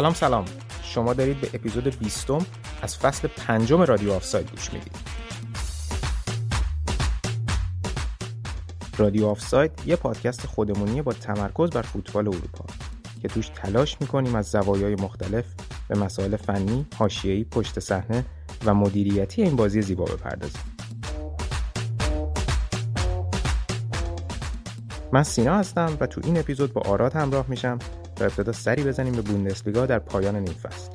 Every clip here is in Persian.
سلام سلام. شما دارید به اپیزود 20 از فصل پنجم رادیو آفساید گوش می‌دید. رادیو آفساید یه پادکست خودمونیه با تمرکز بر فوتبال اروپا که توش تلاش می‌کنیم از زوایای مختلف به مسائل فنی، حاشیه‌ای، پشت صحنه و مدیریتی این بازی زیبا بپردازیم. من سینا هستم و تو این اپیزود با آراد همراه میشم. تا ابتدا سری بزنیم به بوندسلیگا در پایان نیم فصل.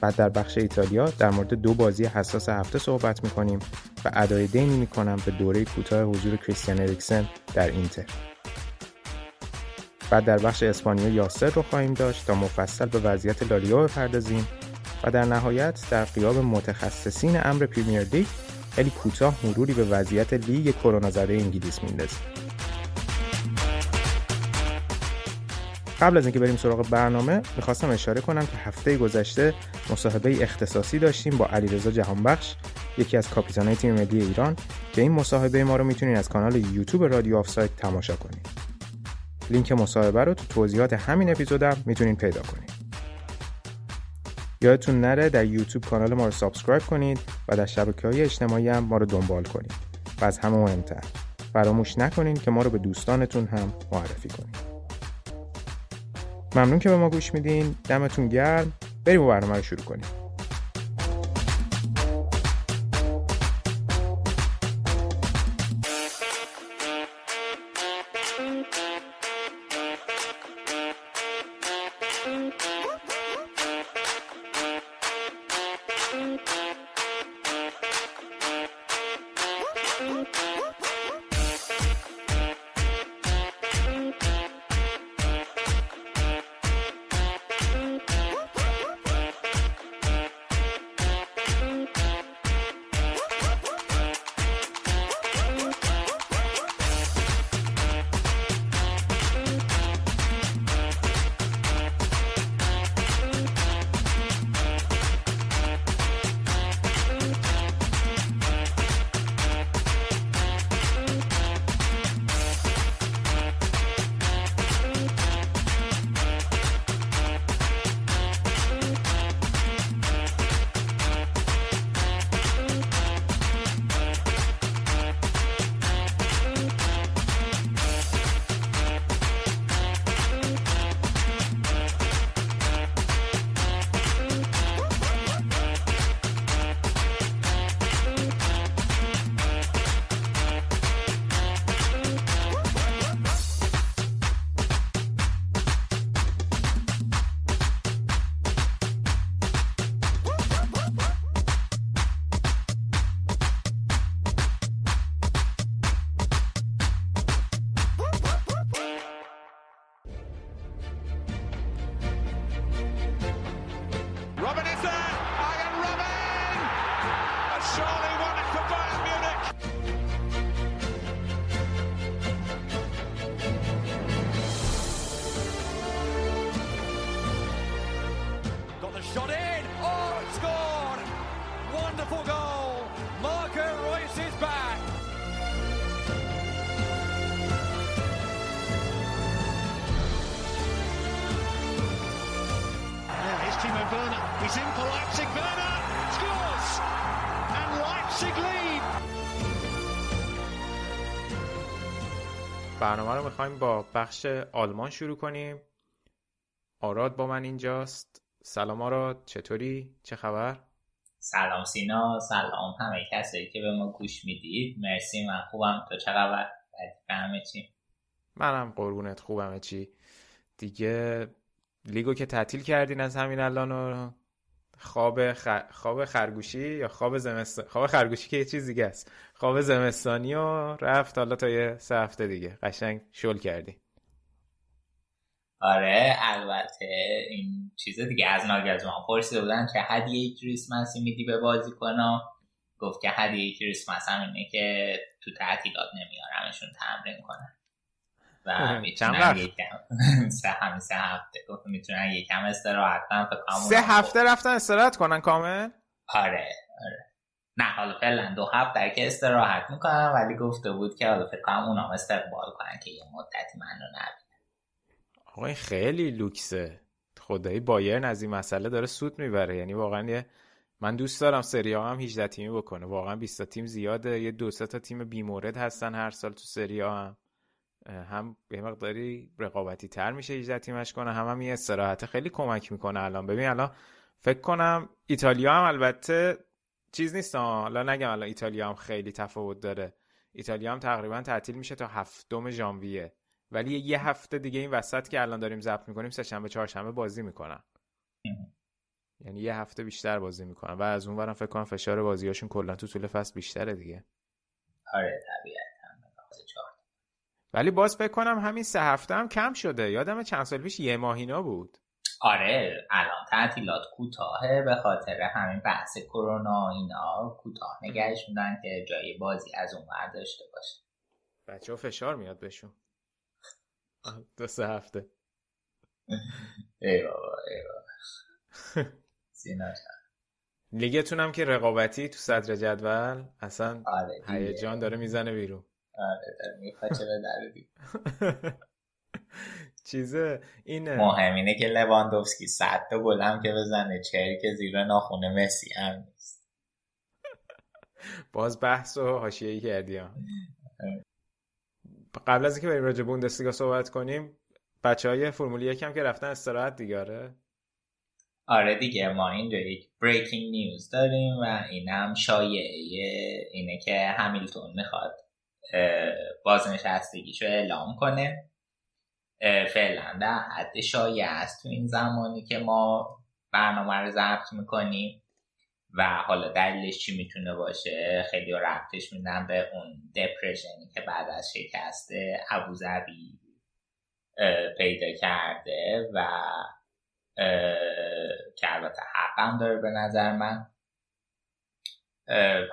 بعد در بخش ایتالیا در مورد دو بازی حساس هفته صحبت می‌کنیم و ادای دینی می‌کنم به دوره کوتاه حضور کریستیان اریکسن در اینتر. بعد در بخش اسپانیا یاسر رو خواهیم داشت تا مفصل به وضعیت لالیگا بپردازیم و در نهایت در قیاب متخصصین امر پریمیر لیگ خیلی کوتاه مروری به وضعیت لیگ کرونا زده انگلیس میندازیم. قبل از اینکه بریم سراغ برنامه می‌خواستم اشاره کنم که هفته گذشته مصاحبه اختصاصی داشتیم با علیرضا جهانبخش یکی از کاپیتانهای تیم ملی ایران که این مصاحبه ما رو می‌تونید از کانال یوتیوب رادیو آفساید تماشا کنید لینک مصاحبه رو تو توضیحات همین اپیزودم می‌تونید پیدا کنید یادتون نره در یوتیوب کانال ما رو سابسکرایب کنید و در شبکه های اجتماعی هم ما رو دنبال کنید. و از همه مهمتر فراموش نکنید که ما رو به دوستانتون هم معرفی کنید. ممنون که به ما گوش میدین. دمتون گرم. بریم برنامه رو شروع کنیم. می‌خوایم با بخش آلمان شروع کنیم. آراد با من اینجاست. سلام آراد چطوری؟ چه خبر؟ سلام سینا سلام همه کسایی که به ما گوش می‌دید. مرسی من خوبم. تو چه خبر؟ همه چی؟ منم قربونت خوبم چی؟ دیگه لیگو که تعطیل کردین از همین الان خواب خواب خرگوشی یا خواب زمستان خواب خرگوشی که یه چیز دیگه است. خواب زمستانی و رفت حالا تا یه سه هفته دیگه. قشنگ شل کردی. آره البته این چیز دیگه از ناگه از ما پرسیده بودن که هدیه کریسمسی میدی به بازی کنم گفت که هدیه کریسمس هم اینه که تو تعطیلات نمیارمشون تمرین کنن. و می‌تونن یکم سه همین سه هفته. گفت می‌تونن یکم استراحت کنن سه هفته رفتن استراحت کنن کامل؟ آره آره. نه حالا فعلا دو هفته که استراحت می‌کنن ولی گفته بود که حالا فکر کنم اونام استقبال کنن که یه مدتی من رو آقا این خیلی لوکسه. خدایی بایرن از این مسئله داره سود می‌بره. یعنی واقعا یه من دوست دارم سری ها هم 18 تیمی بکنه. واقعا 20 تا تیم زیاده. یه دو تا تیم بیمورد هستن هر سال تو سری ها هم. هم به مقداری رقابتی تر میشه 18 تیمش کنه هم هم یه استراحت خیلی کمک می‌کنه الان. ببین الان فکر کنم ایتالیا هم البته چیز نیست حالا نگم الان ایتالیا هم خیلی تفاوت داره. ایتالیا هم تقریبا تعطیل میشه تا هفتم ژانویه. ولی یه هفته دیگه این وسط که الان داریم ضبط می‌کنیم سه شنبه چهارشنبه بازی می‌کنن. یعنی یه هفته بیشتر بازی می‌کنن. و از اون برم فکر کنم فشار بازیاشون کلا تو طول فصل بیشتره دیگه. آره طبیعتا ولی باز فکر کنم همین سه هفته هم کم شده. یادم چند سال پیش یه ماهینا بود. آره الان تعطیلات کوتاهه به خاطر همین بحث کرونا اینا. کوتاه نگهش میدن که جای بازی از اون داشته باشه. بچه ها فشار میاد بهشون. دو سه هفته. ای بابا ای بابا. لیگتون هم که رقابتی تو صدر جدول اصلا آره هیجان داره می‌زنه بیرون. آره به چیزه اینه که لواندوفسکی صد تا گلم که بزنه چهر که زیر ناخونه مسی هم نیست. باز بحث و حاشیه‌ای کردی قبل از اینکه بریم راجع بوندسلیگا صحبت کنیم بچه های فرمول یکم که رفتن استراحت دیگه آره؟ آره دیگه ما اینجا یک بریکینگ نیوز داریم و اینم شایعه اینه که همیلتون می‌خواد بازنشستگیشو اعلام کنه. فعلا در حد شایعه است تو این زمانی که ما برنامه رو ضبط می‌کنیم و حالا دلیلش چی می‌تونه باشه؟ خیلی رفتش میدن به اون دپرشنی که بعد از شکست ابوظبی پیدا کرده و که البته حقم داره به نظر من.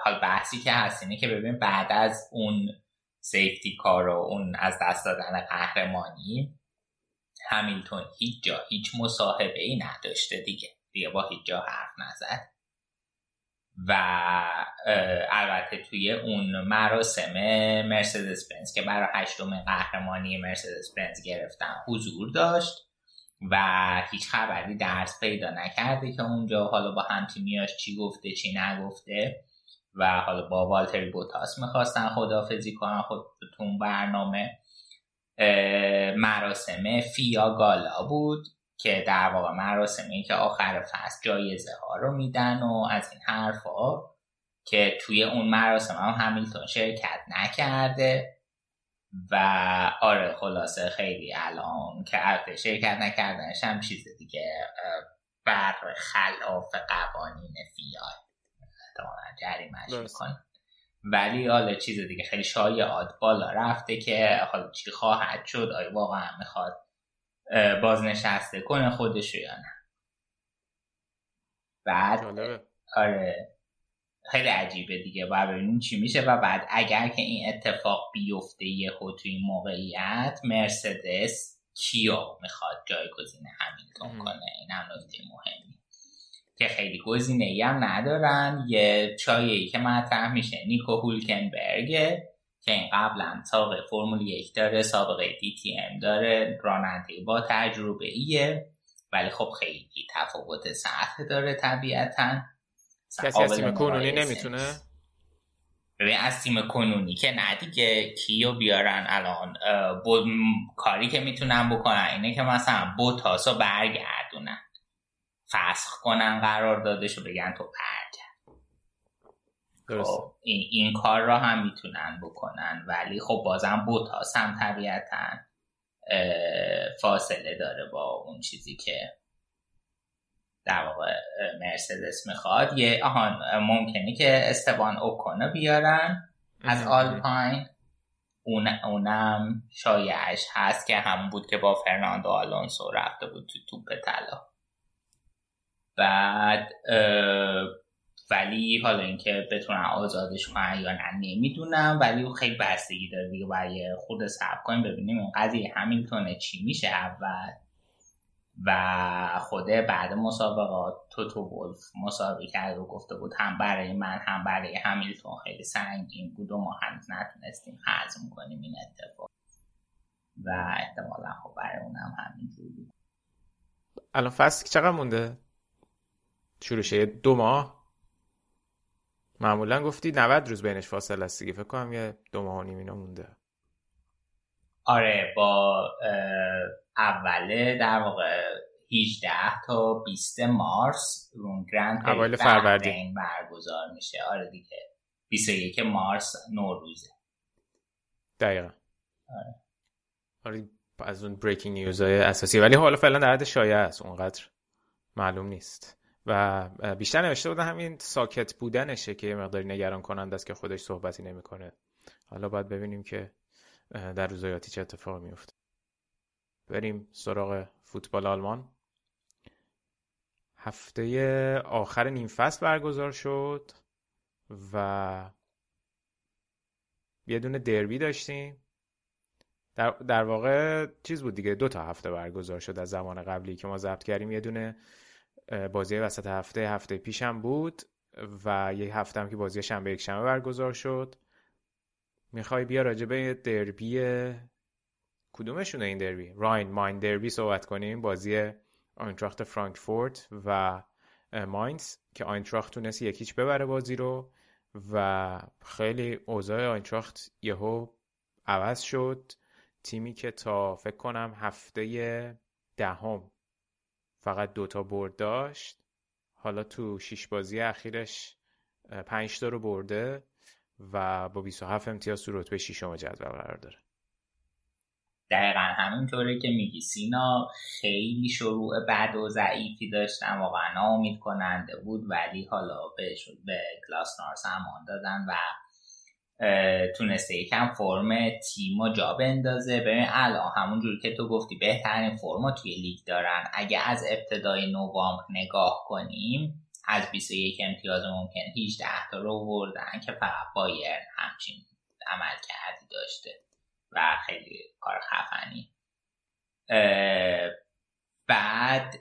حال بحثی که هست اینه که ببین بعد از اون سیفتی کار و اون از دست دادن قهرمانی همیلتون هیچ جا هیچ مصاحبه ای نداشته دیگه. دیگه با هیچ جا حرف نزد. و البته توی اون مراسم مرسدس بنز که برای هشتم قهرمانی مرسدس بنز گرفتن حضور داشت و هیچ خبری درس پیدا نکرده که اونجا حالا با همتیمیاش چی گفته چی نگفته. و حالا با والتری بوتاس می‌خواستن خدافزی کنن خودتون برنامه مراسم فیا گالا بود که در واقع مراسمی که آخر فصل جایزه ها رو میدن و از این حرفا که توی اون مراسم هم همیلتون شرکت نکرده و آره خلاصه خیلی الان که البته شرکت نکردنش هم چیز دیگه بر خلاف قوانین فیا. احتمالا. جریمش می‌کنه ولی حالا چیز دیگه خیلی شایعات بالا رفته که حالا چی خواهد شد آیا واقعا می‌خواد بازنشسته کنه خودش یا نه. بعد آره. خیلی عجیبه دیگه. باید ببینیم چی میشه. و بعد اگر که این اتفاق بیفته یه تو این موقعیت مرسدس کیو می‌خواد جایگزین همیلتون کنه؟ این هم نکته مهمی. که خیلی گزینه ای هم ندارن. یه چایی که مطرح میشه نیکو هولکنبرگه که این قبلا سابقه فرمول یک داره سابقه دی تی ام داره راننده با تجربه ایه ولی خب خیلی تفاوت سطح داره طبیعتا. کسی از تیم کنونی نمی‌تونه؟ ببین از تیم کنونی که نه دیگه. کیو بیارن الان؟ کاری که می‌تونن بکنن اینه که مثلا بوتاسو برگردونن. فسخ کنن قرار دادش و بگن تو برگرد خب این, این کار را هم می‌تونن بکنن. ولی خب بازم بوتاس هم طبیعتا فاصله داره با اون چیزی که در واقع مرسدس می‌خواد. یه آهان ممکنه که استبان اوکونا بیارن از آلپاین. اون اونم شایعش هست که همون بود که با فرناندو آلونسو رفته بود تو توپ طلا. بعد ولی حالا اینکه بتونن آزادش کنن یا نه نمی‌دونم. ولی خیلی بستگی داره دیگه برای خود سب کنیم ببینیم این قضیه همیلتونه چی میشه اول و خوده بعد مسابقات. تو تو ولف مسابقه کرد و گفته بود هم برای من هم برای همیلتون خیلی سنگین بود و ما هنوز نتونستیم حزم کنیم این اتفاق. و احتمالا خب برای اونم همینجور بود الان فصل چقدر مونده؟ شروع دو ماه. معمولا گفتی 90 روز بینش فاصله است دیگه. فکر کنم یه دو ماه و نیم اینا مونده. آره با اوله در واقع 18 تا 20 مارس رون گرند اوایل فروردین. برگزار میشه. آره دیگه. 21 مارس نوروزه. دقیقا. آره. آره از اون بریکینگ نیوز های اساسی. ولی حالا فعلا در حد شایع است. اونقدر معلوم نیست. و بیشتر نوشته بودن همین ساکت بودنشه که یه مقداری نگران کننده است که خودش صحبتی نمی‌کنه. حالا باید ببینیم که در روزایاتی چه اتفاق میفته بریم سراغ فوتبال آلمان. هفته آخر نیم فصل برگزار شد و یه دونه دربی داشتیم. در, در واقع چیز بود دیگه دو تا هفته برگزار شد از زمان قبلی که ما ضبط کردیم. یه دونه بازی وسط هفته هفته پیشم بود و یه هفته هم که بازی شنبه یک شنبه برگزار شد. می‌خوای بیا راجع به دربی کدومشونه این دربی؟ راین ماین دربی صحبت کنیم. بازی آینتراخت فرانکفورت و ماینز که آینتراخت تونست یکیچ ببره بازی رو و خیلی اوضاع آینتراخت یهو عوض شد. تیمی که تا فکر کنم هفته دهم فقط دوتا برد داشت. حالا تو شیش بازی اخیرش پنج تا رو برده و با 27 امتیاز تو رتبه ششم جدول قرار داره. دقیقا همینطوره که میگی. سینا خیلی شروع بد و ضعیفی داشتن. واقعا امید کننده بود. ولی حالا به, به کلاسنار سامان دادن و تونسته یکم فرم تیم و جا بندازه. ببین الان همونجور که تو گفتی بهترین فرما توی لیگ دارن. اگه از ابتدای نوامبر نگاه کنیم از 21 امتیاز ممکن 18 تا رو بردن که فقط بایر همچین عمل کردی داشته و خیلی کار خفنی. بعد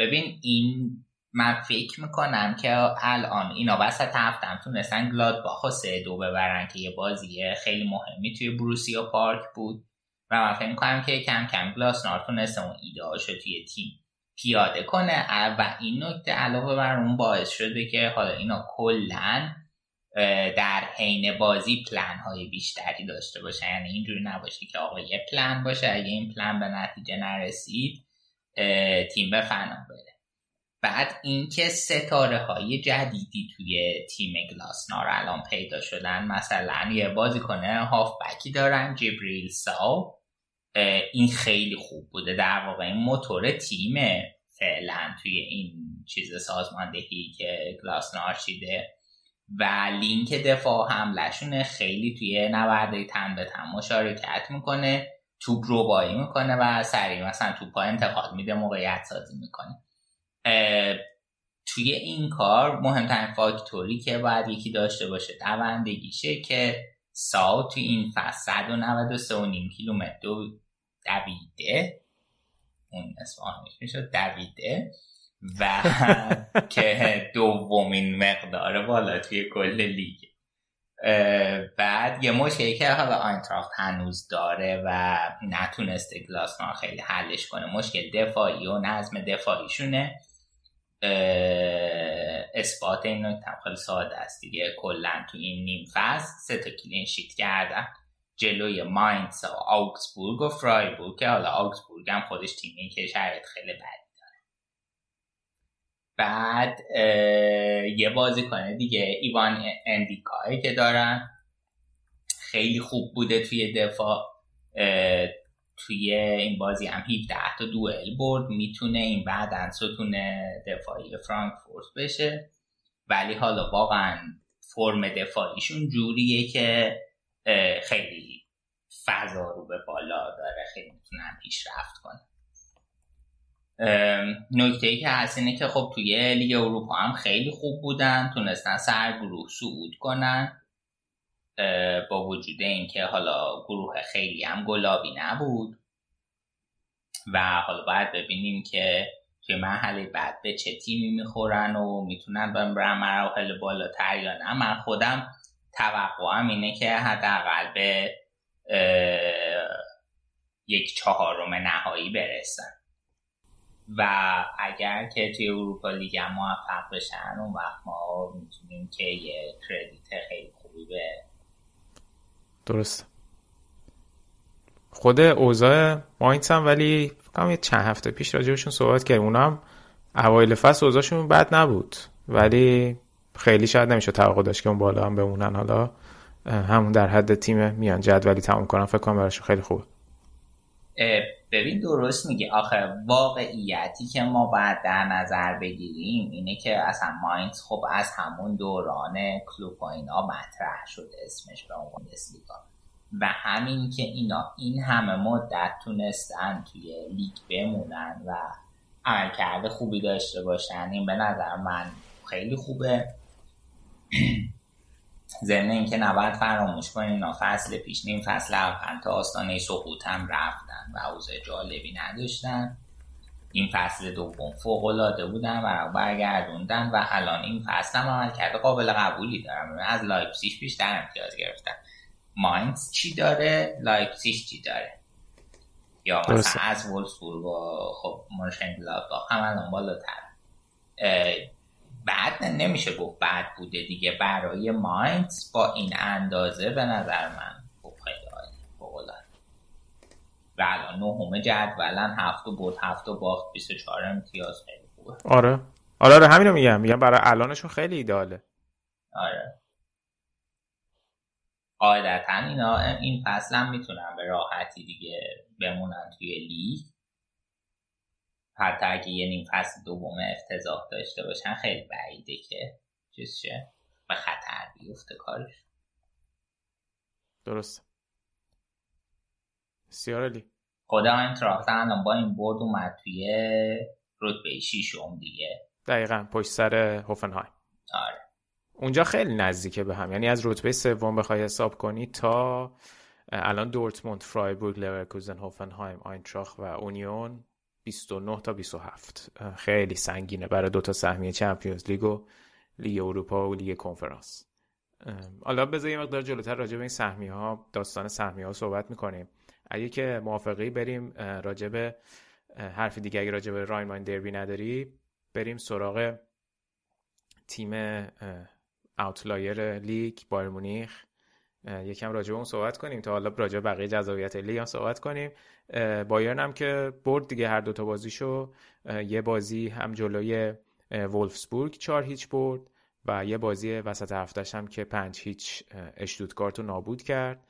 ببین این من فکر می‌کنم که الان اینا وسط هفتم تونستن گلادباخ و سه دو ببرن که یه بازی خیلی مهمی توی بروسیا پارک بود. و من فکر می‌کنم که کم کم گلاسنار تونسته اون ایده توی تیم پیاده کنه. و این نکته علاوه بر اون باعث شده که حالا اینا کلا در حین بازی پلن های بیشتری داشته باشه یعنی اینجوری نباشه که آقا یه پلن باشه. اگه این پلن به نتیجه نرسید تیم به فنا بره. بعد اینکه ستاره های جدیدی توی تیم گلاسنار الان پیدا شدن مثلا یه بازی کنه بکی دارن جبریل ساو. این خیلی خوب بوده. در واقع این موتور تیم فعلا توی این چیز سازماندهی که گلاسنار چیده. و لینک دفاع حملشون خیلی توی نبرده تن به تن مشارکت می‌کنه توپ رو می‌کنه و سریع مثلا توپ انتقال میده موقعیت سازی می‌کنه. توی این کار مهمترین فاکتوری که باید یکی داشته باشه. دوندگیشه که ساو توی این فصل 193.5 کیلومتر دویده. اون اسمش می‌شد دویده. و که دومین مقدار بالا توی کل لیگ. بعد یه مشکلی که حالا آینتراخت هنوز داره و نتونسته گلاسمان خیلی حلش کنه. مشکل دفاعی و نظم دفاعیشونه. اثبات این نکته خیلی ساده است دیگه. کلا تو این نیم فصل سه تا کلین شیت کردن. جلوی ماینس و آوکسبورگ و فرایبورگ. که حالا آوکسبورگ هم خودش تیمی که شرایط خیلی بدی داره. بعد یه بازی کنه دیگه ایوان اندیکای که دارن. خیلی خوب بوده توی دفاع. توی این بازی هم 17 تا دوئل برد. می‌تونه این بعد ستون دفاعی فرانکفورت بشه. ولی حالا واقعا فرم دفاعیشون جوریه که خیلی فضا رو به بالا داره. خیلی می‌تونن پیشرفت کنن. نکته ای که هست اینه که خب توی لیگ اروپا هم خیلی خوب بودن. تونستن سر گروه کنن. با وجود اینکه حالا گروه خیلی هم گلابی نبود. و حالا باید ببینیم که توی مرحله بعد به چه تیمی می‌خورن و می‌تونن برن مراحل بالاتر یا نه. من خودم توقعم اینه که حداقل به یک چهارم نهایی برسن. و اگر که توی اروپا لیگ موفق بشن اون وقت ما می‌تونیم که یه کردیت خیلی خوبی به درست خود اوضاع ماینتس هم ولی فکرم یه چند هفته پیش راجبشون صحبت کردیم. اونا هم اوایل فصل اوضاعشون بد نبود. ولی خیلی شاید نمیشه توقع داشت که اون بالا هم بمونن. حالا همون در حد تیم میان جدولی تموم کنن. فکر کنم براشون خیلی خوبه. ببین درست میگه آخه واقعیتی که ما باید در نظر بگیریم اینه که اصلا ماینز خب از همون دوران کلوب و اینا مطرح شده اسمش به عنوان بوندسلیگا و همین که اینا این همه مدت تونستن توی لیگ بمونن و عملکرد خوبی داشته باشن این به نظر من خیلی خوبه. ضمن اینکه نباید فراموش کنیم اینا فصل پیش نیم فصل اول تا آستانه سقوط هم رفتن و اوضاع جالبی نداشتن. این فصل دوم فوق العاده بودن و برگردوندن و الان این فصل هم عمل کرده قابل قبولی دارم از لایپسیش بیشتر امتیاز گرفتن. ماینز چی داره؟ لایپسیش چی داره؟ یا مثلا از وولسبورگ و خب با هم الان بالاتر. بعد نمیشه گفت بد بوده دیگه. برای ماینز با این اندازه به نظر من خوب خیلی عالی و الان نهم جدولن هفت و برد هفت باخت 24 امتیاز خیلی خوبه. آره. آره آره همینو میگم. میگم برای الانشون خیلی ایداله. آره. قاعدتا اینا این فصل هم می‌تونن به راحتی دیگه بمونن توی لیگ. حتی اگه یه نیم فصل دوم افتضاح داشته باشن خیلی بعیده که چیز شه به خطر بیفته کارش. درست. بسیار علی خدا این الان با این برد اومد توی رتبه شیشم دیگه. دقیقا پشت سر هوفنهایم. آره. اونجا خیلی نزدیکه به هم. یعنی از رتبه سوم بخوای حساب کنی تا الان دورتموند فرایبورگ لورکوزن هوفنهایم آینتراخت و اونیون 29 تا 27 خیلی سنگینه برای دو تا سهمیه Champions League و لیگ اروپا و لیگ کنفرانس. حالا بذار یه مقدار جلوتر راجع به این سهمیه ها داستان سهمیه ها صحبت می‌کنیم. اگه که موافقی بریم راجع به حرف دیگه اگه راجع به راینماین دربی نداری بریم سراغ تیم اوتلایر لیگ بایر مونیخ یکم راجع اون صحبت کنیم تا حالا راجع بقیه جذابیت لیگ هم صحبت کنیم. بایرن هم که برد دیگه هر دوتا بازیشو. یه بازی هم جلوی ولفسبورگ چهار هیچ برد و یه بازی وسط هفتش هم که پنج هیچ اشتوتگارت رو نابود کرد.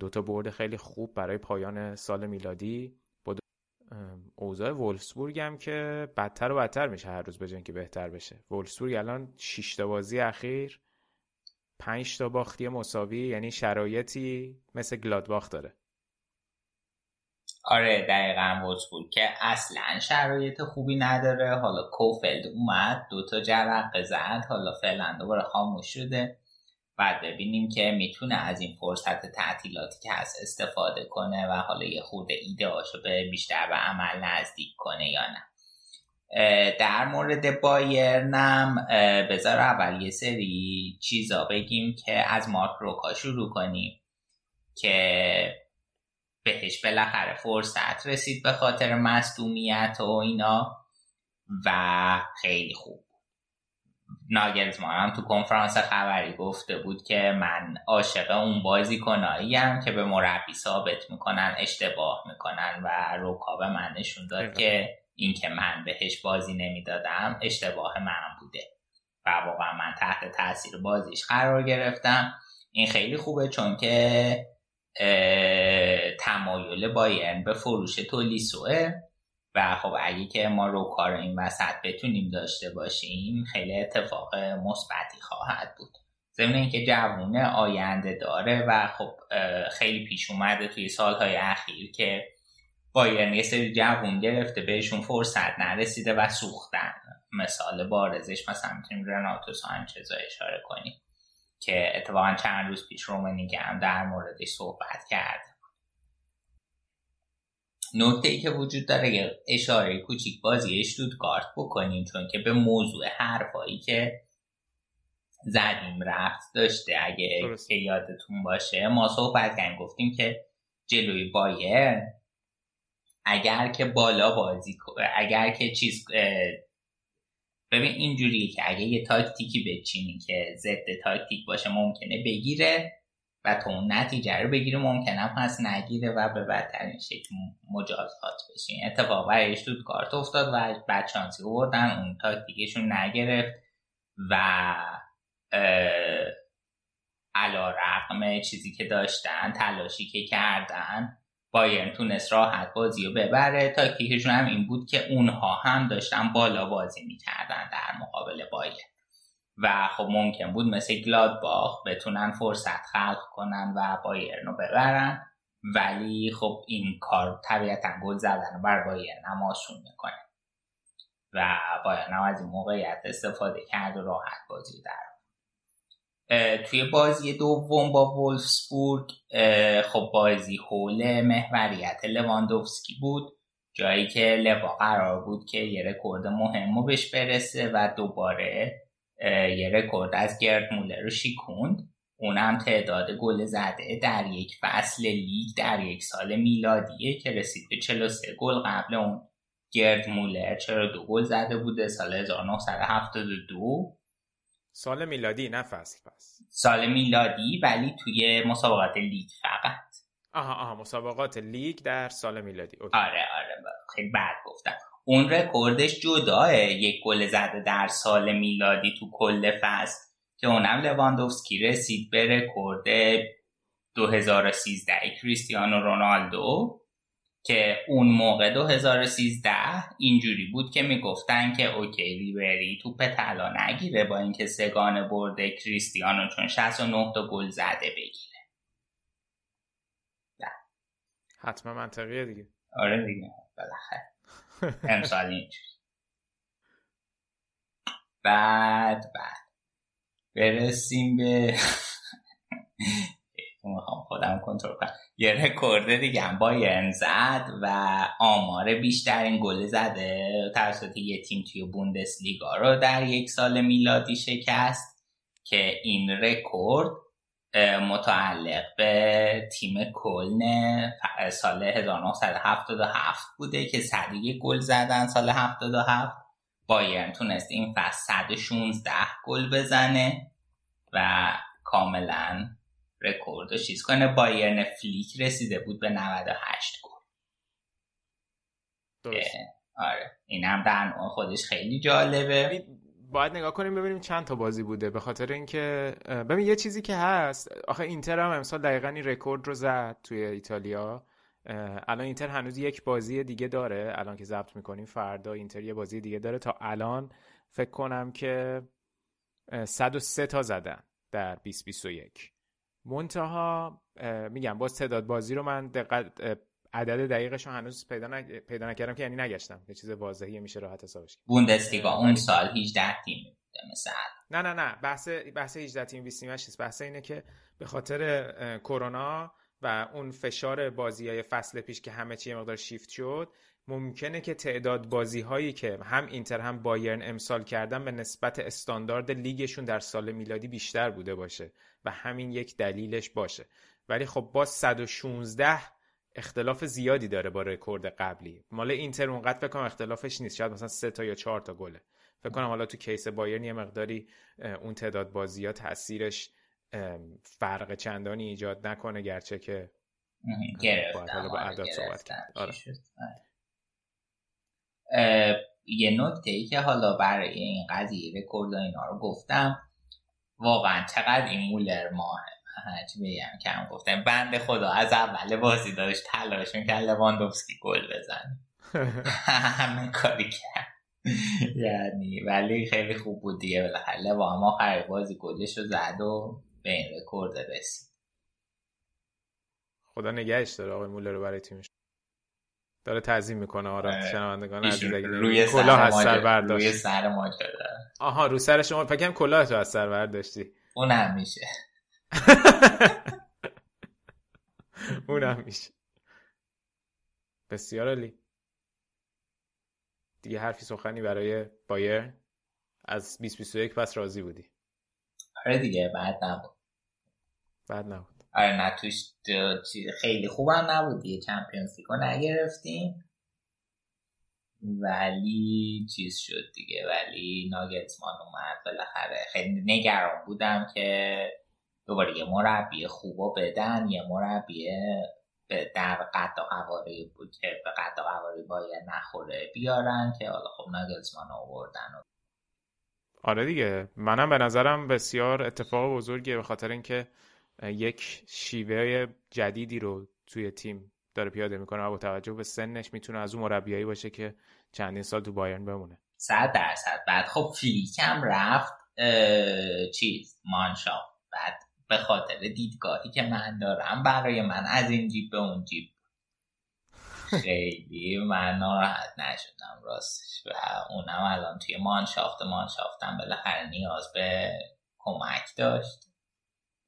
دوتا برد خیلی خوب برای پایان سال میلادی. با اوضاع ولفسبورگ هم که بدتر و بدتر میشه هر روز به که بهتر بشه. ولفسبورگ الان 6 تا بازی اخیر 5 تا باختی مساوی یعنی شرایطی مثل گلادباخ داره. آره دقیقا وولسبورگ که اصلا شرایط خوبی نداره. حالا کوفلد اومد دوتا جرقه زد حالا فعلا دوباره خاموش شده. بعد ببینیم که می‌تونه از این فرصت تعطیلاتی که هست استفاده کنه و حالا یه خورده ایده به بیشتر به عمل نزدیک کنه یا نه. در مورد بایرنم بذار اول یه سری چیزا بگیم که از مارک روکا شروع کنیم که بهش بالاخره فرصت رسید به خاطر مصدومیت و اینا و خیلی خوب. ناگلزمان هم تو کنفرانس خبری گفته بود که من عاشق اون بازی کنایی هم که به مربی ثابت می‌کنن اشتباه می‌کنن و روکا به من نشون داد که اینکه من بهش بازی نمی‌دادم اشتباه من بوده و واقعا من تحت تاثیر بازیش قرار گرفتم. این خیلی خوبه چون که تمایل بایرن به فروش تولیسوه. و خب اگه که ما رو کار این وسط بتونیم داشته باشیم خیلی اتفاق مثبتی خواهد بود. ضمن اینکه جوونه آینده داره و خب خیلی پیش اومده توی سالهای اخیر که بایرن یه سری جوون گرفته بهشون فرصت نرسیده و سوختن. مثال بارزش مثلا می‌تونیم رناتو سانچز اشاره کنیم که اتفاقا چند روز پیش رومنیگه هم در موردش صحبت کرد. نکته ای که وجود داره یه اشاره کوچیک بازی کارت بکنیم چون که به موضوع حرفایی که زدیم رفت داشته. اگه که یادتون باشه ما صحبت کردیم گفتیم که جلوی بایر اگر که بالا بازی اگر که چیز ببین اینجوریه که اگه یه تاکتیکی بچینی که ضد تاکتیک باشه ممکنه بگیره. و تو اون نتیجه رو بگیره ممکنه پس نگیره و به بدترین شکل مجازات بشین اتفاق برای کارت افتاد و بعد چانسی بردن اون تاکتیکشون نگرفت و علا رقم چیزی که داشتن تلاشی که کردن بایرن تونست راحت بازی رو ببره. تاکتیکشون هم این بود که اونها هم داشتن بالا بازی می‌کردن در مقابل بایرن. و خب ممکن بود مثل گلادباخ بتونن فرصت خلق کنن و بایرن رو ببرن. ولی خب این کار طبیعتا گل زدن بر بایرن هم آسون می‌کنه. و بایرن هم از این موقعیت استفاده کرد و راحت بازی در توی بازی دوم با وولفسبورگ خب بازی حول محوریت لواندوفسکی بود جایی که لوا قرار بود که یه رکورد مهم رو بهش برسه و دوباره یه رکورد از گرد مولر رو شکوند اونم تعداد گل زده در یک فصل لیگ در یک سال میلادیه که رسید به 43 گل قبل اون. گرد مولر چهل و دو گل زده بوده؟ سال 1972 سال میلادی نه فصل پس. سال میلادی ولی توی مسابقات لیگ فقط. آها آها مسابقات لیگ در سال میلادی. okay. آره آره خیلی بد گفتم. اون رکوردش جداه یک گل زده در سال میلادی تو کل فصل که اونم لواندوفسکی رسید به رکورد 2013 کریستیانو رونالدو که اون موقع 2013 اینجوری بود که می‌گفتن که okay ریبری توپ طلا نگیره با اینکه سه‌گانه برده کریستیانو چون 69 تا گل زده بگیره. ده. حتما منطقیه دیگه. آره دیگه بالاخره. امسال اینجوری بعد بعد. برسیم به می‌خوام خودم کنترل کنم. یه رکورد دیگه هم بایرن زد و آمار بیشترین گل زده توسط یه تیم توی بوندسلیگا رو در یک سال میلادی شکست که این رکورد متعلق به تیم کلن سال 1977 بوده که صد و یه گل زدن سال 77 بایرن تونست این فصل 116 گل بزنه و کاملا رکورد چیز کنه. بایرن فلیک رسیده بود به 98 گل. آره. این هم در خودش خیلی جالبه. باید نگاه کنیم ببینیم چند تا بازی بوده. به خاطر اینکه ببین یه چیزی که هست آخه اینتر هم امسال دقیقا این رکورد رو زد توی ایتالیا. الان اینتر هنوز یک بازی دیگه داره. الان که ضبط می‌کنیم فردا اینتر یه بازی دیگه داره. تا الان فکر کنم که 103 تا زدن در 2021 منتها میگم باز تعداد بازی رو من دقت عدد دقیقش رو هنوز پیدا, پیدا نکردم که یعنی نگشتم. یه چیز واضحی میشه راحت حسابش بوندسلیگا اون سال 18 تیم مثلا نه نه نه. بحث بحث 18 تیم 20 تیمش نیست. بحث اینه که به خاطر کرونا و اون فشار بازی های فصل پیش که همه چی مقدار شیفت شد ممکنه که تعداد بازی هایی که هم اینتر هم بایرن امسال کردن به نسبت استاندارد لیگشون در سال میلادی بیشتر بوده باشه و همین یک دلیلش باشه. ولی خب با 116 اختلاف زیادی داره با رکورد قبلی. مال اینتر اونقدر فکر کنم اختلافش نیست. شاید مثلا سه تا یا چهار تا گله. فکر کنم حالا تو case بایرن یه مقداری اون تعداد بازی ها تاثیرش فرق چندانی ایجاد نکنه گرچه که گرفتم حالا با عدد صحبت آره. یه نکته ای که حالا برای این قضیه رکورد اینا رو گفتم واقعا چقدر این مولر ماه هرچی بگم که هم گفتم بند خدا از اول بازی داشت تلاش می‌کرد لواندوفسکی گل بزن همه کاری کرد. یعنی ولی خیلی خوب بود دیگه بالاخره. لوان آخر بازی گلش رو زد و به این رکورد رسید. خدا نگهش داره آقای مولر رو برای تیمش داره تعظیم می‌کنه آره شنوندگان عزیز روی کلاه از سر برداشت. روی سر ما آها رو سر شما. فکر کلاه تو از سر برداشتی. اون میشه. اون میشه. بسیار عالی. دیگه حرفی سخنی برای بایر؟ از 2021 پس راضی بودی؟ آره دیگه بعد نبود. بعد نبود. آره نه توش خیلی خوبم نبود دیگه. چمپیونز لیگو نگرفتیم. ولی چیز شد دیگه. ولی ناگلزمان اومد. بالاخره خیلی نگران بودم که دوباره یه مربی خوب بدن یه مربی در قد و قواری بود که به قد و قواری باید نخوره بیارن که حالا خب ناگلزمان آوردن؟ آره دیگه منم به نظرم بسیار اتفاق بزرگیه به خاطر اینکه یک شیوه جدیدی رو توی تیم داره پیاده می‌کنه و با توجه به سنش می‌تونه از اون مربیایی باشه که چندین سال تو بایرن بمونه. صد درصد. بعد خب فلیکم رفت چیز مانشا. بعد به خاطر دیدگاهی که من دارم برای من از این جیب به اون جیب خیلی من ناراحت نشدم راستش و اونم الان توی مانشافت مانشافتم بالاخره نیاز به کمک داشت.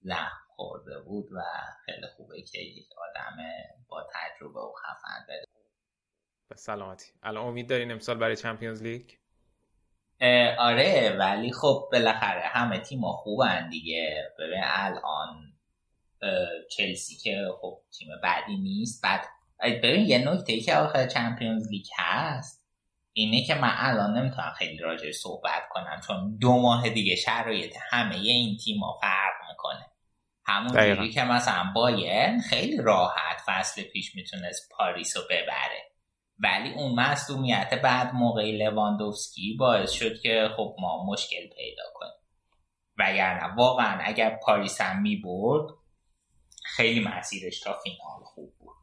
زخم خورده بود و خیلی خوبه که یک آدم با تجربه و خفن بده به سلامتی. الان امید دارین امسال برای چمپیونز لیگ؟ آره ولی خب بالاخره همه تیم خوبن دیگه. ببین الان چلسی که خب تیم بعدی نیست. بعد ببین یه نکته ای که آخر چمپیونز لیگ هست اینه که من الان نمی‌تونم خیلی راجع صحبت کنم چون دو ماه دیگه شرایط همه این تیم ها فرق می‌کنه. همون جوری که مثلا باین خیلی راحت فصل پیش می‌تونست پاریس رو ببره. ولی اون مصدومیت بعد موقع لواندوفسکی باعث شد که خب ما مشکل پیدا کنیم. وگرنه واقعا اگر پاریس هم می برد خیلی مسیرش تا فینال خوب بود.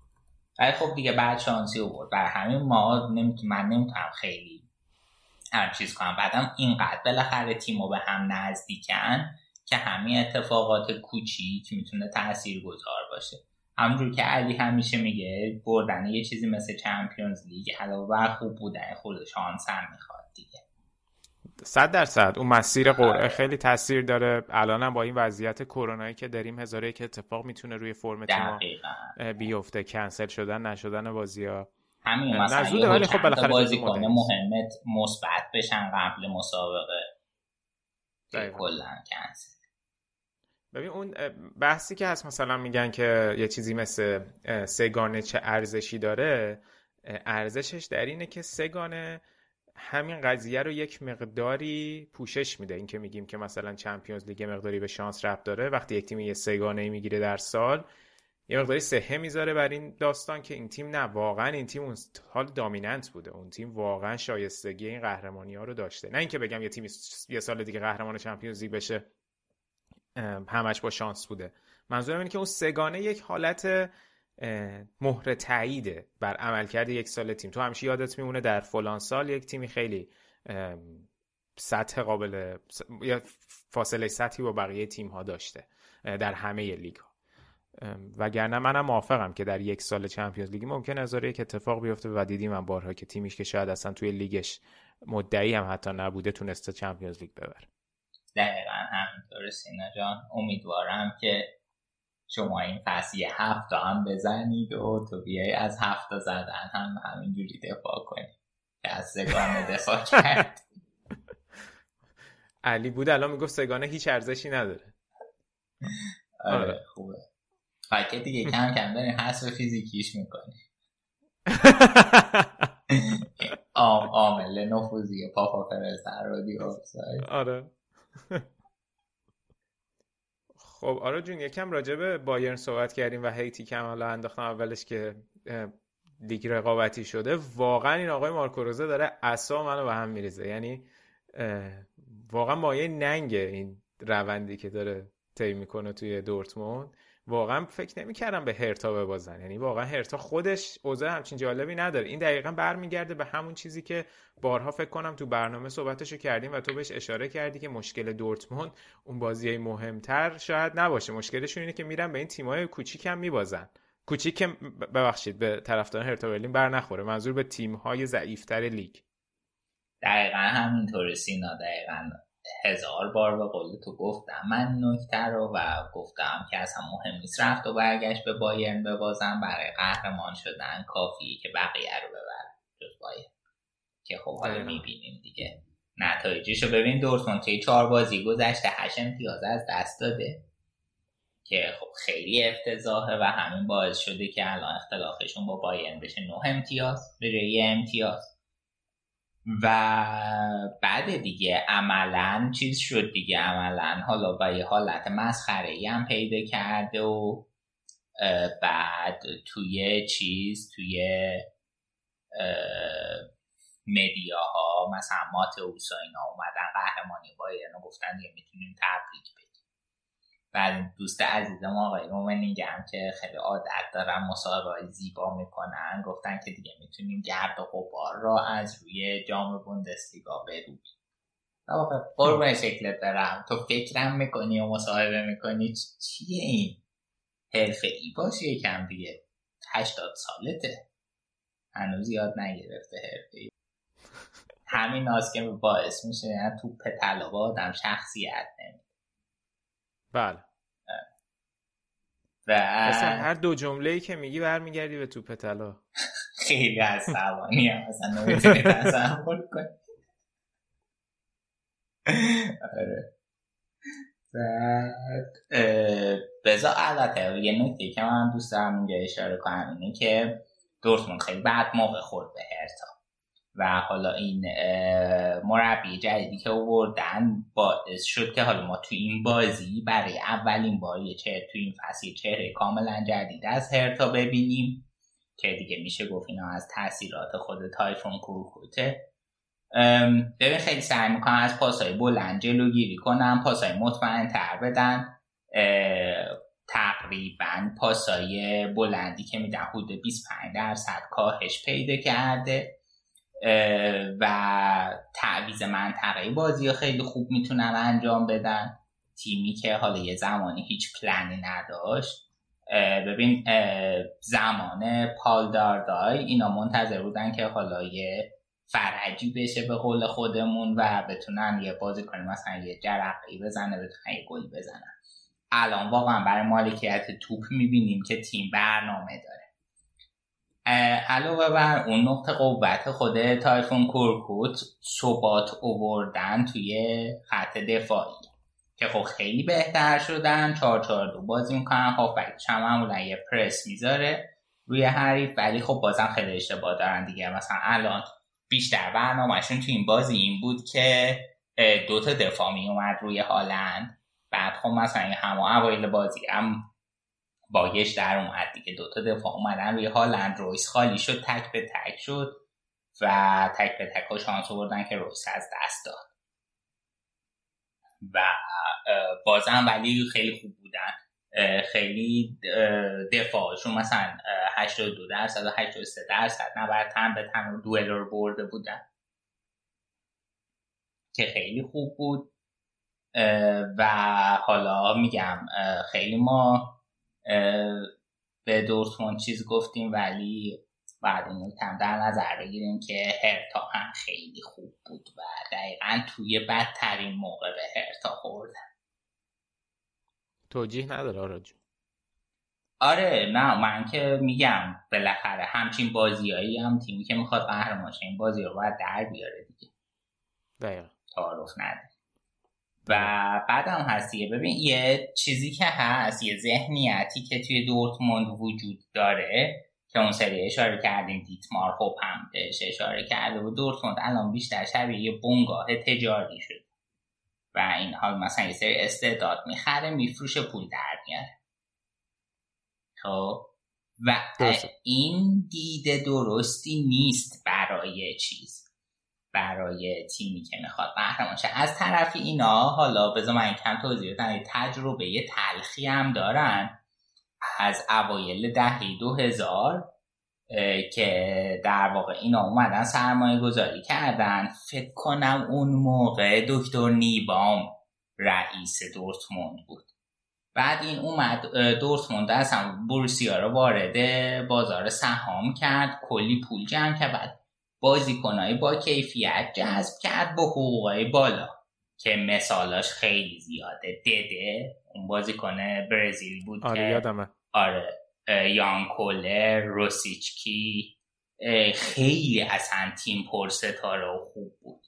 ولی خب دیگه بعد شانسی رو برد. بر همین ما نمیتون من نمی‌تونم خیلی هر چیز کنم. بعدم اینقدر بالاخره تیم به هم نزدیکن که همین اتفاقات کوچیک می‌تونه تأثیر گذار باشه. همونجور که علی همیشه میگه بردن یه چیزی مثل چمپیونز لیگ علاوه بر خوب بودن خود شانس هم می‌خواد دیگه. صد درصد. اون مسیر قرعه آره. خیلی تاثیر داره. الانم با این وضعیت کرونایی که داریم هزاره که اتفاق می‌تونه روی فرم تیم بیفته. کنسل شدن نشدن بازی ها همین مثلا ولی خب بالاخره بازی کنه مهمت مثبت بشن قبل مسابقه. کلا کنسل. ببین اون بحثی که هست مثلا میگن که یه چیزی مثل سگانه چه ارزشی داره ارزشش در اینه که سگانه همین قضیه رو یک مقداری پوشش میده. این که میگیم که مثلا چمپیونز لیگ مقداری به شانس رفت داره. وقتی یک تیم یه سگانه می‌گیره در سال یه مقداری سهه می‌ذاره بر این داستان که این تیم نه واقعا این تیم اون حال دامیننت بوده. اون تیم واقعا شایستگی این قهرمانی ها رو داشته. نه اینکه بگم یه تیم یه سال دیگه قهرمان چمپیونز لیگ بشه. همش با شانس بوده. منظورم اینه که اون سگانه یک حالت مهر تاییده بر عملکرد یک سال تیم. تو همیشه یادت میمونه در فلان سال یک تیمی خیلی سطح قابل یا فاصله سطحی با بقیه تیم ها داشته در همه لیگ ها وگرنه منم موافقم که در یک سال چمپیونز لیگی ممکن از یک اتفاق بیفته و دیدیم من بارها که تیمیش که شاید اصلا توی لیگش مدعی هم حتی نبوده تونسته چمپیونز لیگ ببره. دقیقا همینطور سینا جان. امیدوارم که شما این فصل یه هفته هم بزنید و تو بیای از هفته زدن هم همینجوری دفاع کنید که از سگانه دفاع کرد علی بود الان می‌گفت سگانه هیچ ارزشی نداره. آره, آره. خوبه. فکر دیگه کم کم داریم حسب فیزیکیش می‌کنی عامل نفوذی پاپا فرستر رادیو آره. خب آره جون یکم راجع به بایرن صحبت کردیم و هیتی کم حالا انداختم اولش که لیگ رقابتی شده. واقعا این آقای مارکو روزه داره اصا منو به هم میریزه. یعنی واقعا مایه ننگه این روندی که داره طی می‌کنه توی دورتموند. واقعا فکر نمی‌کردم به هرتا ببازن. یعنی واقعا هرتا خودش اوضاع همچین جالبی نداره. این دقیقا برمیگرده به همون چیزی که بارها فکر کنم تو برنامه صحبتشو کردیم و تو بهش اشاره کردی که مشکل دورتموند اون بازی مهمتر شاید نباشه. مشکلشون اینه که میرن به این تیمای کوچیک هم میبازن. کوچیک ببخشید به طرفدار هرتا برلین بر نخوره. منظور به تیم‌های ضعیفتر لیگ. دقیقا همینطور سینا دقیقا. هزار بار به قول تو گفتم من نکته رو و گفتم که اصلا مهم نیست. رفت و برگشت به بایرن ببازم برای قهرمان شدن کافیه که بقیه رو ببرن. جز بایرن. که خب حالا می‌بینیم دیگه. نتایجش رو ببین دورتموند توی چهار بازی گذشته هشت امتیاز از دست داده. که خب خیلی افتضاحه و همین باعث شده که الان اختلافشون با بایرن بشه. نه امتیاز به امتیاز. و بعد دیگه عملا چیز شد دیگه عملا. حالا با یه حالت مسخره هم پیدا کرده و بعد توی چیز توی مدیاها مثلا مات اوسا اینا اومدن قهرمانی بایرن گفتن دیگه می‌تونیم تبریک بعد دوست عزیزم آقای رومنینگم که خیلی عادت دارن مصاحبه زیبا می‌کنن. گفتن که دیگه می‌تونیم گرد و غبار را از روی جام بوندسلیگا برویم. واقعا قربون شکلت دارم تو فکرم می‌کنی و مصاحبه می‌کنی؟ چیه این؟ حرفه ای باشه یکم دیگه. هشتاد سالته. هنوز یاد نگرفته حرفه ای. همین از که باعث میشه تو طلا آدم شخصیت نمی بله. و هر دو جمله ای که میگی برمیگردی به توپ طلا. خیلی عصبانی هم مثلا نمی‌تونی تصور کنی. آره. بذار البته یه نکته که من دوست دارم اینجا اشاره کنم اینه که دورتموند خیلی بعد موقع خورد به هرتا. و حالا این مربی جدیدی که آوردن باعث شد که حالا ما تو این بازی برای اولین بار چهر تو این فصل چهره کاملا جدید از هرتا ببینیم که دیگه میشه گفت اینا از تاثیرات خود تایفون کورکوته ببین خیلی سعی می‌کنن از پاسای بلند جلوگیری کنن پاسای مطمئن تر بدن تقریبا پاسای بلندی که میدن حدود 25 درصد کاهش پیدا کرده. و تعویز منطقه بازی خیلی خوب می‌تونن انجام بدن. تیمی که حالا یه زمانی هیچ پلنی نداشت. ببین زمان پال داردای اینا منتظر بودن که حالا یه فرجی بشه به قول خودمون و بتونن یه بازی کنیم. مثلا یه جرقی بزنه بتونن یه گل بزنن. الان واقعا برای مالکیت توپ می‌بینیم که تیم برنامه داره. علاوه بر اون نقطه قوت خود تایفون کورکوت ثبات اووردن توی خط دفاعی که خب خیلی بهتر شدن. چهار چهار دو بازی می‌کنن. هافبکش هم معمولا یه پرس می‌ذاره روی حریف ولی خب بازم خیلی اشتباه دارن دیگه. مثلا الان بیشتر برنامهشون تو این بازی این بود که دوتا دفاع می اومد روی هالند. بعد خب مثلا همه اوایل بازی هم بایش در اومد دیگه. دوتا دفاع اومدن روی هالند. رویس خالی شد تک به تک شد و تک به تک ها شانس بردن که رویس از دست داد. و بازم ولی خیلی خوب بودن. خیلی دفاعشون مثلا 82 درصد و 83 درصد نبرد تن به تن دوئل رو برده بودن. که خیلی خوب بود. و حالا میگم خیلی ما به دورتموند چیز گفتیم ولی بعد این کم در نظر بگیریم که هرتا هم خیلی خوب بود و دقیقا توی بدترین موقع به هرتا خوردن. توجیه نداره آراجو آره نه من که میگم بالاخره همچین بازیایی هم تیمی که می‌خواد قهرمان این بازی رو باید در بیاره دیگه. دقیقا. تعارف نداره و بعدم هستیه ببین یه چیزی که هست یه ذهنیتی که توی دورتموند وجود داره که اون سری اشاره کردیم دیتمار خوب هم بهش اشاره کرده و دورتموند الان بیشتر شبیه یه بنگاه تجاری شد و این حال مثلا یه سری استعداد می‌خره میفروشه پول در میاره. خب؟ و این دیده درستی نیست برای چیز. برای تیمی که می‌خواد. قهرمان شه از طرف اینا حالا بذار من کم توضیح بدم. تجربه تلخی هم دارن از اوایل دهه دو هزار که در واقع اینا اومدن سرمایه گذاری کردن. فکر کنم اون موقع دکتر نیبام رئیس دورتموند بود. بعد این اومد دورتموند اصلا بورسیا رو وارد بازار سهام کرد کلی پول جمع کرد بعد بازیکنهای با کیفیت جذب کرد با حقوقای بالا که مثالاش خیلی زیاده. دده اون بازیکن برزیل بود آره یادمه. آره یانکولر روسیچکی خیلی اصلا تیم پر ستاره و خوب بود.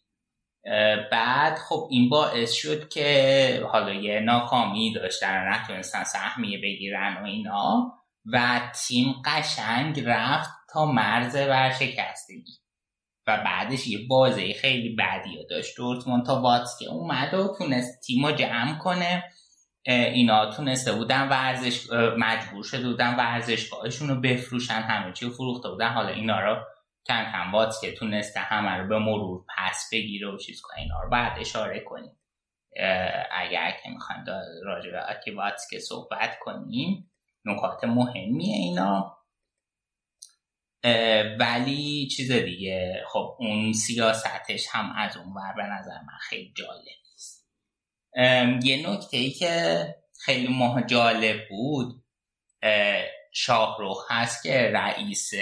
بعد خب این باعث شد که حالا یه ناکامی داشتن نتونستن سهمیه بگیرن و اینا و تیم قشنگ رفت تا مرز ورشکستگی. و بعدش یه بازه خیلی بدی داشت. دورتموند تا واتس که اومد و تونست تیم جمع کنه. اینا تونسته بودن ورزش مجبور شده بودن ورزشگاهشون رو بفروشن همه چی فروخته بودن. حالا اینا رو کم کم واتس که تونسته همه رو به مرور پس بگیره و چیز کنه. اینا رو بعد اشاره کنیم. اگر که می‌خوایم راجع به واتس که صحبت کنیم نکات مهمیه اینا. ولی چیز دیگه خب اون سیاستش هم از اون ور به نظر من خیلی جالب نیست. یه نکته ای که خیلی ماه جالب بود شاهروخ هست که رئیس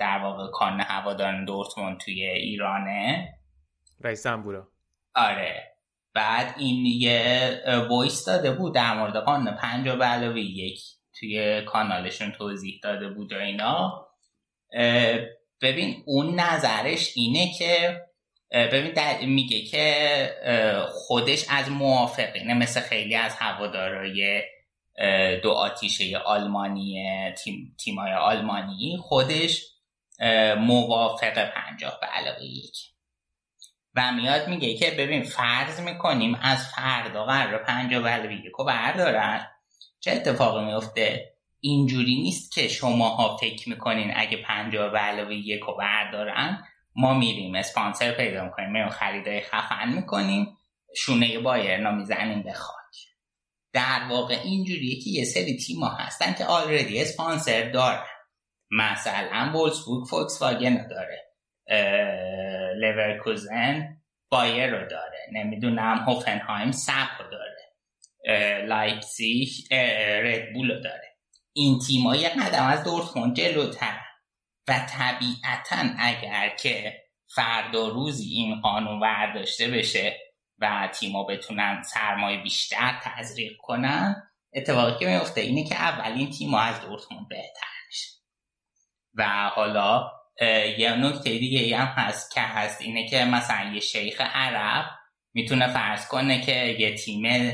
در واقع کان هواداران دورتموند توی ایرانه. رئیس زنبورا آره. بعد این یه وایس داده بود در مورد قانون پنج و علاوه یک توی کانالشون توضیح داده بود و اینا. ببین اون نظرش اینه که ببین میگه که خودش از موافقینه مثل خیلی از هوادارای دو آتیشه آلمانی تیم، تیمای آلمانی خودش موافق پنجاه به علاوه یک. و میاد میگه که ببین فرض می‌کنیم از فردا قرار پنجاه به علاوه یک رو بردارن. چه اتفاقی میفته اینجوری نیست که شماها فکر می‌کنین اگه پنجاه به علاوه یک رو بردارن ما میریم. اسپانسر پیدا می‌کنیم. میریم خریدای خفن می‌کنیم. شونه بایرنو می‌زنیم به خاک. در واقع اینجوریه که یه سری تیما هستن که already اسپانسر دارن. مثلا وولسبورگ فوکس واگن داره. لورکوزن بایر رو داره. نمی‌دونم هوفنهایم SAP رو داره. لایپزیگ ردبول رو داره. این تیما یه قدم از دورتموند جلوتر. و طبیعتا اگر که فردا روزی این قانون برداشته بشه و تیما بتونن سرمایه بیشتر تزریق کنن اتفاقی که میفته اینه که اولین تیما از دورتموند بهتر میشه. و حالا یه نکته دیگه هم هست که هست اینه که مثلا یه شیخ عرب می‌تونه فرض کنه که یه تیم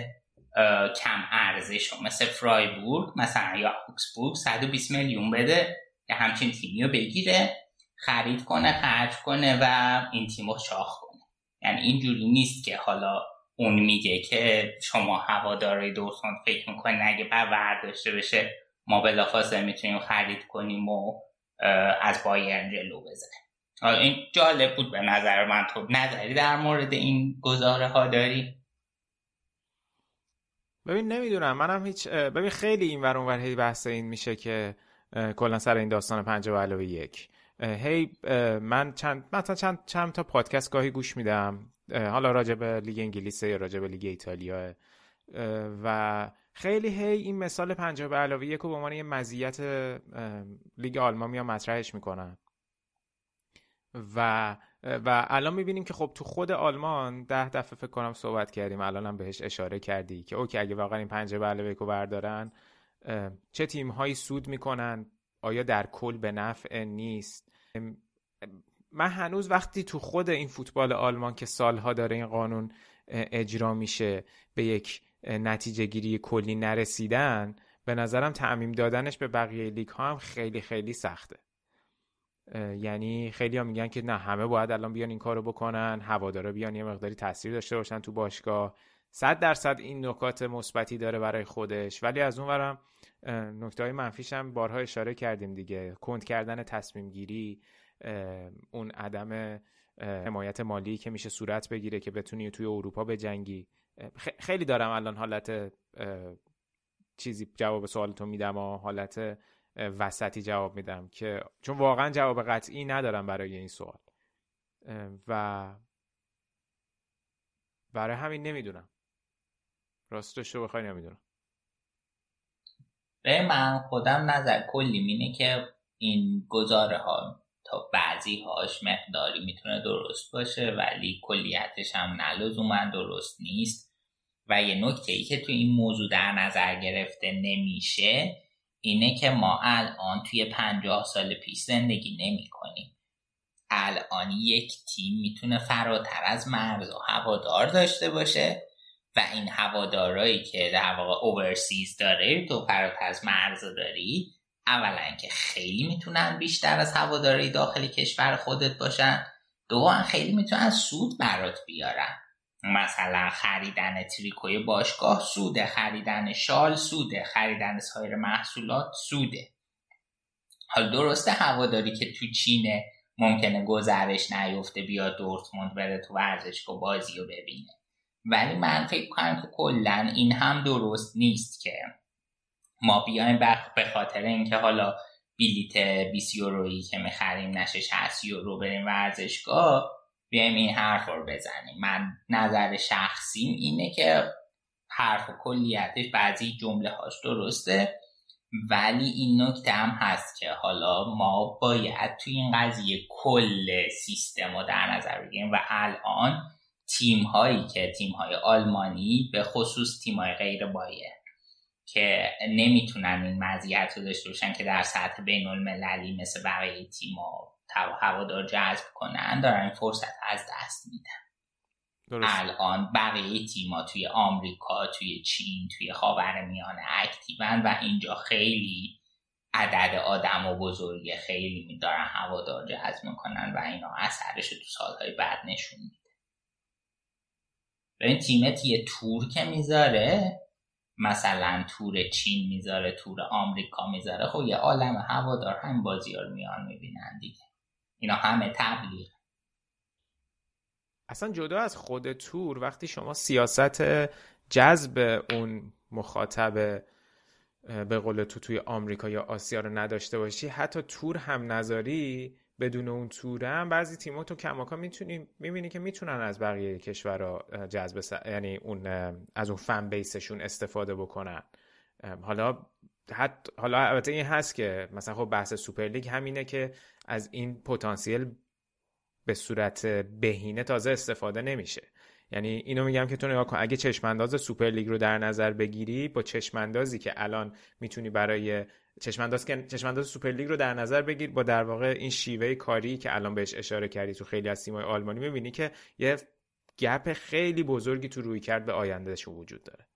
کم ارزش مثل فرایبورگ مثلا یا اوکسبورگ 120 میلیون بده که همچین تیمی رو بگیره خرید کنه خرج کنه و این تیم رو شاخ کنه. یعنی اینجوری نیست که حالا اون میگه که شما هواداری دوستان فکر می‌کنین اگه بر داشته بشه ما بلافاصله می‌تونیم خرید کنیم و از بایرن جلو بزنیم. این جالب بود به نظر من. تو نظری در مورد این گزاره ها داری؟ ببین نمی‌دونم. منم هیچ ببین خیلی این ور اونور هی بحث این میشه که کلا سر این داستان پنجاه به علاوه یک. هی من چند مثلا چند چند تا پادکست گاهی گوش میدم. حالا راجع به لیگ انگلیس یا راجع به لیگ ایتالیا. و خیلی هی این مثال پنجاه به علاوه یک به عنوان یه مزیت لیگ آلمان میان مطرحش می‌کنن. و و الان می‌بینیم که خب تو خود آلمان ده دفعه فکر کنم صحبت کردیم الان هم بهش اشاره کردی که okay اگه واقعا این پنجاه به علاوه رو بردارن چه تیم هایی سود می‌کنن؟ آیا در کل به نفع نیست؟ من هنوز وقتی تو خود این فوتبال آلمان که سالها داره این قانون اجرا میشه به یک نتیجه گیری کلی نرسیدن به نظرم تعمیم دادنش به بقیه لیگ ها هم خیلی خیلی سخته. یعنی خیلی ها میگن که نه همه باید الان بیان این کارو بکنن هوادارا بیان یه مقداری تاثیر داشته باشن تو باشگاه. صد درصد این نکات مثبتی داره برای خودش. ولی از اون ورم نکته های منفیش هم بارها اشاره کردیم دیگه. کند کردن تصمیم گیری اون عدم حمایت مالی که میشه صورت بگیره که بتونی توی اروپا بجنگی. خیلی دارم الان حالت چیزی جواب سوالتو میدم و حالت وسطی جواب میدم که چون واقعا جواب قطعی ندارم برای این سوال. و برای همین نمی‌دونم. راستش رو بخوای نمی‌دونم. به من خودم نظر کلی مینه که این گزاره ها تا بعضی هاش مقداری می‌تونه درست باشه ولی کلیتش هم نلزوما درست نیست. و یه نکته ای که توی این موضوع در نظر گرفته نمیشه اینه که ما الان توی پنجاه سال پیش زندگی نمی کنیم. الان یک تیم می‌تونه فراتر از مرز و هوادار داشته باشه و این هوادارایی که در واقع اوورسیز داره تو فراتر از مرز داری اولا که خیلی می‌تونن بیشتر از هواداری داخل کشور خودت باشن دوم خیلی می‌تونن سود برات بیارن. مثلا خریدن تریکوی باشگاه سوده خریدن شال سوده خریدن سایر محصولات سوده حال درسته هواداری که تو چینه ممکنه گذرش نیفته بیاد دورتموند بره تو ورزشگاه بازی رو ببینه. ولی من فکر کنم که کلا این هم درست نیست که ما بیایم به خاطر اینکه حالا بلیت 20 یورویی که می‌خریم نشه 60 یورو بریم ورزشگاه بیایم این حرف رو بزنیم. من نظر شخصیم اینه که حرف و کلیتش بعضی جمله هاش درسته ولی این نکته هم هست که حالا ما باید توی این قضیه کل سیستم رو در نظر بگیریم و الان تیم هایی که تیم های آلمانی به خصوص تیم های غیر بایر که نمی‌تونن این مزیت رو داشته باشن که در سطح بین المللی مثل بقیه تیم هوادار جذب کنن دارن این فرصت از دست میدن. الان بقیه تیما توی آمریکا توی چین توی خاورمیانه اکتیون و اینجا خیلی عدد آدم و بزرگی خیلی میدارن هوادار جذب می‌کنن و اینا اثرش تو سالهای بعد نشون میده. به این تیمت یه تور که می‌ذاره مثلا تور چین می‌ذاره تور آمریکا می‌ذاره خب یه عالم هوادار هم بازی رو میان می‌بینن دیگه. اینا همه تبلیغ اصلا جدا از خود تور وقتی شما سیاست جذب اون مخاطب به قول تو توی آمریکا یا آسیا رو نداشته باشی حتی تور هم نذاری بدون اون تورم بعضی تیم‌ها تو کماکان می‌تونی می‌بینی که می‌تونن از بقیه کشورها جذب س... یعنی اون از اون fan base شون استفاده بکنن. حالا حتی حالا البته این هست که مثلا خب بحث سوپرلیگ همینه که از این پتانسیل به صورت بهینه تازه استفاده نمیشه. یعنی اینو میگم که تو نگاه کن اگه چشمانداز سوپر لیگ رو در نظر بگیری با چشماندازی که الان می‌تونی برای چشمانداز که چشمانداز سوپر لیگ رو در نظر بگیر با در واقع این شیوه کاری که الان بهش اشاره کردی تو خیلی از تیم‌های آلمانی می‌بینی که یه gap خیلی بزرگی تو رویکرد به آینده‌ش وجود داره.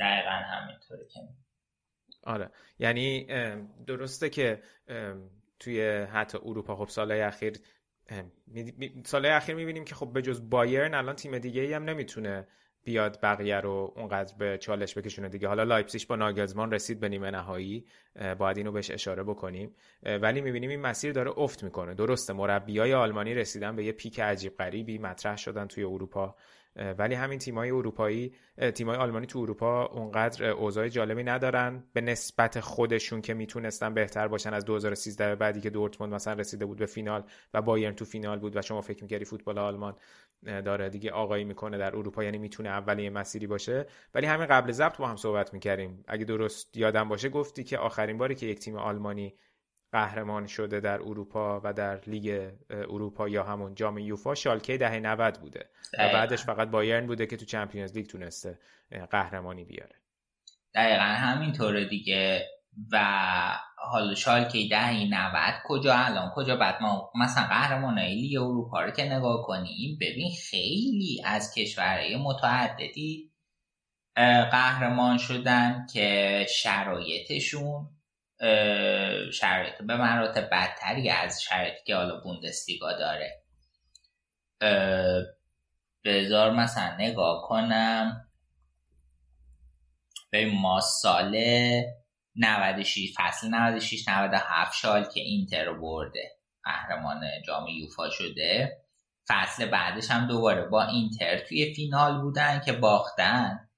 دقیقا همینطوره که آره. یعنی درسته که توی حتی اروپا خب سالهای اخیر سالهای اخیر می‌بینیم که خب به جز بایرن الان تیم دیگه ای هم نمی‌تونه بیاد بقیه رو اونقدر به چالش بکشونه دیگه. حالا لایپزیش با ناگلزمان رسید به نیمه نهایی باید اینو بهش اشاره بکنیم. ولی می‌بینیم این مسیر داره افت می‌کنه. درسته مربیای آلمانی رسیدن به یه پیک عجیب غریبی مطرح شدن توی اروپا. ولی همین تیمای اروپایی تیمای آلمانی تو اروپا اونقدر اوضاع جالبی ندارن. به نسبت خودشون که می‌تونستن بهتر باشن از 2013 بعدی که دورتموند مثلا رسیده بود به فینال و بایرن تو فینال بود و شما فکر می‌کردی فوتبال آلمان داره دیگه آقایی می‌کنه در اروپا یعنی می‌تونه اولی مسیری باشه. ولی همین قبل ضبط با هم صحبت می‌کردیم. اگه درست یادم باشه گفتی که آخرین باری که یک تیم آلمانی قهرمان شده در اروپا و در لیگ اروپا یا همون جام یوفا شالکه دهه 90 بوده. و بعدش فقط بایرن بوده که تو چمپیونز لیگ تونسته قهرمانی بیاره. دقیقا همینطوره دیگه. و حالا شالکه دهه 90 کجا الان؟ کجا بعد ما مثلا قهرمان لیگ اروپا رو که نگاه کنیم ببین خیلی از کشورهای متعددی قهرمان شدن که شرایطشون شرایط. به مراتب بدتری از شرایطی که حالا بوندسلیگا داره. بذار مثلا نگاه کنم. به ما سال 96 فصل 96 97 شال که اینتر رو برده قهرمان جام یوفا شده. فصل بعدش هم دوباره با اینتر توی فینال بودن که باختن.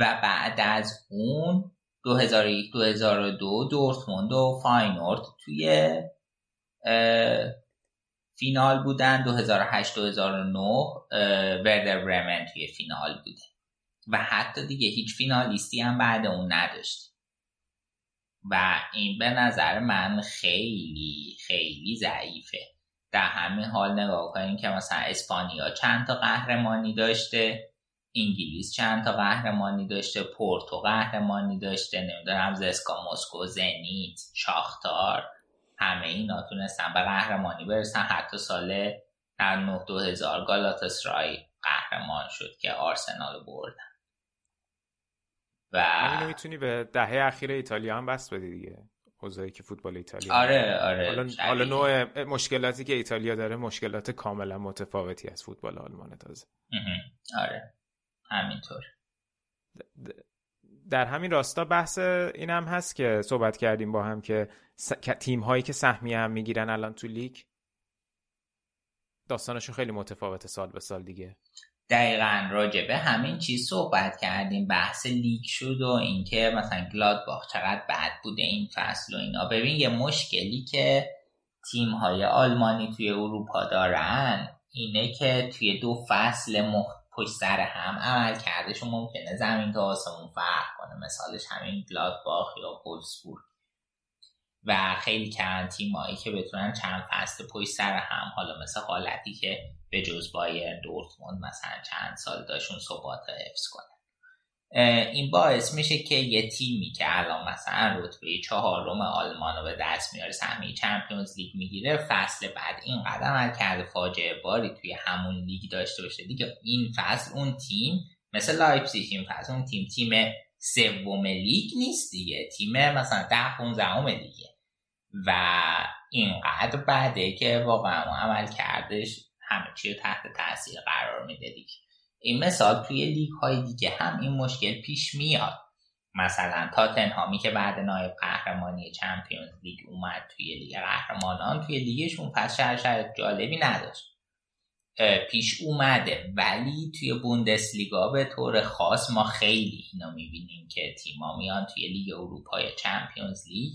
و بعد از اون 2001 2002 دورتموند و فاینورد توی فینال بودن. 2008 2009 وردر برمن توی فینال بوده. و حتی دیگه هیچ فینالیستی هم بعد اون نداشت. و این به نظر من خیلی خیلی ضعیفه. در همین حال نگاه کنیم که مثلا اسپانیا چند تا قهرمانی داشته. انگلیس. چند تا قهرمانی داشته پورتو قهرمانی داشته نمی‌دونم زسکا مسکو زنیت شاختار همه اینا تونستن به قهرمانی برسن. حتی سال در 9 2000 گالاتاسرای قهرمان شد که آرسنال بردن. و اینو می‌تونی به دهه اخیر ایتالیا هم بس بدی دیگه. حوزه‌ای که فوتبال ایتالیا. آره آره حالا, حالا نوع مشکلاتی که ایتالیا داره مشکلات کاملا متفاوتی از فوتبال آلمان تازه. آره. همینطور. در همین راستا بحث این هم هست که صحبت کردیم با هم که س... تیم هایی که سهمیه هم می‌گیرن الان تو لیگ؟ داستانشون خیلی متفاوته سال به سال دیگه. دقیقا راجبه همین چیز صحبت کردیم. بحث لیگ شد و اینکه مثلا گلادباخ چقدر بد بوده این فصل و اینا. ببین یه مشکلی که تیم های آلمانی توی اروپا دارن اینه که توی دو فصل مخ... پشت سر هم عمل کردشون ممکنه زمین تا آسمون فرق کنه. مثالش همین گلادباخ یا وولسبورگ و خیلی کردن تیمایی که بتونن چند فصل پشت سر هم حالا مثل حالتی که به جز بایر دورتموند مثلا چند سال داشون ثبات حفظ کنه. این باعث میشه که یه تیمی که الان مثلا رتبه چهارم آلمان رو به دست میاره سهمیه چمپیونز لیگ می‌گیره فصل بعد این قدم کرده. فاجعه باری توی همون لیگ داشته باشه. دیگه این فصل اون تیم مثل لایپزیگ این فصل اون تیم تیم سوم لیگ نیست دیگه. تیم مثلا ده 15 لیگه. و اینقدر بده که واقعا عملکردش همه چی تحت تاثیر قرار میده دیگه. این مثال توی لیگ های دیگه هم این مشکل پیش میاد. مثلا تاتنهامی که بعد نایب قهرمانی Champions League اومد توی لیگ قهرمانان توی لیگشون پوزیشن جالبی نداشت. پیش اومده. ولی توی بوندسلیگا به طور خاص ما خیلی اینو می‌بینیم که تیما میان توی لیگ اروپای Champions League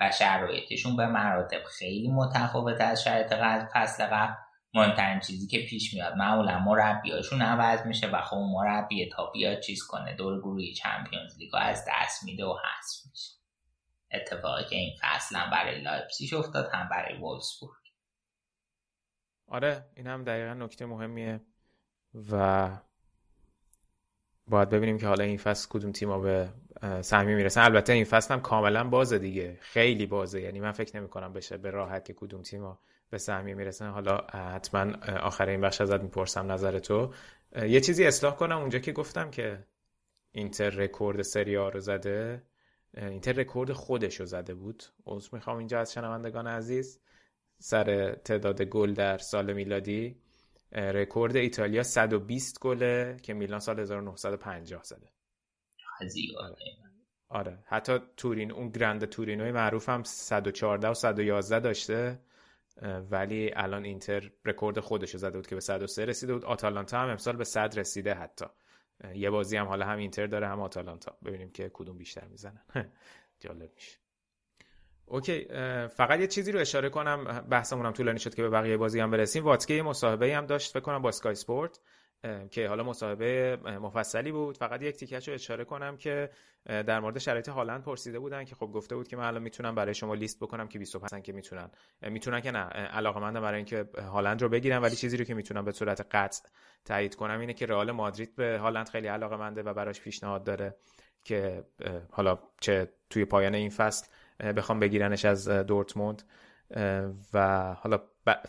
و شرایطشون به مراتب خیلی متفاوت از شرایط فصل قبل. مهمترین چیزی که پیش میاد. معمولا مربیاشون عوض میشه و خب مربی تا بیاد چیز کنه دور گروهی چمپیونز لیگا از دست میده و حذف میشه. اتفاقی که این فصل هم برای لایپسیش افتاد هم برای وولسبورگ آره این هم دقیقا نکته مهمیه و باید ببینیم که حالا این فصل کدوم تیما به سهمیه می‌رسن. البته این فصل هم کاملا بازه دیگه. خیلی بازه. یعنی من فکر نمی کنم بشه به راحت که کدوم تیما به سهمیه می‌رسن. حالا حتما آخر این بخش ازت می‌پرسم نظر تو. یه چیزی اصلاح کنم. اونجا که گفتم که اینتر رکورد سری آ رو زده اینتر رکورد خودش رو زده بود. عذر می‌خوام اینجا از شنوندگان عزیز. سر تعداد گل در سال میلادی رکورد ایتالیا 120 گله که میلان سال 1950 زده. آره. آره. حتی تورین اون Grande Torino ی معروف هم 114 و 111 داشته. ولی الان اینتر رکورد خودش زده بود که به 103 رسیده بود. آتالانتا هم امسال به 100 رسیده حتی. یه بازی هم حالا هم اینتر داره هم آتالانتا. ببینیم که کدوم بیشتر می‌زنن. جالب میشه. okay فقط یه چیزی رو اشاره کنم. بحثمون هم طولانی شد که به بقیه بازی هم برسیم. واتکه مصاحبه هم داشت فکر کنم با اسکای سپورت. که حالا مصاحبه مفصلی بود. فقط یک تیکش رو اشاره کنم که در مورد شرایط هالند پرسیده بودن که خب گفته بود که من الان می‌تونم برای شما لیست بکنم که 25 که می‌تونن. می‌تونن که نه. علاقه مندم برای اینکه هالند رو بگیرم ولی چیزی رو که می‌تونم به صورت قطع تایید کنم اینه که رئال مادرید به هالند خیلی علاقه منده و براش پیشنهاد داره که حالا چه توی پایان این فصل بخوام بگیرنش از دورتموند. و حالا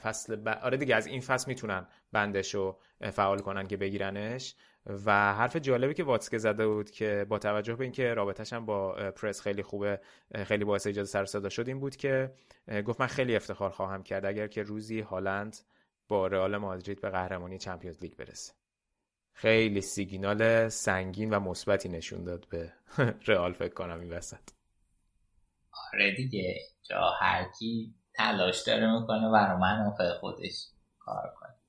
فصل ب... آره دیگه از این فصل می‌تونن بندش رو فعال کنن که بگیرنش. و حرف جالبی که واتسکه زده بود که با توجه به اینکه رابطش هم با پرس خیلی خوبه خیلی باعث ایجاد سر صدا شد این بود که گفت من خیلی افتخار خواهم کرد اگر که روزی هالند با رئال مادرید به قهرمانی چمپیونز لیگ برسه. خیلی سیگنال سنگین و مثبتی نشون داد به رئال فکر کنم این وسط. آره دیگه جا هر کی تلاش داره می‌کنه برای منافع خودش کار کنه.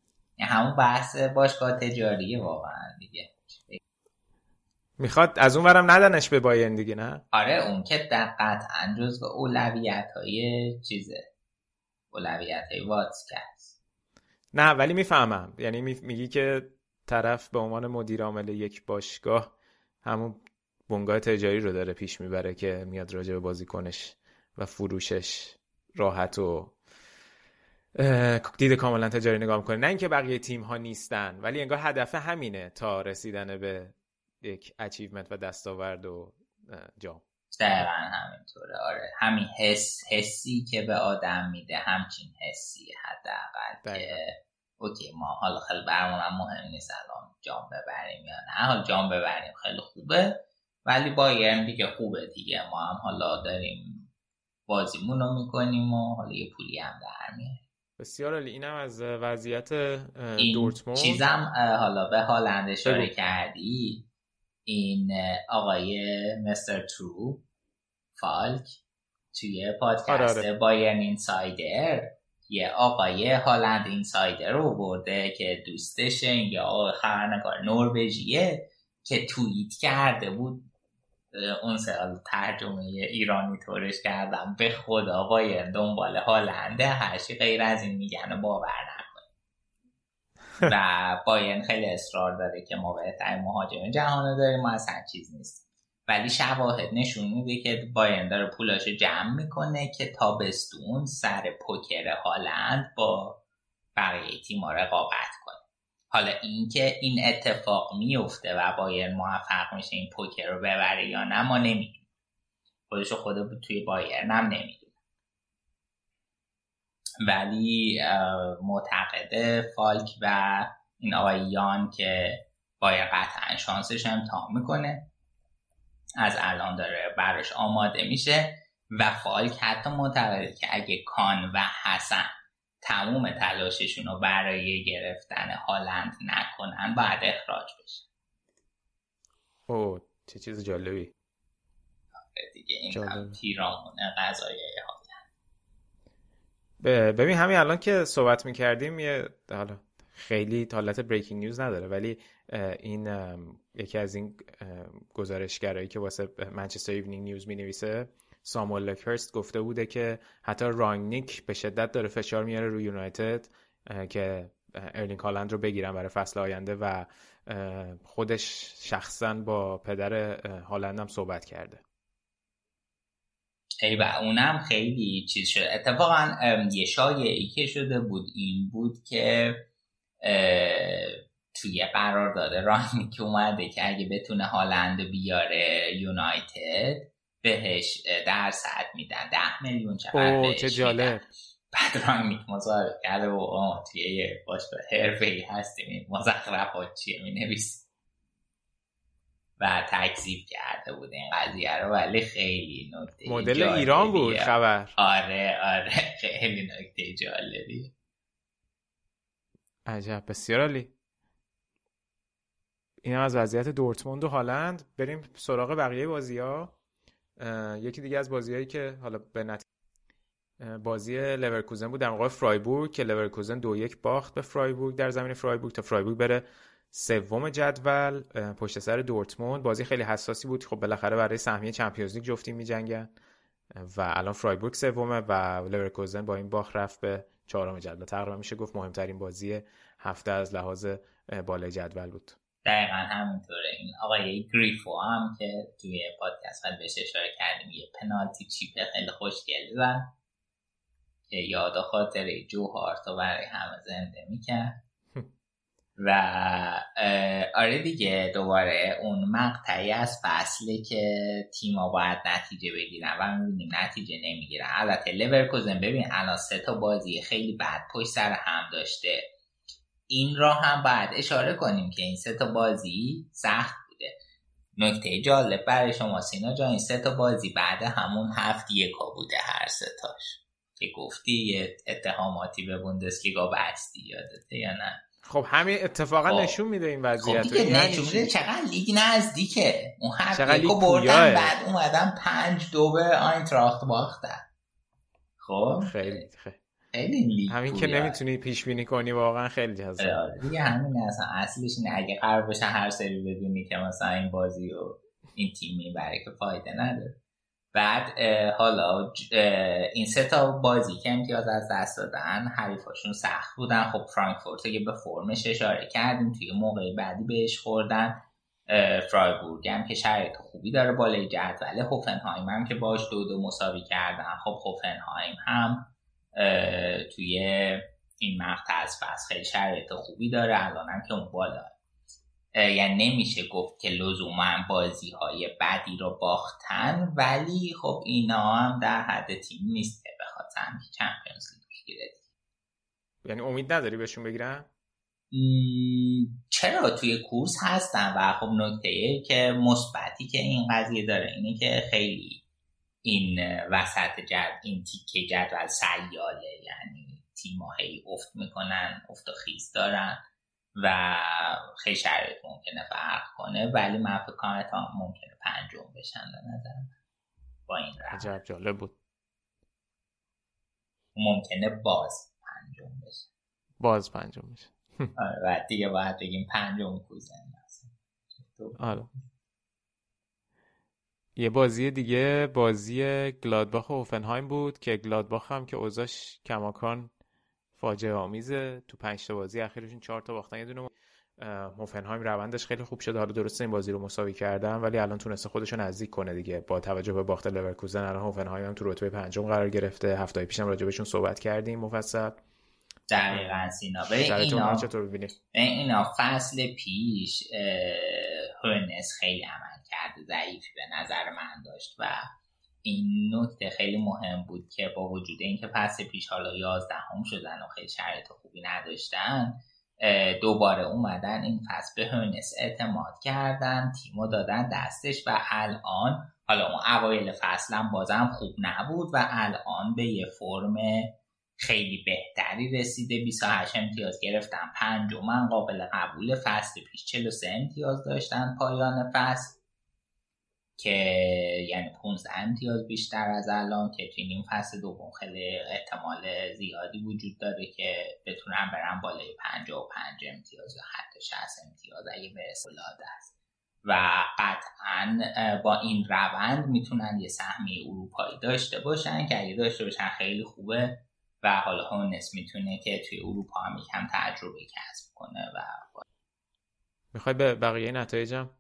همون بحث باشگاه تجاریه واقعا دیگه. می‌خواد از اون ورم ندنش به بایرن دیگه نه؟ آره اون که در قطعا جز اولویت های چیزه. اولویت های هست نه ولی می‌فهمم. یعنی میگی که طرف به عنوان مدیر عامل یک باشگاه همون بنگاه تجاری رو داره پیش می‌بره که میاد راجع به بازیکنش و فروشش راحت و دید کاملا تجاری نگاه می‌کنه. نه اینکه بقیه تیم ها نیستن ولی انگار هدف همینه تا رسیدن به یک achievement و دستاورد و جام. دقیقا همینطوره. آره همین حس حسی که به آدم میده همچین حسی حداقل که okay ما حالا خیلی برامون هم مهم نیست الان جام ببریم یا نه. حالا جام ببریم خیلی خوبه ولی بایرن دیگه خوبه دیگه. ما هم حالا داریم بازیمون رو می‌کنیم و حالا یه پولی هم در میاریم بسیار عالی. اینم از وضعیت دورتموند. چیزم حالا به هالند اشاره کردی؟ این آقای مستر ترو فالک توی پادکست آره آره. بایرن اینسایدر. یه آقای هالند اینسایدر رو برده که دوستشه یا خبرنگار نروژیه که توییت کرده بود اون سال ترجمه ایرانی طورش کردم به خدا باید دنبال هالنده هرچی غیر از این میگن و باور نکنیم و باین خیلی اصرار داره که ما بهترین مهاجم جهان داریم ما اصلا چیز نیست ولی شواهد نشون میده که باین داره پولاش جمع می‌کنه که تابستون سر پوکر هالند با بقیه تیما رقابت حالا اینکه این اتفاق میفته و بایر موفق میشه این پوکر رو ببره یا نه ما نمی‌دونیم. خودشو خود توی بایر نم نمی‌دونه ولی معتقده فالک و این آقای یان که بایر قطعا شانسش امتحان می‌کنه. از الان داره براش آماده میشه و فالک حتی معتقده که اگه کان و حسن تموم تلاششون رو برای گرفتن هالند نکنن باید اخراج بشه. او چه چیز جالبی. آره دیگه این هم پیرامون قضایای ببین همین الان که صحبت می‌کردیم یه حالا خیلی حالت breaking news نداره ولی این یکی از این گزارشگرایی که واسه Manchester Evening News می نویسه ساموئل لاکهرست گفته بوده که حتی رانگنیک به شدت داره فشار میاره روی یونایتد که ارلینگ هالند رو بگیرن برای فصل آینده و خودش شخصا با پدر هالند هم صحبت کرده. ای با اونم خیلی چیز شد اتفاقا یه شایعه‌ای که شده بود این بود که توی قرارداد رانگنیک اومده که اگه بتونه هالند بیاره یونایتد بهش درصد میدن ده میلیون چقدر چه جالب. بعد رانگنیک مزارب کرده و توی یه باشگاه حرفه ای هستیم مزخرفات چیه می نویس و تکذیب کرده بود این قضیه رو ولی خیلی نکته مدل ایران بود خبر. آره آره خیلی نکته جالبی عجب بسیار عالی. این از وضعیت دورتموند و هالند. بریم سراغ بقیه بازی ها یکی دیگه از بازیهایی که حالا به نتیجه بازی لورکوزن بود در مقابل فرایبورگ که لورکوزن دو یک باخت به فرایبورگ در زمین فرایبورگ تا فرایبورگ بره سوم جدول پشت سر دورتموند. بازی خیلی حساسی بود. خب بالاخره برای سهمیه Champions League جفتی میجنگن. و الان فرایبورگ سومه و لورکوزن با این باخت رفت به چهارم جدول. تقریبا میشه گفت مهمترین بازی هفته از لحاظ بالای جدول بود. دقیقا همینطوره این آقای گریفو هم که توی پادکست خیلی بهش اشاره کردیم یه پنالتی چیپ خیلی خوشگل زن که یاد خاطر جو هارتو برای همه زنده می‌کرد. و آره دیگه دوباره اون مقطعی از فصله که تیما باید نتیجه بگیرن و می‌بینیم نتیجه نمی‌گیرن. البته لورکوزن ببین الان سه تا بازی خیلی بد پشت سر هم داشته. این را هم باید اشاره کنیم که این سه تا بازی سخت بوده. نکته جالب برای شما سینا جا این سه تا بازی بعد همون هفت یکا بوده هر سه تاش. که گفتی یه اتهاماتی به بوندسلیگا بستی یادته یا نه؟ خب همین اتفاقا خب. نشون میده این وضعیت. خب دیگه یعنی نشون میده چقدر لیگ نزدیکه. اون هر لیگ بردن بعد اومدن پنج دو به آینتراخت باختن. خب؟ خیلی خیلی. خیلی همین که نمی‌تونی پیش بینی کنی واقعا خیلی جذاب. آره دیگه همین اصلا اصلش اینه اگه قرار باشه هر سری بدونی که مثلا این بازی رو این تیم می‌بره که فایده نداره. بعد حالا این سه تا بازی که امتیاز از دست دادن حریفاشون سخت بودن. خب فرانکفورت که به فرمش اشاره کردیم توی موقع بعدی بهش خوردن. فرایبورگ هم که شرایط خوبی داره بالای جدول. هوفنهایم هم که باش دو دو مساوی کردن. خب هوفنهایم هم توی این مقطع از فصل. خیلی شرایط خوبی داره الان هم که اون بالا. یعنی نمیشه گفت که لزوما بازی های بدی رو باختن ولی خب اینا هم در حد تیم نیست که بخواد که چمپیونز لیگ بگیره. یعنی امید نداری بهشون بگیرن؟ چرا؟ توی کورس هستن و خب نکته که مثبتی که این قضیه داره اینه که خیلی این وسط جد این تیکه جدول سیاله یعنی تیم هی افت می‌کنن افت و خیز دارن و خیلی شرایط ممکنه فرق کنه ولی من فکر کنم تا ممکنه پنجم بشن به نظر با این عجب جالب بود. ممکنه باز پنجم بشه باز پنجم بشه آره و دیگه باید بگیم پنجم کوزن آره. یه بازی دیگه بازی گلادباخ و اوفنهایم بود که گلادباخ هم که اوزاش کماکان فاجعه آمیزه. تو پنج تا بازی اخیرشون چهار تا باختن. یه دونه هوفنهایم روندش خیلی خوب شده حالا درسته این بازی رو مساوی کردن ولی الان تونسته خودش رو نزدیک کنه دیگه. با توجه به باخت لورکوزن الان هوفنهایم هم تو رتبه پنجم قرار گرفته. هفته پیشم راجع بهشون صحبت کردیم مفصل. دقیقا سینا. اینا چطور اینا فصل پیش هرنس خیلی عمل کرده ضعیفی به نظر من داشت و این نکته خیلی مهم بود که با وجود اینکه پس پیش حالا یازدهم شدن و خیلی شرایط خوبی نداشتن دوباره اومدن این فصل به هرنس اعتماد کردن تیمو دادن دستش و الان حالا اون اوایل فصل بازم خوب نبود و الان به یه فرم خیلی بهتری رسیده. 28 امتیاز گرفتن پنجم قابل قبول فصل پیش 43 امتیاز داشتن پایان فصل. که یعنی 15 امتیاز بیشتر از الان که توی این فصل دوم خیلی احتمال زیادی وجود داره که بتونن برن بالای 55 امتیاز یا حتی 60 امتیاز اگه العاده است و قطعا با این روند می‌تونن یه سهمی اروپایی داشته باشن که اگه داشته باشن خیلی خوبه و حالا هونس می‌تونه که توی اروپا هم یکم تجربه کسب کنه و می‌خوای به بقیه نتایجم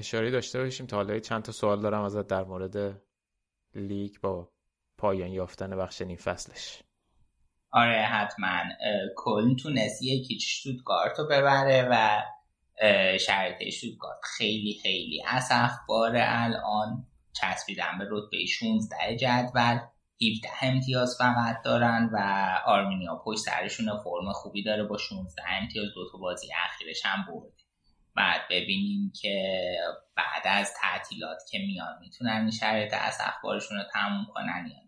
اشاره داشته باشیم تا حالا چند تا سوال دارم ازت در مورد لیگ با پایان یافتن بخش این فصلش. آره حتما. کل تونست یکی شتوتگارت رو ببره و شرط شتوتگارت خیلی خیلی اصف باره. الان چسبیدن به رتبه 16 جدول 17 امتیاز فقط دارن و آرمینیا پشت سرشون فرم خوبی داره با 16 امتیاز. دو تا بازی اخیرش هم برده. بعد ببینیم که بعد از تعطیلات که میان می‌تونن این شرایط از اخبارشون رو تموم کنن یا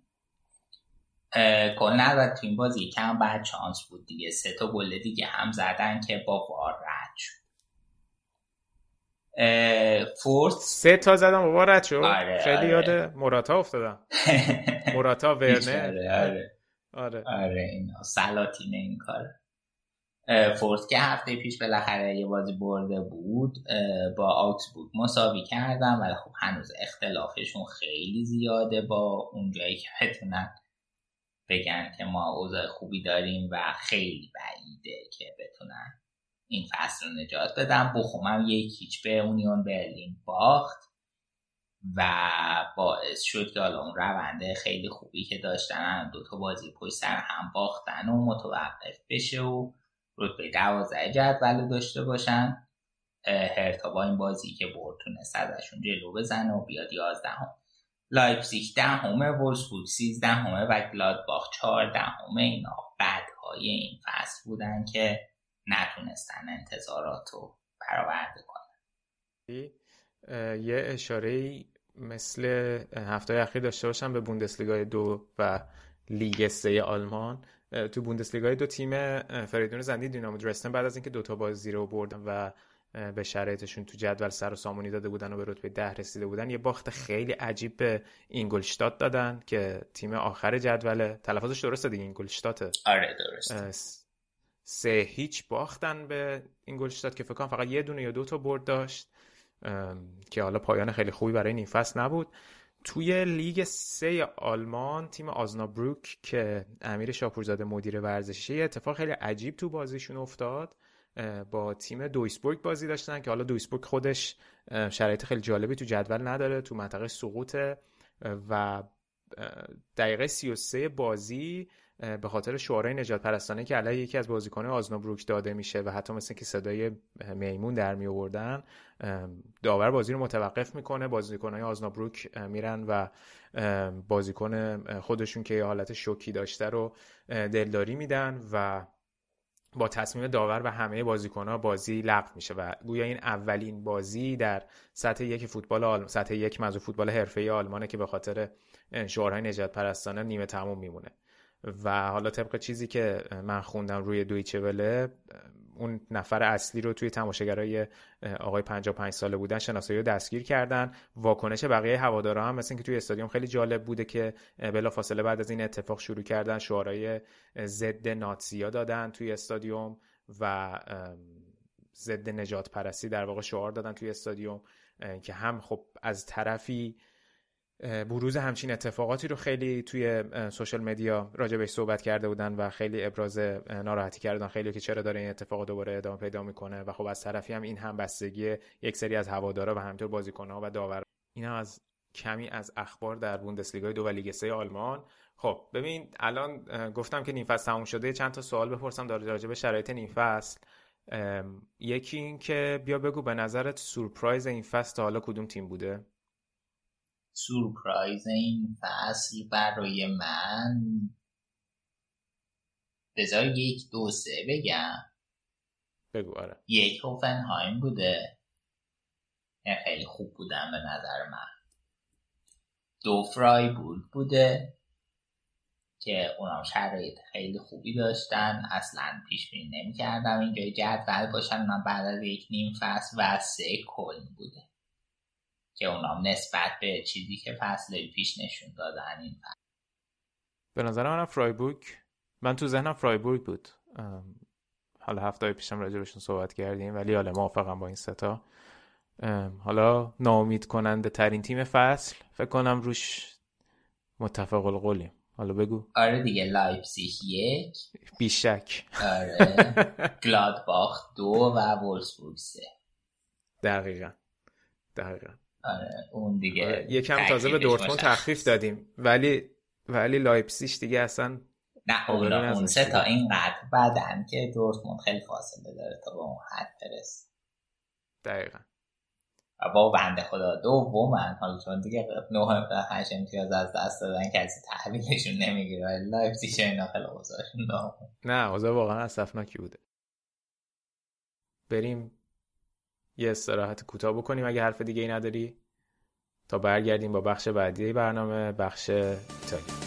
کل نظر تو این بازی کم بعد چانس بود دیگه. سه تا گل دیگه هم زدن که با وار رد شد. فورت سه تا زدن با وار رد شد. آره خیلی آره. یاد موراتا افتادم. موراتا ورنر. آره آره. آره, آره اینا. سلاطین این کاره فورس که هفته پیش بالاخره یه بازی برده بود با بود مساوی کردن ولی خب هنوز اختلافشون خیلی زیاده با اونجایی که بتونن بگن که ما اوضاع خوبی داریم و خیلی بعیده که بتونن این فصل رو نجات بدن. بوخوم هم یک هیچ به اونیون برلین باخت و باعث شد که حالا اون روند خیلی خوبی که داشتن دوتا بازی پشت سر هم باختن و متوقف بشه و رتبه دوازده جدول داشته باشن. هرتا با این بازی که برد تونست جلو بزنه و بیاد یازدهم. لایپزیگ دهمه وولسبورگ سیزدهمه و گلادباخ چهاردهمه. اینا بدهای این فصل بودن که نتونستن انتظارات رو برآورده کنن. یه اشاره مثل هفته اخیر داشته باشم به بوندسلیگای دو و لیگ سه آلمان. تو بوندسلیگا دو تیم فریدون زندی دینامو درستن بعد از اینکه دوتا بازی رو بردن و به شرایطشون تو جدول سر و سامونی داده بودن و به رتبه ده رسیده بودن یه باخت خیلی عجیب به اینگلشتات دادن که تیم آخر جدوله تلفظش درسته دیگه اینگلشتاته آره درست سه هیچ باختن به اینگلشتات که فکر فقط یه دونه یا دو تا برد داشت که حالا پایان خیلی خوبی برای این فصل نبود. توی لیگ سه آلمان تیم آزنابروک که امیر شاپورزاده مدیر ورزشی اتفاق خیلی عجیب تو بازیشون افتاد. با تیم دویسبورگ بازی داشتن که حالا دویسبورگ خودش شرایط خیلی جالبی تو جدول نداره تو منطقه سقوطه و دقیقه 33 بازی به خاطر شورای نجات پرستانه که علیه یکی از بازیکنان آزنابروک داده میشه و حتی مثل که صدای میمون در می آوردن داور بازی رو متوقف می‌کنه. بازیکنهای آزنابروک میرن و بازیکن خودشون که یه حالت شوکی داشته رو دلداری میدن و با تصمیم داور و همه بازیکنها بازی لغو میشه و گویا این اولین بازی در سطح یک فوتبال آلمان سطح یک مزو فوتبال حرفه‌ای آلمانه که به خاطر شعارهای نجات پرستانه نیمه تموم میمونه. و حالا طبق چیزی که من خوندم روی دویچه وله اون نفر اصلی رو توی تماشاگرای آقای 55 ساله بودن شناسایی رو دستگیر کردن. واکنش بقیه هوادارا هم مثل که توی استادیوم خیلی جالب بوده که بلا فاصله بعد از این اتفاق شروع کردن شعارهای ضد ناتسیا دادن توی استادیوم و ضد نجات پرستی در واقع شعار دادن توی استادیوم که هم خب از طرفی بروز همچین اتفاقاتی رو خیلی توی سوشال مدیا راجع بهش صحبت کرده بودن و خیلی ابراز ناراحتی کردن. خیلی که چرا داره این اتفاق دوباره ادامه پیدا می‌کنه و خب از طرفی هم این هم بستگی یک سری از هوادارا و همینطور بازیکنها و داور این هم از کمی از اخبار در بوندسلیگا دو و لیگ سه آلمان. خب ببین الان گفتم که نیم فصل تموم شده. چند تا سوال بپرسم در راجع به شرایط نیم یکی این که بیا بگو به نظرت سورپرایز این فصل حالا کدوم تیم بوده؟ سورپرایز این فصل برای من. بذار یک دو سه بگم. بگو آره. یک هوفنهایم بوده. خیلی خوب بودن به نظر من. دو فرایبورگ بوده که اونام شرایط خیلی خوبی داشتن. اصلا پیش بینی نمی‌کردم اینجای جدول باشن. من بعد از یک نیم فصل و سه کل بوده. که اونام نسبت به چیزی که فصل پیش نشون دادن این فصل. به نظر من فرایبورگ من تو ذهنم فرایبورگ بود. حالا هفته پیشم راجع صحبت کردیم ولی حالا موافقم با این ستا حالا ناامید کننده ترین تیم فصل فکر کنم روش متفق القولیم. حالا بگو. آره دیگه لایپزیگ یک. بیشک. آره. گلادباخ دو و وولسبورگ سه. دقیقا. دقیقا. آره اون دیگه آره. یکم تازه به دورتموند تخفیف دادیم. ولی ولی لایپسیش دیگه اصلا نه اون, اون سه تا اینقدر بعدن که دورتموند خیلی فاصله داره تا به اون حد برس دقیقا. و با بنده خدا دومن حالا چون دیگه نه هشت امتیاز از دست دادن کسی تحویلشون نمی‌گیره. ولی لایپزیگ اینا خیلی اوضاعشون نه. اوضاع واقعا اسفناکی بوده. بریم یه استراحت کوتاه بکنیم اگه حرف دیگه ای نداری. تا برگردیم با بخش بعدی برنامه بخش ایتالیا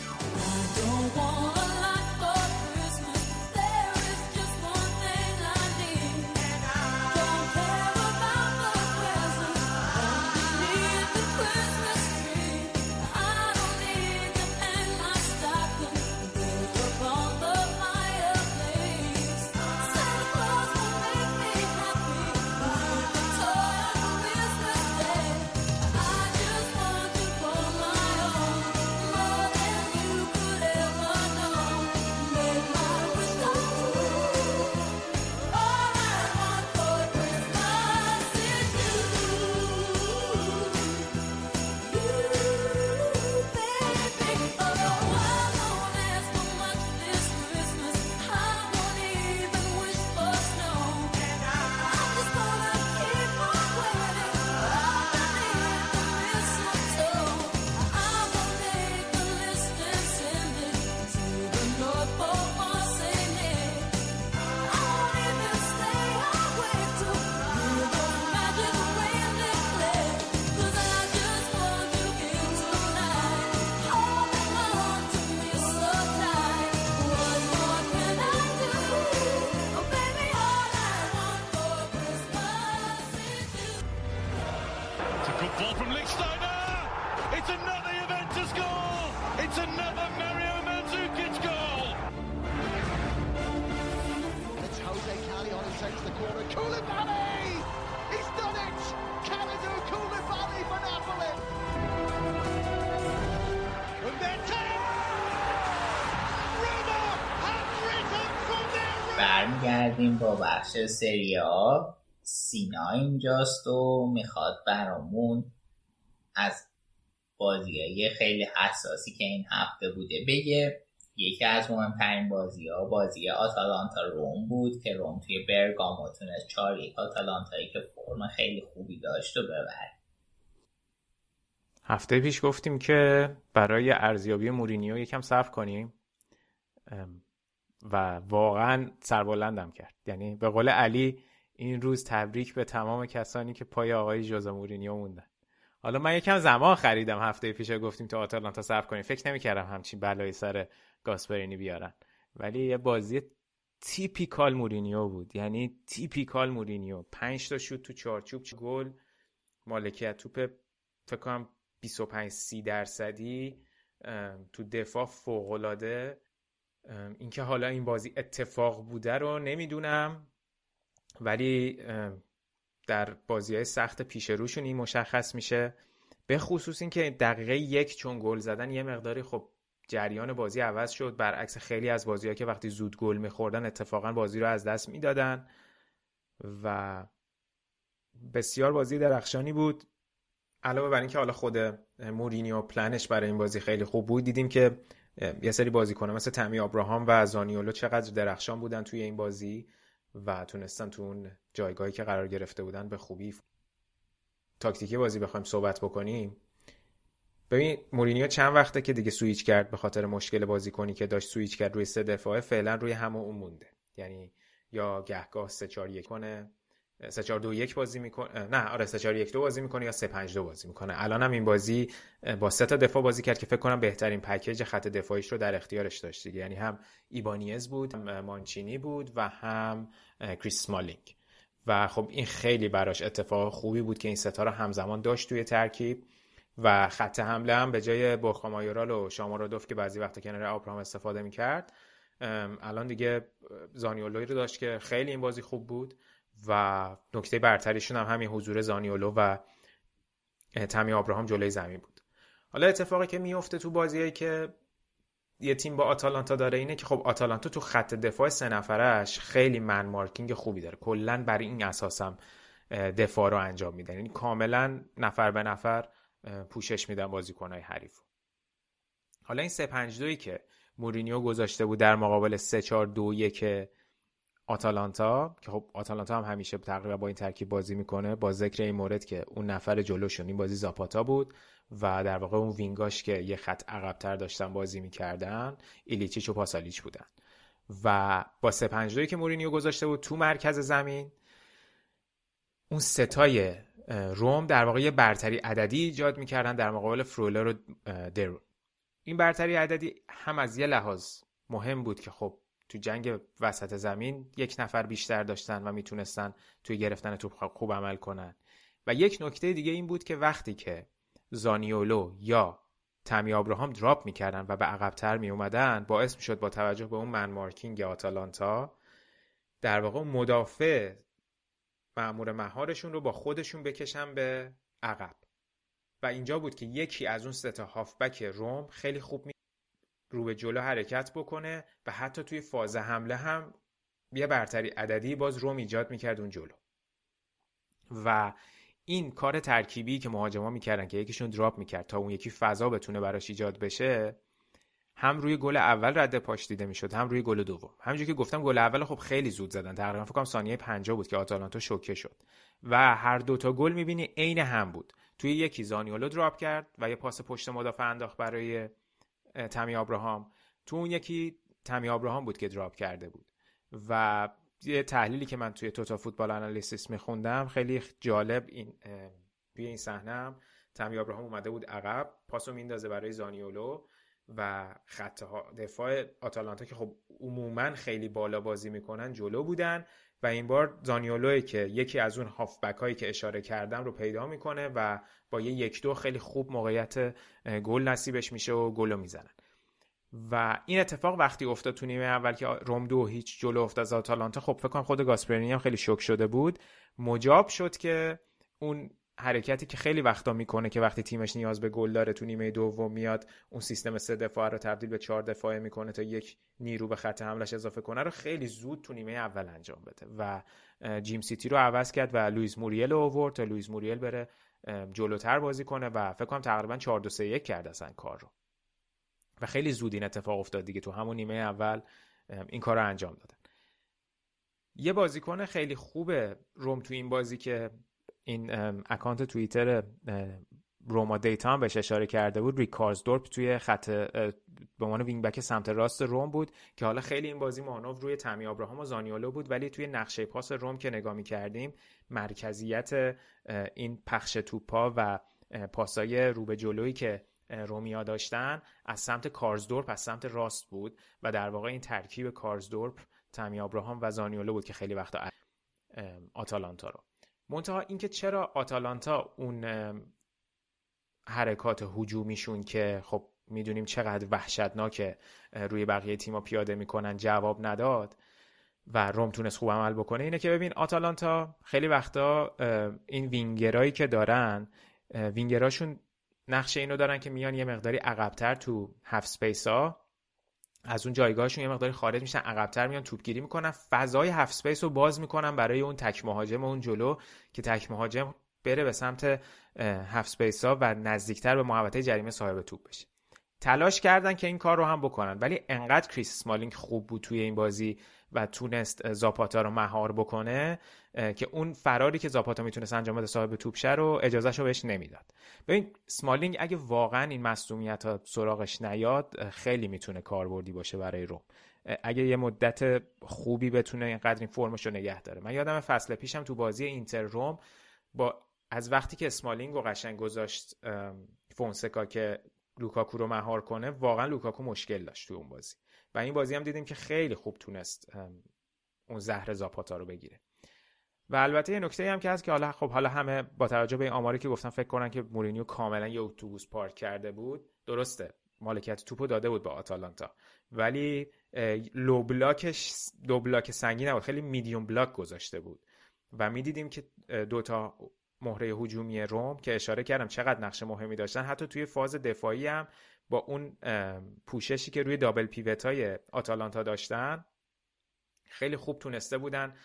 برمیگردیم با بخش سریا سینا اینجاست و می‌خواد برامون از بازیایی خیلی حساسی که این هفته بوده بگه. یکی از مهمترین بازی ها بازی آتالانتا روم بود که روم توی برگامو تونست چار یک آتالانتایی که فرم خیلی خوبی داشت و ببره. هفته پیش گفتیم که برای ارزیابی مورینیو یکم صرف کنیم. و واقعا سربلندم کرد. یعنی به قول علی این روز تبریک به تمام کسانی که پای آقای جوزه مورینیو موندن. حالا من یکم زمان خریدم. هفته پیش گفتیم تو آتالانتا صرف کنیم. فکر نمی‌کردم همچین بلایی سر گاسپرینی بیارن. ولی یه بازی typical مورینیو بود. یعنی typical مورینیو. پنج تا شوت تو چارچوب گل. مالکیت توپ فکر کنم 25 30 درصدی تو دفاع فوق العاده اینکه حالا این بازی اتفاق بوده رو نمی‌دونم ولی در بازی های سخت پیش روشون این مشخص میشه. به خصوص اینکه دقیقه یک چون گل زدن یه مقداری خب جریان بازی عوض شد. برعکس خیلی از بازی که وقتی زود گل میخوردن اتفاقا بازی رو از دست می‌دادن و بسیار بازی درخشانی بود. علاوه بر اینکه حالا خود مورینیو پلنش برای این بازی خیلی خوب بود دیدیم که یه سری بازیکن‌ها مثل تمی آبراهام و زانیولو چقدر درخشان بودن توی این بازی و تونستن تو اون جایگاهی که قرار گرفته بودن به خوبی تاکتیکی بازی بخوایم صحبت بکنیم. ببین مورینیو چند وقته که دیگه سویچ کرد به خاطر مشکل بازیکنی که داشت سویچ کرد روی سه دفاعه فعلا روی همون مونده. یعنی یا گهگاه 3 4 1 کنه 3 4 2 1 بازی می‌کنه نه آره 3 4 1 2 بازی می‌کنه یا 3 5 2 بازی می‌کنه. الان هم این بازی با سه تا دفاع بازی کرد که فکر کنم بهترین پکیج خط دفاعیش رو در اختیارش داشت دیگه. یعنی هم ایبانیز بود هم مانچینی بود و هم کریس سمالینگ. و خب این خیلی براش اتفاق خوبی بود که این ستا رو همزمان داشت توی ترکیب و خط حمله هم به جای بورخامایورال و شامارادوف که بعضی وقتا کنار آبراهام استفاده می‌کرد الان دیگه زانیولوی رو داشت که خیلی این بازی خوب بود. و نکته برتریشون هم همین حضور زانیولو و تمی آبراهام جلوی زمین بود. حالا اتفاقی که میفته تو بازیایی که یه تیم با آتالانتا داره اینه که خب آتالانتا تو خط دفاع سه نفرش خیلی من مارکینگ خوبی داره. کلا برای این اساسم دفاع رو انجام میدن. یعنی کاملا نفر به نفر پوشش میدن بازیکنهای حریف حالا این 3 5 2 که مورینیو گذاشته بود در مقابل 3 4 2 1 آتالانتا که خب آتالانتا هم همیشه تقریبا با این ترکیب بازی می‌کنه. با ذکر این مورد که اون نفر جلوشون این بازی زاپاتا بود و در واقع اون وینگاش که یه خط عقبتر داشتن بازی می‌کردن ایلیچیچ و پاسالیچ بودن. و با 3 5 2 که مورینیو گذاشته بود تو مرکز زمین اون ستای روم در واقع یه برتری عددی ایجاد می‌کردن در مقابل فرولر و درون این برتری عددی هم از یه لحاظ مهم بود که خب تو جنگ وسط زمین یک نفر بیشتر داشتن و می‌تونستن توی گرفتن توپ خوب عمل کنن. و یک نکته دیگه این بود که وقتی که زانیولو یا تمی آبراهام دراپ می‌کردن و به عقبتر می اومدن باعث می‌شد با توجه به اون من مارکینگ آتالانتا در واقع مدافع معمور مهارشون رو با خودشون بکشن به عقب. و اینجا بود که یکی از اون ستا هافبک روم خیلی خوب می رو به جلو حرکت بکنه و حتی توی فاز حمله هم یه برتری عددی باز روم ایجاد می‌کرد اون جلو. و این کار ترکیبی که مهاجما می‌کردن که یکیشون دراپ می‌کرد تا اون یکی فضا بتونه براش ایجاد بشه هم روی گل اول رد پاش دیده می‌شد هم روی گل دوم. همونجوری که گفتم گل اول خب خیلی زود زدن. تقریبا فکر کنم ثانیه 50 بود که آتالانتا شوکه شد. و هر دوتا گل می‌بینی عین هم بود. توی یکی زانیولو دراپ کرد و یه پاس پشت مدافع انداخت برای تمی آبراهام تو اون یکی تمی آبراهام بود که دراپ کرده بود. و یه تحلیلی که من توی توتا فوتبال انالیسیس میخوندم خیلی جالب این توی این صحنه تمی آبراهام اومده بود عقب پاسو میندازه برای زانیولو و خط دفاع آتالانتا که خب عموما خیلی بالا بازی می‌کنن جلو بودن. و این بار زانیولوی که یکی از اون هافبک هایی که اشاره کردم رو پیدا می‌کنه و با یه یک دو خیلی خوب موقعیت گل نصیبش میشه و گل رو می‌زنن. و این اتفاق وقتی افتاد تو نیمه اول که روم دو هیچ جلو افتاد از آتالانتا خب فکر کنم خود گاسپرینی هم خیلی شوک شده بود. مجاب شد که اون حرکتی که خیلی وقتا می‌کنه که وقتی تیمش نیاز به گل داره تو نیمه دوم میاد اون سیستم سه دفاع رو تبدیل به چهار دفاعه می‌کنه تا یک نیرو به خط حملش اضافه کنه رو خیلی زود تو نیمه اول انجام بده. و جیمسیتی رو عوض کرد و لوئیس موریل رو آورد تا لوئیس موریل بره جلوتر بازی کنه و فکر کنم تقریبا 4 2 3 1 کرد اصلا کار رو. و خیلی زود این اتفاق افتاد دیگه تو همون نیمه اول این کار رو انجام دادن. یه بازیکن خیلی خوبه روم تو این بازی که این account توییتر Roma Data هم بهش اشاره کرده بود ریک کارسدورپ توی خط به عنوان wing back سمت راست روم بود که حالا خیلی این بازی مانور روی تمی ابراهام و زانیولو بود ولی توی نقشه پاس روم که نگاه کردیم مرکزیت این پخش توپا و پاسای رو به جلویی که رومیا داشتن از سمت کارزدورپ از سمت راست بود و در واقع این ترکیب کارزدورپ تمی ابراهام و زانیولو بود که خیلی وقتا آتالانتا رو. منتها اینکه چرا آتالانتا اون حرکات هجومیشون که خب می‌دونیم چقدر وحشتناکه روی بقیه تیما پیاده می‌کنن جواب نداد و روم تونست خوب عمل بکنه. اینه که ببین آتالانتا خیلی وقتا این وینگرایی که دارن وینگراشون نقشه اینو دارن که میان یه مقداری عقبتر تو half space ها از اون جایگاهشون یه مقداری خارج میشن عقبتر میان توپگیری می‌کنن. فضای half space رو باز می‌کنن برای اون تک مهاجم اون جلو که تک مهاجم بره به سمت half space ها و نزدیکتر به محوطه جریمه صاحب توپ بشه. تلاش کردن که این کار رو هم بکنن. ولی انقدر کریس سمالینگ خوب بود توی این بازی و تونست زاپاتا رو مهار بکنه که اون فراری که زاپاتا می‌تونست انجام بده صاحب توپ بشه رو اجازهش رو بهش نمی‌داد. ببین سمالینگ اگه واقعا این مصدومیت ها سراغش نیاد خیلی می‌تونه کاربردی باشه برای روم. اگه یه مدت خوبی بتونه اینقدر این فرمش رو نگه داره. من یادم فصل پیشم تو بازی اینتر روم با از وقتی که اسمالینگ رو قشنگ گذاشت فونسکا که لوکاکو رو مهار کنه واقعا لوکاکو مشکل داشت تو اون بازی. و این بازی هم دیدیم که خیلی خوب تونست اون زهر زاپاتا رو بگیره. و البته یه نکته هم که هست که حالا خب حالا همه با توجه به این آماری که گفتم فکر کنن که مورینیو کاملا یه اتوبوس پارک کرده بود درسته مالکیت توپو داده بود با آتالانتا. ولی لو بلاکش دو بلاک سنگین نبود خیلی میدیوم بلاک گذاشته بود. و می‌دیدیم که دوتا مهره هجومی روم که اشاره کردم چقدر نقش مهمی داشتن. حتی توی فاز دفاعی هم با اون پوششی که روی دابل پیوت های آتالانتا داشتن خیلی خوب تونسته بودن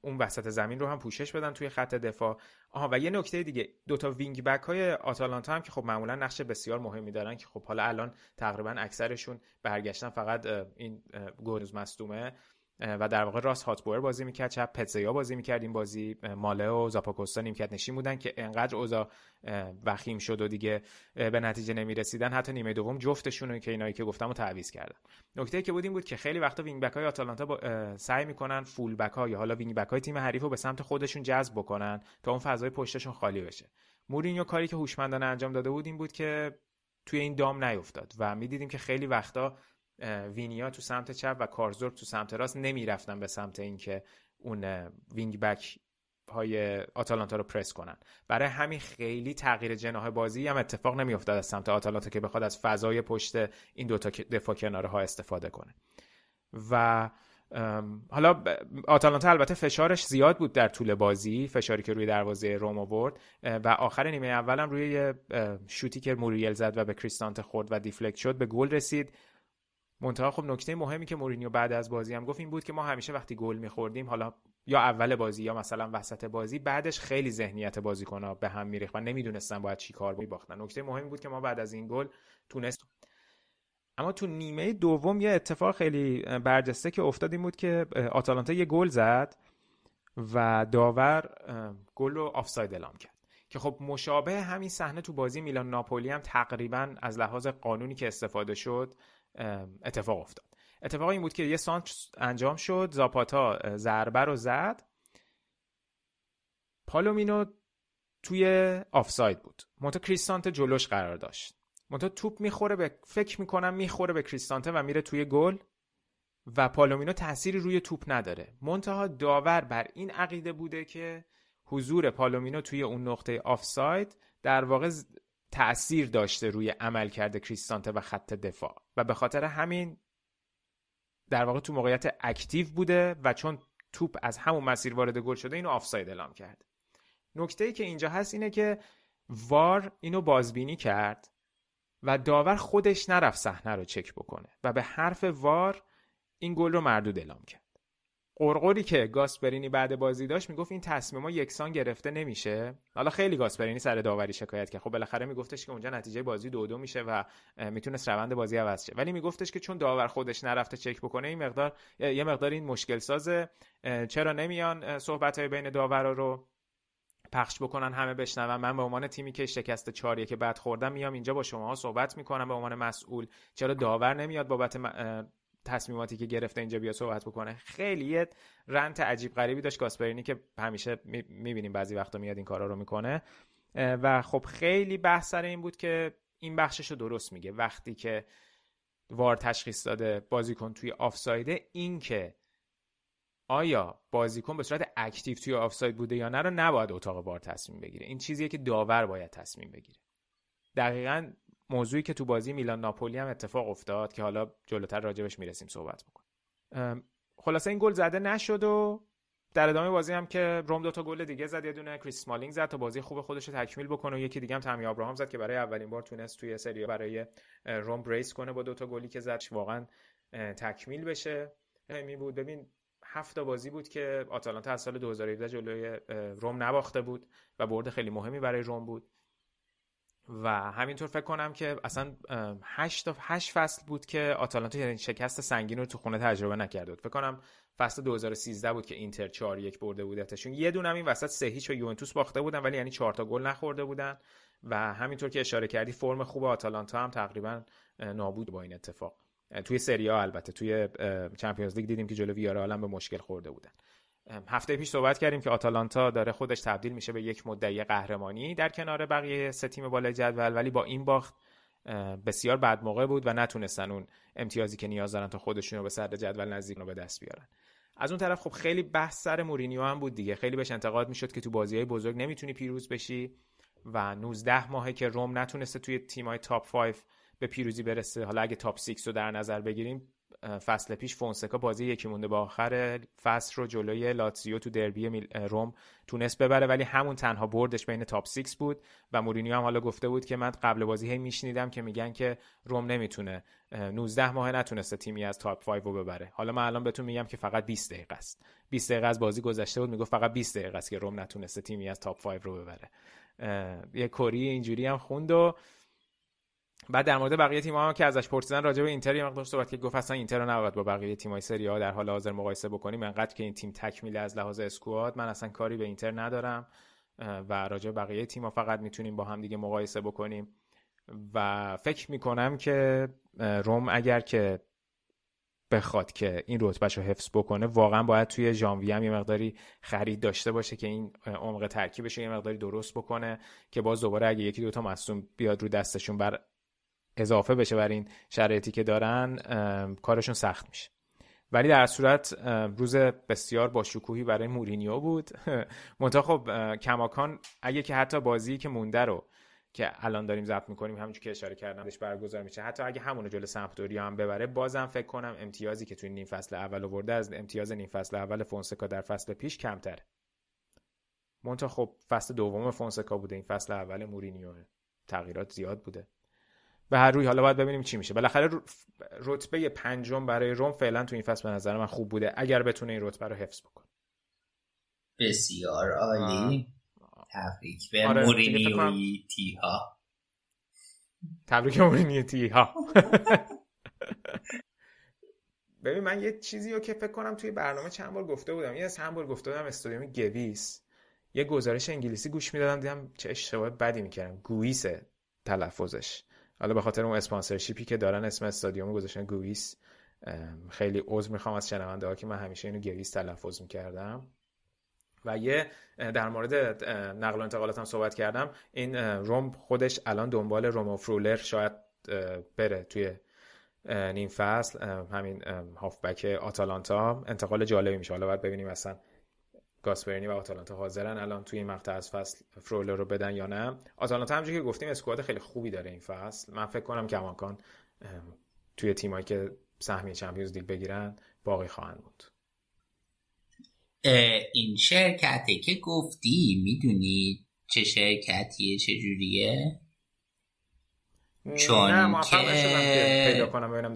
اون وسط زمین رو هم پوشش بدن توی خط دفاع. آها و یه نکته دیگه دوتا وینگ بک های آتالانتا هم که خب معمولا نقش بسیار مهمی دارن که خب حالا الان تقریبا اکثرشون برگشتن فقط این گورز مصدومه. و در واقع راست هاتبور بازی می‌کرد چپ پتزیا بازی می‌کرد این بازی ماله و زاپاکوستا نیمکت نشین بودن که انقدر اوضاع وخیم شد و دیگه به نتیجه نمی‌رسیدن. حتی نیمه دوم جفتشون که اینایی که گفتم رو تعویض کردن. نکته که بود این بود که خیلی وقتا wing back های آتالانتا با سعی می‌کنن full back ها یا حالا wing back های تیم حریف رو به سمت خودشون جذب بکنن تا اون فضای پشتشون خالی بشه. مورینیو کاری که هوشمندانه انجام داده بود این بود که توی این دام نیفتاد و می‌دیدیم که خیلی وقتا وینیا تو سمت چپ و کارسدورپ تو سمت راست نمی‌رفتن به سمت اینکه اون wing back های آتالانتا رو پرس کنن. برای همین خیلی تغییر جناح بازی هم اتفاق نمیافتاد از سمت آتالانتا که بخواد از فضای پشت این دوتا دفاع کناره ها استفاده کنه. و حالا آتالانتا البته فشارش زیاد بود در طول بازی فشاری که روی دروازه روم آورد و آخر نیمه اولم روی شوتی که موریل زد و به کریستانت خورد و دیفلکت شد به گل رسید. منتها خب نکته مهمی که مورینیو بعد از بازی هم گفت این بود که ما همیشه وقتی گل میخوردیم حالا یا اول بازی یا مثلا وسط بازی بعدش خیلی ذهنیت بازیکن‌ها به هم میریخت و نمی‌دونستن باید چی کار باختن نکته مهمی بود که ما بعد از این گل تونست اما تو نیمه دوم یه اتفاق خیلی برجسته که افتاد این بود که آتالانتا یه گل زد و داور گل رو آفساید اعلام کرد. که خب مشابه همین صحنه تو بازی میلان ناپولی هم تقریبا از لحاظ قانونی که استفاده شد اتفاق افتاد. اتفاق این بود که یه سانتر انجام شد زاپاتا ضربه رو زد. پالومینو توی آفساید بود. منتها کریستانته جلوش قرار داشت. منتها توپ می‌خوره به فکر می‌کنم می‌خوره به کریستانته و میره توی گل و پالومینو تأثیری روی توپ نداره. منتها داور بر این عقیده بوده که حضور پالومینو توی اون نقطه آفساید در واقع تأثیر داشته روی عملکرد کریستانته و خط دفاع. و به خاطر همین در واقع تو موقعیت active بوده و چون توپ از همون مسیر وارد گل شده اینو آفساید اعلام کرد. نکته ای که اینجا هست اینه که وار اینو بازبینی کرد و داور خودش نرفت صحنه رو چک بکنه و به حرف وار این گل رو مردود اعلام کرد. غرغری که گاسپرینی بعد بازی داشت می‌گفت این تصمیما یکسان گرفته نمیشه. حالا خیلی گاسپرینی سر داوری شکایت کرد. خب بالاخره میگفتش که اونجا نتیجه بازی دو دو میشه و می‌تونست روند بازی عوض شه. ولی میگفتش که چون داور خودش نرفته چک بکنه این مقدار یه مقدار این مشکل سازه. چرا نمیان صحبت های بین داورا رو پخش بکنن همه بشنون؟ من به عنوان تیمی که شکست چاریه که بعد خوردم میام اینجا با شما صحبت می‌کنم. به عنوان مسئول چرا داور نمیاد بابت تصمیماتی که گرفته اینجا بیا صحبت بکنه. خیلی یه رنت عجیب غریبی داشت گاسپرینی که همیشه می‌بینیم بعضی وقتا میاد این کارا رو می‌کنه. و خب خیلی بحث سر این بود که این بخشش رو درست میگه. وقتی که وار تشخیص داده بازیکن توی آفسایده این که آیا بازیکن به صورت اکتیو توی آفساید بوده یا نه رو نباید اتاق بار تصمیم بگیره. این چیزیه که داور باید تصمیم بگیره. دقیقا موضوعی که تو بازی میلان ناپولی هم اتفاق افتاد که حالا جلوتر راجبش می‌رسیم صحبت بکنیم. خلاصه این گل زده نشد و در ادامه بازی هم که روم دو تا گل دیگه زد یه دونه کریس سمالینگ زد تا بازی خوب خودش رو تکمیل بکنه و یکی دیگه هم تامی ابراهام زد که برای اولین بار تونست توی سری برای روم بریس کنه با دو تا گلی که زد واقعا تکمیل بشه. می بود. ببین هفت بازی بود که آتالانتا از سال 2017 جلوی روم نباخته بود و برد خیلی مهمی برای روم بود. و همینطور فکر کنم که اصلا هشت تا هشت فصل بود که آتالانتا یعنی شکست سنگین رو تو خونه تجربه نکرده بود فکر کنم فصل 2013 بود که اینتر 4 یک برده بودتشون یه دونه این وسط سه هیچ به یوونتوس باخته بودن ولی یعنی 4 تا گل نخورده بودن. و همینطور که اشاره کردی فرم خوب آتالانتا هم تقریبا نابود با این اتفاق. توی سری البته توی چمپیونز لیگ دیدیم که جلو ویارال هم به مشکل خورده بودن. هفته پیش صحبت کردیم که آتالانتا داره خودش تبدیل میشه به یک مدعی قهرمانی در کنار بقیه سه تیم بالای جدول ولی با این باخت بسیار بد موقع بود و نتونستن اون امتیازی که نیاز دارن تا خودشون رو به صدر جدول نزدیک رو به دست بیارن. از اون طرف خب خیلی بحث سر مورینیو هم بود دیگه. خیلی بهش انتقاد می‌شد که تو بازی های بزرگ نمی‌تونی پیروز بشی و 19 ماهه که روم نتونسته توی تیمای top 5 به پیروزی برسه. حالا اگه top 6 رو در نظر بگیریم فصل پیش فونسکا بازی یکی مونده با آخر فصل رو جلوی لاتزیو تو دربی روم تونست ببره ولی همون تنها بردش بین top 6 بود و مورینیو هم حالا گفته بود که من قبل بازی هی میشنیدم که میگن که روم نمی‌تونه 19 ماه نتونسته تیمی از تاپ 5 رو ببره. حالا من الان بهتون میگم که فقط 20 دقیقه است. 20 دقیقه از بازی گذشته بود می‌گفت فقط 20 دقیقه است که روم نتونسته تیمی از تاپ 5 رو ببره. یه کوری اینجوری هم خوند و بعد در مورد بقیه تیم ها که ازش پرسیدن راجع به اینتر یه مقدار صحبت که گفت اصلا اینتر رو نباید با بقیه تیم های سری ها در حال حاضر مقایسه بکنیم. انقدر که این تیم تکمیل از لحاظ اسکواد من اصلا کاری به اینتر ندارم. و راجع به بقیه تیم ها فقط می‌تونیم با هم دیگه مقایسه بکنیم. و فکر می‌کنم که روم اگر که بخواد که این رتبهش رو حفظ بکنه واقعا باید توی ژانویه هم یه مقداری خرید داشته باشه که این عمق ترکیبش یه مقداری درست بکنه که باز دوباره اگه یکی دوتا مصوم بیاد رو دستشون بر اضافه بشه بر این شرایطی که دارن کارشون سخت میشه. ولی در صورت روز بسیار با شکوهی برای مورینیو بود. منتها خب کماکان اگه که حتی بازی که مونده رو که الان داریم ضبط می‌کنیم همونجور که اشاره کردم بهش برگزار میشه. حتی اگه همونو جلو سمپدوریا هم ببره بازم فکر کنم امتیازی که توی نیم فصل اول آورده از امتیاز نیم فصل اول فونسکا در فصل پیش کمتره. منتها خب فصل دوم فونسکا بوده. این فصل اول مورینیو تغییرات زیاد بوده. به هر روی. حالا باید ببینیم چی میشه. بالاخره رتبه پنجم برای روم فعلا تو این فصل به نظر من خوب بوده اگر بتونه این رتبه رو حفظ بکنه. بسیار عالی. تبریک به آره مورینیوی تیها. تبریک مورینیوی تیها. ببین من یه چیزی رو که فکر کنم توی برنامه چند بار گفته بودم. یه چند بار گفته بودم استادیوم گویس. یه گزارش انگلیسی گوش می‌دادم دیدم چه اشتباه بدی می‌کردم. گویسه تلفظش. حالا به خاطر اون اسپانسرشیپی که دارن اسم استادیوم گذاشتن گویس خیلی عذر می‌خوام از شنونده ها که من همیشه اینو گویس تلفظ می‌کردم. و یه در مورد نقل و انتقالات هم صحبت کردم. این روم خودش الان دنبال رومو فرولر شاید بره توی نیم فصل. همین هافبک آتالانتا. انتقال جالبی میشه. حالا باید ببینیم اصلا گاسپرینی و آتالانتا حاضرن. الان توی این مقطع از فصل فرولر رو بدن یا نه؟ آتالانتا همونجوری که گفتیم اسکواد خیلی خوبی داره این فصل. من فکر کنم کماکان توی تیمایی که سهمیه چمپیونز لیگ بگیرن باقی خواهند بود. این شرکتی که گفتی می‌دونی چه شرکتیه چه جوریه؟ چون که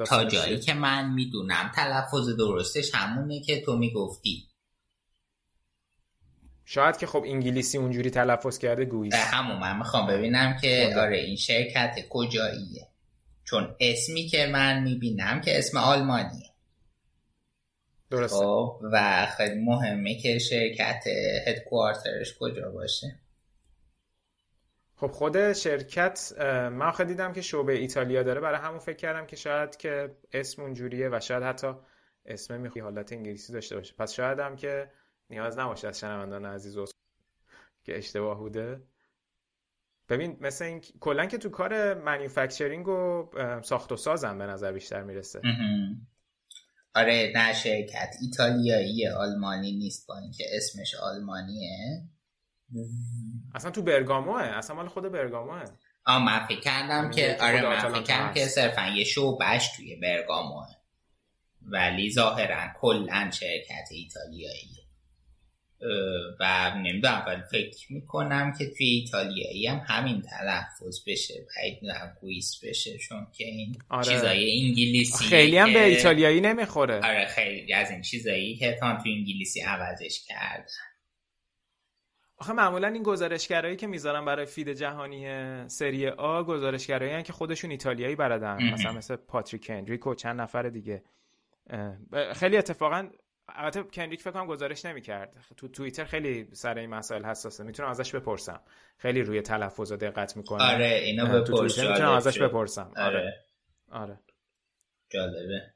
تا جایی که من می‌دونم تلفظ درستش همونه که تو می‌گفتی. شاید که خب انگلیسی اونجوری تلفظ کرده گویی همون من می‌خوام ببینم که آره این شرکت کجاییه؟ چون اسمی که من می‌بینم که اسم آلمانیه. درسته. خب و خیلی مهمه که شرکت هدکوارترش کجا باشه. خب خود شرکت من خیلی دیدم که شعبه ایتالیا داره. برای همون فکر کردم که شاید که اسم اونجوریه و شاید حتی اسم می‌خوای حالت انگلیسی داشته باشه. پس شاید هم که نیاز نباشه از شنوندان عزیز که اشتباه بوده. ببین مثل این کلا که تو کار مانیفکتچرینگ و ساخت و سازم به نظر بیشتر می‌رسه. آره نه شرکت. ایتالیایی آلمانی نیست با اینکه اسمش آلمانیه. اصلا تو برگاموه. اصلا مال خود برگاموه. آ من فکر کردم که آره من فکر کردم که صرفا یه شعبش توی برگاموه. ولی ظاهرا کلا شرکت ایتالیایی. و نمی‌دونم ولی فکر می‌کنم که توی ایتالیایی هم همین تلفظ بشه. بعید گویس بشه چون که این آره. چیزای انگلیسی خیلی هم به ایتالیایی نمی‌خوره. آره خیلی از این چیزایی که تا تو انگلیسی عوضش کردن. آخه معمولا این گزارشگرایی که می‌ذارن برای feed جهانی سری آ گزارشگرایی که خودشون ایتالیایی بودن مثلا مثل پاتریک هنریک چند نفر دیگه. خیلی اتفاقا البته کندریک فکر کنم گزارش نمی‌کرد. تو توییتر خیلی سر این مسائل حساسه. می‌تونم ازش بپرسم. خیلی روی تلفظ دقت می‌کنه. آره اینو بپرس می‌تونم ازش بپرسم. آره. آره, آره. جالبه.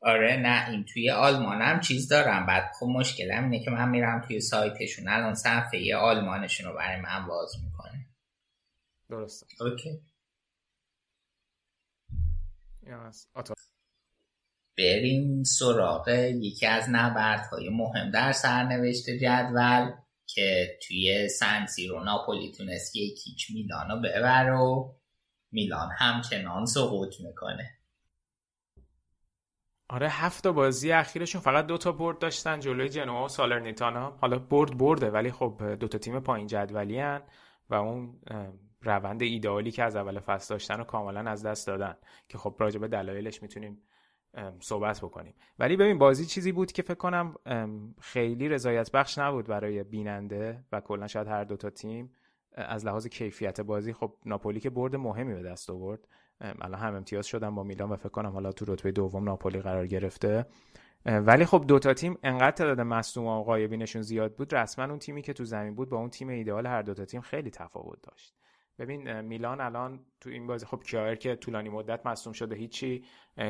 آره نه این توی آلمان هم چیز دارم. بعد خب مشکلم اینه که من میرم توی سایتشون. الان صفحه آلمانشون رو برای من باز می‌کنه. درسته. اوکی. بریم سراغ یکی از نبردهای مهم در سرنوشت جدول که توی سنسیرو ناپولی تونست یکیچ میلان رو ببر و میلان همچنان سقوط می‌کنه. آره هفت بازی اخیرشون فقط دو تا برد داشتن جلوی جنوا و سالرنیتانا. حالا برد برده ولی خب دو تا تیم پایین جدولی هن و اون روند ایدئالی که از اول فصل داشتن رو کاملا از دست دادن که خب راجع به دلایلش می‌تونیم صحبت بکنیم. ولی ببین بازی چیزی بود که فکر کنم خیلی رضایت بخش نبود برای بیننده و کلا شاید هر دو تا تیم از لحاظ کیفیت بازی. خب ناپولی که برد مهمی به دست آورد. الان هم امتیاز شدن با میلان و فکر کنم حالا تو رتبه دوم ناپولی قرار گرفته. ولی خب دو تا تیم انقدر تعداد مصدوم و غایبینشون زیاد بود. رسما اون تیمی که تو زمین بود با اون تیم ایدئال هر دو تا تیم خیلی تفاوت داشت. ببین میلان الان تو این بازی خب کیایر که طولانی مدت مصدوم شده هیچی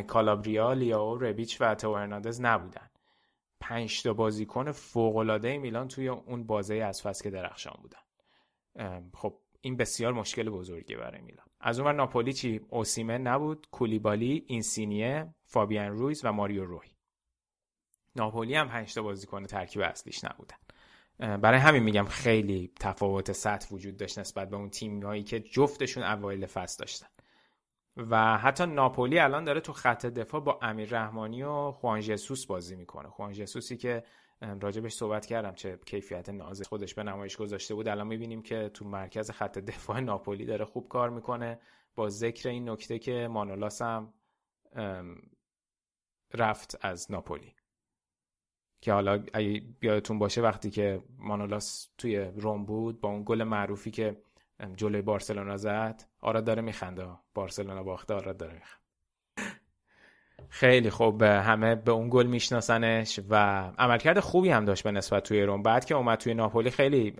کالابریا لیاو ربیچ و تو هرناندز نبودن. پنج تا بازیکن فوق العاده میلان توی اون بازی از فصل که درخشان بودن. خب این بسیار مشکل بزرگی برای میلان. از اون ناپولی چی؟ اوسیمن نبود کولیبالی اینسینیه فابیان رویز و ماریو روی ناپولی هم پنج تا بازیکن ترکیب اصلیش نبودن. برای همین میگم خیلی تفاوت سطح وجود داشت نسبت به اون تیم هایی که جفتشون اوایل فصل داشتن. و حتی ناپولی الان داره تو خط دفاع با امیر رحمانی و خوان جسوس بازی می‌کنه. خوان جسوسی که راجبش صحبت کردم چه کیفیت نازه خودش به نمایش گذاشته بود. الان می‌بینیم که تو مرکز خط دفاع ناپولی داره خوب کار می‌کنه. با ذکر این نکته که مانولاس هم رفت از ناپولی. که حالا اگه یادتون باشه وقتی که مانولاس توی روم بود با اون گل معروفی که جلوی بارسلونا زد آراد داره میخنده. بارسلونا باخته آراد داره میخنده. خیلی خوب. همه به اون گل میشناسنش و عملکرد خوبی هم داشت به نسبت توی روم. بعد که اومد توی ناپولی خیلی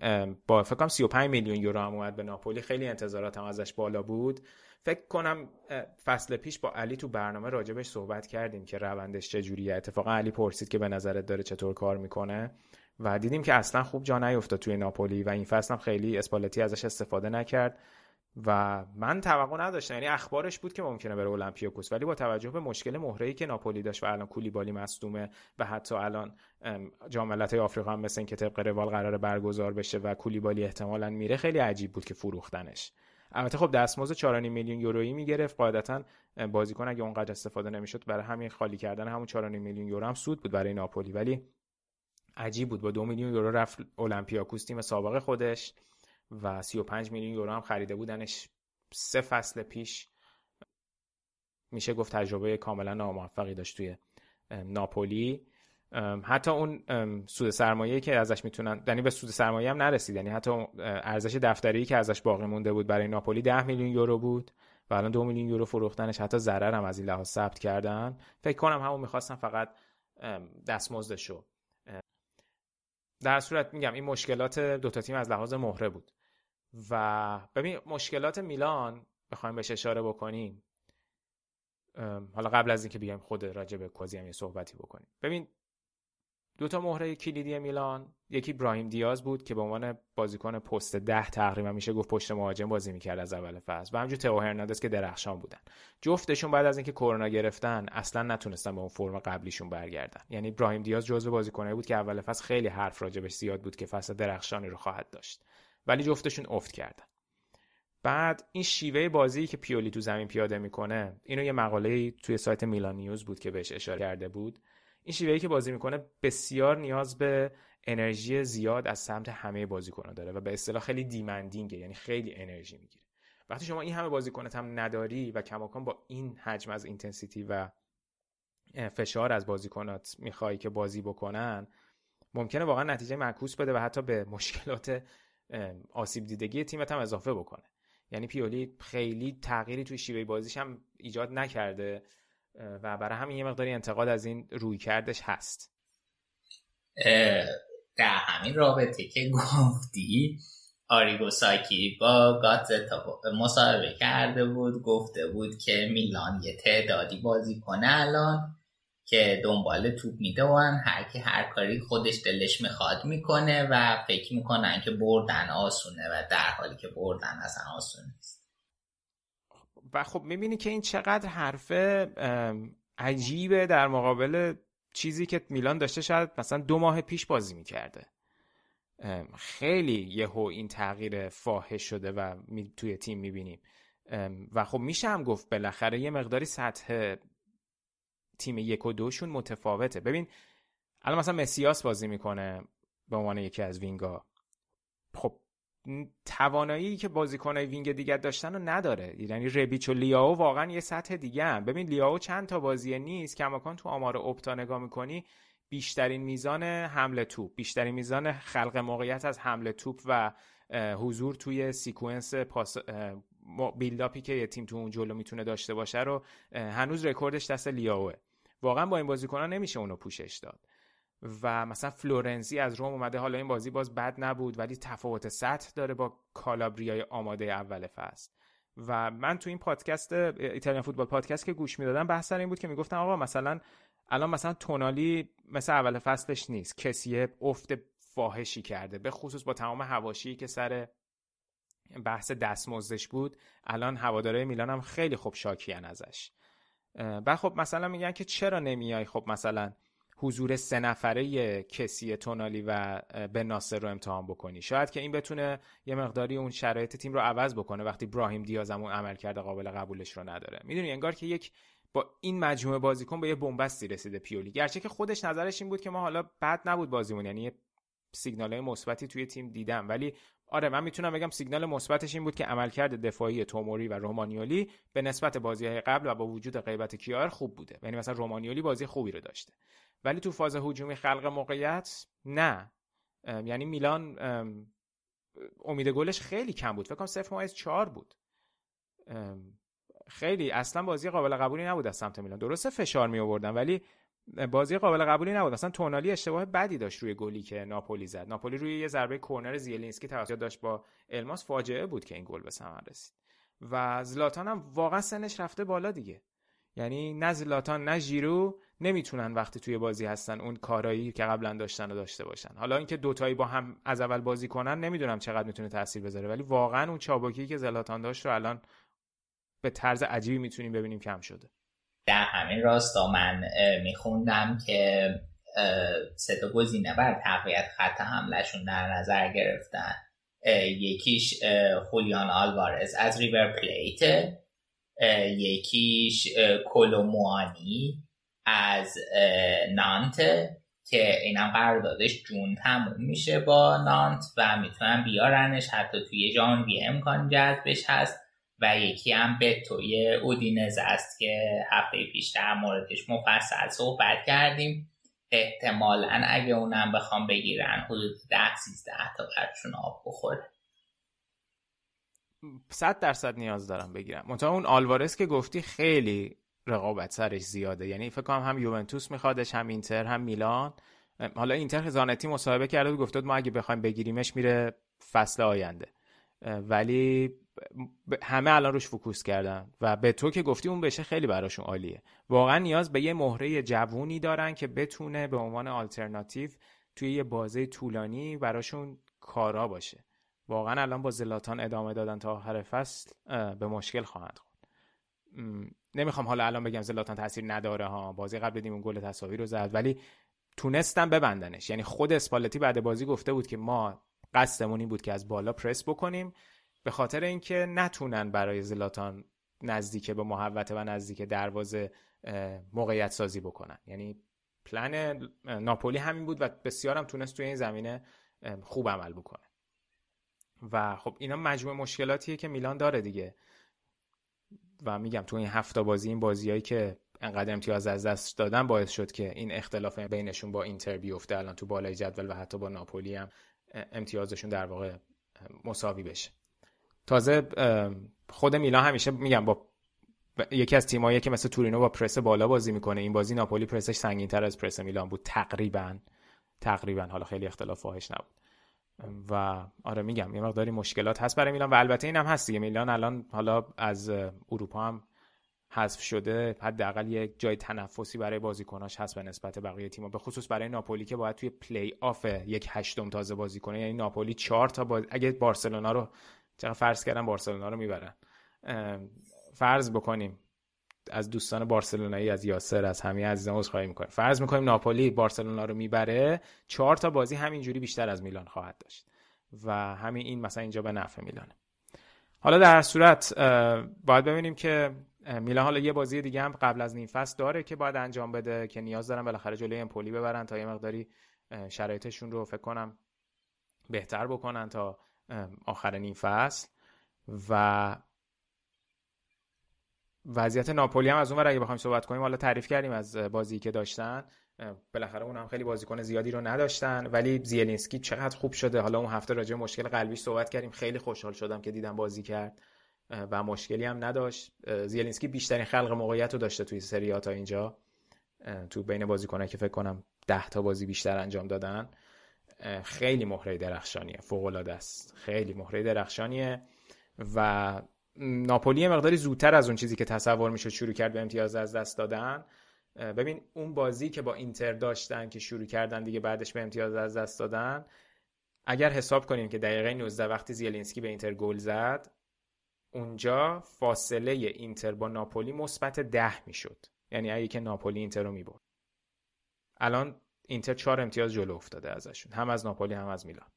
با فکر کنم 35 میلیون یورو هم اومد به ناپولی. خیلی انتظارات هم ازش بالا بود. فکر کنم فصل پیش با علی تو برنامه راجبش صحبت کردیم که روندش چجوریه اتفاقا علی پرسید که به نظرت داره چطور کار می‌کنه و دیدیم که اصلا خوب جا نیفتاد توی ناپولی و این فصل هم خیلی اسپالتی ازش استفاده نکرد و من توقع نداشتم. یعنی اخبارش بود که ممکنه بره اولمپیاکوس ولی با توجه به مشکل مهره‌ای که ناپولی داشت و الان کولیبالی مصدومه و حتی الان جام ملت‌های آفریقا هم مثل اینکه طبق روال قرار برگزار بشه و کولیبالی احتمالا میره خیلی عجیب بود که فروختنش. البته خب دستمزد 4.5 میلیون یورویی می‌گرفت. قاعدتا بازیکن اگه اونقدر استفاده نمی‌شد برای همین خالی کردن همون 4.5 میلیون یورو هم سود بود برای ناپولی. ولی عجیب بود. با دو میلیون یورو رفت اولمپیاکوس تیم سابق خودش و 35 میلیون یورو هم خریده بودنش سه فصل پیش. میشه گفت تجربه کاملا ناموفقی داشت توی ناپولی. حتی اون سود سرمایه که ازش می‌تونن یعنی به سود سرمایه هم نرسید. یعنی حتی ارزش دفتری که ازش باقی مونده بود برای ناپولی 10 میلیون یورو بود و الان دو میلیون یورو فروختنش حتی ضرر هم از این لحاظ ثبت کردن. فکر کنم همون می‌خواستن فقط دستمزدشو. در صورت میگم این مشکلات دوتا تیم از لحاظ مهره بود. و ببین مشکلات میلان بخوایم بهش اشاره بکنیم. حالا قبل از اینکه بیایم خود راجع به کوزی هم یه صحبتی بکنیم. ببین دو تا مهره کلیدی میلان یکی براهیم دیاز بود که به عنوان بازیکن پست ده تقریبا میشه گفت پشت مهاجم بازی می‌کرد از اول فصل. و همینجور تئو هرناندز که درخشان بودن. جفتشون بعد از اینکه کرونا گرفتن اصلا نتونستن به اون فرم قبلیشون برگردن. یعنی براهیم دیاز جزو بازیکنایی بود که اول فصل خیلی حرف راجبش زیاد بود که فصل درخشانی رو خواهد داشت. ولی جفتشون افت کردن. بعد این شیوه بازی که پیولی تو زمین پیاده می‌کنه اینو یه مقاله توی سایت میلان نیوز بود که بهش اشاره کرده بود. این شیوهی که بازی می‌کنه بسیار نیاز به انرژی زیاد از سمت همه بازیکن‌ها داره و به اصطلاح خیلی دیمندینگه یعنی خیلی انرژی می‌گیره. وقتی شما این همه بازیکنت هم نداری و کماکان با این حجم از اینتنسیتی و فشار از بازیکنات می‌خوای که بازی بکنن ممکنه واقعا نتیجه معکوس بده و حتی به مشکلات آسیب دیدگی تیمت هم اضافه بکنه. یعنی پیولی خیلی تغییری توی شیوه بازیش هم ایجاد نکرده. و برای همین یه مقداری انتقاد از این روی کردش هست. در همین رابطه که گفتی آریگو ساکی با گاتزتا مصاحبه کرده بود گفته بود که میلان یه تعدادی بازی کنه الان که دنبال توپ میدون هر کی هر کاری خودش دلش می‌خواد می‌کنه و فکر می‌کنن که بردن آسونه و در حالی که بردن اصلا آسون نیست. و خب می‌بینی که این چقدر حرف عجیبه در مقابل چیزی که میلان داشته شاید مثلا دو ماه پیش بازی می‌کرده. خیلی یهو این تغییر فاحش شده و توی تیم می‌بینیم. و خب میشه هم گفت بالاخره یه مقداری سطح تیم یک و دوشون متفاوته. ببین الان مثلا مسیاس بازی می‌کنه به عنوان یکی از وینگا. خب توانایی که بازیکنای وینگ دیگه داشتن رو نداره. یعنی ربیچ و لیاو واقعا یه سطح دیگه هم. ببین لیاو چند تا بازی نیست. کماکان تو آمار اپتا نگاه می‌کنی بیشترین میزان حمل توپ بیشترین میزان خلق موقعیت از حمل توپ و حضور توی sequence پاس build-up ی که یه تیم تو اون جلو می‌تونه داشته باشه رو هنوز رکوردش دست لیائوئه. واقعا با این بازیکنان نمیشه اونو پوشش داد. و مثلا فلورنزی از روم اومده حالا این بازی باز بد نبود ولی تفاوت سطح داره با کالابریای آماده اول فصل. و من تو این پادکست Italian Football Podcast که گوش می‌دادم بحث این بود که می‌گفتن آقا مثلا الان مثلا تونالی مثل اول فصلش نیست کسی افت فاحشی کرده به خصوص با تمام هواشی که سر بحث دستمزدش بود الان هواداره میلان هم خیلی خوب شاکیان ازش. بعد خب مثلا میگن که چرا نمیای؟ خب مثلا حضور سه نفره کسی تونالی و به ناصر رو امتحان بکنی. شاید که این بتونه یه مقداری اون شرایط تیم رو عوض بکنه وقتی براهیم دیاز اون عمل کرده قابل قبولش رو نداره. می‌دونی انگار که یک با این مجموعه بازیکن به یه بنبستی رسیده پیولی. گرچه که خودش نظرش این بود که ما حالا بد نبود بازیمون یعنی سیگنال های مثبتی توی تیم دیدم. ولی آره من می‌تونم بگم سیگنال مثبتش این بود که عملکرد دفاعی توموری و رومانیولی به نسبت بازی های قبل و با وجود غیبت کیار خوب بوده. یعنی مثلا رومانیولی بازی خوبی رو داشته. ولی تو فاز هجومی خلق موقعیت نه. یعنی میلان امید گلش خیلی کم بود. فکر کنم 0 4 بود. خیلی اصلا بازی قابل قبولی نبود از سمت میلان. درسته فشار می آوردن ولی بازی قابل قبولی نبود. اصلا تونالی اشتباه بدی داشت روی گلی که ناپولی زد. ناپولی روی یه ضربه کرنر زیلینسکی توسط داشت با الماس فاجعه بود که این گل به ثمر رسید. و زلاتان هم واقعا سنش رفته بالا دیگه. یعنی نه زلاتان نه ژیرو نمی‌تونن وقتی توی بازی هستن اون کارایی که قبلا داشتن رو داشته باشن. حالا اینکه دوتایی با هم از اول بازی کنن نمی‌دونم چقدر می‌تونه تاثیر بذاره ولی واقعا اون چابکی که زلاتان داشت رو الان به طرز عجیبی می‌تونیم ببینیم کم شده. در همین راستا من میخوندم که سه تا گزینه بر تقویت خط حملهشون در نظر گرفتن. یکیش خولیان آلوارز از ریور پلیت یکیش کولوموانی. از نانت که اینم قراردادش جون تموم میشه با نانت و می‌تونن بیارنش. حتی توی ژانویه امکان جذبش هست و یکی هم به توی اودینز است که هفته پیش در موردش مفصل صحبت کردیم. احتمالا اگه اونم بخوام بگیرن حدود ده سیزده تا برشون آب بخوره. صد درصد نیاز دارم بگیرم. منتها اون آلوارس که گفتی خیلی رقابت سرش زیاده. یعنی فکر کنم هم یوونتوس میخوادش هم اینتر هم میلان. حالا اینتر زانتی مصاحبه کرده و گفته ما اگه بخوایم بگیریمش میره فصل آینده. ولی همه الان روش focus کردن. و به تو که گفتی اون بشه خیلی براشون عالیه. واقعا نیاز به یه مهره جوونی دارن که بتونه به عنوان آلترناتیو توی یه بازه طولانی براشون کارا باشه. واقعا الان با زلاتان ادامه دادن تا آخر فصل به مشکل خواهند خورد. نمی‌خوام حالا الان بگم زلاتان تاثیر نداره ها. بازی قبل دیدیم اون گل تساوی رو زد ولی تونستن ببندنش. یعنی خود اسپالتی بعد بازی گفته بود که ما قصدمون این بود که از بالا پرس بکنیم. به خاطر اینکه نتونن برای زلاتان نزدیک به محوطه و نزدیک دروازه موقعیت سازی بکنن. یعنی پلن ناپولی همین بود و بسیارم تونست توی این زمینه خوب عمل بکنه. و خب اینا مجموع مشکلاتیه که میلان داره دیگه. و میگم تو این هفته بازی این بازیایی که انقدر امتیاز از دست دادن باعث شد که این اختلاف بینشون با اینتر بیفته. الان تو بالای جدول و حتی با ناپولی هم امتیازشون در واقع مساوی بشه. تازه خود میلان همیشه میگم با یکی از تیمایی که مثل تورینو با پرس بالا بازی می‌کنه این بازی ناپولی پرسش سنگین تر از پرس میلان بود تقریبا. تقریبا. حالا خیلی اختلاف فاحش نبود. و آره میگم یه مقداری مشکلات هست برای میلان و البته اینم هست دیگه. میلان الان حالا از اروپا هم حذف شده حداقل یک جای تنفسی برای بازیکناش هست به نسبت بقیه تیم‌ها به خصوص برای ناپولی که باید توی پلی آف یک هشتم تازه بازی کنه. یعنی ناپولی چهار تا باز... اگه بارسلونا رو چقدر فرض کردن بارسلونا رو می‌برن. فرض بکنیم از دوستان بارسلونایی از یاسر از همه عزیزان عذرخواهی می‌کنیم. فرض می‌کنیم ناپولی بارسلونا رو می‌بره چهار تا بازی همینجوری بیشتر از میلان خواهد داشت و همین این مثلا اینجا به نفع میلانه. حالا در صورت باید ببینیم که میلان حالا یه بازی دیگه هم قبل از نیم فصل داره که باید انجام بده که نیاز دارن بالاخره جلوی امپولی ببرن تا یه مقداری شرایطشون رو فکر کنم بهتر بکنن تا آخر نیم فصل. و وضعیت ناپولی هم از اون ور اگه بخوایم صحبت کنیم حالا تعریف کردیم از بازی که داشتن. بالاخره اون هم خیلی بازیکن زیادی رو نداشتن ولی زیلینسکی چقدر خوب شده. حالا اون هفته راجع مشکل قلبیش صحبت کردیم. خیلی خوشحال شدم که دیدم بازی کرد و مشکلی هم نداشت. زیلینسکی بیشترین خلق موقعیت رو داشته توی سری تا اینجا. تو بین بازیکنایی که فکر کنم ده تا بازی بیشتر انجام دادن. خیلی مهره درخشانیه. فوق العاده است. خیلی مهره درخشانیه. و ناپولی مقداری زودتر از اون چیزی که تصور می‌شد شروع کرد به امتیاز از دست دادن. ببین اون بازی که با اینتر داشتن که شروع کردن دیگه بعدش به امتیاز از دست دادن اگر حساب کنیم که دقیقه 19 وقتی زیلینسکی به اینتر گل زد اونجا فاصله اینتر با ناپولی مثبت ده می‌شد. یعنی اگه که ناپولی اینتر رو می‌برد. الان اینتر چهار امتیاز جلو افتاده ازشون. هم از ناپولی هم از میلان.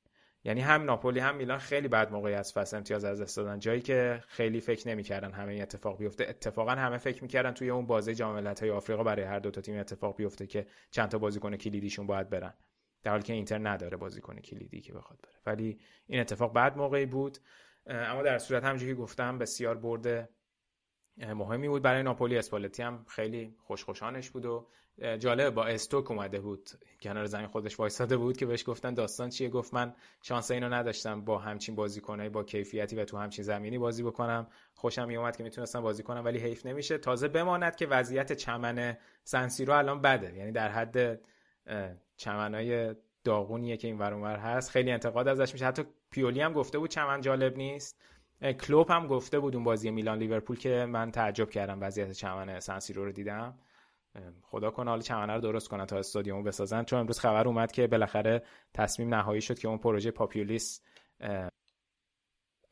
یعنی هم ناپولی هم میلان خیلی بد موقعی از فصل امتیاز از دست دادن. جایی که خیلی فکر نمی‌کردن همه این اتفاق بیفته. اتفاقا همه فکر می‌کردن توی اون بازی جام ملت‌های آفریقا برای هر دو تا تیم اتفاق بیفته که چند تا بازیکن کلیدیشون باید برن. در حالی که اینتر نداره بازیکن کلیدی که بخواد بره. ولی این اتفاق بعد موقعی بود. اما در صورت همونجوری که گفتم بسیار برد مهمی بود. برای ناپولی اسپالتی هم خیلی خوشخوشانش بود و جالب با استوک اومده بود. کنار زمین خودش وایساده بود که بهش گفتن داستان چیه؟ گفت من شانس اینو نداشتم با همچین بازیکنایی با کیفیتی و تو همچین زمینی بازی بکنم. خوشم میومد که می‌تونستم بازی کنم ولی حیف نمیشه. تازه بماند که وضعیت چمن سنسیرو الان بده. یعنی در حد چمنای داغونیه که این ور هست. خیلی انتقاد ازش میشه. حتی پیولی هم گفته بود چمن جالب نیست. کلوب هم گفته بود اون بازی میلان لیورپول که من تعجب کردم وضعیت چمن سنسیرو رو دیدم. خدا کنه حالا چمنه رو درست کنن تا استادیوم بسازن. چون امروز خبر اومد که بالاخره تصمیم نهایی شد که اون پروژه پاپیولیس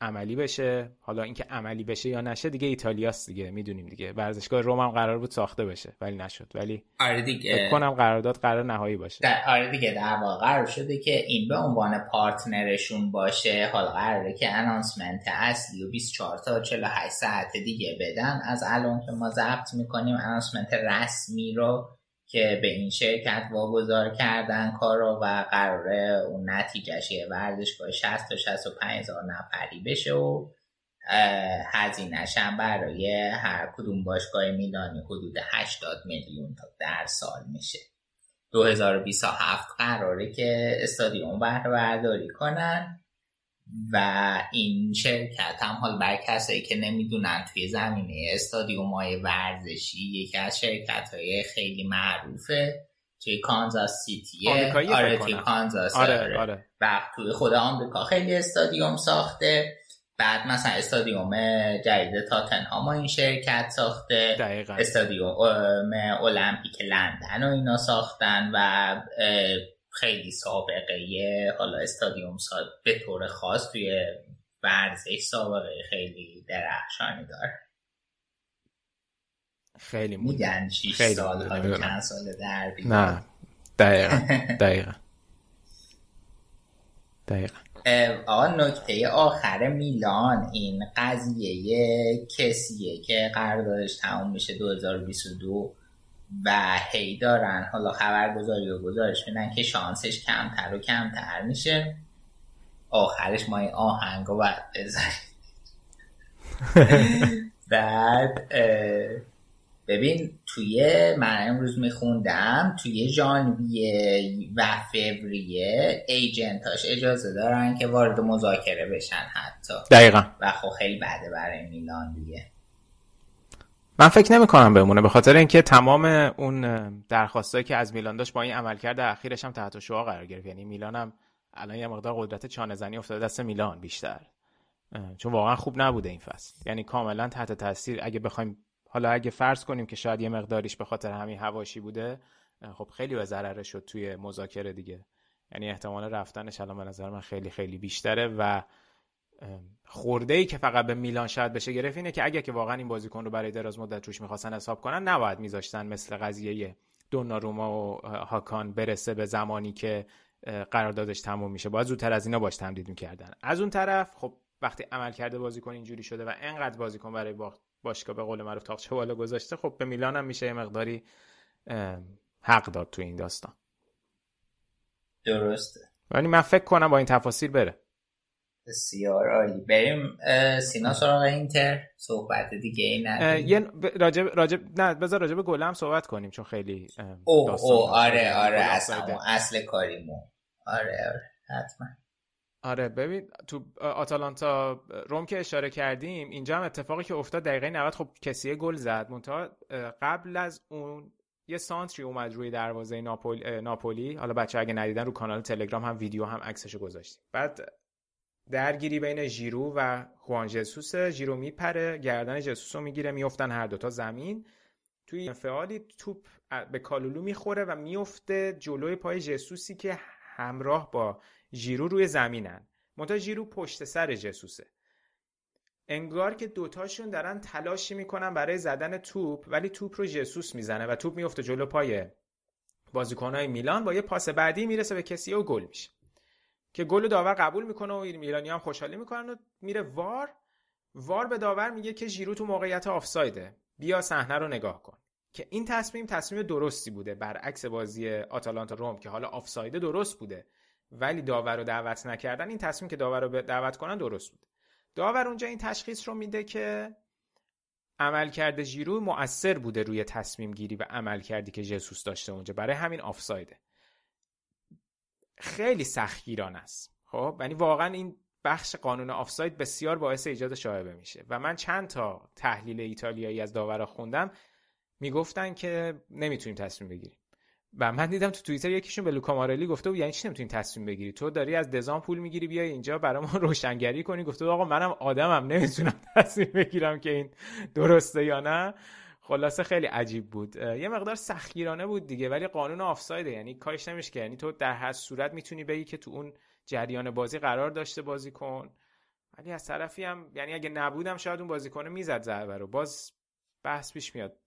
عملی بشه. حالا اینکه عملی بشه یا نشه دیگه ایتالیاست دیگه می‌دونیم دیگه. ورزشگاه روم هم قرار بود ساخته بشه ولی نشد. ولی آره دیگه. کنم قرارداد قرار نهایی باشه. در آره دیگه در واقع قرار شده که این به عنوان پارتنرشون باشه. حالا قراره که انانسمنت اصلی و 24 تا 48 ساعت دیگه بدن. از الان که ما ضبط می‌کنیم انانسمنت رسمی رو که به این شرکت واگذار کردن کار و قراره اون نتیجهش یه ورزشگاه 60 تا 65 هزار نفری بشه و هزینهش برای هر کدوم باشگاه میلانی حدود 80 میلیون تا در سال میشه. 2027 قراره که استادیوم بهره برداری کنن. و این شرکت هم حال بر کسایی که نمی‌دونن توی زمینه استادیوم های ورزشی یکی از شرکت های خیلی معروفه توی کانزاس سیتی آره توی کانزاس آره, آره. آره. و توی خود آمریکا خیلی استادیوم ساخته بعد مثلا استادیوم جدید تاتنهام این شرکت ساخته دقیقا. استادیوم المپیک لندن و اینا ساختن و خیلی سابقه حالا استادیوم ساد به طور خاص توی ورزش سابقه خیلی درخشانی داره. خیلی میگن 6 سال ها چند سال در نه دقیقا دقیقا. دقیقا. آقا نکته آخر میلان این قضیه کسیه که قراردادش تموم میشه 2022 و هی دارن. حالا خبرگزاری و گزارش میدن که شانسش کمتر و کمتر میشه. آخرش ما این آهنگ رو باید بزنیم. بعد ببین توی من امروز میخوندم توی ژانویه و فوریه ایجنتاش اجازه دارن که وارد مذاکره بشن حتی. دقیقا. و خب خیلی بده برای میلان دیگه. من فکر نمی کنم بمونه به خاطر اینکه تمام اون درخواستایی که از میلان داشت با این عملکرد اخیرش هم تحت شعا قرار گرفت. یعنی میلان هم الان یه مقدار قدرت چانه زنی افتاده دست میلان بیشتر. چون واقعا خوب نبوده این فصل. یعنی کاملا تحت تاثیر. اگه بخوایم حالا اگه فرض کنیم که شاید یه مقداریش به خاطر همین هواشی بوده خب خیلی به ضرره شد توی مذاکره دیگه. یعنی احتمال رفتنش الان به نظر من خیلی خیلی بیشتره و خورده ای که فقط به میلان شاید بشه گرفت اینه که اگه که واقعا این بازیکن رو برای دراز مدت روش می‌خواستن حساب کنن نباید میذاشتن مثل قضیه دوناروما و هاکان برسه به زمانی که قراردادش تموم میشه. باید زودتر از اینا باش تمدید می‌کردن. از اون طرف خب وقتی عمل کرده بازیکن اینجوری شده و انقدر بازیکن برای باشگاه به قول معروف تاقچه بالا گذاشته خب به میلان هم میشه مقداری حق داد تو این داستان. درسته. ولی من فکر کنم با این تفاصیل بره. بسیار عالی. بریم سینا سراغ اینتر. صحبت دیگه این یه راجب راجب نه بذار راجب گل هم صحبت کنیم چون خیلی او او آره آره اصلا اصل کاریمو آره آره حتما. آره ببین تو آتالانتا روم که اشاره کردیم اینجا هم اتفاقی که افتاد دقیقه 90 خب کسی گل زد. منتها قبل از اون یه سانتری اومد روی دروازه ناپول... ناپولی. حالا بچه اگه ندیدن رو کانال تلگرام هم ویدیو هم عکسشو گذاشتیم. بعد درگیری بین ژیرو و خوان جسوس ژیرو میپره گردن جسوس رو می‌گیره میفتن هر دوتا زمین. توی انفعالی توپ به کالولو می‌خوره و میفته جلوی پای جسوسی که همراه با ژیرو روی زمینن. منتها ژیرو پشت سر جسوسه انگار که دوتاشون دارن تلاشی می‌کنن برای زدن توپ ولی توپ رو جسوس می‌زنه و توپ میفته جلو پای بازیکنهای میلان. با یه پاس بعدی می‌رسه به کسی و گل میشه. که گل داور قبول می‌کنه و میلانی هم خوشحالی می‌کنن و میره وار. وار به داور میگه که ژیرو تو موقعیت آفسایده. بیا صحنه رو نگاه کن. که این تصمیم تصمیم درستی بوده برعکس بازی آتالانتا روم که حالا آفسایده درست بوده. ولی داور رو دعوت نکردن این تصمیم که داور رو دعوت کنن درست بود. داور اونجا این تشخیص رو میده که عملکرد ژیرو مؤثر بوده روی تصمیم گیری و عمل کردی که جسوس داشته اونجا برای همین آفسایده. خیلی سختگیران است. خب؟ یعنی واقعا این بخش قانون آفساید بسیار باعث ایجاد شایبه میشه. و من چند تا تحلیل ایتالیایی از داورا خوندم. می‌گفتن که نمی‌تونیم تصمیم بگیریم. و من دیدم تو توییتر یکیشون به لوکا مارلی گفته بود یعنی چی نمی‌تونی تصمیم بگیری؟ تو داری از دزام پول می‌گیری بیای اینجا برای ما روشنگری کنی. گفته آقا منم آدمم نمی‌تونم تصمیم بگیرم که این درسته یا نه. خلاصه خیلی عجیب بود. یه مقدار سختگیرانه بود دیگه ولی قانون آفسایده. یعنی کارش نمیشه یعنی تو در هر صورت می‌تونی بگی که تو اون جریان بازی قرار داشته بازی کن. ولی از طرفی هم یعنی اگه نبودم شاید اون بازیکن می‌زد ضربه رو. باز بحث پیش میاد.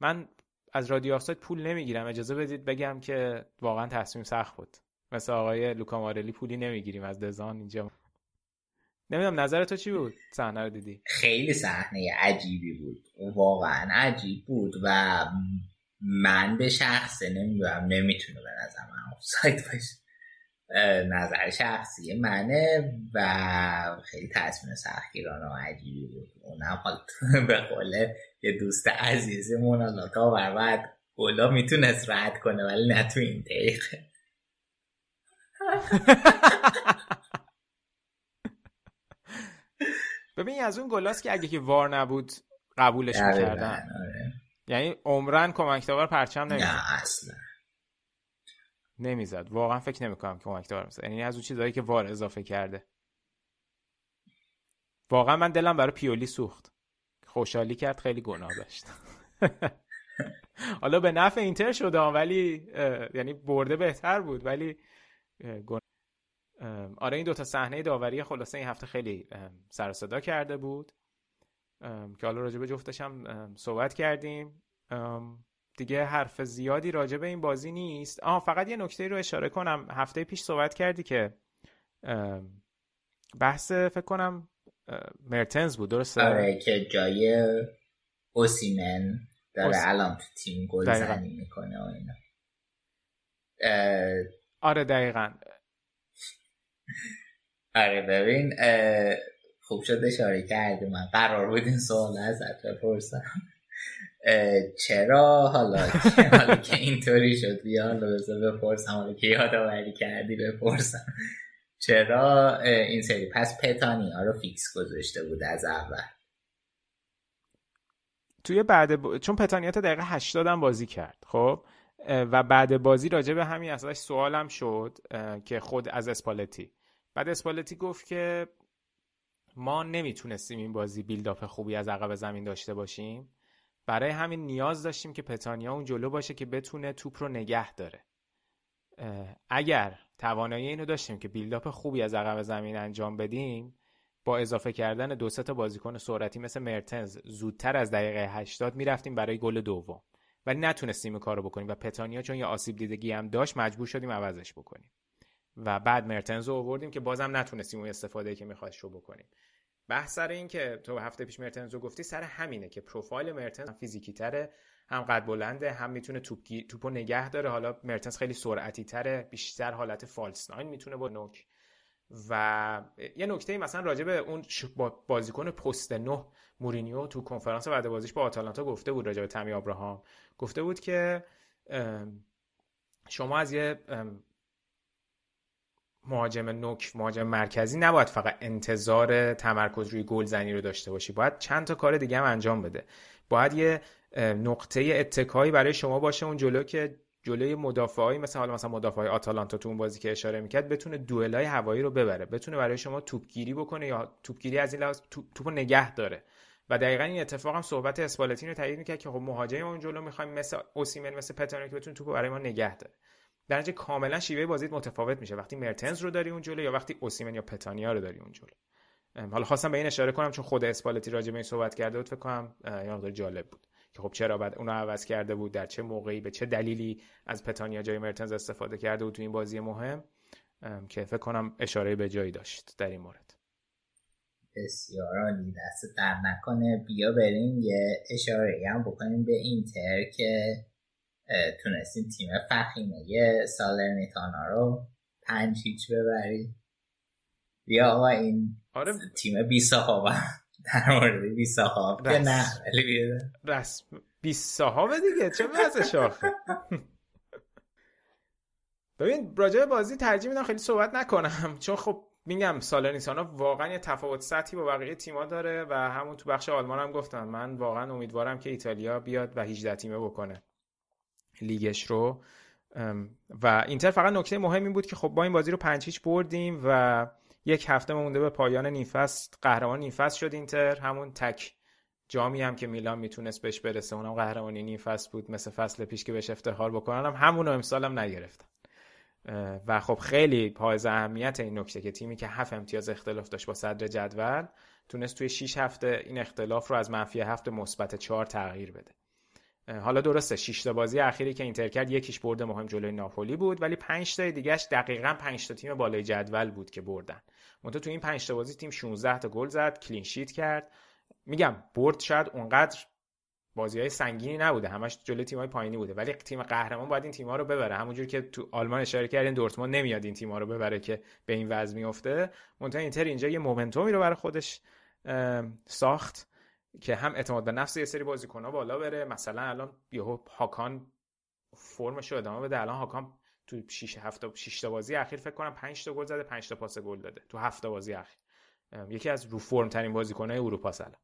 من از رادیو آفساید پول نمی‌گیرم. اجازه بدید بگم که واقعا تصمیم سخت بود. مثل آقای لوکا مارلی پولی نمی‌گیریم از دزان اینجا. نمی‌دونم نظر تو چی بود؟ صحنه رو دیدی؟ خیلی صحنه عجیبی بود. واقعا عجیب بود و من به شخصه نمی‌دونم نمی‌تونه به نظر من آفساید باشه. نظر شخصی منه و خیلی تصمیم سختگیرانه و عجیبی بود. اونم حال به قوله یه دوست عزیزمون لاکا بر بعد گلا می‌تونست رد کنه ولی نه تو این دقیقه. ببین از اون گلاست که اگه که وار نبود قبولش می‌کردن. آره. یعنی عمرن کمکتاور پرچم نمی‌زد. نه اصلا. نمی‌زد. واقعا فکر نمی‌کنم که کمکتاور می‌زد. یعنی از اون چیزهایی که وار اضافه کرده. واقعا من دلم برای پیولی سوخت. خوشحالی کرد خیلی گناه داشت. حالا به نفع اینتر شده ولی یعنی برده بهتر بود ولی آره این دوتا صحنه داوری خلاصه این هفته خیلی سر صدا کرده بود. که حالا راجع به جفتش هم صحبت کردیم. دیگه حرف زیادی راجع به این بازی نیست. آه فقط یه نکته رو اشاره کنم. هفته پیش صحبت کردی که بحث فکر کنم مرتنز بود درسته؟ آره که جای اوسیمن داره الان تو تیم گل زنی می‌کنه و اینا. آره دقیقا. آره ببین خوب شد اشاره کردی من قرار بود این سوال ازت بپرسم. چرا حالا حالا که اینطوری شد بیا حالا بپرسم حالا که یادآوری کردی بپرسم. چرا این سری؟ پس پتانیا رو فیکس گذاشته بود از اول. توی بعد ب... چون پتانیا تا دقیقه 80 هم بازی کرد خب؟ و بعد بازی راجع به همین ازش سوالم شد که خود از اسپالتی. بعد اسپالتی گفت که ما نمی‌تونستیم این بازی بیلداپ خوبی از عقب زمین داشته باشیم. برای همین نیاز داشتیم که پتانیا اون جلو باشه که بتونه توپ رو نگه داره. اگر توانایی اینو داشتیم که بیلداپ خوبی از عقب زمین انجام بدیم با اضافه کردن دو تا بازیکن سرعتی مثل مرتنز زودتر از دقیقه 80 می‌رفتیم برای گل دوم. ولی نتونستیم کارو بکنیم و پتانیا چون یه آسیب دیدگی هم داشت مجبور شدیم عوضش بکنیم. و بعد مرتنز رو آوردیم که بازم نتونستیم اون استفاده که می‌خواست رو بکنیم. بحث سر این که تو هفته پیش مرتنز رو گفتی سر همینه که پروفایل مرتنز فیزیکی تره هم قد بلنده هم می‌تونه توپ توپو نگه داره. حالا مرتنز خیلی سرعتی تره بیشتر حالت فالس ناین می‌تونه با نوک. و یه نکته مثلا راجع به اون بازیکن پست نه مورینیو تو کنفرانس بعد بازیش با آتالانتا گفته بود راجع به تمی ابراهام. گفته بود که شما از یه مهاجم نوک مهاجم مرکزی نباید فقط انتظار تمرکز روی گلزنی رو داشته باشی. باید چند تا کار دیگه هم انجام بده. باید یه نقطه اتکایی برای شما باشه اون جلو که جلوی مدافعایی مثل حالا مثلا مدافعای آتالانتا تو اون بازی که اشاره می‌کرد بتونه دوئلای هوایی رو ببره. بتونه برای شما توپگیری بکنه یا توپگیری از این لحاظ توپو نگه داره. و دقیقا این اتفاق هم صحبت اسپالتین رو تایید می‌کرد که خب مهاجم اون جلو می‌خوایم مثل اوسیمن مثل پتانو که بتونه توپو برای ما نگه داره. در نتیجه کاملا شیوه بازی متفاوت میشه. وقتی مرتنز رو داری اون جلو یا وقتی اوسیمن یا پتانیا رو داری اون جلو. حالا خواستم به این اشاره کنم چون خود اسپالتی راجع به این صحبت کرده بود فکر کنم یه مقدار جالب بود. که خب چرا بعد اونو عوض کرده بود در چه موقعی به چه دلیلی از پتانیا جای مرتنز استفاده کرده بود تو این بازی مهم؟ که فکر کنم اشاره به جایی داشت در این مورد. بسیار عالی. دست در نکنه. بیا بریم یه اشاره هم بکنیم به اینتر که تونستیم تیم فخیمه سالرنیتانا رو پنج هیچ ببری بیا آقا این آره. تیم بی صحابه در مورد بی صحاب نه ولی رسم. بی صحابه دیگه. چه وضع شاخه ببین راجع بازی ترجیح میدم خیلی صحبت نکنم. چون خب میگم سالرنیتانا واقعا یه تفاوت سطحی با بقیه تیما داره و همون تو بخش آلمان هم گفتم. من واقعا امیدوارم که ایتالیا بیاد و 18 تیمه بکنه. لیگش رو. و اینتر فقط نکته مهم این بود که خب با این بازی رو پنج هیچ بردیم و یک هفته مونده به پایان نیفست قهرمان نیفست شد اینتر. همون تک جامی هم که میلان می‌تونست بهش برسه اونم قهرمانی نیم بود مثل فصل پیش که بهش افتخار بکنن هم همون امسال هم نگرفتن. و خب خیلی پایز اهمیت این نکته که تیمی که هفت امتیاز اختلاف داشت با صدر جدول تونست توی 6 هفته این اختلاف رو از منفی هفته مثبت 4 تغییر بده. حالا درسته 6 تا بازی اخیری که اینتر کرد یکیش برده مهم جلوی ناپولی بود ولی 5 تا دیگهش دقیقا 5 تا تیم بالای جدول بود که بردن. منتها تو این 5 تا بازی تیم 16 تا گل زد کلین شیت کرد. میگم برد شاید اونقدر بازی های سنگینی نبوده همش جلوی تیم های پایینی بوده ولی تیم قهرمان باید این تیم ها رو ببره. همونجور که تو آلمان اشاره کردین دورتموند نمیاد این تیم ها رو ببره که به این وضع میفته منتها اینتر اینجا یه مومنتومی رو برای خودش ساخت. که هم اعتماد به نفس یه سری بازیکن ها بالا بره. مثلا الان یهو هاکان فرمش رو ادامه بده. الان هاکان تو 6 هفته 6 تا بازی اخیر فکر کنم 5 تا گل زده 5 تا پاس گل داده تو 7 بازی اخیر. یکی از رو فرم ترین بازیکن‌های اروپا الان.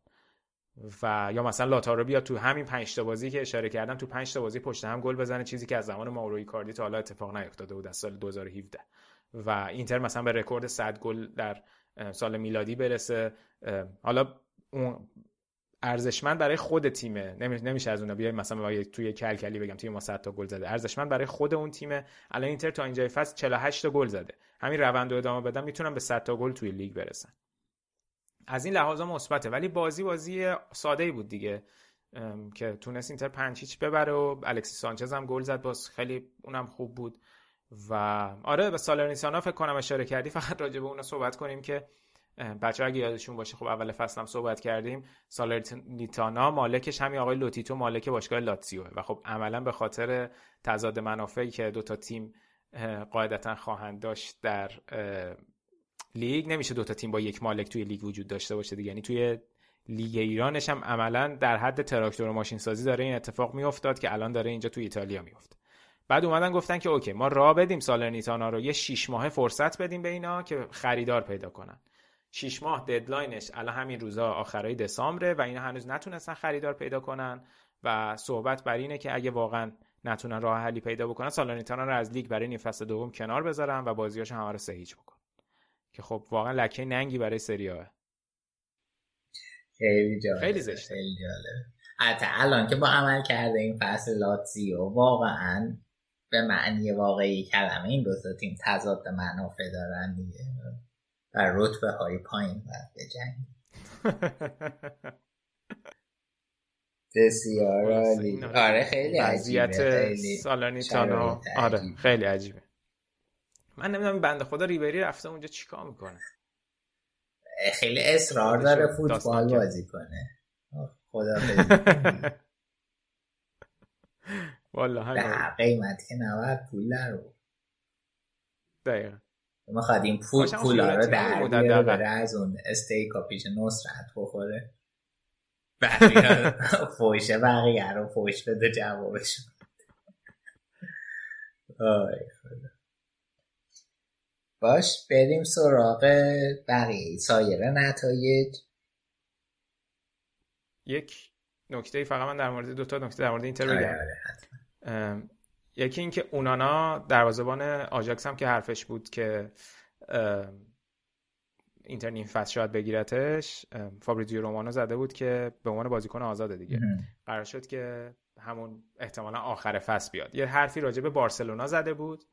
و یا مثلا لائوتارو بیاد تو همین 5 تا بازی که اشاره کردم تو 5 تا بازی پشت هم گل بزنه چیزی که از زمان مائورو ایکاردی تا حالا اتفاق نیفتاده بود از سال 2017 و اینتر مثلا به رکورد 100 گل در سال میلادی برسه. حالا اون ارزشمند برای خود تیمه. نمیشه از اونها بیای مثلا توی کلکلی بگم تیم ما 100 تا گل زده. ارزشمند برای خود اون تیمه. الان اینتر تا اینجای فصل 48 تا گل زده. همین روند رو ادامه بدن می‌تونن به 100 تا گل توی لیگ برسن. از این لحاظا مثبته. ولی بازی بازی ساده ای بود دیگه. که تونست اینتر پنج هیچ ببره و الکسی سانچز هم گل زد. باز خیلی اونم خوب بود. و آره به سالرنیتانا فکر کنم اشاره کردی. فقط راجع به اون صحبت کنیم که بچه‌ها اگه یادشون باشه خب اول فصل هم صحبت کردیم. سالرنیتانا مالکش همین آقای لوتیتو مالک باشگاه لاتسیو و خب عملا به خاطر تضاد منافعی که دو تا تیم قاعدتا خواهند داشت در لیگ نمیشه دوتا تیم با یک مالک توی لیگ وجود داشته باشه دیگه. یعنی توی لیگ ایرانش هم عملا در حد تراکتور و ماشین سازی داره این اتفاق میافتاد که الان داره اینجا توی ایتالیا میفته. بعد اومدن گفتن که OK ما راه بدیم سالرنیتانا رو یه 6 ماه فرصت بدیم به اینا که خریدار پیدا کنن. 6 ماه deadline ش الان همین روزا آخرای دسامبره و اینا هنوز نتونستن خریدار پیدا کنن و صحبت بر اینه که اگه واقعا نتونن راه حلی پیدا بکنن سالرنیتانا رو از لیگ برای نیم فصل دوم کنار بذارن و بازیاشو همه رو سه هیچ بکنن که خب واقعا لکه ننگی برای سری آ خیلی جالب خیلی زشته. خیلی جالب حتی الان که با عمل کرده این فصل لاتزیو واقعا به معنی واقعی کلمه این دو تیم تضاد منافع دارن دیگه. در رتبه های پایین باید به جنگ. بسیار عالی. آره خیلی عجیبه سالانیتانا آره خیلی عجیبه. من نمی‌دونم بنده خدا ریبری رفته اونجا چیکار می‌کنه. خیلی اصرار داره فوتبال بازی کنه. خدا به قیمت که نباید پول رو دقیقا. می‌خواد این پول پول رو در بیاره از اون استیکا پیش نصرت بخوره. بقیه. فوشه بقیه رو فوش بده جوابش باش بریم سراغ بقیه. سایر نتایج. یک نکته فقط من در مورد دو تا نکته در مورد اینتر بگم. آره، آره، یکی اینکه اونانا دروازه‌بان آژاکس هم که حرفش بود که اینتر نیم فصل شاید بگیرتش فابریزیو رومانو زده بود که به عنوان بازیکن آزاده دیگه. قرار شد که همون احتمالا آخر فصل بیاد. یه حرفی راجع به بارسلونا زده بود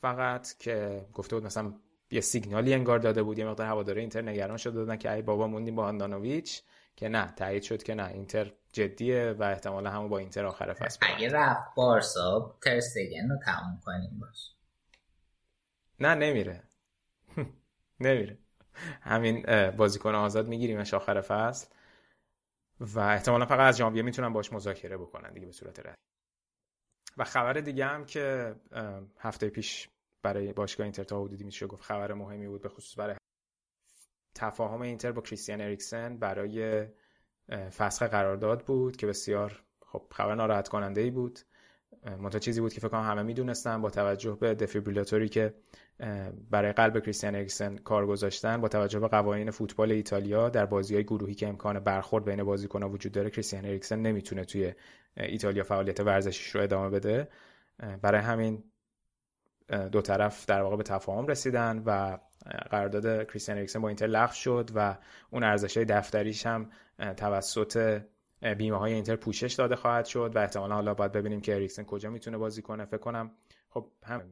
فقط که گفته بود مثلا یه سیگنالی انگار داده بود یه مقدار هواداره اینتر نگران شده دادن که ای بابا موندیم با آندانویچ که نه تایید شد که نه اینتر جدیه و احتمالا همون با اینتر آخر فصل اگه رفت بارسا ترستگن رو تموم کنیم باش. نه نمیره. نمیره. همین بازیکن آزاد میگیریمش آخر فصل و احتمالا فقط از ژانویه می‌تونن باش مذاکره بکنن دیگه به صورت رسمی. و خبر دیگه هم که هفته پیش برای باشگاه اینتر تا حدودی میشه گفت خبر مهمی بود به خصوص برای تفاهم اینتر با کریستیان اریکسن برای فسخ قرارداد بود که بسیار خب خبر ناراحت کننده ای بود منتها چیزی بود که فکر کنم همه می‌دونستن با توجه به دفیبریلاتوری که برای قلب کریستیان اریکسن کار گذاشتن با توجه به قوانین فوتبال ایتالیا در بازی های گروهی که امکان برخورد بین بازیکن‌ها وجود داره کریستیان اریکسن نمی‌تونه توی ایتالیا فعالیت ورزشیش رو ادامه بده. برای همین دو طرف در واقع به تفاهم رسیدن و قرارداد کریستیان اریکسن با اینتر لغو شد و اون ارزش های دفتریش هم توسط بیمه های اینتر پوشش داده خواهد شد و احتمالا حالا باید ببینیم که اریکسن کجا می‌تونه بازی کنه. فکر کنم خب هم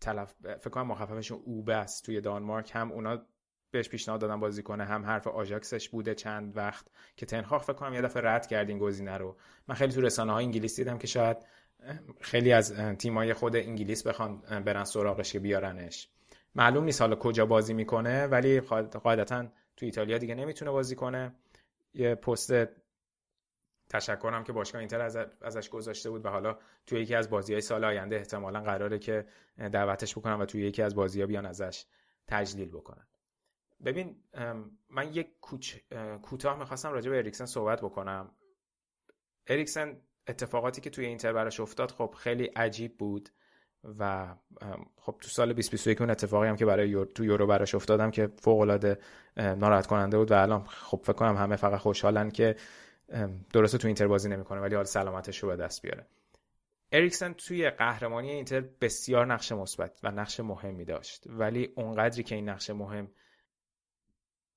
تلف... فکر کنم مخففشون اوبه است توی دانمارک. هم اونا بهش پیشنهاد دادن بازی کنه هم حرف آژاکسش بوده چند وقت که تنخاخ فکر کنم یه دفعه رد کرد این گزینه رو. من خیلی تو رسانه های انگلیس دیدم که شاید خیلی از تیمای خود انگلیس بخوان برن سراغش که بیارنش. معلوم نیست حالا کجا بازی می‌کنه ولی قاعدتا تو ایتالیا دیگه نمی‌تونه بازی کنه. یه پست تشکرم که باشگاه اینتر از ازش گذاشته بود و حالا توی یکی از بازی های سال آینده احتمالا قراره که دعوتش بکنن و توی یکی از بازی ها بیان ازش تجلیل بکنن. ببین من یک کوتاه می‌خواستم راجع به اریکسن صحبت بکنم. اریکسن اتفاقاتی که توی اینتر براش افتاد خب خیلی عجیب بود. و خب تو سال 2021 اون اتفاقی هم که برای یور... تو یورو براش افتادم که فوق العاده ناراحت کننده بود و الان خب فکر کنم همه فقط خوشحالن که درسته تو اینتر بازی نمی‌کنه ولی حال سلامتش رو به دست بیاره. اریکسن توی قهرمانی اینتر بسیار نقش مثبت و نقش مهمی داشت ولی اونقدری که این نقش مهم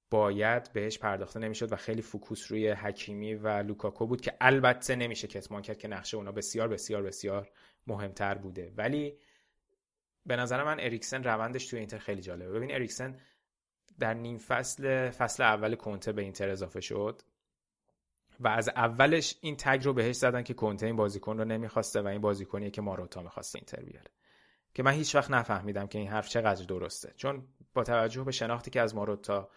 باید بهش پرداخته نمی‌شد و خیلی focus روی حکیمی و لوکاکو بود که البته نمیشه کتمان کرد که نقش اونا بسیار بسیار بسیار مهمتر بوده. ولی به نظر من اریکسن روندش توی اینتر خیلی جالبه. ببین اریکسن در نیم فصل فصل اول کنته به اینتر اضافه شد و از اولش این tag رو بهش زدن که کنته این بازیکن رو نمی‌خواسته و این بازیکنیه که ماروتا می‌خواسته اینتر بیاره. که من هیچ وقت نفهمیدم که این حرف چقدر درسته. چون با توجه به شناختی که از ماروتا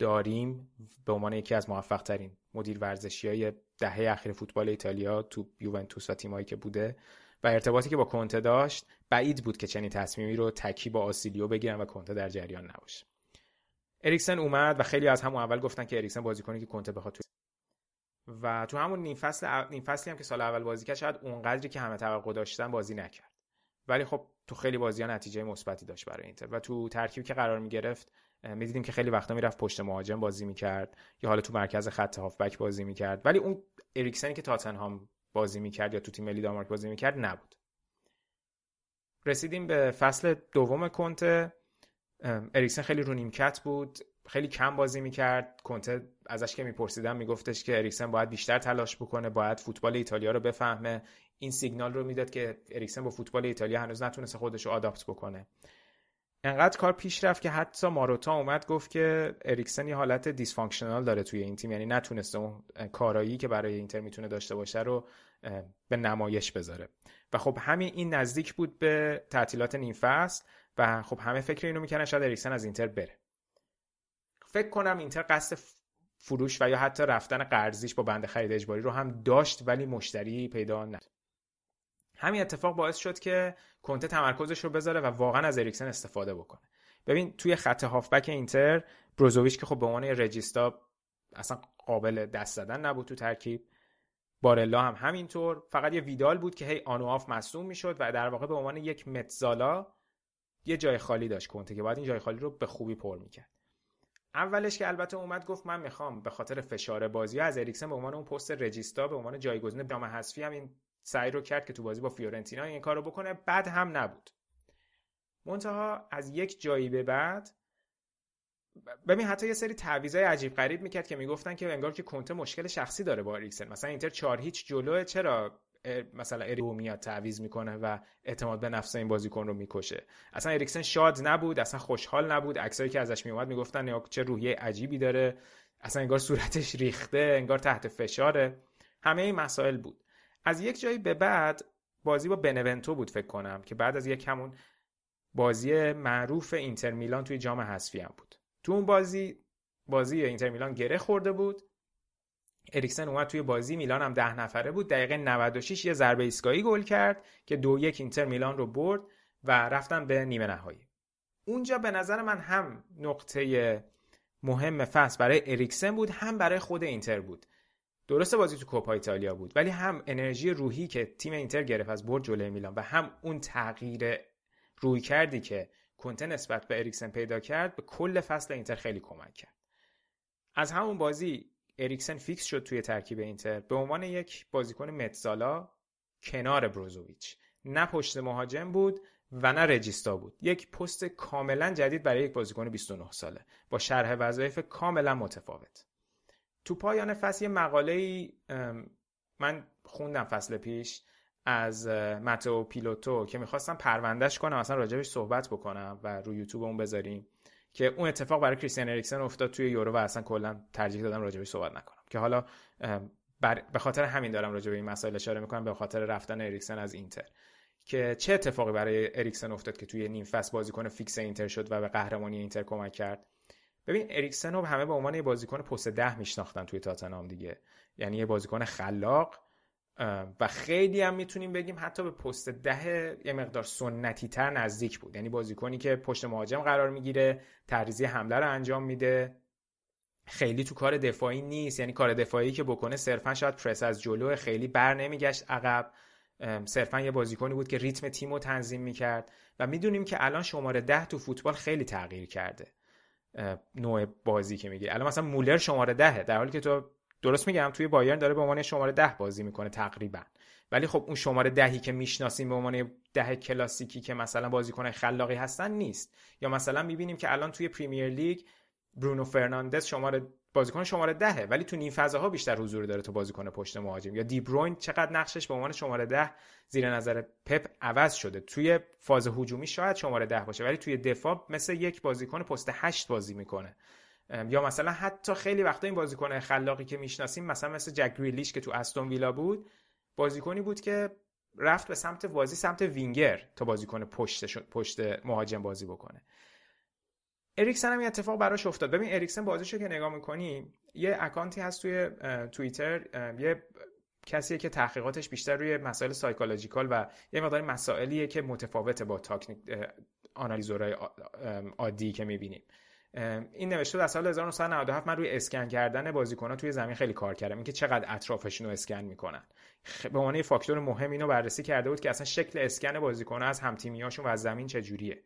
داریم به عنوان یکی از موفق ترین مدیر ورزشی های دهه اخیر فوتبال ایتالیا تو یوونتوس و تیمایی که بوده و ارتباطی که با کنته داشت بعید بود که چنین تصمیمی رو تکی با آسیلیو بگیرن و کنته در جریان نباشه. اریکسن اومد و خیلی از همون اول گفتن که اریکسن بازیکنی که کنته بخواد و تو همون نیم فصل نیم فصلی هم که سال اول بازی کرد شاید اونقدری که همه توقع داشتن بازی نکرد. ولی خب تو خیلی بازی ها نتیجه مثبتی داشت برای اینتر و تو ترکیبی که قرار می گرفت می‌دیدیم که خیلی وقتا می‌رفت پشت مهاجم بازی می‌کرد یا حالا تو مرکز خط هافبک بازی می‌کرد. ولی اون اریکسنی که تاتنهام بازی می‌کرد یا تو تیم ملی دانمارک بازی می‌کرد نبود. رسیدیم به فصل دوم کنته. اریکسن خیلی رو نیمکت بود خیلی کم بازی می‌کرد. کنته ازش که میپرسیدم میگفتش که اریکسن باید بیشتر تلاش بکنه باید فوتبال ایتالیا رو بفهمه. این سیگنال رو می‌داد که اریکسن با فوتبال ایتالیا هنوز نتونسته خودش رو adapt بکنه. انقدر کار پیش رفت که حتی ماروتا اومد گفت که اریکسن یه حالت dysfunctional داره توی این تیم یعنی نتونسته اون کارایی که برای اینتر می‌تونه داشته باشه رو به نمایش بذاره. و خب همین این نزدیک بود به تعطیلات نیم فصل و خب همه فکر اینو می‌کنن شاید اریکسن از اینتر بره. فکر کنم اینتر قصد فروش و یا حتی رفتن قرضیش با بند خرید اجباری رو هم داشت ولی مشتری پیدا نشد همین اتفاق باعث شد که کنته تمرکزش رو بذاره و واقعا از اریکسن استفاده بکنه. ببین توی خط هافبک اینتر بروزوویچ که خب به عنوان regista اصلا قابل دست زدن نبود تو ترکیب. بارلا هم همینطور. فقط یه ویدال بود که هی on و off مصدوم می‌شد و در واقع به عنوان یک mezzala یه جای خالی داشت کنته که باید این جای خالی رو به خوبی پر می‌کرد. اولش که البته اومد گفت من می‌خوام به خاطر فشار بازی از اریکسن به عنوان اون پست regista به عنوان جایگزین جام حذفی هم این سعی رو کرد که تو بازی با فیورنتینا این کارو بکنه. بعد هم نبود. منتها از یک جایی به بعد ببین حتی یه سری تعویضای عجیب غریب می‌کرد که می‌گفتن که انگار که کنته مشکل شخصی داره با اریکسن. مثلا اینتر 4 هیچ جلوه چرا مثلا اریو میاد تعویض می‌کنه و اعتماد به نفس این بازیکن رو می‌کشه؟ اصلا اریکسن شاد نبود اصلا خوشحال نبود. عکسایی که ازش میومد می‌گفتن چه روحیه عجیبی داره. اصلا انگار صورتش ریخته انگار تحت فشاره. همه این مسائل بود. از یک جایی به بعد بازی با بنونتو بود فکر کنم که بعد از یک همون بازی معروف اینتر میلان توی جام حذفی هم بود. تو اون بازی بازی اینتر میلان گره خورده بود. اریکسن اومد توی بازی میلان هم ده نفره بود. دقیقه 96 یه ضربه ایستگاهی گل کرد که دو یک اینتر میلان رو برد و رفتن به نیمه نهایی. اونجا به نظر من هم نقطه مهم فصل برای اریکسن بود هم برای خود اینتر بود. درسته بازی تو کوپا ایتالیا بود ولی هم انرژی روحی که تیم اینتر گرفت از برد جلوی میلان و هم اون تغییر رویکردی که کنته نسبت به اریکسن پیدا کرد به کل فصل اینتر خیلی کمک کرد. از همون بازی اریکسن فیکس شد توی ترکیب اینتر به عنوان یک بازیکن mezzala کنار بروزوویچ نه پشت مهاجم بود و نه regista بود. یک پست کاملا جدید برای یک بازیکن 29 ساله. با شرح وظایف کاملا متفاوت. تو پایان فصل یه مقاله ای من خوندم فصل پیش از متو پیلوتو که می‌خواستم پروندهش کنم اصلا راجبش صحبت بکنم و روی یوتیوب اون بذاریم که اون اتفاق برای کریستیان اریکسن افتاد توی یورو و اصلا کلا ترجیح دادم راجبش صحبت نکنم. که حالا بر... به خاطر همین دارم راجع به این مسائل اشاره می‌کنم به خاطر رفتن اریکسن از اینتر. که چه اتفاقی برای اریکسن افتاد که توی نیم فصل بازیکن فیکس اینتر شد و به قهرمانی اینتر کمک کرد؟ ببین اریکسن رو همه به عنوان یه بازیکن پست ده میشناختن توی تاتنهام دیگه. یعنی یه بازیکن خلاق و خیلی هم می‌تونیم بگیم حتی به پست ده یه مقدار سنتی تر نزدیک بود. یعنی بازیکنی که پشت مهاجم قرار می‌گیره تعریضی حمله رو انجام میده. خیلی تو کار دفاعی نیست. یعنی کار دفاعی که بکنه صرفا شاید پرس از جلو خیلی بر نمیگشت عقب. صرفا یه بازیکنی بود که ریتم تیم رو تنظیم می‌کرد. و می‌دونیم که الان شماره ده تو فوتبال خیلی تغییر کرده. نوع بازی که میگه الان مثلا مولر شماره دهه. در حالی که تو درست میگم توی بایرن داره به عنوان شماره ده بازی می‌کنه تقریبا. ولی خب اون شماره دهی که می‌شناسیم به عنوان ده کلاسیکی که مثلا بازیکن خلاقی هستن نیست. یا مثلا می‌بینیم که الان توی پریمیر لیگ برونو فرناندز شماره بازیکن شماره دهه. ولی تو نیم فضاها بیشتر حضور داره تو بازیکن پشت مهاجم. یا دیبروین چقدر نقشش به عنوان شماره ده زیر نظر پپ عوض شده. توی فاز هجومی شاید شماره ده باشه ولی توی دفاع مثل یک بازیکن پست هشت بازی می‌کنه. یا مثلا حتی خیلی وقتا این بازیکن خلاقی که می‌شناسیم مثلا مثل جک گریلیش که تو استون ویلا بود بازیکنی بود که رفت به سمت بازی سمت وینگر تا بازیکن پشت پشت مهاجم بازی بکنه. اریکسن هم این اتفاق براش افتاد. ببین اریکسن بازیشو که نگاه می‌کنی یه اکانتی هست توی توییتر یه کسیه که تحقیقاتش بیشتر روی مسائل psychological و یه مقدار مسائلیه که متفاوته با تاکتیک analyzer های عادی که می‌بینیم. این نوشته در سال 1997 من روی اسکن کردن بازیکن‌ها توی زمین خیلی کار کردم. اینکه چقدر اطرافشون رو اسکن می‌کنن. به عنوان فاکتور مهم اینو بررسی کرده بود که اصلا شکل اسکن بازیکن‌ها از همتیمیاشون و از زمین چجوریه.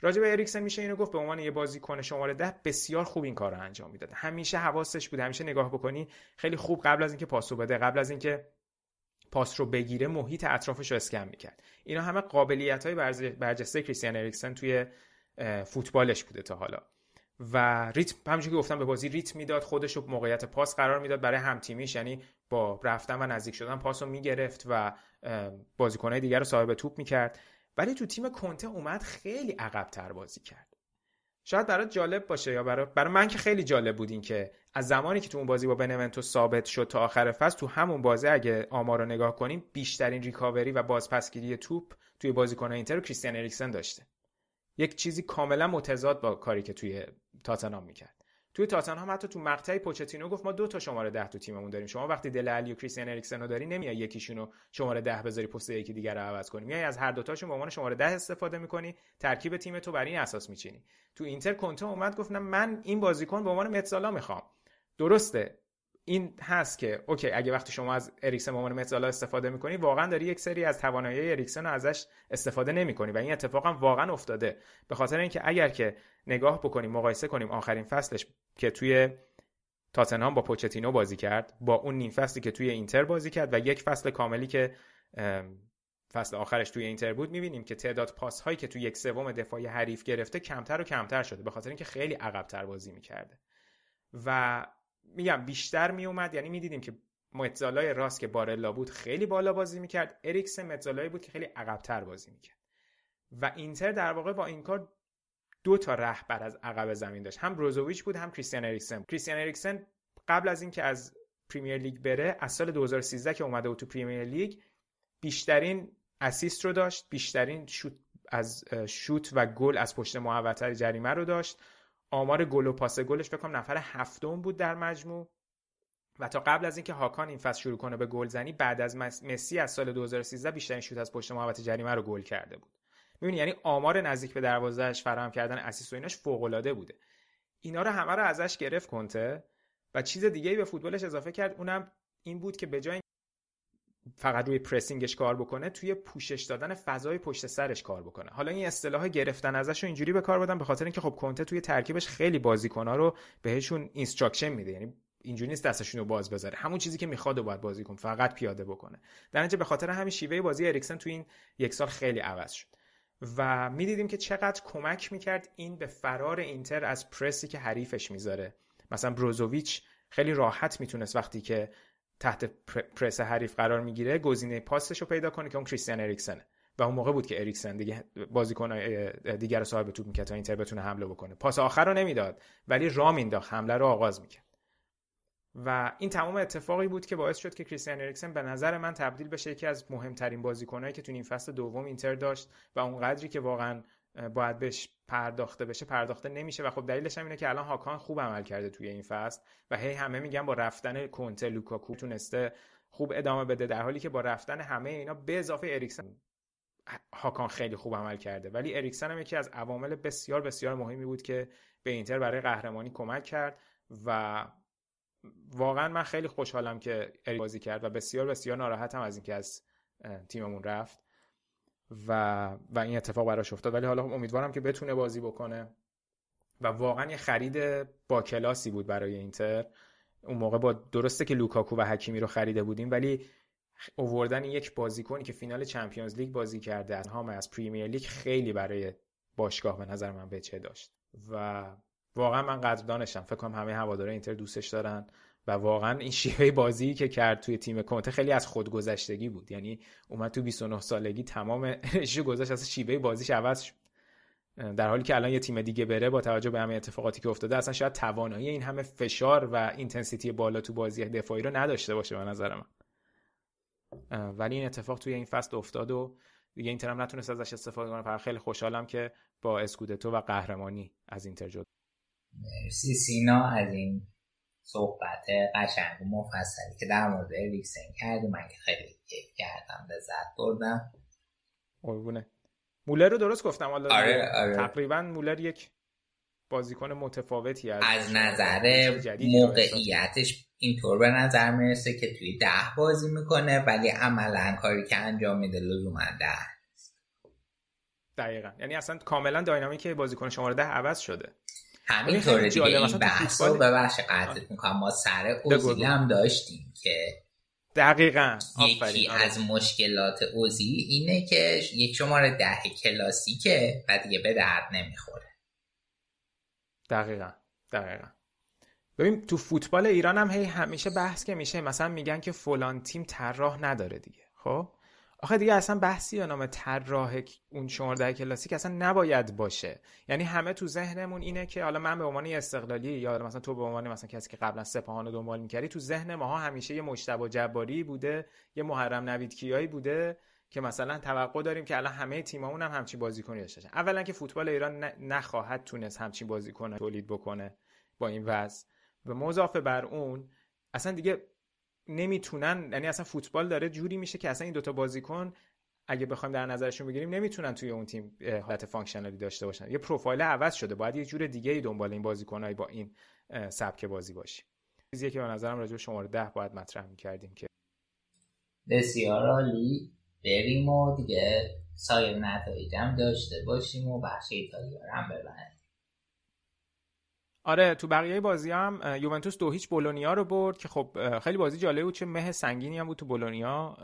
راجع به اریکسن میشه اینو گفت به عنوان یه بازیکن شماره ده بسیار خوب این کار رو انجام می‌داد. همیشه حواسش بود همیشه نگاه بکنی خیلی خوب قبل از اینکه پاسو بده قبل از اینکه پاس رو بگیره محیط اطرافش رو اسکن می‌کرد. اینا همه قابلیت های برجسته کریستیان اریکسن توی فوتبالش بوده تا حالا. و ریتم همونجوری که گفتم به بازی ریتم می‌داد خودش رو موقعیت پاس قرار می‌داد برای همتیمیش یعنی با رفتن و نزدیک شدن پاس رو می‌گرفت و بازیکنهای دیگر رو صاحب توپ می‌کرد. ولی تو تیم کنته اومد خیلی عقب تر بازی کرد. شاید برات جالب باشه یا برای برای من که خیلی جالب بود این که از زمانی که تو اون بازی با بنونتو ثابت شد تا آخر فصل تو همون بازی اگه آمار رو نگاه کنیم بیشترین ریکاوری و بازپسگیری توپ توی بازیکن اینتر رو کریستیان اریکسن داشته. یک چیزی کاملا متضاد با کاری که توی تاتنهام می‌کرد. توی تاتنهام حتی تو مقطعی پوچتینو گفت ما دو تا شماره ده تو تیممون داریم. شما وقتی دل علی و کریستیان اریکسن رو داری نمیای یکیشونو شماره ده بذاری پست یکی دیگر رو عوض کنی میای از هر دوتاشون به عنوان شماره ده استفاده می‌کنی ترکیب تیم تو بر این اساس میچینی. تو اینتر کنته اومد گفت من این بازیکن به عنوان mezzala می‌خوام. درسته این هست که OK اگه وقتی شما از اریکسن به عنوان mezzala استفاده می‌کنی واقعا داری یک سری از توانایی اریکسن رو ازش استفاده نمی‌کنی و این اتفاق هم واقعا افتاده. به خاطر اینکه اگر که نگاه بکنیم مقایسه کنیم آخرین فصلش که توی تاتنهام با پوچتینو بازی کرد با اون نیم فصلی که توی اینتر بازی کرد و یک فصل کاملی که فصل آخرش توی اینتر بود می‌بینیم که تعداد پاس هایی که توی یک سوم دفاعی حریف گرفته کمتر و کمتر شده به خاطر اینکه خیلی عقبتر بازی می‌کرده. و میگم بیشتر میومد یعنی می‌دیدیم که mezzala ی راست که بارلا بود خیلی بالا بازی می‌کرد اریکسن mezzala یی بود که خیلی عقبتر بازی می‌کرد. و اینتر در واقع با این کار دو تا رهبر از عقب زمین داشت. هم بروزوویچ بود هم کریستیان اریکسن. کریستیان اریکسن قبل از اینکه از پریمیر لیگ بره از سال 2013 که اومده بود تو پریمیر لیگ بیشترین assist رو داشت بیشترین شوت از شوت و گل از پشت محوطه جریمه رو داشت. آمار گل و پاس گلش فکر کنم نفر هفتم بود در مجموع. و تا قبل از اینکه هاکان این فصل شروع کنه به گلزنی بعد از مسی از سال 2013 بیشترین شوت از پشت محوطه جریمه رو گل کرده بود. می‌بینی؟ یعنی آمار نزدیک به دروازهش فراهم کردن اسیست و ایناش فوق العاده بوده. اینا رو همه رو ازش گرفت کنته و چیز دیگه به فوتبالش اضافه کرد. اونم این بود که به جای فقط روی پرسینگش کار بکنه توی پوشش دادن فضای پشت سرش کار بکنه. حالا این اصطلاح گرفتن ازش رو اینجوری به کار بردم به خاطر اینکه خب کنته توی ترکیبش خیلی بازیکن‌ها رو بهشون instruction میده. یعنی اینجوری نیست دستشون رو باز بذاره. همون چیزی که می‌خواد و باید بازیکن فقط پیاده بکنه. در به خاطر همین شیوه بازی اریکسن تو این یک سال خیلی عوض شد. و می‌دیدیم که چقدر کمک می‌کرد این به فرار اینتر از پرسی که حریفش می‌ذاره. مثلا بروزوویچ خیلی راحت می‌تونست وقتی که تحت پرس حریف قرار می‌گیره گزینه پاسش رو پیدا کنه که اون کریستیان اریکسنه و اون موقع بود که اریکسن دیگه بازیکن دیگر صاحب توپ می‌کرد تا اینتر بتونه حمله بکنه. پاس آخر رو نمی‌داد ولی را مینداخت حمله رو آغاز می‌کرد. و این تمام اتفاقی بود که باعث شد که کریستیان اریکسن به نظر من تبدیل بشه یکی از مهمترین بازیکنایی که تو این فصل دوم اینتر داشت و اون قدری که واقعا باید بهش پرداخته بشه پرداخته نمیشه. و خب دلیلش هم اینه که الان هاکان خوب عمل کرده توی این فصل و هی همه میگن با رفتن کنته لوکاکو تونسته خوب ادامه بده در حالی که با رفتن همه اینا به اضافه اریکسن هاکان خیلی خوب عمل کرده. ولی اریکسن هم یکی از عوامل بسیار بسیار مهمی بود که به اینتر برای قهرمانی کمک کرد و واقعا من خیلی خوشحالم که بازی کرد و بسیار بسیار ناراحتم از اینکه از تیممون رفت و و این اتفاق براش افتاد. ولی حالا امیدوارم که بتونه بازی بکنه و واقعا یه خرید با کلاسی بود برای اینتر. اون موقع با درسته که لوکاکو و حکیمی رو خریده بودیم ولی اووردن یک بازیکنی که فینال Champions League بازی کرده از هم از پریمیر لیگ خیلی برای باشگاه به نظر من وجهه داشت. و واقعا من قدردانشم. فکر کنم همه هواداره اینتر دوستش دارن. و واقعا این شیوه بازی که کرد توی تیم کنته خیلی از خودگذشتگی بود. یعنی اومد تو 29 سالگی تمام انرژی گذاشت از شیوه بازیش عوض شد. در حالی که الان یه تیم دیگه بره با توجه به همه اتفاقاتی که افتاده اصلا شاید توانایی این همه فشار و intensity بالا تو بازی دفاعی رو نداشته باشه به نظر من. ولی این اتفاق توی این فصل افتاد و دیگه اینتر هم نتونست ازش استفاده کنه. خیلی خوشحالم که با اسکودتو و قهرمانی از اینتر جدا مرسی سینا از این صحبت قشنگ و مفصلی که در مورد اریکسن کردی من که خیلی کیف کردم لذت بردم. قربونه. مولر رو درست گفتم. حالا آره آره. تقریبا مولر یک بازیکن متفاوتی از از نظر موقعیتش اینطور به نظر می‌رسه که توی ده بازی می‌کنه ولی عملا کاری که انجام میده لزوما ده دقیقا. یعنی اصلا کاملا داینامیک بازیکن شماره ده عوض شده. همینطوره دیگه. این بحث رو ببخش قطعت می‌کنم. ما سر اوزیل هم داشتیم که دقیقا. یکی آره. از مشکلات اوزی اینه که یک شماره ده کلاسیکه و دیگه به درد نمی‌خوره. دقیقا دقیقا. ببین تو فوتبال ایران هم هی همیشه بحث که میشه. مثلا میگن که فلان تیم طراح نداره دیگه خب؟ آخه دیگه اصلا بحثی یا نام طراح اون شماره کلاسیک اصلا نباید باشه. یعنی همه تو ذهنمون اینه که حالا من به عنوان استقلالی یا مثلا تو به عنوان مثلا کسی که قبلا سپاهان رو دنبال می‌کردی تو ذهن ماها همیشه یه مجتبی جباری بوده یه محرم نوید کیایی بوده که مثلا توقع داریم که الان همه تیممون هم همچین بازیکنی داشته باشن. اولا که فوتبال ایران نخواهد تونست همچین بازیکن تولید بکنه با این وضع. و مضافه بر اون اصلا دیگه نمی‌تونن یعنی اصلا فوتبال داره جوری میشه که اصلا این دوتا بازیکن اگه بخوایم در نظرشون بگیریم نمی‌تونن توی اون تیم حالت functionalی داشته باشن. یه پروفایل عوض شده. باید یه جور دیگه ای دنبال این بازیکنای با این سبک بازی باشی چیزی که به نظرم راجع شماره ده باید مطرح می‌کردیم که بسیار عالی. بریم و دیگه سایر نتایجم داشته باشیم و بخش ایتالیا هم ببندیم آره تو بقیه بازی هم یوونتوس دو هیچ بولونیا رو برد که خب خیلی بازی جالب بود چه مه سنگینی هم بود تو بولونیا.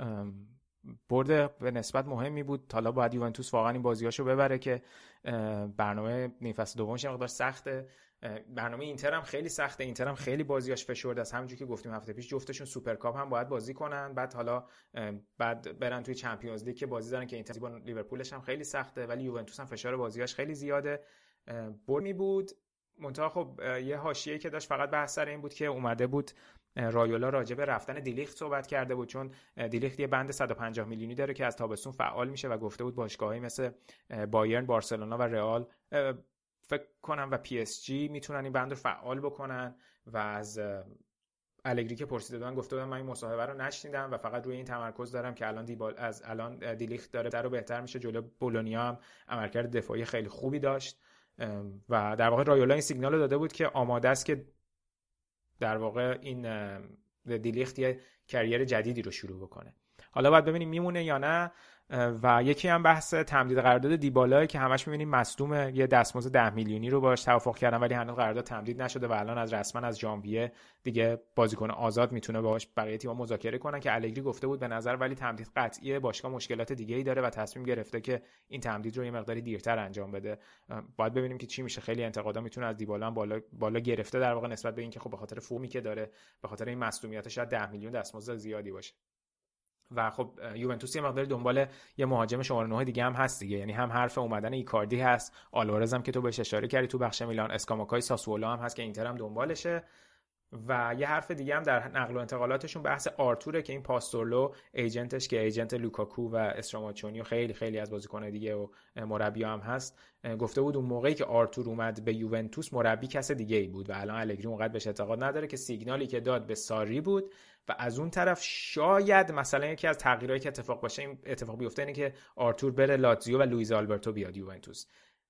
برد به نسبت مهمی بود. حالا باید یوونتوس واقعا این بازیاشو ببره که برنامه نیم فصل دومش مقدار سخته. برنامه اینتر هم خیلی سخته. اینتر هم خیلی بازیاش فشرده. است همونجوری که گفتیم هفته پیش جفتشون سوپرکاپ هم باید بازی کنن. بعد حالا بعد برن توی چمپیونز لیگ که بازی دارن که اینتر با لیورپولش هم خیلی سخته. ولی یوونتوس هم فشار بازیاش خیلی زیاده. برد مهمی بود. منتها خب یه حاشیه که داشت فقط بحث سر این بود که اومده بود رایولا راجع به رفتن دیلیخت صحبت کرده بود چون دیلیخت یه بند 150 میلیونی داره که از تابستون فعال میشه و گفته بود باشگاهایی مثل بایرن بارسلونا و رئال فکر کنم و پی اس جی می‌تونن این بند رو فعال بکنن و از الگری که پرسیده بودن گفته بودن من این مصاحبه رو نشنیدم و فقط روی این تمرکز دارم که الان دیبا از الان دیلیخت داره در رو بهتر میشه. جلو بولونیا هم عملکرد دفاعی خیلی خوبی داشت. و در واقع رایولا این سیگنال رو داده بود که آماده است که در واقع این دیلیخت یه کریر جدیدی رو شروع بکنه. حالا باید ببینیم میمونه یا نه. و یکی هم بحث تمدید قرارداد دیبالا که همش می‌بینیم مصدوم یه دستمزد 10 میلیونی رو باش توافق کردن ولی هنوز قرارداد تمدید نشده و الان از رسما از ژانویه دیگه بازیکن آزاد می‌تونه باش بقیه تیم‌ها مذاکره کنن که الگری گفته بود به نظر ولی تمدید قطعیه باشگاه مشکلات دیگه ای داره و تصمیم گرفته که این تمدید رو یه مقداری دیرتر انجام بده. باید ببینیم که چی میشه. خیلی انتقادا می‌تونه از دیبالا بالا بالا گرفته در واقع نسبت به اینکه خب به خاطر فرمی که داره به خاطر این مصدومیت شاید 10 میلیون دستمزد زیادی باشه. و خب یوونتوس یه مقداری دنبال یه مهاجم شماره 9 دیگه هم هست دیگه. یعنی هم حرف اومدن ایکاردی هست آلوارز هم که تو بهش اشاره کردی تو بخش میلان اسکاماکای ساسولو هم هست که اینتر هم دنبالشه. و یه حرف دیگه هم در نقل و انتقالاتشون بحث آرتوره که این پاستورلو agentش که agent لوکاکو و استراماچونی و خیلی خیلی از بازیکن‌های دیگه و مربی هم هست. گفته بود اون موقعی که آرتور اومد به یوونتوس مربی کس دیگه ای بود و الان الگری اونقدر بهش اعتقاد نداره که سیگنالی که داد به ساری بود و از اون طرف شاید مثلا یکی از تغییرهایی که اتفاق باشه این اتفاق بیفته اینه که آرتور بره لاتزیو و لوئیز آلبرتو بیاد یوونتوس.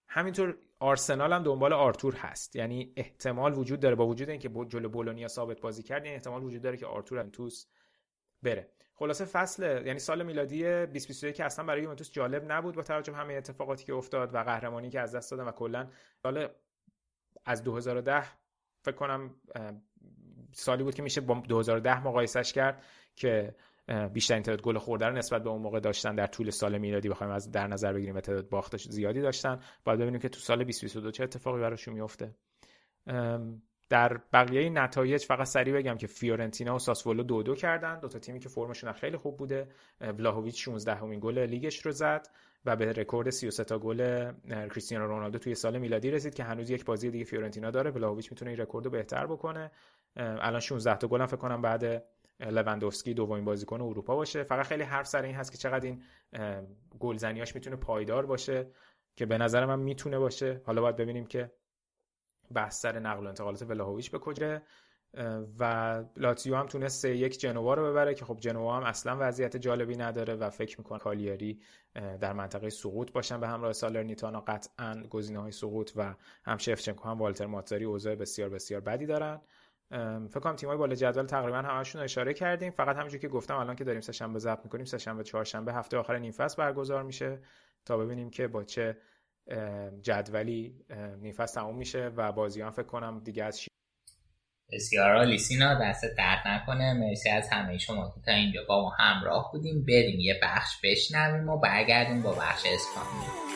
همینطور آرسنال هم دنبال آرتور هست. یعنی احتمال وجود داره با وجود اینکه جلو بولونیا ثابت بازی کرد یعنی احتمال وجود داره که آرتور یوونتوس بره. خلاصه فصل یعنی سال میلادی 2021 که اصلا برای یوونتوس جالب نبود با توجه همه اتفاقاتی که افتاد و قهرمانی که از دست دادن و کلا. سال از 2010 فکر کنم سالی بود که میشه با 2010 مقایسش کرد که بیشترین تعداد گل خورده رو نسبت به اون موقع داشتن در طول سال میلادی بخوایم از در نظر بگیریم و تعداد باختش زیادی داشتن. باید ببینیم که تو سال 2022 چه اتفاقی براشون میفته در بقیه نتایج فقط سریع بگم که فیورنتینا و ساسولو دو دو کردن. دو تا تیمی که فرمشون خیلی خوب بوده. ولاهویچ 16 همین گل لیگش رو زد و به رکورد 33 تا گل کریستیانو رونالدو توی سال میلادی رسید که هنوز یک بازی دیگه فیورنتینا داره. ولاهویچ می‌تونه این رکورد رو بهتر بکنه. الان 16 تا گل فکر کنم بعد لوندوفسکی دومین بازیکن اروپا باشه. فقط خیلی حرف سر این هست که چقدر این گلزنیاش می‌تونه پایدار باشه که به نظر من می‌تونه باشه. حالا باید ببینیم که بحث سر نقل و انتقالات ولاهویچ به کجا. و لاتزیو هم تونست سه یک جنوا رو ببره که خب جنوا هم اصلا وضعیت جالبی نداره و فکر می‌کنه کالیاری در منطقه سقوط باشن به همراه سالرنیتانا. قطعا گزینه های سقوط و هم شفچنکو هم والتر ماتزاری اوضاع بسیار بسیار بدی دارن. فکر کنم تیمای بالا جدول تقریبا همشون اشاره کردیم. فقط همونجوری که گفتم الان که داریم سه شنبه ضبط می‌کنیم سه شنبه چهارشنبه هفته آخر نیم فصل برگزار میشه تا ببینیم که با چه جدولی نیم فصل تموم میشه و بازیان فکر کنم دیگه از بسیار عالی. سینا دست درد نکنه. مرسی از همه شما که تا اینجا با ما همراه بودیم. بریم یه بخش بشنویم و برگردیم با بخش اسپانیا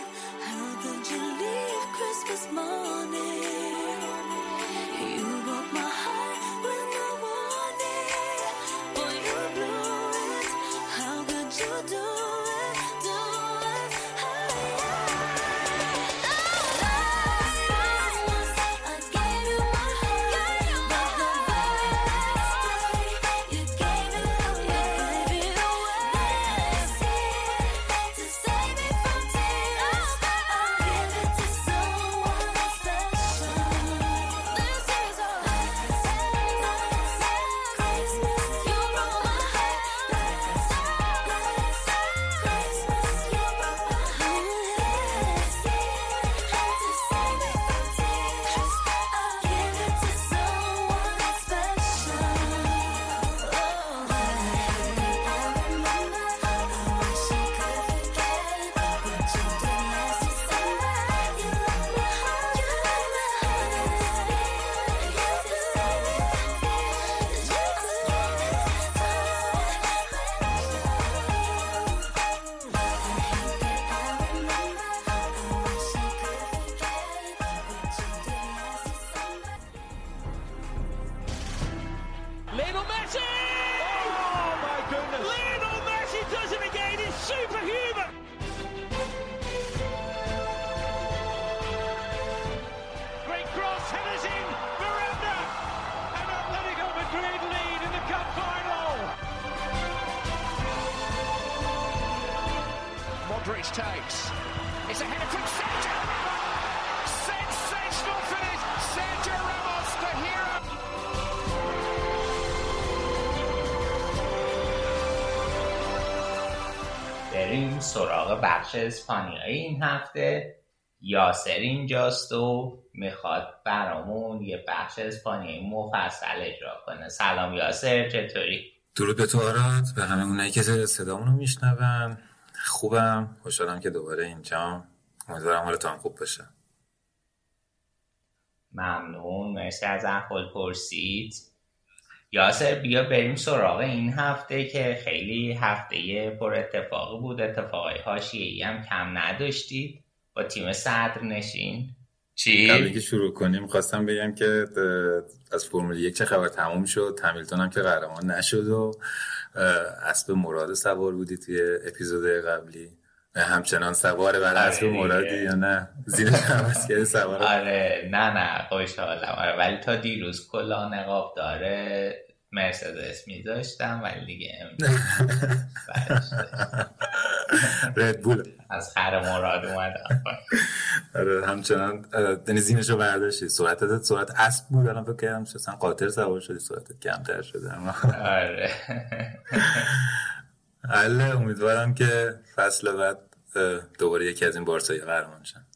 بخش اسپانیایی این هفته. یاسر اینجاست و می‌خواد برامون یه بخش اسپانیایی مفصل اجرا کنه. سلام یاسر چطوری؟ درود به تو آراد به همه اونایی که صدامون رو میشنون. خوبم خوشحالم که دوباره اینجا. امیدوارم حالتان خوب باشه. ممنون. مرسی از احوال پرسید. یاسر بیا بریم سراغ این هفته که خیلی هفته پر اتفاقی بود. اتفاقی هاشیهی هم کم نداشتید. با تیم صدر نشین. چی؟ که شروع کنیم خواستم بگم که از فرمول یک چه خبر تموم شد. همیلتون هم که قهرمان نشد و اسب مراد سوار بودی توی اپیزود قبلی. همچنان سواره بر آره مرادی یا نه؟ زیرش هم کرده سوار. آره نه نه خوشحالم آره ولی تا دیروز کلا نقاب داره مرسدس میذاشتم ولی دیگه رد بول از خر مراد اومدم. آره همچنان یعنی زینشو برداشتی. سرعتت سرعت اسب بود الان فکر کردم اصلا قاطر سوار شدی سرعتت کمتر شده. آره. حالا امیدوارم که فصل بعد دوباره یکی از این بارسایی قهرمان شن.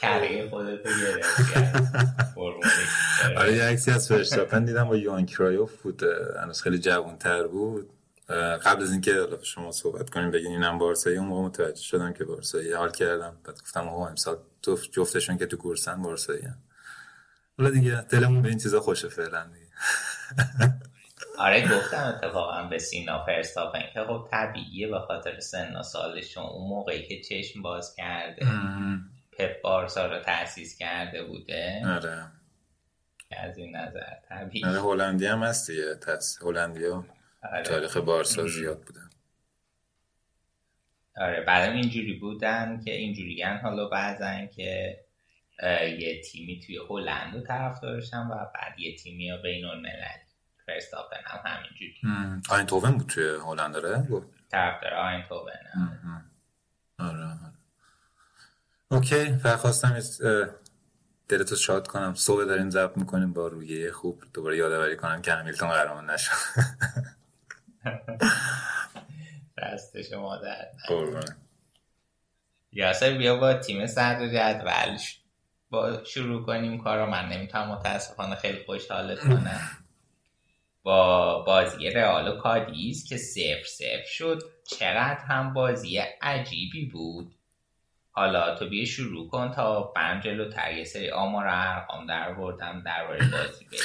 کره گرفتی آره یه عکسی از فرشتاپن دیدم با یوان کرایوف بود هنوز خیلی جوانتر بود. قبل از اینکه شما صحبت کنیم بگین اینم بارسایی. اون موقع متوجه شدم که بارسایی حال کردم. بعد گفتم آقا امسال جفتشون که تو کورسن بارسایی هم حالا دیگه دلمون به این چیزا خوشه فعلا دیگه. آره گفتم اتفاقا به سینا فرستاپن که خب طبیعیه به خاطر سن و سالشون. اون موقعی که چشم باز کرده پپ بارسا رو تأسیس کرده بوده. آره. از این نظر طبیعی. آره هلندی هم هست دیگه. تس هلندیا آره. تاریخ بارسا زیاد بودن. آره بعدم اینجوری بودن که اینجوری حالا بعضن که یه تیمی توی هلند رو طرف داشتن و بعد یه تیمی بین الملل فرستاپن هم همینجوری. آینتوون بود توی هلند داره طرف داره آینتوون آره آره. اوکی فقط خواستم دلتو شاد کنم. صبح داریم ضبط می‌کنیم با رویه خوب. دوباره یادآوری کنم که همیلتون قهرمان نشد. دست شما درد یاسر بیا با تیم صدر جدول با شروع کنیم کارو. من نمی‌تونم متاسفانه خیلی خوشحالت کنم. با بازی رئال و کادیز که صفر صفر شد چقدر هم بازی عجیبی بود. حالا تو بیا شروع کن تا برم تر یه سری آمار ارقام در بردم درباره بازی بگیم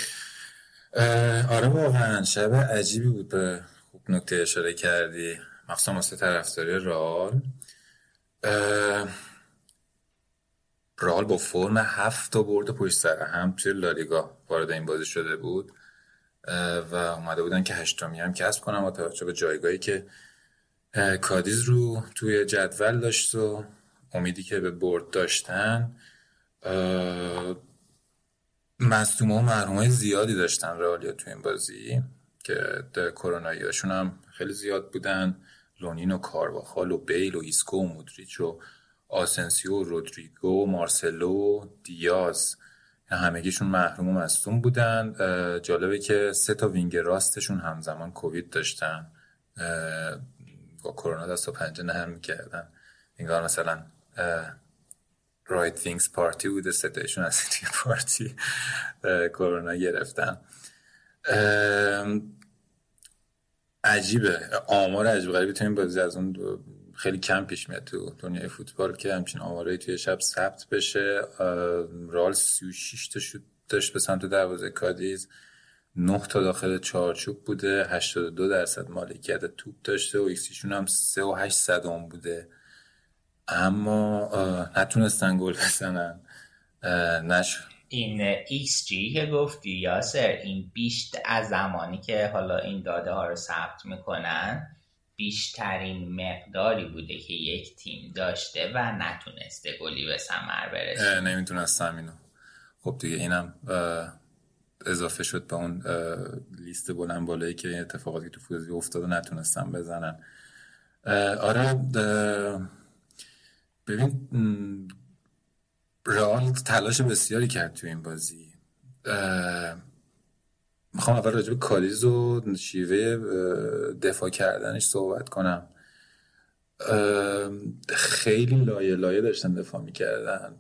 آره واقعا شب عجیبی بود. به خوب نکته اشاره کردی. مخصوصا واسه طرفداری رئال. رئال با فرم هفت تا برد پشت سر هم توی لالیگا وارد این بازی شده بود. و اومده بودن که هشتمی هم کسب کنم با توجه به جایگاهی که کادیز رو توی جدول داشت و امیدی که به برد داشتن مصدوم و محروم های زیادی داشتن رئالیا تو این بازی که کرونایی هاشون هم خیلی زیاد بودن. لونین و کارواخال و بیل و ایسکو و مودریچ و آسنسیو و رودریگو و مارسلو و دیاز. همگیشون محروم و مصدوم بودن. جالبه که سه تا wing راستشون همزمان کووید داشتن. با کرونا دست و پنجه نرم می‌کردن. انگار مثلا right wingers party بوده سه تایشون از توی پارتی کرونا گرفتن. عجیبه. آمار عجیب غریبی تو این بازی از اون خیلی کم پیش میاد تو دنیای فوتبال که همچین آمارایی توی شب ثبت بشه. رئال 36 تا شوت داشت به سمت دروازه کادیز. 9 تا داخل چارچوب بوده. 82 درصد مالکیت توپ داشته و ایکس جیشون هم 3 و 8 صدم بوده. اما نتونستن گل بزنن. نشد این ایکس جی که گفتی یاسر این بیشتر از زمانی که حالا این داده ها رو ثبت می‌کنن بیشترین مقداری بوده که یک تیم داشته و نتونسته گلی به ثمر برسونه. نمی‌تونستم اینو خب دیگه اینم اضافه شد به اون لیست بلند بالایی که اتفاقاتی تو فوزی افتاد و نتونستم بزنن آره ببین رئال تلاش بسیاری کرد تو این بازی. می‌خوام اول راجب کالیز و شیوه دفاع کردنش صحبت کنم. خیلی لایه لایه داشتن دفاع می‌کردن.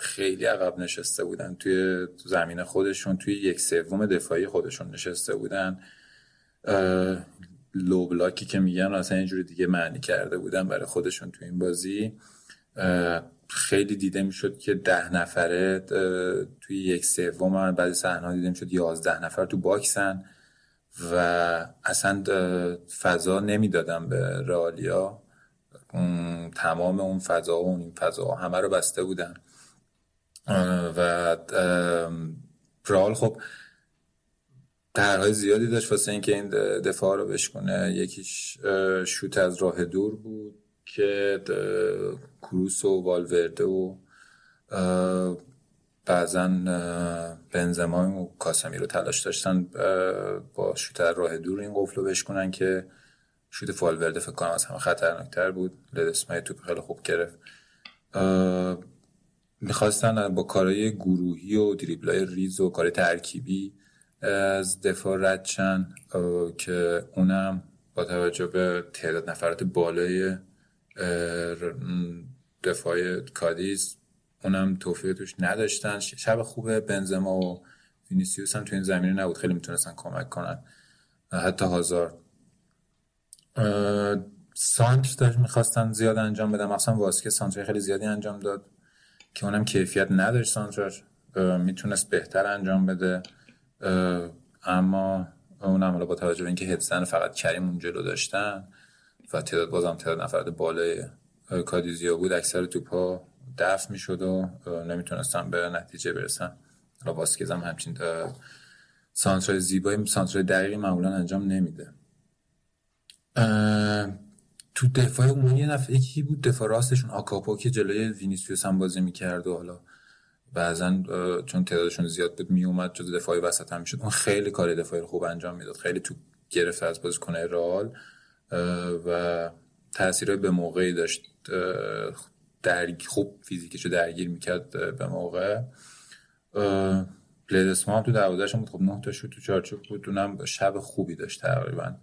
خیلی عقب نشسته بودن. توی زمین خودشون توی یک سوم دفاعی خودشون نشسته بودن. لو بلاکی که میگن اصلا اینجوری دیگه معنی کرده بودن برای خودشون توی این بازی. خیلی دیده می‌شد که ده نفره توی یک سوم بعضی صحنه دیده می‌شد یازده نفر تو باکسن و اصلا فضا نمی‌دادن به رئالیا. تمام اون فضا و اون فضا همه رو بسته بودن. و رال خب طرحهای زیادی داشت واسه اینکه این دفاع رو بشکنه. یکیش شوت از راه دور بود. که کروس و والورده و بعضا بنزما و کاسمی رو تلاش داشتن با شوت از راه دور این قفل رو بشکنن که شوت فالورده فکر کنم از همه خطرناکتر بود. لدسمای توپ خیلی خوب گرفت. می‌خواستن با کارهای گروهی و دریبلای ریز و کار ترکیبی از دفاع رد که اونم با توجه به تعداد نفرات بالای دفاع کادیز اونم توفیق توش نداشتن. شب خوب بنزما و وینیسیوس هم تو این زمینه نبود. خیلی می‌تونستن کمک کنن. حتی هزار سانتر داشت می‌خواستن زیاد انجام بدم مثلا واسکه سانتر خیلی زیادی انجام داد که اونم کیفیت نداشت سانتر می‌تونست بهتر انجام بده. اما اونم حالا با توجه به اینکه هدزن فقط کریم اون جلو داشتن و تعداد بازم تعداد نفرات بالای کادیزیا بود. اکثر توپا دفع می‌شد و نمی‌تونستن به نتیجه برسن. حالا هم همچین سانترای زیبایی سانترای دقیقی معمولا انجام نمیده. تو دفاع اون یکی بود دفاع راستشون آکاپو که جلوی وینیسیوس هم بازی می‌کرد و حالا بعضا چون تعدادشون زیاد بود میومد جز دفاعی وسط هم می‌شد. اون خیلی کار دفاعی خوب انجام می‌داد. خیلی تو گرفته از بازیکن رئال. و تاثیر به موقعی داشت در خوب فیزیکشو درگیر می‌کرد به موقع. پلیدسما هم تو دروازه‌ش بود. خب نه تا شوت تو چارچوب بود. اونم شب خوبی داشت تقریبا.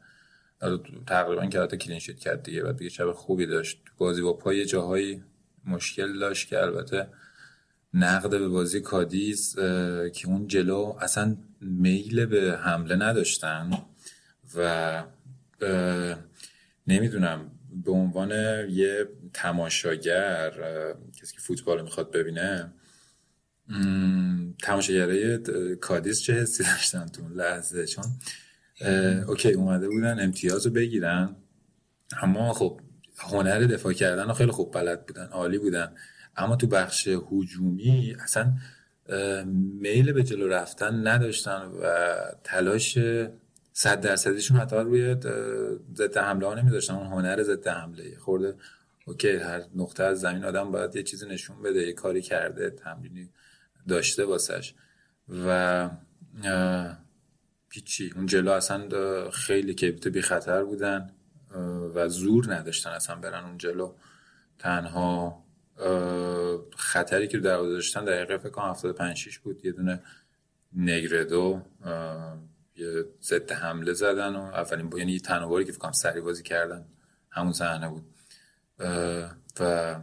تقریبا که حتی کلین شیت کرد دیگه. بعد دیگه شب خوبی داشت. بازی با پای جاهایی مشکل داشت که البته نقد به بازی کادیز که اون جلو اصلا میل به حمله نداشتن و نمی‌دونم به عنوان یه تماشاگر کسی که فوتبال می‌خواد ببینه تماشاگرای کادیس چه حسی داشتن تو اون لحظه؟ چون اوکی اومده بودن امتیاز رو بگیرن اما خب هنر دفاع کردن خیلی خوب بلد بودن عالی بودن. اما تو بخش هجومی اصلا میل به جلو رفتن نداشتن و تلاش صد درصدیشون حتی روی ضد حمله ها نمیذاشتن اون هنر ضد حمله. خورده اوکی هر نقطه از زمین آدم باید یه چیزی نشون بده یه کاری کرده تمرینی داشته واسش. و پیچی اون جلو اصلا خیلی کیبیت بی خطر بودن و زور نداشتن اصلا برن اون جلو. تنها خطری که در داشتن دقیقه فکر کنم 75 6 بود. یه دونه نگردو یه ضد حمله زدن و اولین با یعنی یه تنواری که فکر کنم سری بازی کردن. همون صحنه بود. و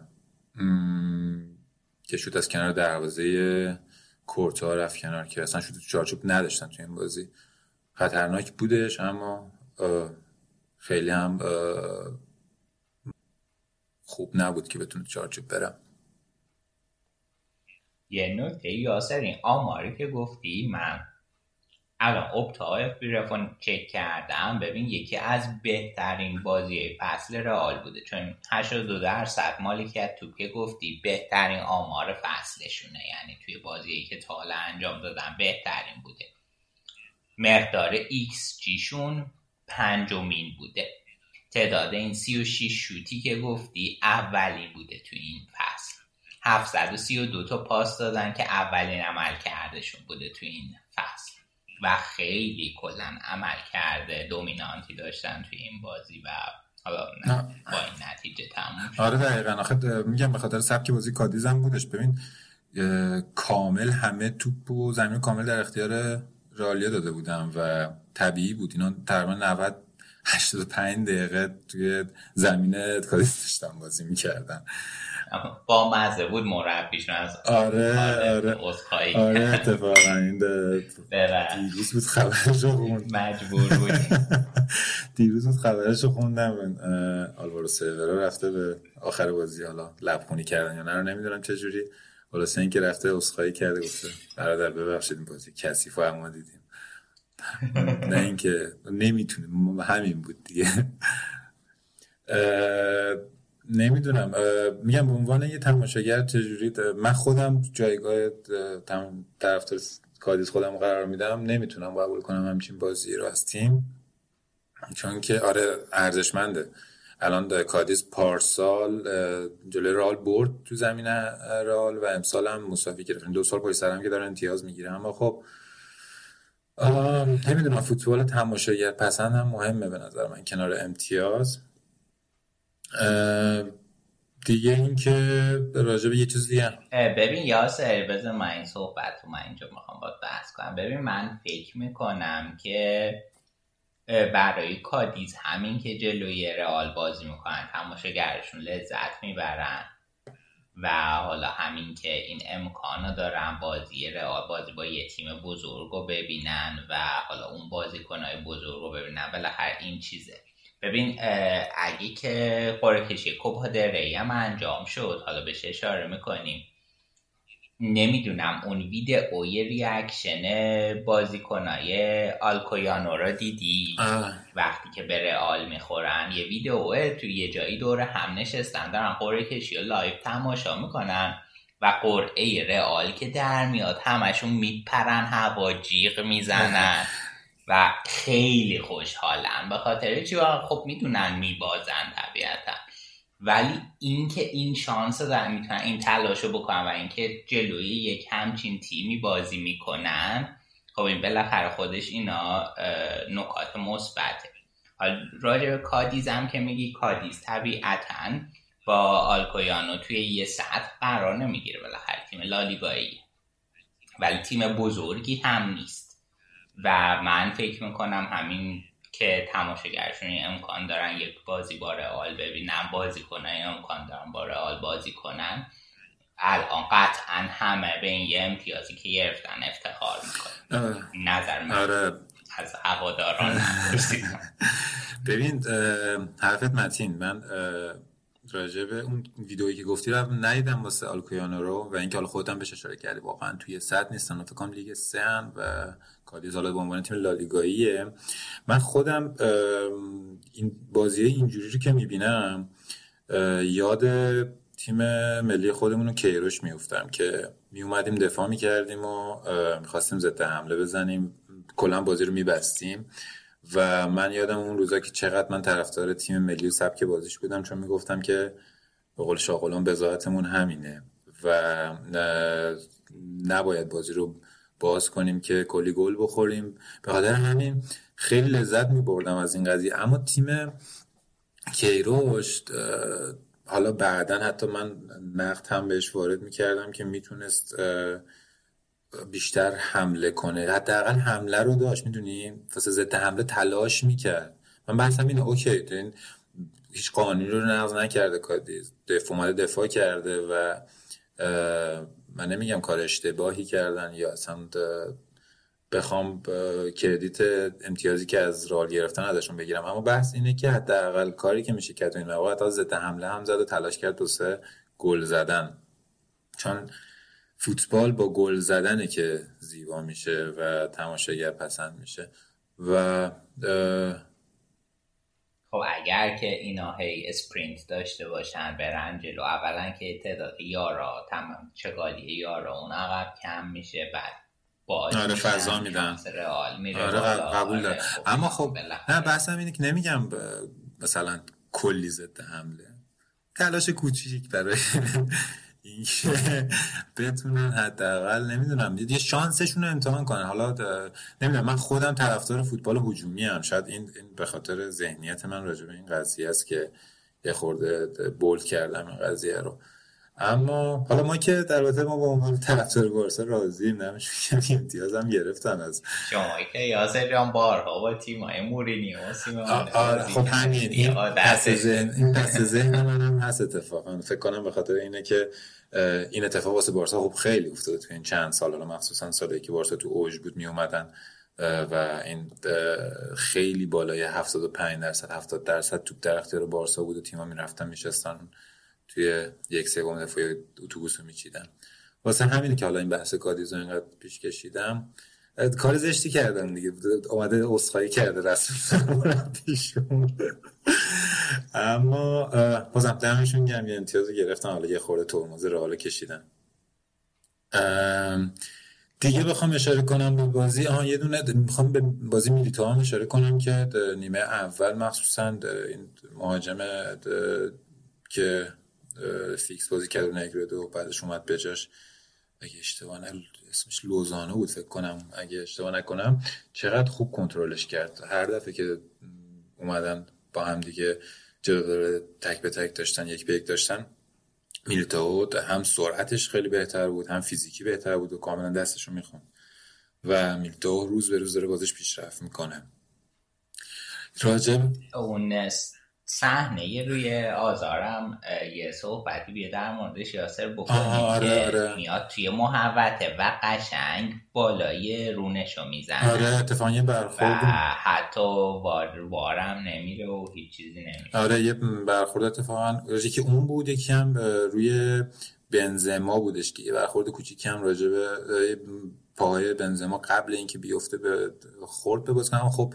که شد از کنار دروازه کورتا رفت کنار که اصلا شد چارچوب نداشتن تو این بازی. خطرناک بودش اما خیلی هم خوب نبود که بتونه چارچوب برم یه نکته یاسر این آماری که گفتی من الان اپتا رفون چک کردم ببین یکی از بهترین بازی فصل رئال بوده. چون 82 درصد مالکیت تو که گفتی بهترین آمار فصلشونه. یعنی توی بازی که تا انجام دادن بهترین بوده. مقدار xGشون پنجمین بوده. تعداد این 36 شوتی که گفتی اولین بوده توی این فصل. 732 تا پاس دادن که اولین عملکردشون بوده توی این فصل. و خیلی کلا عملکرد dominantی داشتن توی این بازی و حالا با این نتیجه تموم شد. آره دقیقا. آخه میگم به خاطر سبک بازی کادیزم بودش. ببین کامل همه توپ و زمین کامل در اختیار رالیا داده بودم و طبیعی بود. اینا تقریبا 90 85 دقیقه توی زمین کادیس داشتن بازی می‌کردن. با مزه بود مربیشون از آره آره. آره اتفاقا این دیروز بود خبرشو خوند مجبور بود دیروز بود خبرشو خوندم. آلوارو سیورا رفته به آخر بازی. حالا لبخونی کردن یا نه رو نمی‌دونم چجوری خلاصه اینکه رفته اسخایی کرده گفته برادر ببخشید این بازی کثیف ما دیدیم. نه اینکه نمی‌تونیم همین بود دیگه. نمی‌دونم میگم به عنوان یه تماشاگر چجوری من خودم جایگاه طرفدار کادیس خودم قرار میدم نمی‌تونم قبول کنم همچین بازی رو از تیم. چون که آره ارزشمنده. الان کادیس پارسال جلوی رال برد تو زمین رال و امسال هم مساوی گرفت دو سال پشت سرم که داره امتیاز می‌گیره. اما خب نمی‌دونم فوتبال تماشاگر پسند هم مهمه به نظر من کنار امتیاز. دیگه این که راجع به یه چیز دیگه ببین یاسر بذار من این صحبت رو من اینجا می‌خوام باید بحث کنم. ببین من فکر می‌کنم که برای کادیز همین که جلوی رئال بازی می‌کنن تماشاگرشون لذت می‌برن و حالا همین که این امکان دارن بازی رئال بازی با یه تیم بزرگ رو ببینن و حالا اون بازیکنهای بزرگ رو ببینن بالاخره این چیزه. ببین اگه که قرعه کشی دل ری هم انجام شد حالا بهش اشاره می‌کنیم. نمی‌دونم اون ویدئوی reaction بازیکنای آلکویانو رو دیدی؟ وقتی که به رئال می‌خورن یه ویدئو توی یه جایی دور هم نشستن دارن قرعه کشی و live تماشا می‌کنن و قرعه رئال که در میاد همشون میپرن هوا جیغ می‌زنن. و خیلی خوشحالن به خاطر چی؟ خب می‌دونن میبازن طبیعتا. ولی اینکه این شانس دارن می‌تونن این تلاش رو بکنن و اینکه جلوی یک همچین تیمی بازی می‌کنن خب این بالاخره خودش اینا نکات مثبته. حالا راجع به کادیز هم که میگی کادیز طبیعتا با آلکویانو توی یه سطح قرار نمی‌گیره بالاخره تیم لالیگایی. ولی تیم بزرگی هم نیست. و من فکر می‌کنم همین که تماشاگرشون امکان دارن یک بازی با رئال ببینن بازی کنن امکان دارن با رئال بازی کنن. الان قطعا همه به این یه امتیازی که گرفتن افتخار می‌کنن. نظر من آره. از هواداران. ببین حرفت متین. من راجع به اون ویدئویی که گفتی رو ندیدم واسه آلکویانو رو و اینکه حالا خودم بهش اشاره کردی. واقعا توی صد نیستن فکر کنم لیگ 3 و کادیز حالا به عنوان تیم لالیگاییه. من خودم این بازی اینجوری رو که می‌بینم یاد تیم ملی خودمون رو کیروش میفتم که میومدیم دفاع می‌کردیم و می‌خواستیم ضد حمله بزنیم. کلا بازی رو میبستیم. و من یادم اون روزا که چقدر من طرفدار تیم ملی و سبک بازیش بودم چون می‌گفتم که به قول شاغلان بزاعتمون همینه و نباید بازی رو باز کنیم که کلی گل بخوریم. به خاطر همین خیلی لذت می بردم از این قضیه. اما تیم کیروش حالا بعدا حتی من نقد هم بهش وارد می کردم که می‌تونست بیشتر حمله کنه. حداقل حمله رو داشت می‌دونی؟ واسه ضد حمله تلاش می‌کرد. من بحثم اینه اوکی این هیچ قانونی رو نقض نکرده دفاع اومده دفاع کرده و من نمیگم کار اشتباهی کردن یا اصلا بخوام کردیت امتیازی که از رال گرفتن ازشون بگیرم. اما بحث اینه که حداقل کاری که میشه کرد این موقع حتی ضد حمله هم زد و تلاش کرد دو سه گل زدن. چون فوتبال با گل زدنه که زیبا میشه و تماشاگر پسند میشه و خب اگر که اینا هی اسپرینت داشته باشن برن جلو اولا که تعداد یارا تمام چگالی یارا اون عقب کم میشه بعد آره فضا میدن. آره قبول دارم. خب اما خب نه بحثم اینه که نمیگم مثلا کلی ضد حمله. تلاش کوچیک برای اینکه بتونن حداقل نمی‌دونم یه شانسشون رو امتحان کنن. حالا نمی‌دونم من خودم طرفدار فوتبال هجومی ام. شاید این, به خاطر ذهنیت من راجع به این قضیه است که یه خورده بولد کردم این قضیه رو. اما حالا ما که در واقع ما با عنوان طرفدار بارسا راضییم نمیشه که امتیاز هم گرفتن از شما که یاسر بارها با های مورینیو خب همین این پس ذهن این پس ذهن منم هست اتفاقا. فکر کنم به خاطر اینه که این اتفاق واسه بارسا خب خیلی افتاده تو این چند سال. حالا مخصوصا سالی که بارسا تو اوج بود می اومدن و این خیلی بالای 75 درصد 70 درصد توپ در اختیار بارسا بود و تیم‌ها می‌رفتن میشستن توی یک سوم دفاعی اتوبوس رو میچیدن واسه همینه که حالا این بحث کادیز رو اینقدر پیش کشیدم. کار زشتی کردم دیگه. اومده اصخایی کرده رسم پیشون اما بازم دمشون گم یه امتیاز گرفتن حالا یه خورده ترمز حالا کشیدن دیگه بخوام اشاره کنم به بازی. آها یه دونه می‌خوام به بازی میلیتا هم اشاره کنم که نیمه اول مخصوصا این مهاجم که فیکس بازی کرد و نگرد و بعدش اومد بجاش اگه اشتباه اسمش لوزانه بود فکر کنم. اگه اشتباه نکنم چقدر خوب کنترلش کرد. هر دفعه که اومدن با هم دیگه جلو تک به تک داشتن یک به یک داشتن میلیتائو هم سرعتش خیلی بهتر بود هم فیزیکی بهتر بود و کاملا دستشو می‌خوند. و میلیتائو روز به روز داره بازش پیشرفت می‌کنه. راجب اون صحنه روی آزارم یه صحبتی بیه در موردش یاسر بکنی آره، که آره. میاد توی محوته و قشنگ بالای رونشو می‌زنه. آره اتفاقا یه برخورد و حتی وار وارم نمیره و هیچ چیزی نمیره آره یه برخورد اتفاقا یکی اون بود یکی هم روی بنزما بودش که یه برخورد کوچیکی هم راجع به پاهای بنزما قبل اینکه بیفته به خورد به بازیکن. خب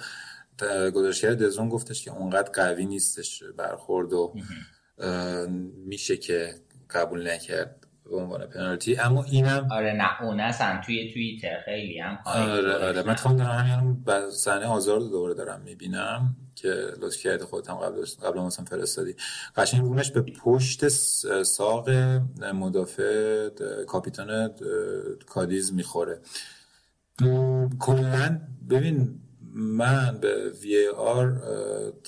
گزارشگر دزون گفتش که اونقدر قوی نیستش برخورد و میشه که قبول نکرد به عنوان پنالتی. اما اینم آره نه اون اصلا توی توییتر خیلی هم آره آره. من تفهم دارم همین صحنه آزار دوباره دارم می‌بینم که لطف کرده خودت هم قبل قبل مثلا فرستادی. قشنگ رونش به پشت ساق مدافع کاپیتان کادیز می‌خوره. کلا ببین من به وی آر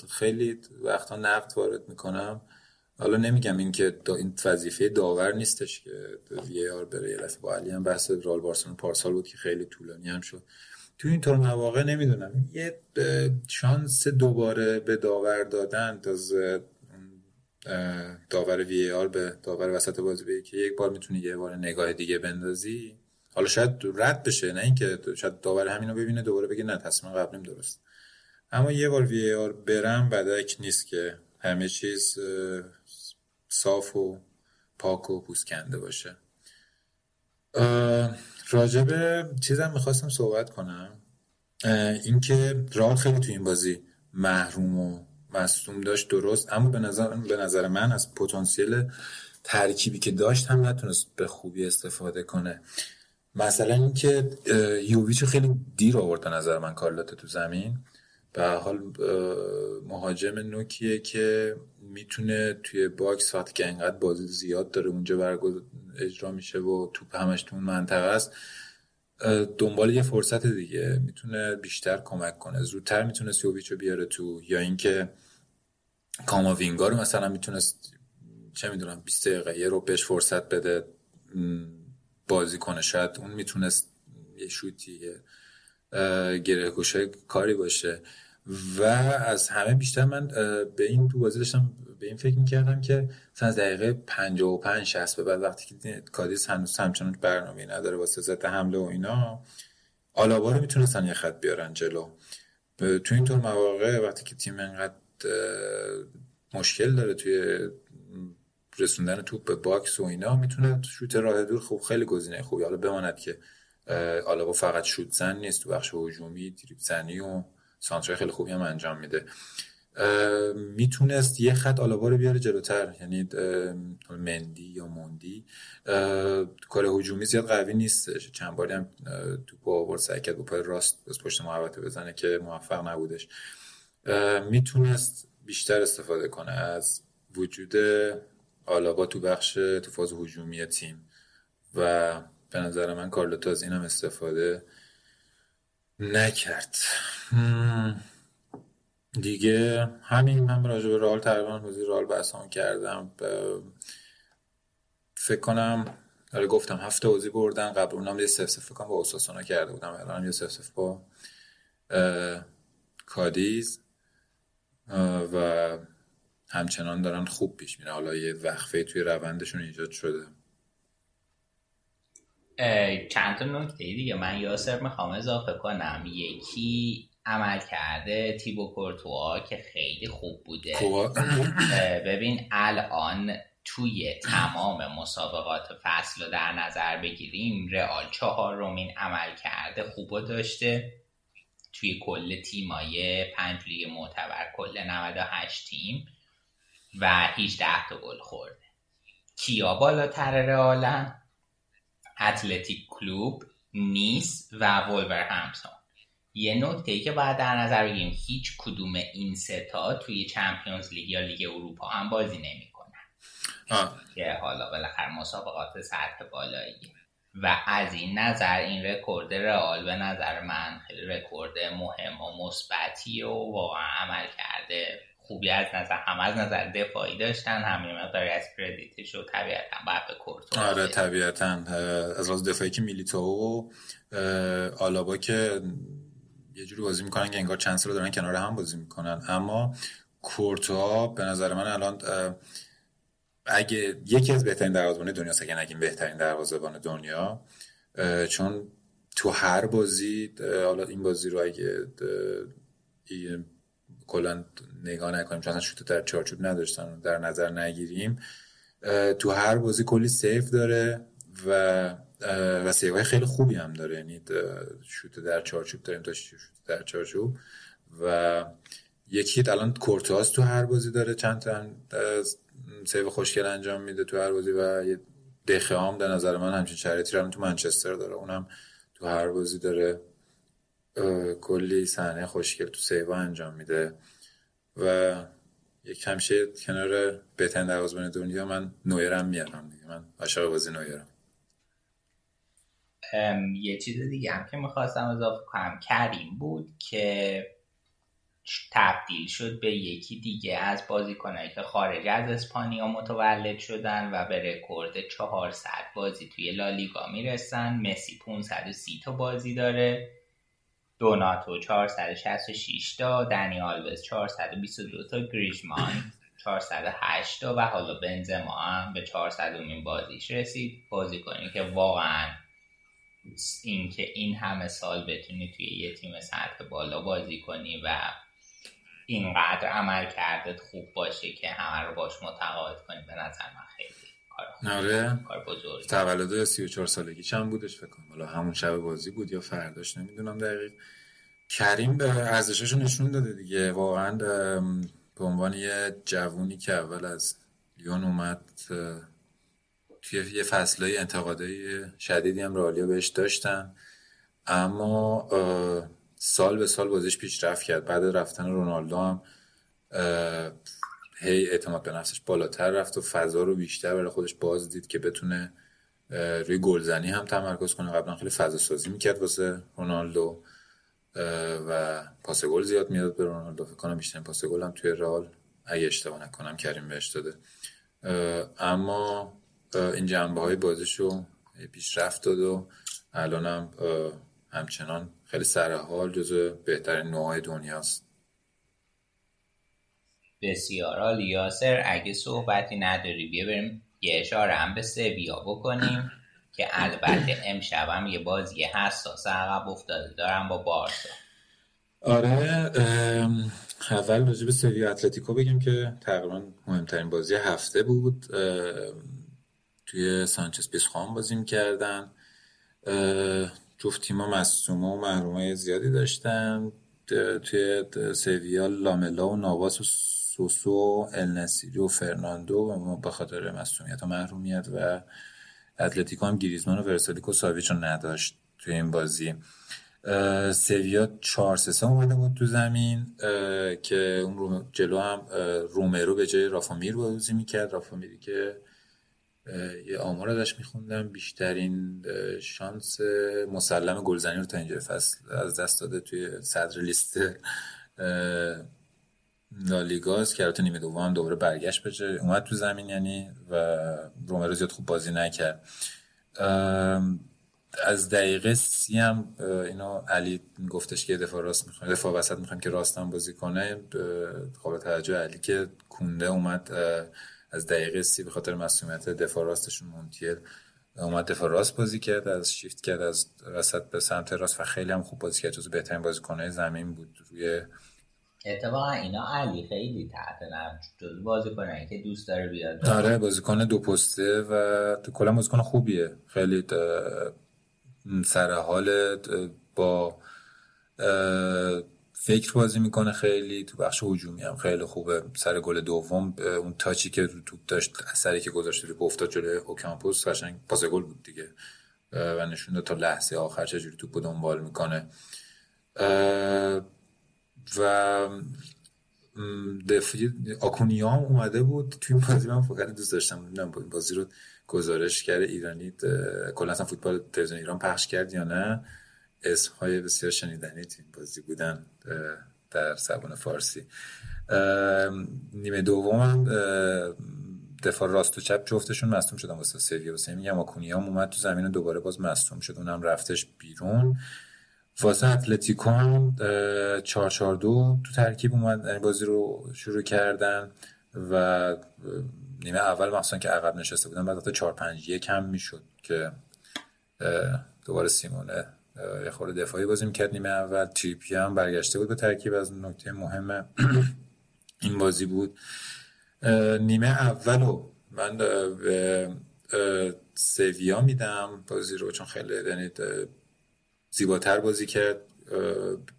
خیلی وقتا نقد وارد می‌کنم. حالا نمیگم این که این وظیفه داور نیستش که وی آر بره. یه با علی هم بحث رال بارسلون پارسال بود که خیلی طولانی هم شد. تو این طور مواقع نمی‌دونم. یه شانس دوباره به داور دادن از داور وی آر به داور وسط بازی که یک بار می‌تونی یه بار نگاه دیگه بندازی. حالا شاید رد بشه نه اینکه شاید داور همینو ببینه دوباره بگه نه تصمیم قبلیم درست. اما یه بار وی آر برم بدک نیست که همه چیز صاف و پاک و پوسکنده باشه. راجب چیزم می‌خواستم صحبت کنم. اینکه راه خیلی تو این بازی محروم و مصدوم داشت درست اما به نظر, به نظر من از پتانسیل ترکیبی که داشت هم نتونست به خوبی استفاده کنه. مثلا اینکه یوویچ خیلی دیر آورد نظر من کارلتو تو زمین. به حال مهاجم نوکیه که می‌تونه توی box وقتی که انقدر بازی زیاد داره اونجا برگزار میشه و توپ همش تو اون منطقه است دنبال یه فرصت دیگه. می‌تونه بیشتر کمک کنه. زودتر می‌تونه یوویچ رو بیاره تو یا اینکه کاماوینگا رو مثلا می‌تونست چه می‌دونم 20 دقیقه یه رو بهش فرصت بده. بازی کنه شاید اون می‌تونست یه شوتی گره کاری باشه. و از همه بیشتر من به این تو بازی داشتم به این فکر می‌کردم که مثلا از دقیقه 55 60 به بعد وقتی که کادیس هنوز همچنان برنامه نداره واسه ضد حمله و اینا آلابا رو می‌تونستن یه خط بیارن جلو. تو این طور مواقع وقتی که تیم انقدر مشکل داره توی رسوندن توپ به box و اینا می‌تونه شوت راه دور خوب خیلی گزینه خوبی. حالا بماند که آلابا فقط شوت زن نیست تو بخش هجومی دریبل زنی و سانترای خیلی خوبی هم انجام میده. می‌تونست یه خط آلابا رو بیاره جلوتر. یعنی مندی یا موندی. کار هجومی زیاد قوی نیست چند باری هم تو با آورد سعی کرد با پای راست از پشت محوطه بزنه که موفق نبودش. می‌تونست بیشتر استفاده کنه از وجود آلابا تو بخش تو فاز هجومی تیم و به نظر من کارلوتو از اینم استفاده نکرد. دیگه همین من راجع به رال تقریبا بازی رال بحثام کردم. فکر کنم آره گفتم هفته بازی بردن قبل اونم یه سف سف کنم با اوساسونا کرده بودم. الان یه سف سف با کادیز و همچنان دارن خوب پیش میره حالا یه وقفه توی روندشون ایجاد شده. چند تا نکته دیگه. من یاسر می‌خوام اضافه کنم. یکی عمل کرده تیبو کورتوا که خیلی خوب بوده. ببین الان توی تمام مسابقات فصل رو در نظر بگیریم رئال چهارمین عملکرد خوب داشته. توی کل تیمای پنج لیگ معتبر کل 98 تیم. و 18 تا گل خورده. کیا بالاتر رئالن؟ اتلتیک کلوب نیس و همسان یه نکته ای که باید در نظر بگیریم هیچ کدوم این ستا توی Champions League یا لیگ اروپا هم بازی نمی‌کنن. که حالا بالاخره مسابقات سطح بالایی و از این نظر این رکورد رئال به نظر من خیلی رکورد مهم و مثبتی و واقعا عملکرد خوبی از نظر هم از نظر دفاعی داشتن همین مقداری از credit ش و طبیعتا باید به کورتو آره طبیعتا. از فاز دفاعی که میلیتائو و آلابا که یه جوری بازی می‌کنن که انگار چند سال دارن کنار هم بازی می‌کنن. اما کورتوا به نظر من الان اگه یکی از بهترین دروازه‌بان دنیا اگه نگیم بهترین دروازه‌بان دنیا چون تو هر بازی حالا این بازی رو اگه کلا نگاه نکنیم چون شوت در چارچوب نداشتن در نظر نگیریم. تو هر بازی کلی سیف داره و و سیوهای خیلی خوبی هم داره. یعنی شوت در چارچوب داریم تا شوت در چارچوب. و یکی الان کورتواس تو هر بازی داره. چند تا سیو خوشگل انجام میده تو هر بازی و یه دخه هم در نظر من همچین شرایطی رو تو منچستر داره. اونم تو هر بازی داره. کلی صحنه خوشگل تو سیوا انجام میده و یک همیشه کنار بهترین دروازه‌بان دنیا من نویرم میارم دیگه. من عاشق بازی نویرم. یه چیز دیگه هم که می‌خواستم اضافه کنم. کریم بود که تبدیل شد به یکی دیگه از بازیکنایی که خارج از اسپانیا متولد شدن و به رکورد 400 بازی توی لالیگا می‌رسن. مسی 530 تا بازی داره. دوناتو 466 تا دنی آلوز 422 تا گریشمان 408 تا و حالا بنزما هم به 400 امین بازیش رسید. بازی کنی که واقعا اینکه این همه سال بتونی توی یه تیم سطح بالا بازی کنی و اینقدر عمل کردت خوب باشه که همه رو باش متقاعد کنی به نظر من خیلی. آره. تولد 34 سالگی چند بودش فکر کنم. حالا همون شب بازی بود یا فرداش نمی‌دونم دقیق. کریم به ارزشاشو نشون داده دیگه. واقعا به عنوان یه جوونی که اول از لیون اومد توی یه فصلهای انتقادهای شدیدی هم رالیا بهش داشتن. اما سال به سال بازیش پیشرفت کرد. بعد رفتن رونالدو هم هی اعتماد به نفسش بالاتر رفت و فضا رو بیشتر برای خودش باز دید که بتونه روی گلزنی هم تمرکز کنه. قبلا خیلی فضا سازی می‌کرد واسه رونالدو و پاس گل زیاد می‌داد به رونالدو. فکر کنم بیشتر پاس گل هم توی رئال اگه اشتباه نکنم کریم بهش داده. اما این جنبه های بازیشو پیشرفت داد و الان هم همچنان خیلی سرحال جزو بهترین نوعای دنیاست. بسیار عالی یاسر اگه صحبتی نداری بیا بریم یه اشاره هم به سویا بکنیم که البته امشب هم یه بازی حساس عقب افتاده دارم با بارسا. آره اول راجع به سویا اتلتیکو بگیم که تقریبا مهمترین بازی هفته بود. توی سانچز پیسخوان بازی می‌کردن. جفت تیما مصدوم و محروم زیادی داشتن. توی سویا لاملا و نواس و سوسو النسیری و فرناندو و به خاطر مصدومیت و محرومیت و اتلتیکو هم گریزمان و ورسالیکو ساویچ رو نداشت توی این بازی. سویا 4 3 اومده بود تو زمین که اون رو جلو هم رومرو به جای رافامیر بازی می‌کرد. رافامیری که یه آمار ازش میخوندم. بیشترین شانس مسلم گلزنی رو تا اینجا فصل از دست داده توی صدر لیست لالیگاست که البته نیمه دوم دوباره برگشت به اومد تو زمین یعنی و رومرو زیاد خوب بازی نکرد. از دقیقه سی هم اینو علی گفتش که دفاع راست می‌خوام دفاع وسط می‌خوام که راستم بازی کنه. قابل توجه علی که کونده اومد از دقیقه سی به خاطر مسئولیت دفاع راستشون مونتیل اومد دفاع راست بازی کرد از شیفت کرد از وسط به سمت راست و خیلی هم خوب بازی کرد. جزو بهترین بازیکنهای زمین بود. روی اتفاقا اینا علی خیلی تحت جز بازیکنه که دوست داره بیاد. آره بازیکن دو پسته و کلا بازیکن خوبیه. خیلی سر حال با فکر بازی می‌کنه خیلی. تو بخش هجومی هم خیلی خوبه. سر گل دوم اون تاچی که رو توپ داشت اثری که گذاشته رو افتاد جلوی اوکامپوس قشنگ پاس گل بود دیگه. و نشون تا لحظه آخر چجوری توپ دنبال می‌کنه. و دفعی آکونیا هم اومده بود توی بازی. من فقط دوست داشتم نمی‌دونم بازی رو گزارشگر ایرانی کلا فوتبال تلویزیون ایران پخش کرد یا نه. اسم های بسیار شنیدنی تیم بازی بودن در زبان فارسی. نیمه دوم دفاع راست و چپ جفتشون مصدوم شدن واسه سویا واسه میگم آکونیا اومد تو زمین دوباره باز مصدوم شد. اونم رفتش بیرون. واسه اتلتیکو هم 4 4 2 تو ترکیب اومد یعنی بازی رو شروع کردن و نیمه اول مخصوصا که عقب نشسته بودن بعد حتی 4 5 1 هم می‌شد که دوباره سیمونه یه خورده دفاعی بازی می‌کرد نیمه اول. تریپی هم برگشته بود به ترکیب از نکته مهم این بازی بود. نیمه اولو من به سویا میدم بازی رو چون خیلی یعنی زیباتر بازی کرد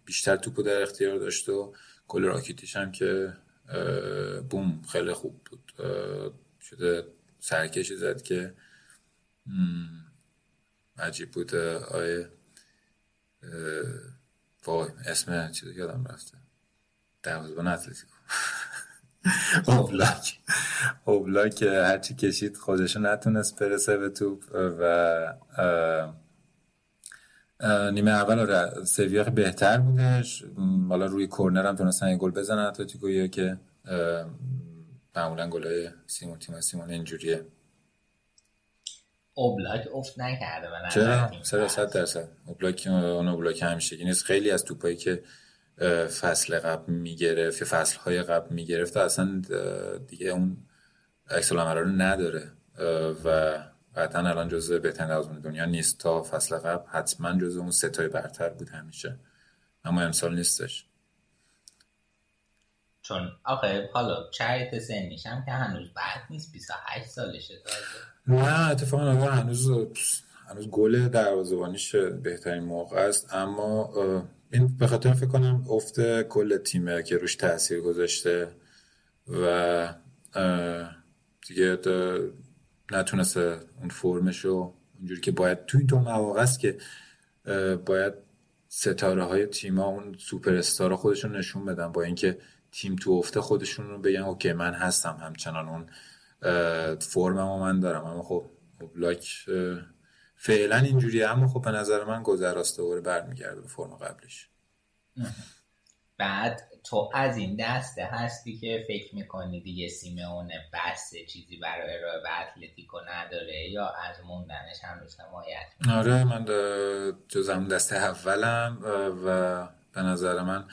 بیشتر توپو در اختیار داشت و گل راکیتیش هم که بوم خیلی خوب بود. شده سرکشی زد که عجیب بود. آیه وای اسم چیز یادم رفته. دروازه‌بان اتلتیکو. اوبلاک اوبلاک هرچی کشید خودشو نتونست برسه به توپ و نیمه اول آره سویا بهتر بودش. حالا روی کورنر هم تونستن گل بزنن اتلتیکو یا که معمولا گلای سیمون تیم سیمون اینجوریه. اوبلاک افت نکرده چرا؟ چرا؟ صد درصد. اوبلاک اون اوبلاک همیشه نیست. خیلی از توپایی که فصل قبل می‌گرفت فصل های قبل می‌گرفت اصلا دیگه اون عکس رو نداره. و قطعا الان جزء بهترین دروازه‌بان دنیا نیست. تا فصل قبل حتما جزء اون ستای برتر بود همیشه. اما امسال نیستش. چون آخه حالا چریت سنیش هم که هنوز بعد نیست. 28 سالشه نه اتفاقا هنوز هنوز گل دروازه‌بانیش بهترین موقع است. اما این به خاطر فکر کنم افت کل تیمه که روش تاثیر گذاشته و دیگه نتونسته اون فرمشو اونجوری که باید توی دو مواقع است که باید ستاره های تیما اون سوپر استار خودشون نشون بدن. با اینکه تیم تو افته خودشون رو بگن okay من هستم همچنان اون فرمم من دارم. اما خب اوبلاک فعلا اینجوریه. اما خب به نظر من گذراست دوباره برمیگرده به فرم قبلیش. بعد تو از این دسته هستی که فکر می‌کنی دیگه سیمون بسته چیزی برای ارائه به اتلتیکو نداره یا از موندنش هنوز حمایت آره من جزم دسته اولم و به نظر من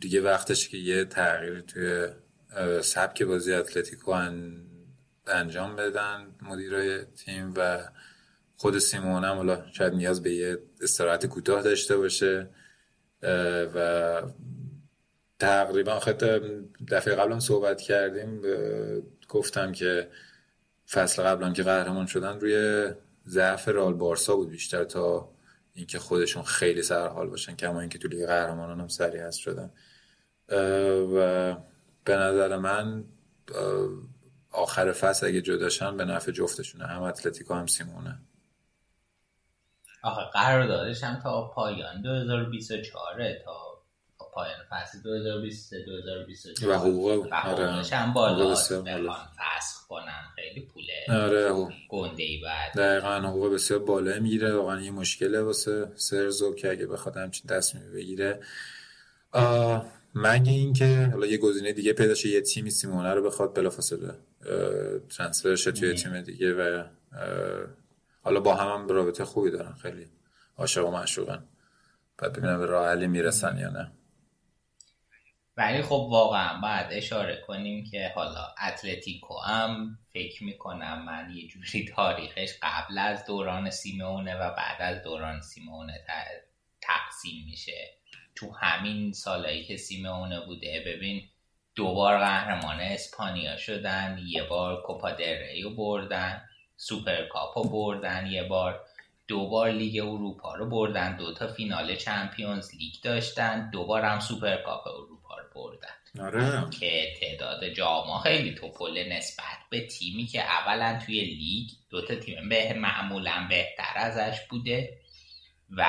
دیگه وقتش که یه تغییر توی سبک بازی اتلتیکو انجام بدن مدیرای تیم و خود سیمون هم حالا شاید نیاز به یه استراحت کوتاه داشته باشه و تقریبا خط دفعه قبلم صحبت کردیم گفتم که فصل قبلم که قهرمان شدن روی ضعف رال بارسا بود بیشتر تا اینکه خودشون خیلی سرحال باشن کما اینکه تو لیگ قهرمانان هم سری هست شدن. و به نظر من آخر فصل اگه جداشن به نفع جفتشونه هم اتلتیکو هم سیمونه. آخه قراردادش هم تا پایان 2024 تا پایان فصل 2023 2024 و حقوق آره. هم بالا فسخ کنن خیلی پوله. آره گنده ای بعد. دقیقا حقوق بسیار بالا می‌گیره. واقعا یه مشکله واسه سرزو که اگه بخواد همچین تصمیم بگیره. مگه اینکه حالا یه گزینه دیگه پیدا شه یه تیمی سیمونه رو بخواد بلافاصله ترانسفر شه توی تیم دیگه و حالا با هم, هم رابطه خوبی دارن خیلی عاشق و معشوقن. بعد ببینم به راه حلی می‌رسن یا نه. ولی خب واقعا باید اشاره کنیم که حالا اتلتیکو هم فکر می‌کنم من یه جوری تاریخش قبل از دوران سیمونه و بعد از دوران سیمونه تقسیم میشه. تو همین سالهایی که سیمئونه بوده ببین دوبار قهرمان اسپانیا شدن یه بار کوپا دل ری بردن سوپر کاپو بردن یه بار دوبار لیگ اروپا رو بردن دوتا فینال Champions League داشتن دوبار هم سوپر کاپ اروپا. رو بردن. آره. که تعداد جاما خیلی توپه نسبت به تیمی که اولا توی لیگ دوتا تیم به معمولا بهتر ازش بوده و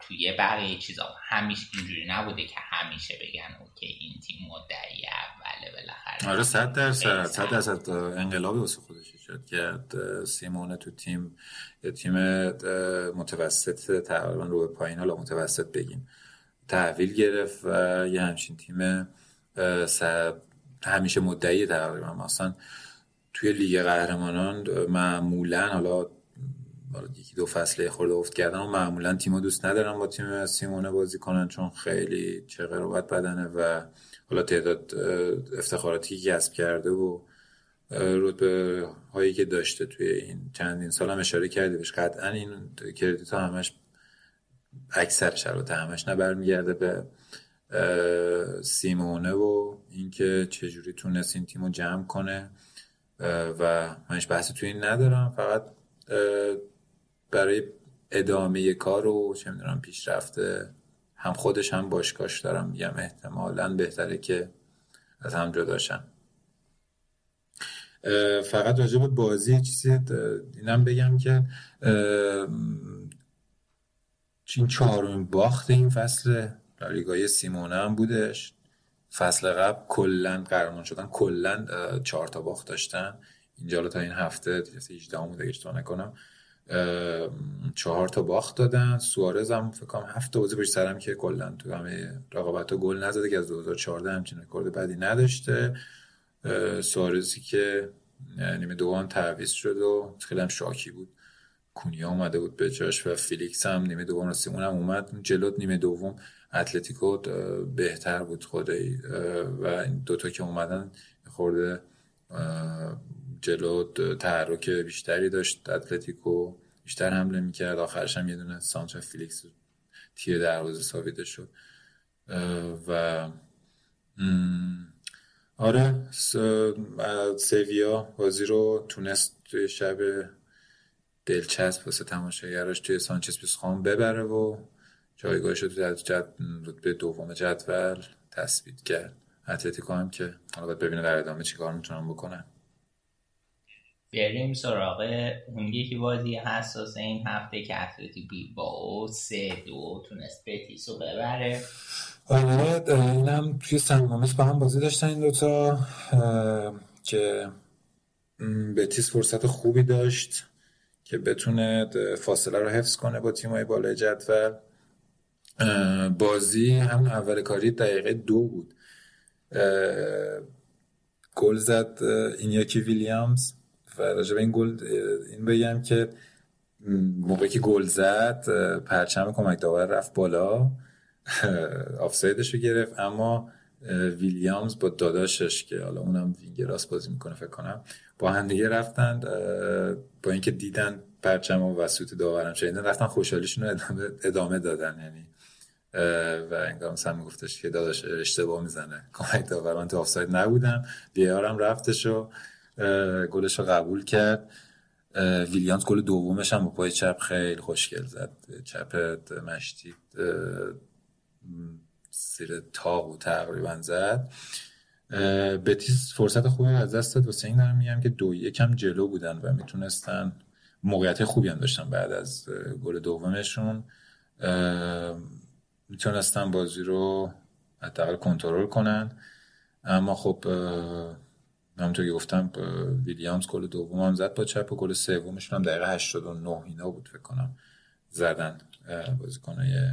توی بقیه چیزا همیشه اینجوری نبوده که همیشه بگن اوکی این تیم مدعی اوله بالاخره آره صد درصد صد درصد انقلابی واسه خودش شد که سیمونه تو تیم تیم متوسط تقریبا رو به پایین حالا متوسط بگیم. تحویل گرفت و یه همچین تیم همیشه مدعی تقریبا مثلا توی لیگ قهرمانان معمولا حالا یکی دو فصله خورده افت کردن و معمولا تیما دوست ندارن با تیم سیمونه بازی کنن چون خیلی چه قرابت بدنه و حالا تعداد افتخاراتی که کسب کرده و رتبه هایی که داشته توی این چندین سال هم اشاره کردی بهش. قطعا این کردیت همش اکثرش البته همش نه برمیگرده به سیمونه و اینکه چجوری تونست این تیم رو جمع کنه. و منش بحثی توی این ندارم. فقط برای ادامه کار و چه می‌دونم پیشرفته هم خودش هم باشکاش دارم میگم. احتمالا بهتره که از هم جداشن فقط راجع به بازی چیزی اینم بگم که این چهارمین باخت این فصل. لالیگای سیمونه هم بودش. فصل قبل کلا قهرمان شدن. کلا چهار تا باخت داشتن. اینجا تا این هفته 18 هم اگه اشتباه نکنم. چهار تا باخت دادن. سوارز هم فکر کنم هفت تا بازی سر هم که کلا تو همه رقابت ها گل نزده که از 2014 همچین رکورد بدی نداشته. سوارزی که نیمه دوم تعویض شد و خیلی هم شاکی بود. کونیا اومده بود به جاش و فیلیکس هم نیمه دوم سیمئونه هم اومد. جلوت نیمه دوم اتلتیکو بهتر بود خدایی و این دوتا که اومدن خورده جلو تحرک بیشتری داشت. اتلتیکو بیشتر حمله می‌کرد. آخرش هم یه دونه سانتر فیلیکس تیر دروازه ثابت شد. و آره سویا بازی رو تونست توی شب دلچسب واسه تماشاگراش توی سانچز پیسخان ببره و جایگاهش رو تو جد... رتبه دوم جدول تثبیت کرد. اتلتیکو هم که حالا باید ببینه در ادامه چیکار می‌تونن بکنن. بریم سراغ اون یکی بازی حساس این هفته که اتلتی او سه دو تونست بتیس رو ببره. آره اینم توی سنگامیس با هم بازی داشتن این دوتا که بتیس فرصت خوبی داشت. که بتونه فاصله رو حفظ کنه با تیمای بالای جدول. بازی هم اول کاری دقیقه دو بود. گل زد اینیاکی ویلیامز و راجع این گل این بگم که موقعی که گل زد پرچم کمک داور رفت بالا. آفسایدش رو گرفت اما ویلیامز با داداشش که حالا اونم وینگراس بازی می‌کنه فکر کنم با هم دیگه رفتن با اینکه دیدن پرچم و وسوط داورم شدیدن رفتن خوشحالیشون رو ادامه, ادامه دادن یعنی و انگار مثلا میگفتش که داداش اشتباه می‌زنه کمک داوران تو آفساید نبودن بیارم رفتش و گلش رو قبول کرد. ویلیامز گل دومش هم با پای چپ خیلی خوشگل زد چپ مشتی زیر تاق تقریبا زد. بتیس فرصت خوبی از دست داد. واسه این دارم میگم که دو یکم جلو بودن و می‌تونستن موقعیت خوبی هم داشتن بعد از گل دومشون. می‌تونستن بازی رو حداقل کنترل کنن. اما خب همونطور که گفتم ویلیامز گل دوم هم زد با چپ و گل سومش هم دقیقه 89 اینا بود فکر کنم زدن بازیکنای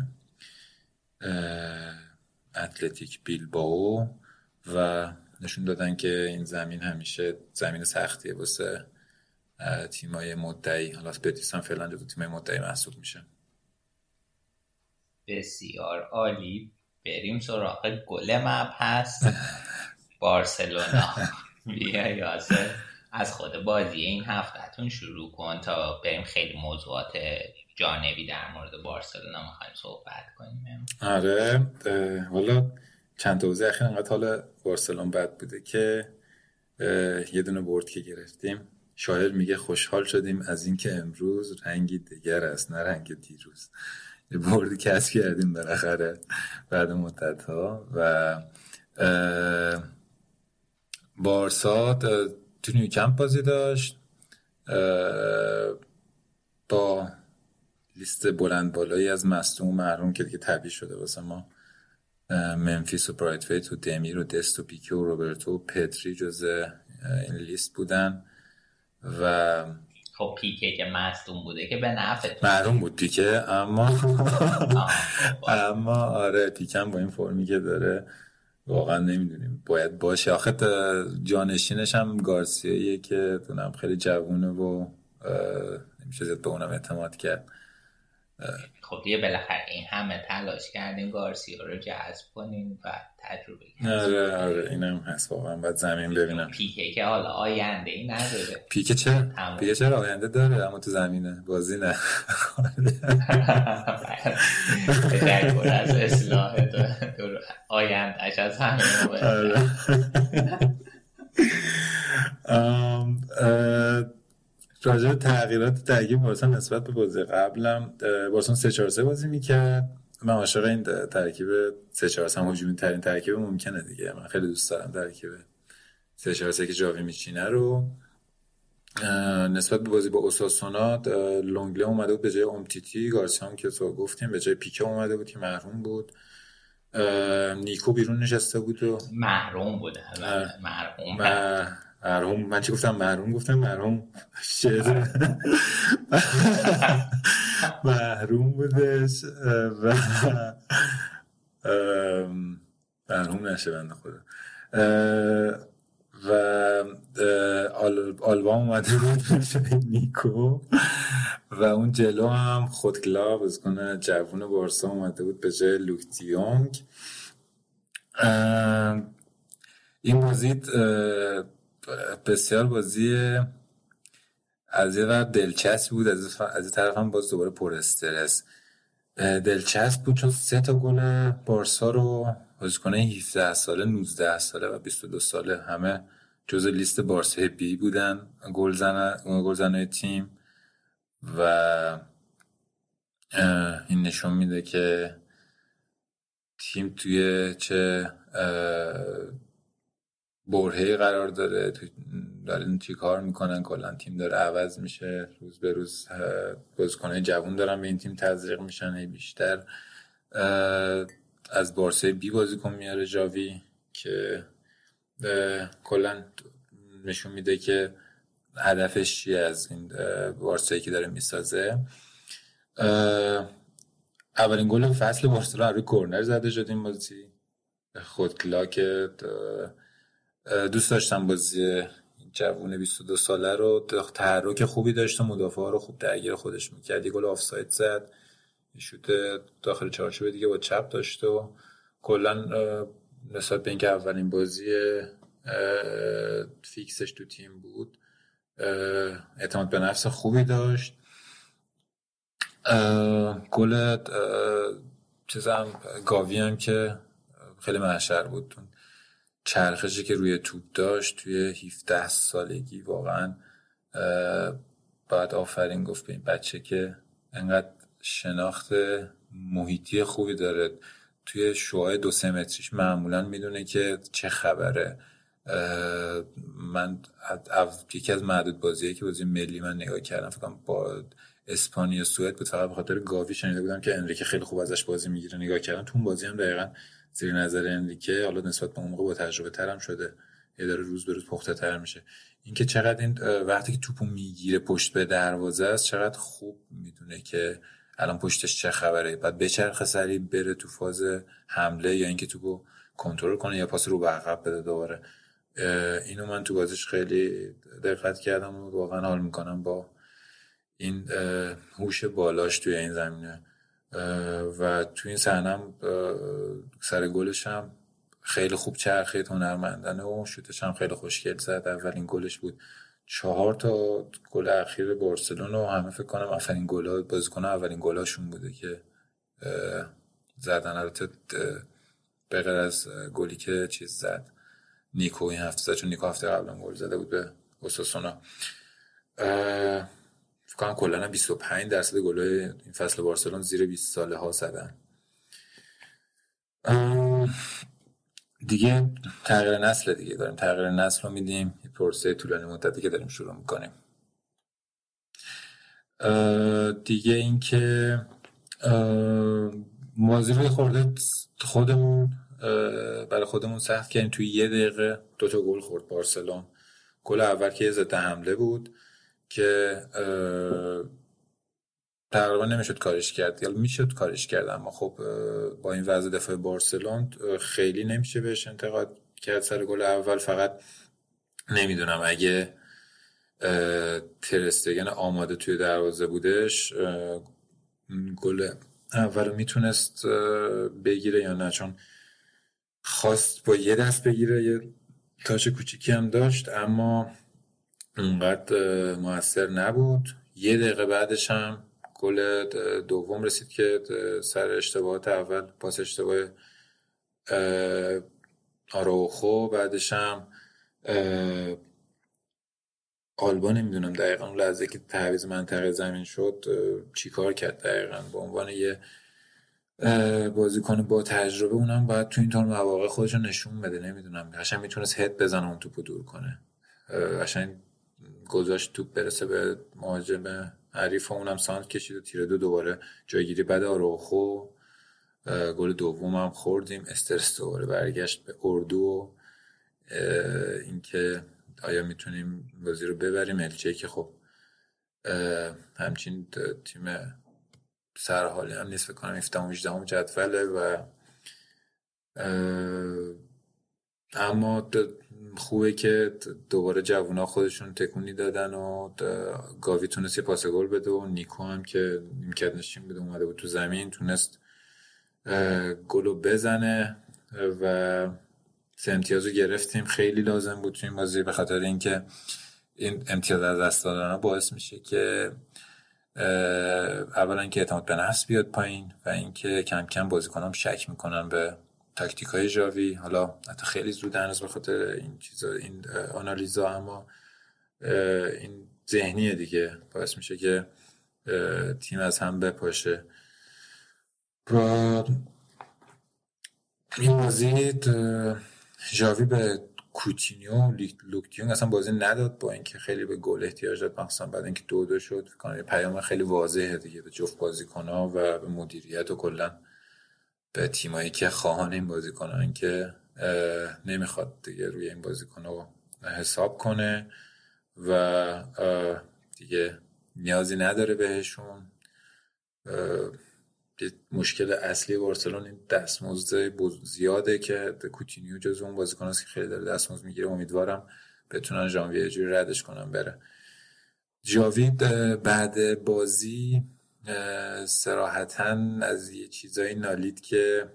اتلتیک بیلباو و نشون دادن که این زمین همیشه زمین سختیه واسه تیمای مدعی. حالا بتیس هم فعلا جزو تیمای مدعی محسوب میشه. بسیار عالی. بریم سراغ گل مبحث بارسلونا. بیا یاسر از خود بازی این هفتهتون شروع کن تا بریم خیلی موضوعات جانبی در مورد بارسلونا می‌خوایم صحبت کنیم. آره حالا چند تا بازی اخیر انقدر حال بارسلون بد بوده که یه دونه برد که گرفتیم. شاعر میگه خوشحال شدیم از اینکه امروز رنگی دیگر است نه رنگ دیروز. یه بردی کسب کردیم بالاخره بعد مدت ها و بارسا تو نیوکمپ بازی داشت. با لیست بلند بالایی از مصدوم و محروم که دیگه طبیعی شده واسه ما. منفیس و برایت و دمیر و دست و پیکه و روبرتو و پتری جز این لیست بودن. و خب پیکه که مصدوم بوده که به نفت محروم بود پیکه اما اما آره پیکم با این فرمی که داره واقعا نمی‌دونیم. باید باشه. آخه جانشینش هم گارسیاییه که دونم خیلی جوونه و نمیشه زیاد به اونم اعتماد کرد. خب یه بالاخره این همه تلاش کردیم گارسیا رو جذب کنیم و تجربه آره آره اینم هست. واقعا باید زمین ببینم. پیکه که حالا آینده ای نداره. پیکه چه؟ پیکه چرا آینده داره؟ اما تو زمینه. بازی نه. در از اصلاح آیندهش از همین راجع به تغییرات ترکیب بارسا نسبت به بازی قبلم بارسا 3 4 3 بازی می‌کرد. من عاشق این ترکیب 3 4 3 هجومی ترین ترکیب ممکنه دیگه. من خیلی دوست دارم ترکیب 3 4 3 که جاوی میچینه رو. نسبت به بازی با اوساسونا لونگله اومده بود به جای اومتیتی گارسیا هم که تو گفتیم به جای پیکه اومده بود که محروم بود. نیکو بیرون نشسته بود و محروم بود محروم مرحوم من چی گفتم؟ مرحوم گفتم مرحوم. شعر محروم بودش و مرحوم نشه بنده خدا. و آلبا اومده بود نیکو. و اون جلو هم خودکلا کنه جوون بارسا اومده بود به جای لوکتیونگ این بازی بسیار بازی از یه وقت دلچسب بود از از طرف هم باز دوباره پر استرس. دلچسب بود چون سه تا گل بارسا رو بازیکن 17 ساله 19 ساله و 22 ساله همه جز لیست بارسا بی بودن. گلزن تیم و این نشون میده که تیم توی چه برهه قرار داره دارن چی کار می‌کنن کلا تیم داره عوض میشه روز به روز بازیکنهای جوون دارن به این تیم تزریق میشن بیشتر از بارسه بی بازیکن میاره جاوی که کلا نشون میده که هدفش چیه از این بارسایی که داره می‌سازه. اولین گل فصل بارسلونا روی کورنر زده شد این بازی. خوتگلا دوست داشتم بازی جوون 22 ساله رو. تحرک خوبی داشت و مدافع رو خوب درگیر خودش می‌کرد. یه گل آفساید زد. شوت داخل چارچوب دیگه با چپ داشت و کلا نسبت به اینکه اولین بازی fix ش تو تیم بود اعتماد به نفس خوبی داشت. گل چیزم گاوی هم که خیلی محشر بود. چرخشی که روی توپ داشت توی 17 سالگی واقعا باید آفرین گفت به این بچه که انقدر شناخت محیطی خوبی داره. توی شوهای دو سه متریش معمولا می‌دونه که چه خبره. من یکی از معدود بازیه که بازی ملی من نگاه کردم فکر با اسپانیا سوئد بود فقط به خاطر گاوی شنیده بودم که انریکه خیلی خوب ازش بازی می‌گیره. نگاه کردم تو اون بازی هم دقیقا زیر نظر انریکه حالا نسبت به اون موقع با تجربه ترم شده. یه داره روز به روز پخته تر میشه. اینکه چقدر این وقتی که توپو می‌گیره پشت به دروازه است چقدر خوب می‌دونه که الان پشتش چه خبره. بعد بچرخه سریع بره تو فاز حمله یا اینکه تو کنترل کنه یا پاس رو به عقب بده دوباره. اینو من تو بازیش خیلی دقت کردم و واقعا حال می‌کنم با این هوش بالاش توی این زمینه. و توی این صحنه سر گلش هم خیلی خوب چرخید هنرمندانه و شوتش هم خیلی خوشگل زد. اولین گلش بود چهار تا گل اخیر بارسلون و همه فکر کنم اولین گل بازیکن اولین گلاشون بوده که زدن. البته به از گلی که چیز زد نیکو این هفته زد چون نیکو هفته قبلا گل زده بود به اوساسونا. فکر کنم کلا 25 درصد گل این فصل بارسلون زیر 20 ساله ها زدن دیگه تغییر نسل دیگه داریم. تغییر نسل رو میدیم. یه پرسه طولانی مدتی که داریم شروع می‌کنیم. دیگه اینکه موازی روی خورده خودمون برای خودمون سخت کردیم. توی یه دقیقه دوتا گل خورد بارسلون. گل اول که ضد حمله بود. که تقریبا نمی‌شد کارش کرد. یا می‌شد کارش کرد اما خب با این وضع دفاع بارسلون خیلی نمیشه بهش انتقاد کرد سر گل اول. فقط نمی‌دونم اگه ترستگن آماده توی دروازه بودش گل اول می‌تونست بگیره یا نه. چون خواست با یه دست بگیره یه تاچ کوچیکی هم داشت اما اونقدر موثر نبود. یه دقیقه بعدش هم گل دوم رسید که سر اشتباهات اول پاس اشتباه آروخو بعدش هم آلبا نمی‌دونم دقیقا اون لحظه که تعویض منطقه زمین شد چیکار کرد دقیقا؟ به عنوان یه بازیکن با تجربه اونم باید تو این طور مواقع خودش نشون بده. نمی‌دونم. قشنگ می‌تونست هد بزنه اون توپو دور کنه. قشنگ گذاشت توپ برسه به مهاجم حریف اونم سانت کشید و تیر دو دوباره جایگیری بعد آروخو گل دوم هم خوردیم. استرس دوباره برگشت به اردو و اینکه آیا می‌تونیم بازی رو ببریم؟ الچه که خب همچین تیم سرحالی هم نیست. بکنم 17 18 جدوله و اما خوبه که دوباره جوونا خودشون تکونی دادن و گاوی تونست یه پاس گل بده و نیکو هم که نیمکت نشین بده اومده بود تو زمین تونست گلو بزنه و سه امتیاز گرفتیم. خیلی لازم بود تو این بازی به خاطر اینکه این امتیاز از دست دادن باعث میشه که اولا که اعتماد به نفس بیاد پایین و اینکه کم کم بازیکنام شک می‌کنن به تاکتیک های جاوی حالا حتی خیلی زود هنوز به خاطر این چیزا این آنالیزا اما این ذهنیه دیگه. باعث میشه که تیم از هم بپاشه. و این بازی ژاوی به کوتینیو لوک دی‌یونگ اصلا بازی نداد با اینکه خیلی به گل احتیاج داشت مخصوصا بعد اینکه دو دو شد. یه پیام خیلی واضحه دیگه به جفت بازیکن‌ها و به مدیریت و کلا به تیمایی که خواهان این بازیکنان که نمی‌خواد دیگه روی این بازیکن حساب کنه و دیگه نیازی نداره بهشون. مشکل اصلی بارسلون این دستمزد زیاده که کوتینیو جز اون بازیکن که خیلی داره دستمزد می‌گیره. امیدوارم بتونن ژانویه جوری ردش کنن بره. جاوید بعد بازی سراحتا از یه چیزایی نالید که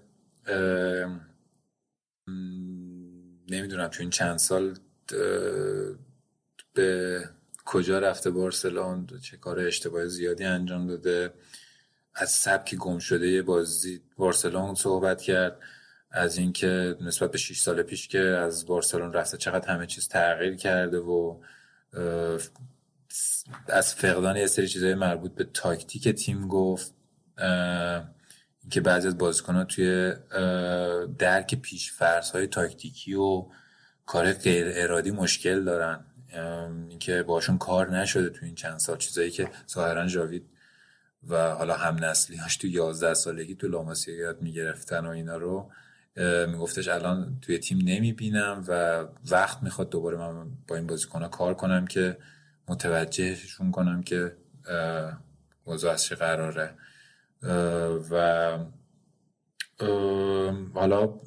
نمی‌دونم تو این چند سال به کجا رفته بارسلون چه کار اشتباه زیادی انجام داده. از سبکی گم شده بازی بارسلون صحبت کرد از اینکه نسبت به 6 سال پیش که از بارسلون رفته چقدر همه چیز تغییر کرده و از فقدان یه سری چیزهای مربوط به تاکتیک تیم گفت که بعضی از بازیکنها توی درک پیش فرض های تاکتیکی و کار غیر ارادی مشکل دارن. اینکه باشون کار نشده تو این چند سال. چیزایی که ظاهرا جاوید و حالا هم نسلی هاش تو 11 سالگی تو لاماسیا یاد می‌گرفتن و اینا رو میگفتش الان توی تیم نمی‌بینم و وقت می‌خواد دوباره من با این بازیکن کار کنم که متوجهشون کنم که موضوع از چه قراره. و حالا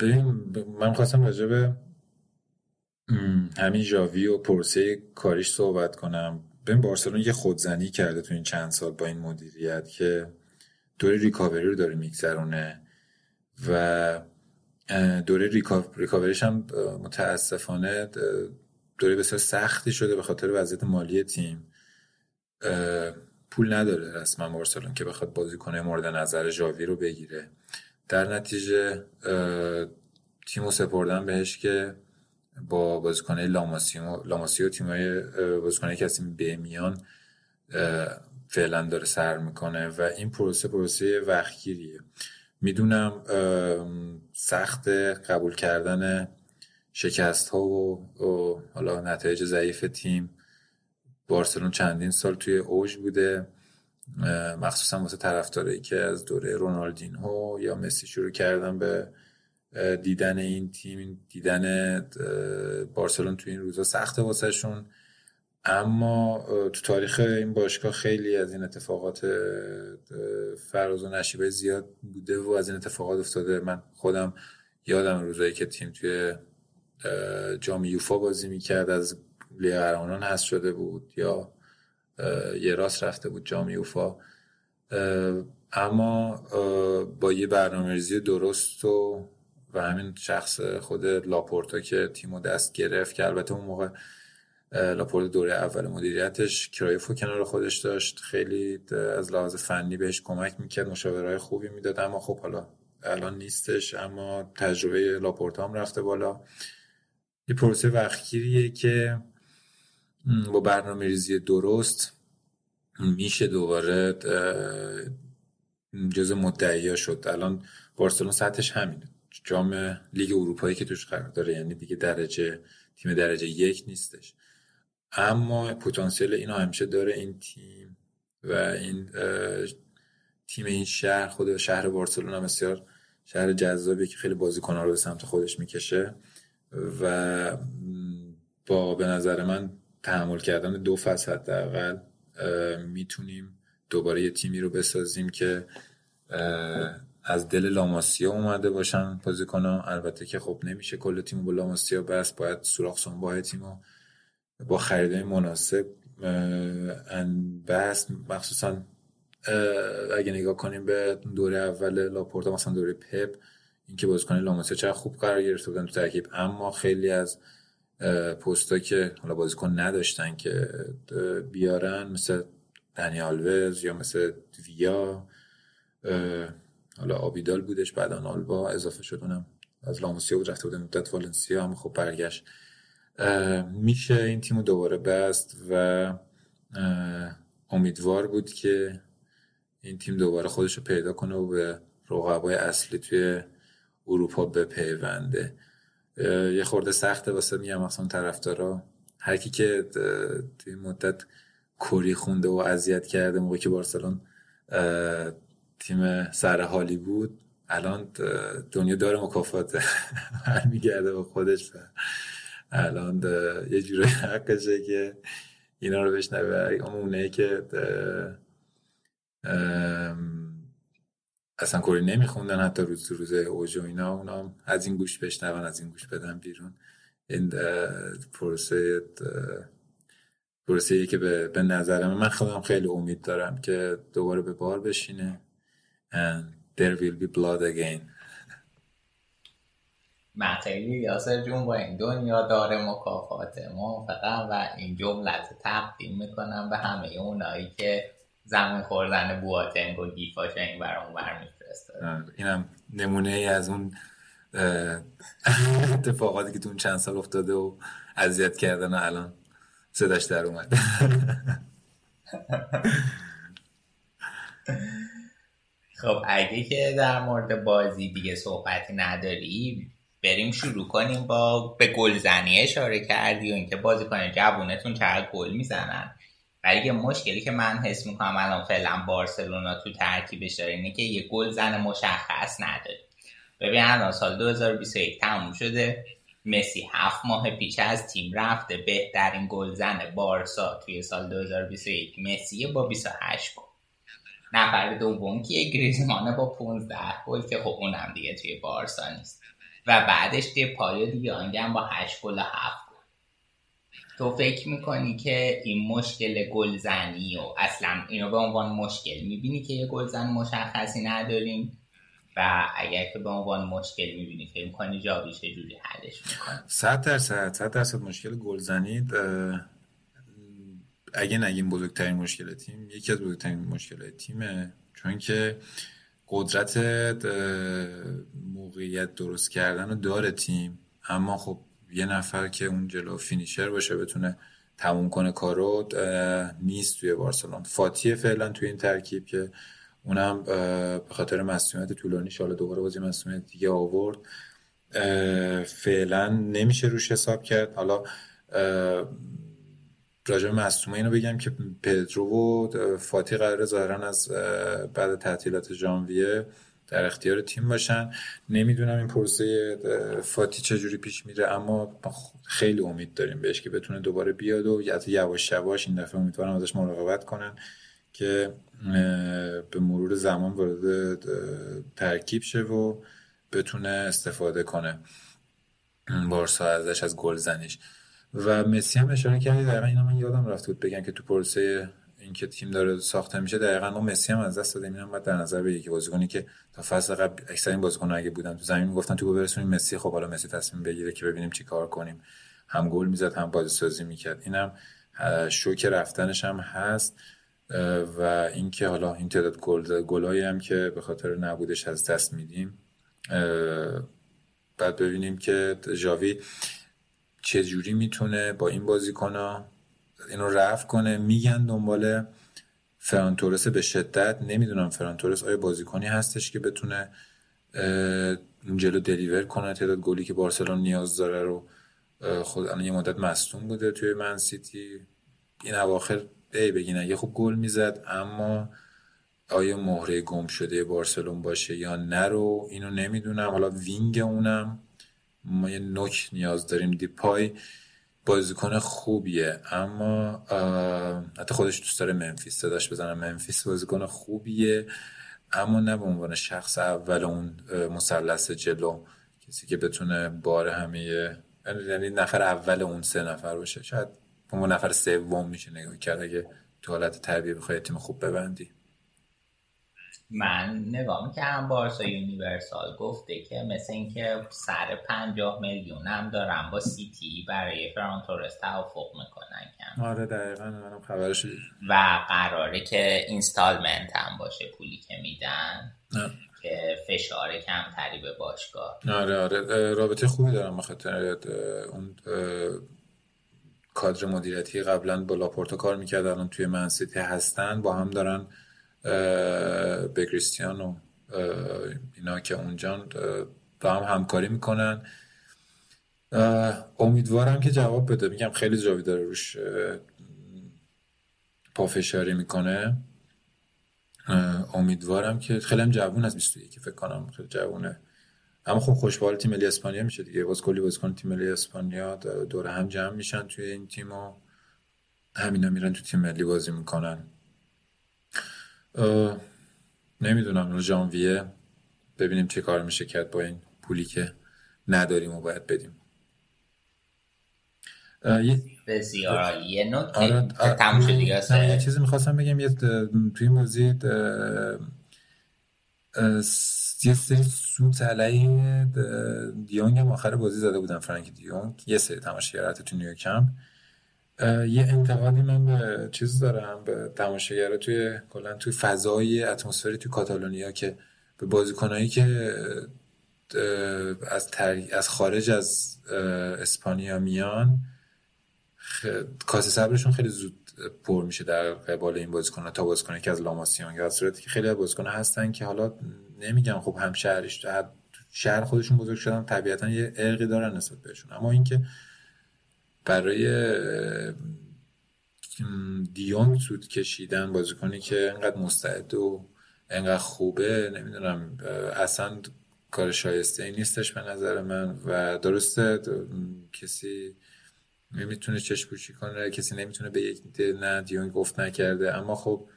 ببین من خواستم راجع به همین جاوی و پروسه کاریش صحبت کنم. ببین بارسلون یه خودزنی کرده تو این چند سال با این مدیریت که دوره ریکاوری رو داره میگذرونه و دوره ریکاوریش هم متاسفانه دوره بسیار سختی شده به خاطر وضعیت مالی تیم. پول نداره رسما بارسلون که بخواد بازیکن مورد نظر ژاوی رو بگیره. در نتیجه تیمو سپردن بهش که با بازیکنه لاماسیو لاماسیو تیمای بازیکنه از به فعلا داره سر می‌کنه و این پروسه پروسه وقتگیریه. می‌دونم سخت قبول کردن شکست ها و, حالا نتایج ضعیف تیم. بارسلون چندین سال توی اوج بوده. مخصوصا واسه طرفدارایی که از دوره رونالدینهو یا مسی شروع کردن به دیدن این تیم دیدن بارسلون توی این روزا سخته واسه شون اما تو تاریخ این باشگاه خیلی از این اتفاقات فراز و نشیبه زیاد بوده و از این اتفاقات افتاده. من خودم یادم روزایی که تیم توی جام یوفا بازی می‌کرد از لیگ قهرمانان هست شده بود یا یه راست رفته بود جام یوفا. اما با یه برنامه‌ریزی درست و و همین شخص خود لاپورتا که تیمو دست گرفت که البته اون موقع لاپورت دوره اول مدیریتش کرایفو کنار خودش داشت. خیلی از لحاظ فنی بهش کمک می‌کرد مشاورهای خوبی می‌داد اما خب حالا الان نیستش اما تجربه لاپورتا هم رفته بالا. یه پروسه وقتگیریه که با برنامه ریزی درست میشه دوباره جز مدعیا شد. الان بارسلون سطحش همینه. جام لیگ اروپایی که توش قرار داره یعنی دیگه درجه تیم درجه یک نیستش. اما پتانسیل اینو همیشه داره این تیم و این تیم این شهر خود شهر بارسلونا بسیار شهر جذابی که خیلی بازیکن‌ها رو به سمت خودش می‌کشه. و با به نظر من تحمل کردن دو فصل حداقل می‌تونیم دوباره یه تیمی رو بسازیم که از دل لاماسیا اومده باشن بازیکن‌ها. البته که خب نمیشه کل تیم با لاماسیا بس باید سوراخ سنباه تیمو با خریده مناسب بس مخصوصا اگه نگاه کنیم به دوره اول لاپورتا مثلا دوره پپ اینکه بازیکن لاماسیا خوب قرار گرفته بودن تو ترکیب. اما خیلی از پستا که حالا بازیکن نداشتن که بیارن مثل دنی آلوز یا مثل ویا حالا آبیدال بودش بعدا آلبا اضافه شد اونم از لاموسیا بود رفته بود مدت والنسیا هم خب برگشت. میشه این تیم دوباره بست و امیدوار بود که این تیم دوباره خودش رو پیدا کنه و به رقبای اصلی توی اروپا بپیونده. یه خورده سخته واسه میگم اصلا طرفدارا. هر کی که توی مدت کوری خونده و اذیت کرده موقعی که بارسلون تیم سر بود الان دنیا داره مکافات میگرده با خودش الان یه جوری حقشه که اینا رو بشنوه. اونه که اصلا کلی نمیخوندن حتی روز روز اوج و اینا اونا از این گوش بشنون از این گوش بدن بیرون. این پروسه پروسه که به, به نظرم من خودم خیلی امید دارم که دوباره به بار بشینه. And there will be blood again. خیلی یاسر جون با این دنیا داره مکافات فقط و این جملت تقدیم می‌کنم به همه اونایی که زمین خوردن بواتنگ و گیفاش این برام بر میفرستاد. اینم نمونه ای از اون اتفاقاتی که تو چند سال افتاده و اذیت کردن و الان صداش در اومد. خب اگه که در مورد بازی دیگه صحبتی نداری بریم شروع کنیم با به گلزنی اشاره کردی و اینکه بازیکن جوونتون چقدر گل می‌زنن. ولی یه مشکلی که من حس می‌کنم الان فعلا بارسلونا تو ترکیبش داره اینه که یه گلزن مشخص نداره. ببین الان سال 2021 تموم شده. مسی هفت ماه پیش از تیم رفته. بهترین گلزن بارسا توی سال 2021 مسی با 28 گل. نفر دوم که گریزمان با 15 گل که خب اونم دیگه توی بارسا نیست. و بعدش دیگه پایو دیگه با 8 گل و 7 گل تو فکر می‌کنی که این مشکل گلزنی و اصلا اینو به عنوان مشکل می‌بینی که یه گلزن مشخصی نداریم؟ و اگر که به عنوان مشکل می‌بینی فکر می‌کنی جاوی چجوری حلش می‌کنی صد درصد صد درصد مشکل گلزنی اگه نگیم بزرگترین مشکل تیم یکی از بزرگترین مشکل تیمه. چون که قدرت موقعیت درست کردن رو داره تیم. اما خب یه نفر که اون جلو فینیشر باشه بتونه تموم کنه کارو نیست توی بارسلون فاتی فعلا توی این ترکیب که اونم به خاطر مسئولیت طولانی حالا دوباره بازی مسئولیت دیگه آورد. فعلا نمیشه روش حساب کرد. حالا راجع مصومه اینو بگم که پدرو و فاتی قرار ظاهرا از بعد تعطیلات ژانویه در اختیار تیم باشن. نمی‌دونم این پروسه فاتی چجوری پیش میره اما خیلی امید داریم بهش که بتونه دوباره بیاد و یواش یواش این دفعه امیدوارم ازش مراقبت کنن که به مرور زمان وارد ترکیب شه و بتونه استفاده کنه. بارسا ازش از گل زنیش و مسی هم اشاره کردی دقیقا اینا من یادم رفت بود بگم که تو پروسه اینکه تیم داره ساخته میشه دقیقا اون مسی هم از دست داده. اینم باید در نظر بگیری که بازیکنی که تا فصل قبل اکثر این بازیکن اگه بودن تو زمین می‌گفتن تو برسونیم مسی خب حالا مسی تصمیم بگیره که ببینیم چی کار کنیم. هم گل می‌زد هم بازی سازی می‌کرد. اینم شوک رفتنش هم هست. و اینکه حالا این تعداد گل گلایی هم که به خاطر نبودش از دست میدیم. بعد ببینیم که جاوی چجوری می‌تونه با این بازیکن اینو رفع کنه. میگن دنبال فران تورس به شدت. نمی‌دونم فران تورس آیا بازیکنی هستش که بتونه جلو deliver کنه؟ تعداد گلی که بارسلون نیاز داره رو خود الان یه مدت مصدوم بوده توی من سیتی. این اواخر ای بگی نگی خوب گل می‌زد اما آیا مهره گم شده بارسلون باشه یا نه رو؟ اینو نمی‌دونم. حالا wing اونم. ما یه نوک نیاز داریم. دیپای بازیکن خوبیه اما حتی خودش دوست داره ممفیس صداش بزنن ممفیس بازیکن خوبیه اما نه به عنوان شخص اول اون مثلث جلو. کسی که بتونه بار همه یعنی نفر اول اون سه نفر باشه. شاید اون نفر سوم میشه نگاه کرد اگه تو حالت تربیه بخوای تیم خوب ببندی. من نگاه می‌کردم بارسا یونیورسال گفته که مثل اینکه سر پنجاه میلیون هم دارن با سیتی برای فرانتورس توافق می‌کنن کم. آره دقیقا منم خبرش و قراره که اینستالمنت هم باشه پولی که میدن. که فشار کمتری به باشگاه. آره آره. رابطه خوبی دارم بخاطر اون کادر مدیریتی. قبلا با لاپورتا کار می‌کرد الان توی منسیتی هستن با هم دارن به کریستیانو اینا که اونجا با هم همکاری می‌کنن. امیدوارم که جواب بده. میگم خیلی جاوی داره روش پافشاری می‌کنه. امیدوارم که خیلی هم جوون از 21 فکر کنم خیلی جوونه. اما خب خوشبال تیم ملی اسپانیا میشه دیگه. باز کلی بازیکن تیم ملی اسپانیا دور هم جمع میشن توی این تیم و همینا میرن تو تیم ملی بازی می‌کنن. نمی‌دونم رو ژانویه. ببینیم چه کار میشه کرد با این پولی که نداریم و باید بدیم. بسیار یه نکته آره دیگه یه چیزی می‌خواستم بگم. یه توی موضوع یه سری سوت علیه دیونگ هم آخر بازی زده بودن فرانک دیونگ. یه سری تماشاگر تو نیویورک هم. یه انتقادی من به چیز دارم به تماشاگرها توی کلا توی فضای اتمسفری توی کاتالونیا که به بازیکنایی که از از خارج از اسپانیا میان خ... کاسه صبرشون خیلی زود پر میشه در قبال این بازیکن تا بازیکن که از لاماسیون یا صورتی که خیلی از هستن که حالا نمیگم خب هم شهرش شهر خودشون بزرگ شدن طبیعتا یه ارقی دارن نسبت بهشون. اما اینکه برای دیونگ سود کشیدن بازیکنی که انقدر مستعد و انقدر خوبه نمی‌دونم اصلا کار شایسته ای نیستش به نظر من و درسته کسی نمی‌تونه چشم پوشی کنه کسی نمی‌تونه به یک نه دیونگ گفت نکرده. اما خب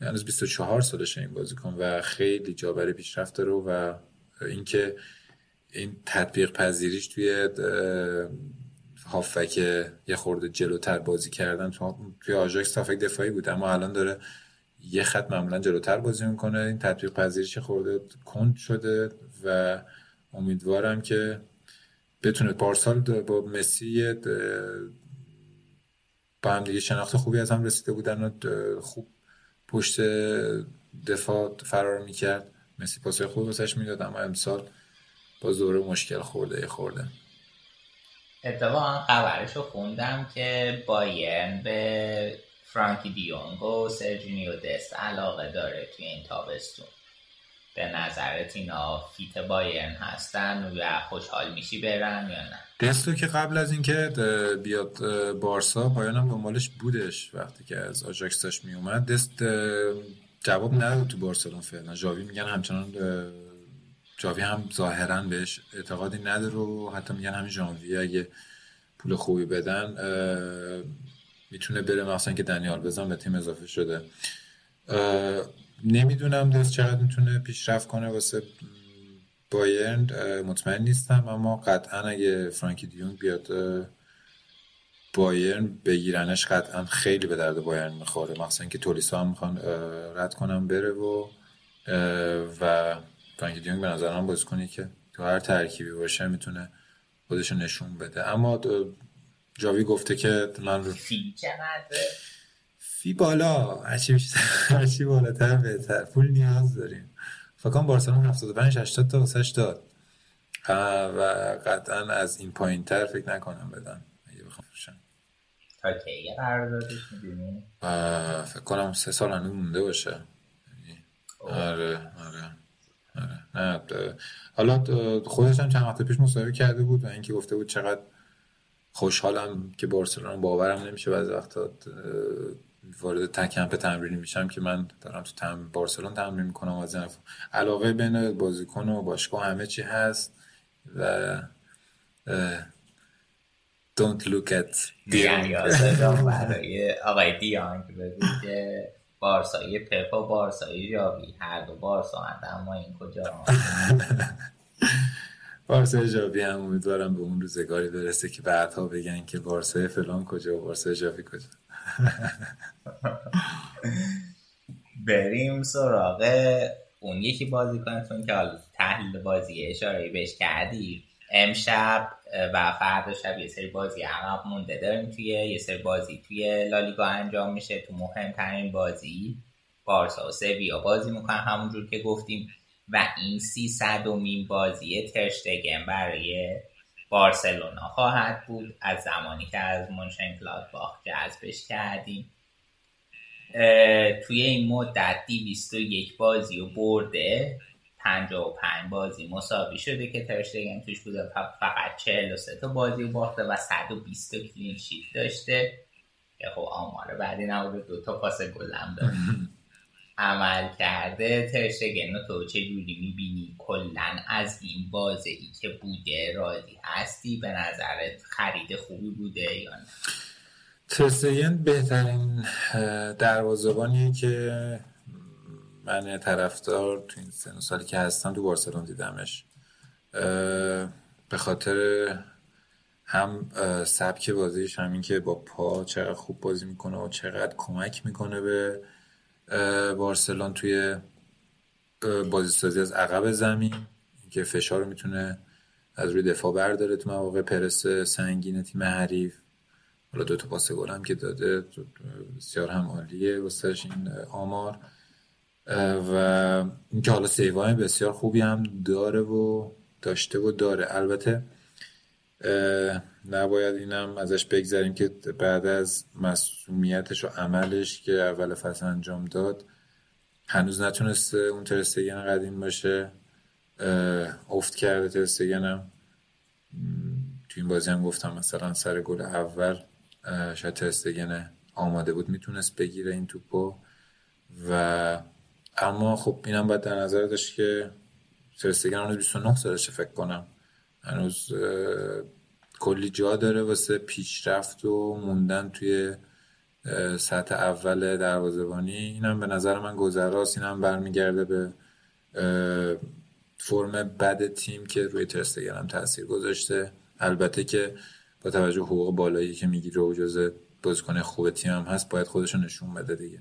هنوز 24 سالشه این بازیکن و خیلی جا برای پیشرفت داره و اینکه این تطبیق پذیریش توی هافک یه خورده جلوتر بازی کردن توی آژاکس تا دفاعی بود اما الان داره یه خط معمولا جلوتر بازی می‌کنه. این تطبیق پذیریش خورده کند شده و امیدوارم که بتونه پارسال با مسی با هم دیگه شناخت خوبی از هم رسیده بودن و خوب پشت دفاع فرار می‌کرد. مسی پاسه خوب واسش می‌داد اما امسال با زور مشکل خورده خورده اتفاقا خبرشو خوندم که بایرن به فرانکی دیونگ و سرجینیو دست علاقه داره توی این تابستون. به نظرت اینا fit بایرن هستن و خوشحال میشی برن یا نه؟ دستو که قبل از اینکه بیاد بارسا بایرن هم دنبالش بودش وقتی که از آجاکس داشت میومد. دست جواب نداد تو بارسلون فعلا. جاوی میگن همچنان جاوی هم ظاهرا بهش اعتقادی نداره و حتی میگن همین ژانویه اگه پول خوبی بدن می‌تونه بره مثلا که دنیال بزن به تیم اضافه شده. نمی‌دونم دست چقدر می‌تونه پیشرفت کنه واسه بایرن. مطمئن نیستم اما قطعا اگه فرانکی دیون بیاد بایرن بگیرنش قطعا خیلی به درد بایرن می‌خوره. مخصوصا که تولیسا هم می‌خوان رد کنم بره و و فرانکی دیون به نظرم بازی کنی که تو هر ترکیبی باشه می‌تونه خودشو نشون بده. اما جاوی گفته که من رو فی چقدره؟ فی بالا. هرچی بیشتر هرچی بالاتر بهتر. پول نیاز داریم. فکر بارسلون 75 80 تا واسش داد. و قطعا از این پایین تر فکر نکنم بدن. اگه بخوام فروشن تا کی قراردادش می‌دونی؟ فکر کنم سه سال هنوز مونده باشه. آره آره آره. نه حالا خودش هم چند وقت پیش مصاحبه کرده بود و اینکه گفته بود چقدر خوشحالم که بارسلون باورم نمیشه بعضی وقتا وارد تکمپ تمرینی میشم که من دارم تو تم بارسلون تمرین می‌کنم از علاقه بین بازیکن و باشگاه همه چی هست و don't look at دیانگ برای آقای دیانگ بگو که بارسایی پپ و بارسایی جاوی هر دو بارسا اما این کجا؟ بارسای جاوی هم امیدوارم به اون روزگاری برسه که بعدها بگن که بارسای فلان کجا و بارسای جاوی کجا. بریم سراغ اون یکی بازی کنتون که حالا تحلیل بازی اشاره بهش کردی. امشب و فردا شب یه سری بازی عقب مونده داریم توی یه سری بازی توی لالیگا انجام میشه تو مهمترین بازی. بارسا و سویا بازی می‌کنن همونجور که گفتیم. و این سی صدومین بازی ترشتگن برای بارسلونا خواهد بود. از زمانی که از باخ جذبش کردیم. توی این مدت یک بازی و برده. 55 بازی مساوی شده که ترشتگن توش بوده. فقط 43 تا بازی باخته و 120 کلین شیت داشته. که خب آمار بعدی نبوده دو تا پاس گلم داره عمل کرده. ترشتگن تو چه جوری می‌بینی کلا از این بازی که بوده راضی هستی؟ به نظرت خرید خوبی بوده یا نه؟ ترشتگن بهترین دروازبانیه که من طرفدار تو این سن سالی که هستم تو بارسلون دیدمش. به خاطر هم سبک بازیش همین که با پا چقدر خوب بازی می‌کنه و چقدر کمک می‌کنه به بارسلون توی بازی سازی از عقب زمین که فشار رو می‌تونه از روی دفاع برداره تو مواقع پرس سنگین تیم حریف. حالا دو تا پاس گل هم که داده بسیار هم عالیه واسش این آمار. و اینکه حالا سیوای بسیار خوبی هم داره و داشته و داره. البته نباید اینم ازش بگذاریم که بعد از مسئولیتش و عملش که اول فصل انجام داد هنوز نتونسته اون ترستگن قدیم باشه. افت کرده ترستگنم تو این بازی هم گفتم مثلا سر گل اول شاید ترستگن آماده بود. می‌تونست بگیره این توپو و اما خب اینم باید در نظر داشت که ترستگن هنوز 29 سالشه فکر کنم. هنوز کلی جا داره واسه پیشرفت و موندن توی سطح اول دروازبانی اینم به نظر من گذراست. اینم برمیگرده به فرم بد تیم که روی ترستگن هم تاثیر گذاشته. البته که با توجه حقوق بالایی که می‌گیره و جزء بازیکن خوب تیم هم هست باید خودشو نشون بده دیگه.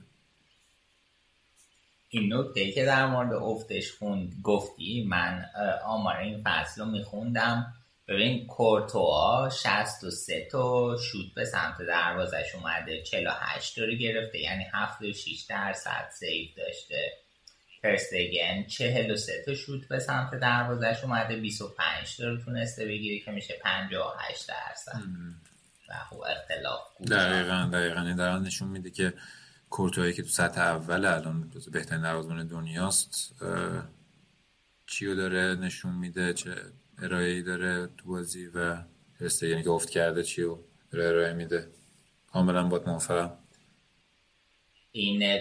این نکته که در مورد افتش خوند گفتی من آمار این فصل رو میخوندم. ببین کورتوا 63 تا شوت به سمت دروازش اومده 48 رو گرفته یعنی 76 درصد سیو داشته. پرستگن 43 تا شوت به سمت دروازش اومده 25 تا رو تونسته بگیره که میشه 58 درصد. و خب اختلاف دقیقا دقیقا. این در نشون میده که کورتوایی که تو سطح اول الان بهترین دروازه‌بان دنیاست چیو داره نشون میده؟ چه ارائه داره تو بازی و یعنی که افت کرده چیو ارائه میده؟ کاملا باید موافقم. این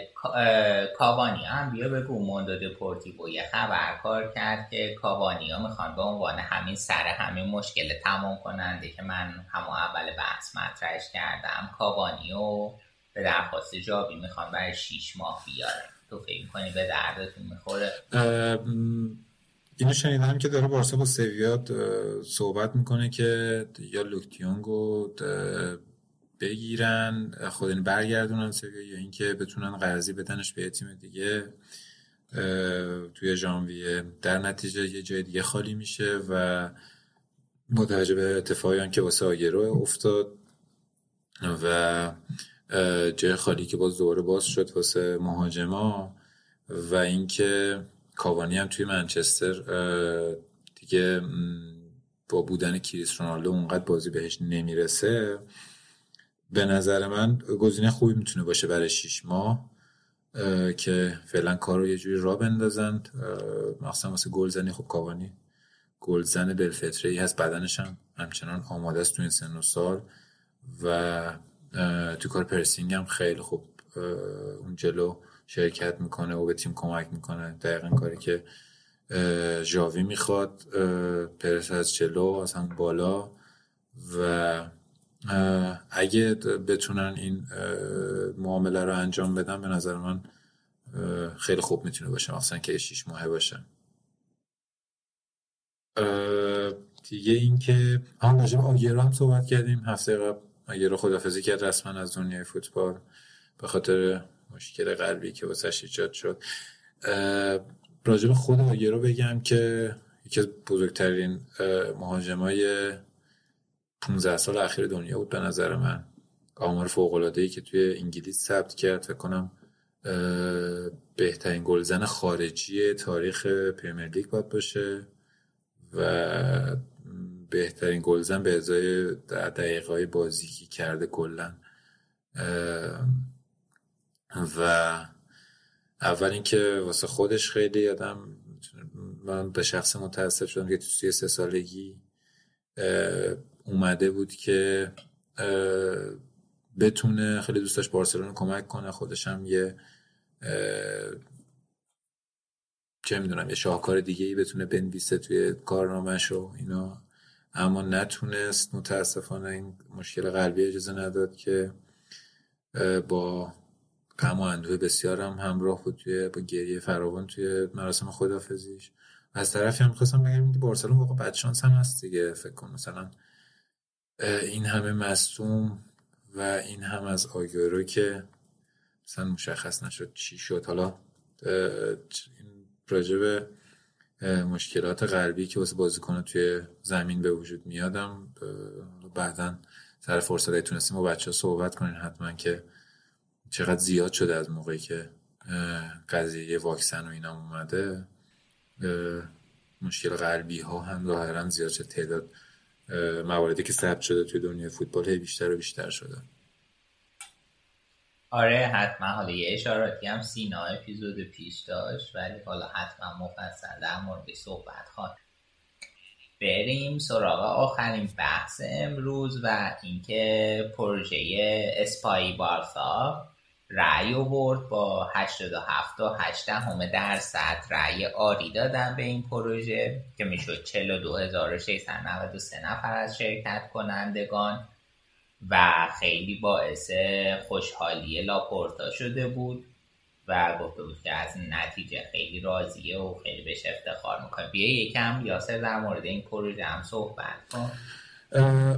کاوانی هم بیا بگو موندو دپورتیو یه خبر کار کرد که کاوانی ها می‌خوان به عنوان همین سر همین مشکل تمام کننده که من همون اول بحث مطرحش کردم کاوانیو به درخواست جاوی می‌خوان برای شیش ماه بیاره تو فکر کنی به دردتون می‌خوره؟ اینو شنیدم که داره بارسا با سویا صحبت می‌کنه که یا لوک دیونگو بگیرن خود برگردونن سویا یا اینکه بتونن قرضی بدنش به تیم دیگه توی ژانویه. در نتیجه یه جای دیگه خالی میشه و متوجه به اتفاقی که واسه آگرو افتاد و جای خالی که باز دوباره باز شد واسه مهاجما و اینکه کاوانی هم توی منچستر دیگه با بودن کریس رونالدو اونقدر بازی بهش نمی‌رسه. به نظر من گزینه خوبی می‌تونه باشه برای شیش ماه که فعلا کار رو یه جوری را بندازند مخصوصا واسه گلزنی خب کاوانی گلزن بلفتره ای هست بدنش هم همچنان آماده است تو این سن و سال و تو کار پرسینگ هم خیلی خوب اون جلو شرکت می‌کنه و به تیم کمک می‌کنه. دقیقا کاری که ژاوی می‌خواد پرس از جلو هم بالا و اگه بتونن این معامله رو انجام بدن به نظر من خیلی خوب می‌تونه باشه. مثلا که شیش ماهه باشه. دیگه این که هم راجب آگیرو هم صحبت کردیم. هفته قبل آگیرو خدافزی کرد رسما از دنیای فوتبال به خاطر مشکل قلبی که واسه ایجاد شد. راجب خود آگیرو بگم که یکی از بزرگترین مهاجمای 15 سال اخیر دنیا بود به نظر من. آمار فوق العاده ای که توی انگلیس ثبت کرد فکر کنم بهترین گلزن خارجی تاریخ پرمیر لیگ باید باشه و بهترین گلزن به ازای دقیقه های بازی که کرده کلا. و اول اینکه واسه خودش خیلی آدم من به شخص متاسف شدم که تو سی سه سالگی اومده بود که بتونه خیلی دوستش بارسلون کمک کنه. خودش هم یه چه می‌دونم یه شاهکار دیگه ای بتونه بنویسه توی کارنامهش و اینا. اما نتونست متاسفانه این مشکل قلبی اجازه نداد که با غم و اندوه بسیار هم همراه بود توی با گریه فراوان توی مراسم خدافزیش از طرفی هم خواستم بگم که بارسلون واقعا بدشانس هم هست دیگه فکر کنم مثلا این همه مصوم و این هم از آگورو که مثلا مشخص نشد چی شد. حالا این راجب مشکلات قلبی که واسه بازیکن توی زمین به وجود میادم بعدا سر فرصت تونستیم با بچه ها صحبت کنین حتما که چقدر زیاد شده از موقعی که قضیه واکسن و اینا اومده مشکل قلبی ها هم ظاهرا زیاد شد تعداد مواردی که ثبت شده توی دنیای فوتبال هی بیشتر و بیشتر شده. آره حتما. حالا یه اشاراتی هم سینا اپیزود پیش داشت ولی حالا حتما مفصل در مورد صحبت خواهد بریم سراغ آخرین بحث امروز و اینکه پروژه اسپای بارسا رأی برد با 87 و 8 همه درصد رأی آری دادن به این پروژه که می‌شد 42693 نفر از شرکت کنندگان. و خیلی باعث خوشحالی لاپورتا شده بود و گفته بود که از نتیجه خیلی راضیه و خیلی بهش افتخار می‌کنه. بیا یکم یاسر در مورد این پروژه هم صحبت کن.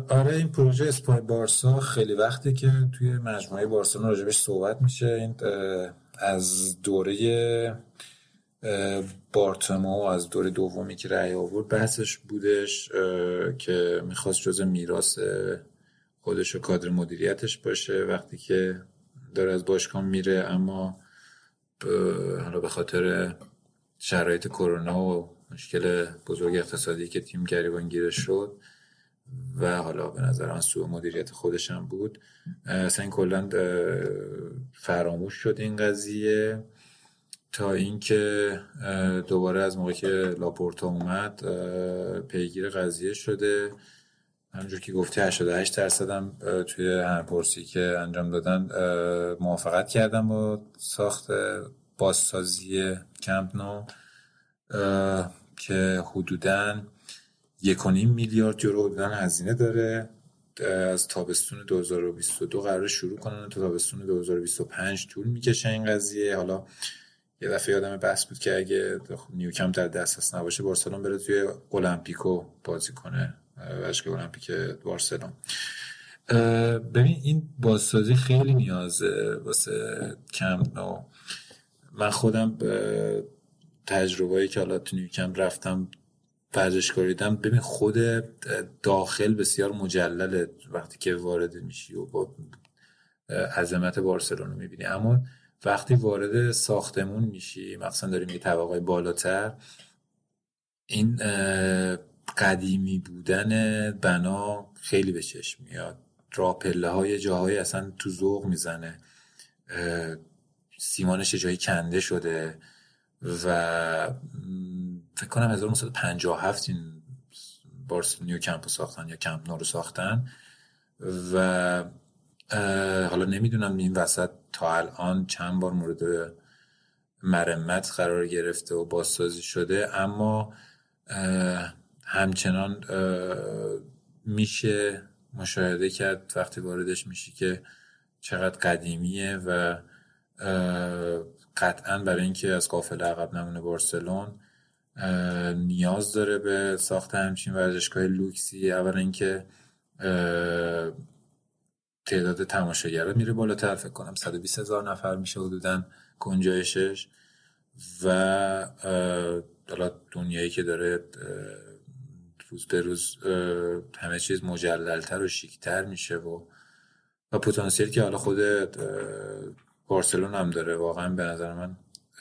آره این پروژه اسپای بارسا خیلی وقتی که توی مجموعه بارسلونا راجبش صحبت میشه. این از دوره بارتمو از دوره دومی که رأی آورد بحثش بودش که می‌خواست جز میراث خودش و کادر مدیریتش باشه وقتی که داره از باشگاه میره اما حالا به خاطر شرایط کرونا و مشکل بزرگ اقتصادی که تیم گریبان گیرش شد و حالا به نظر من سوء مدیریت خودش هم بود اصلا کلا فراموش شد این قضیه تا اینکه دوباره از موقعی که لاپورتا اومد پیگیر قضیه شده. همونجور که گفتی 88 درصد هم توی همپرسی که انجام دادن موافقت کردم با ساخت بازسازی کمپ نو که حدوداً یک میلیارد یورو بودن هزینه داره. از تابستون 2022 قرار شروع کنن تا تابستون 2025 طول می‌کشه این قضیه. حالا یه دفعه یادم بحث بود که اگه نیوکم در دسترس نباشه بارسلون بره توی المپیکو بازی کنه. باشگاه المپیک بارسلون ببین این بازسازی خیلی نیازه واسه کم نو. من خودم تجربه‌ای که حالا تو نیوکم رفتم ورزشکاری دیدم ببین خود داخل بسیار مجلله وقتی که وارد میشی و با عظمت بارسلون می‌بینی. اما وقتی وارد ساختمون میشی مثلا داریم یه طبقه بالاتر این قدیمی بودن بنا خیلی به چشم میاد. راه پله های جاهای اصلا تو ذوق می‌زنه. سیمانش جایی کنده شده و فکر کنم 1957 این بارس نیو کمپ ساختن یا کمپ نو رو ساختن و حالا نمی‌دونم این وسط تا الان چند بار مورد مرمت قرار گرفته و بازسازی شده اما همچنان میشه مشاهده کرد وقتی واردش میشی که چقدر قدیمیه و قطعا برای اینکه از قافل عقب نمونه بارسلون نیاز داره به ساخت همچین ورزشگاه لوکسی. اولا اینکه تعداد تماشاگرها میره بالاتر فکر کنم 120 هزار نفر میشه حدودا گنجایشش و حالا دنیایی که داره روز به روز همه چیز مجللتر و شیکتر میشه و و پتانسیل که حالا خود بارسلون هم داره. واقعا به نظر من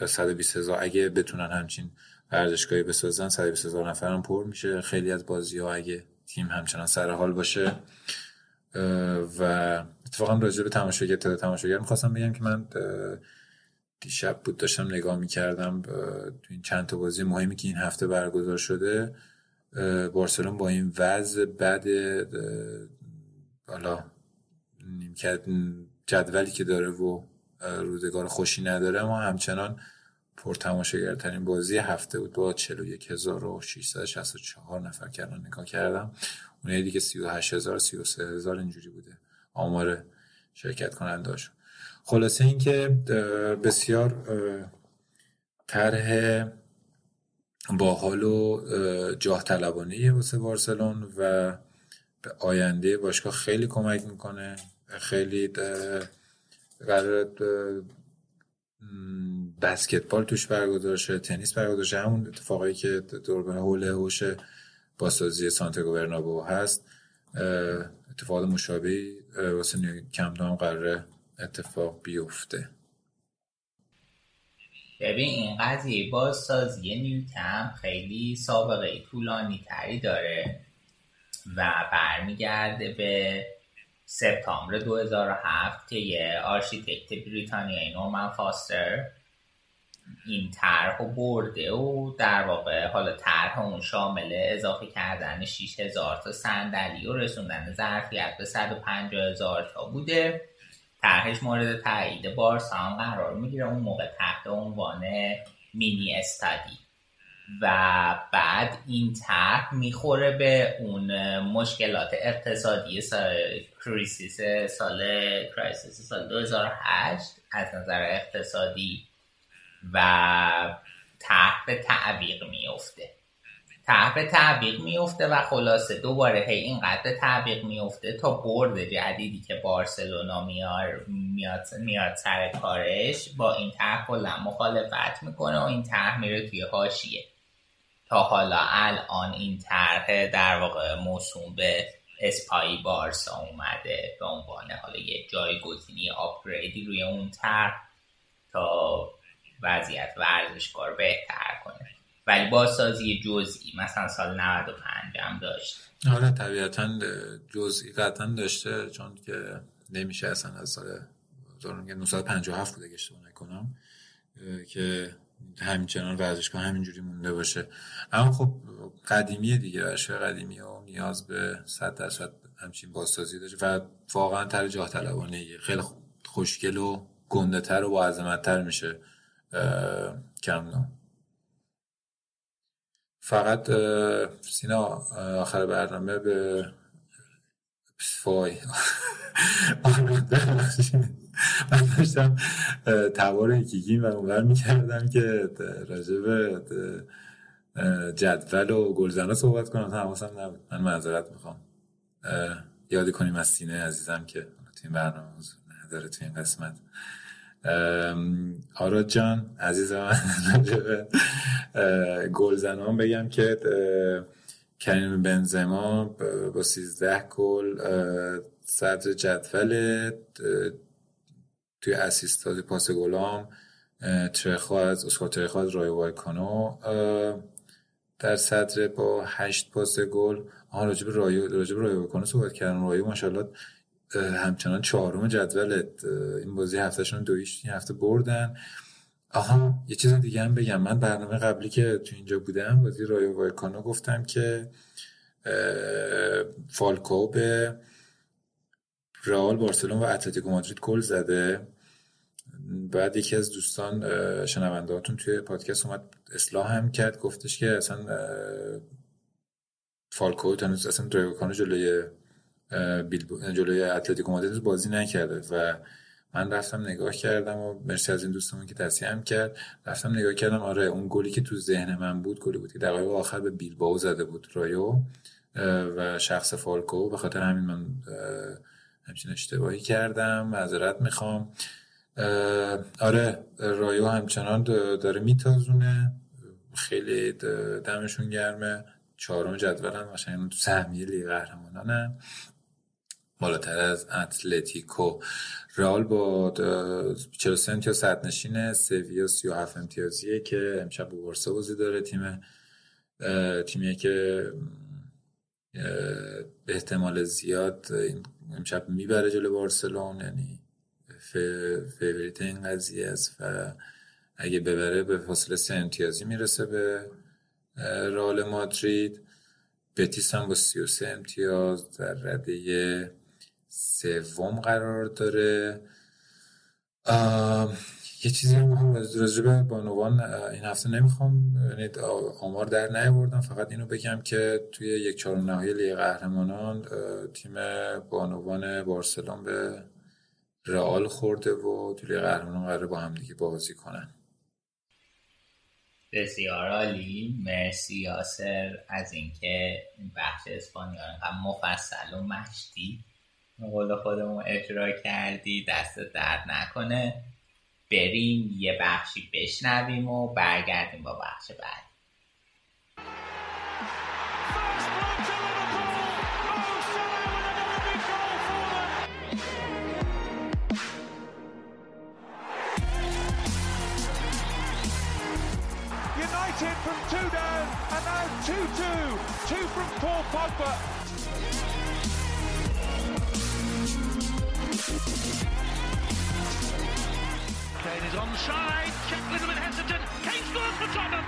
120 هزار اگه بتونن همچین ورزشگاهی بسازن 120 هزار نفر هم پر میشه. خیلی از بازی ها اگه تیم همچنان سر حال باشه. و اتفاقا راجع به تماشاگر تعداد تماشاگر می‌خواستم بگم که من دیشب بود داشتم نگاه می‌کردم تو این چند تا بازی مهمی که این هفته برگزار شده بارسلون با این وضع بعد حالا نیمکت جدولی که داره و روزگار خوشی نداره ما همچنان پرتماشاگرترین بازی هفته بود با 41664 نفر کردن نگاه کردم. اونایی دیگه 38000 33000 اینجوری بوده. آمار شرکت کننده هاشون خلاصه اینکه بسیار طرح باحال و جاه طلبانه واسه بارسلون و به آینده باشگاه خیلی کمک می‌کنه. خیلی قرار بسکتبال توش برگزار شه تنیس برگزار شه. همون اتفاقایی که دوربین حول هوش بازسازی سانتیاگو برنابو هست. اتفاق مشابهی واسه هم قراره اتفاق بیفته. ببین این قضیه بازسازی نیو کمپ خیلی سابقه طولانی تری داره و برمیگرده به سپتامبر 2007 که یه آرشیتکت بریتانیایی نورمن فاستر این طرح برده و در واقع حالا طرح اون شامل اضافه کردن 6000 تا صندلی و رسوندن ظرفیت به 150 هزار تا بوده. طرحش مورد تایید بارسا هم قرار می‌گیره اون موقع تحت عنوان مینی استادی. و بعد این طرح می‌خوره به اون مشکلات اقتصادی سال کریسیس سال کرایسیس سال 2008 از نظر اقتصادی و طرح به تعویق میفته طرح به تعویق میفته و خلاصه دوباره هی اینقدر تعویق میفته تا برد جدیدی که بارسلونا میاد میاد سر کارش با این طرح کلا مخالفت می‌کنه و این طرح میره توی حاشیه. تا حالا الان این طرح در واقع موسوم به اسپای بارسا اومده به عنوان حالا یه جایگزینی آپگریدی روی اون طرح تا وضعیت ورزشکار بهتر کنه. ولی بازسازی جزئی مثلا سال 95 هم داشت. آره طبیعتا جزئی قطعا داشته چون که نمیشه اصلا از سال 1957 بوده اشتباه نکنم که همچنان ورزشگاه همینجوری مونده باشه. اما خب قدیمی دیگه ورزشگاه قدیمی و نیاز به 100 درصد همچین بازسازی داره و واقعا تر جاه طلبانه خیلی خوشگل و گنده تر و با عظمت تر میشه کم فقط سینا آخر برنامه به فای من داشتم تبار کیکین و اونور می‌کردم که راجب جدول و گلزنا صحبت کنم. حواسم نبود. من معذرت می‌خوام. یادی کنیم از سینه عزیزم که تو این برنامه نداره تو این قسمت. آراد جان عزیز من گلزنان بگم که کریم بنزما با 13 گل صدر جدول توی اسیستات پاس گلام ترخو از اسکار ترخو از رای وایکانو در صدر با هشت پاس گل. آها راجب رای راجب رای وایکانو صحبت کردم. رای ماشاءالله همچنان چهارم جدول این بازی هفتهشون دویش این هفته بردن. آها یه چیز دیگه هم بگم. من برنامه قبلی که تو اینجا بودم بازی رایو وایکانو گفتم که فالکو به رئال بارسلون و اتلتیکو مادرید گل زده. بعد یکی از دوستان شنونده هاتون توی پادکست اومد اصلاح هم کرد. گفتش که اصلا فالکو هنوز اصلا وایکانو جلوی جلوی اتلتیکو مادرید بازی نکرده و من رفتم نگاه کردم و مرسی از این دوستمون که تصحیح هم کرد. رفتم نگاه کردم آره اون گلی که تو ذهن من بود گلی بود که دقایق آخر به بیلبائو زده بود رایو و شخص فالکو. به خاطر همین من همچین اشتباهی کردم معذرت می‌خوام. آره رایو همچنان داره میتازونه. خیلی دمشون گرمه. چهارم جدولن و تو سهمیه لیگ قهرمانانن. بالاتر از اتلتیکو. رئال با 43 امتیاز صدرنشینه سویا 37 امتیازیه که امشب با بارسا بازی داره. تیم تیمیه که به احتمال زیاد امشب می‌بره جلو بارسلون. یعنی فیوریت این قضیه است و اگه ببره به فاصله سه امتیازی می‌رسه به رئال مادرید. بتیس هم با 33 امتیاز در رده سوم قرار داره. یه چیزی می‌خوام راجع به بانوان این هفته نمی‌خوام یعنی آمار در نیاوردم. فقط اینو بگم که توی یک چهارم نهایی لیگ قهرمانان تیم بانوان بارسلون به رئال خورده و توی لیگ قهرمانان قراره با هم دیگه بازی کنن. بسیار عالی. مرسی یاسر از اینکه این بخش اسپانیا مفصل و مشتی قول خودمون اجرا کردی دست درد نکنه بریم یه بخشی بشنویم و برگردیم با بخش بعد from two down and now 2-2. Two from Paul Pogba. Kane is onside. Check a little bit hesitant. Kane scores for Tottenham.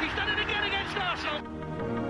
He's done it again against Arsenal.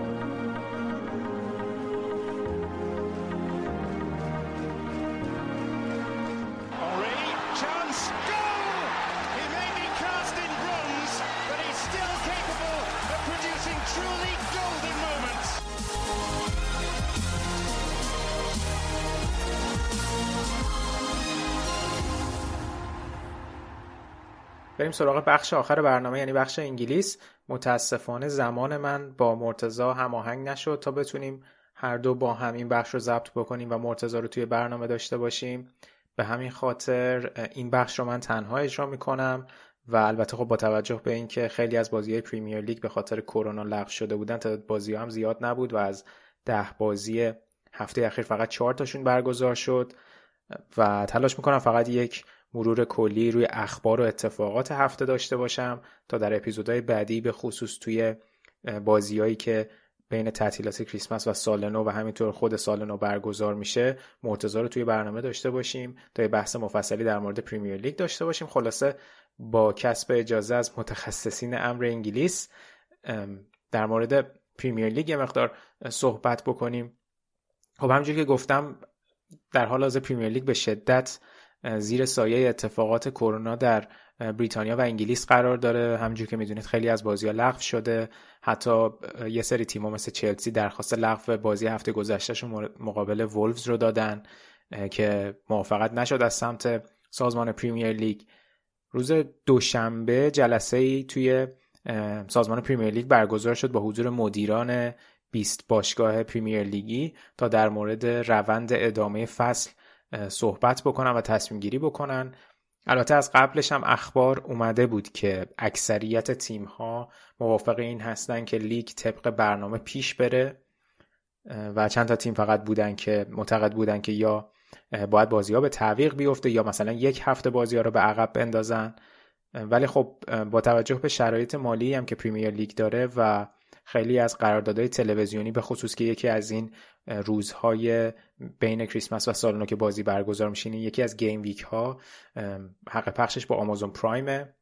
بریم سراغ بخش آخر برنامه یعنی بخش انگلیس. متاسفانه زمان من با مرتزا هماهنگ نشد تا بتونیم هر دو با هم این بخش رو ضبط بکنیم و مرتزا رو توی برنامه داشته باشیم. به همین خاطر این بخش رو من تنها اجرا می‌کنم و البته خب با توجه به اینکه خیلی از بازی پریمیر لیگ به خاطر کرونا لغو شده بودن تعداد بازی هم زیاد نبود و از ده بازی هفته اخیر فقط چهار تاشون برگزار شد. و تلاش می‌کنم فقط یک مرور کلی روی اخبار و اتفاقات هفته داشته باشم تا در اپیزودهای بعدی به خصوص توی بازیهایی که بین تعطیلات کریسمس و سال نو و همینطور خود سال نو برگزار میشه مرتضی رو توی برنامه داشته باشیم تا یه بحث مفصلی در مورد پریمیر لیگ داشته باشیم. خلاصه با کسب اجازه از متخصصین امر انگلیس در مورد پریمیر لیگ یه مقدار صحبت بکنیم. خب همونجور که گفتم در حال حاضر پریمیر لیگ به شدت زیر سایه اتفاقات کرونا در بریتانیا و انگلیس قرار داره. همونجور که می‌دونید خیلی از بازی ها لغو شده. حتی یه سری تیم‌ها مثل چلسی درخواست لغو بازی هفته گذشتهشون مقابل وولفز رو دادن که موافقت نشد از سمت سازمان پریمیر لیگ. روز دوشنبه جلسه ای توی سازمان پریمیر لیگ برگزار شد با حضور مدیران 20 باشگاه پریمیر لیگی تا در مورد روند ادامه فصل صحبت بکنن و تصمیم گیری بکنن. البته از قبلش هم اخبار اومده بود که اکثریت تیم ها موافق این هستن که لیگ طبق برنامه پیش بره و چند تا تیم فقط بودن که معتقد بودن که یا باید بازی ها به تعویق بیفته یا مثلا یک هفته بازی ها رو به عقب بندازن. ولی خب با توجه به شرایط مالی هم که پریمیر لیگ داره و خیلی از قراردادهای تلویزیونی به خصوص که یکی از این روزهای بین کریسمس و سال نو که بازی برگزار میشه یکی از game week ها حق پخشش با آمازون پرایمه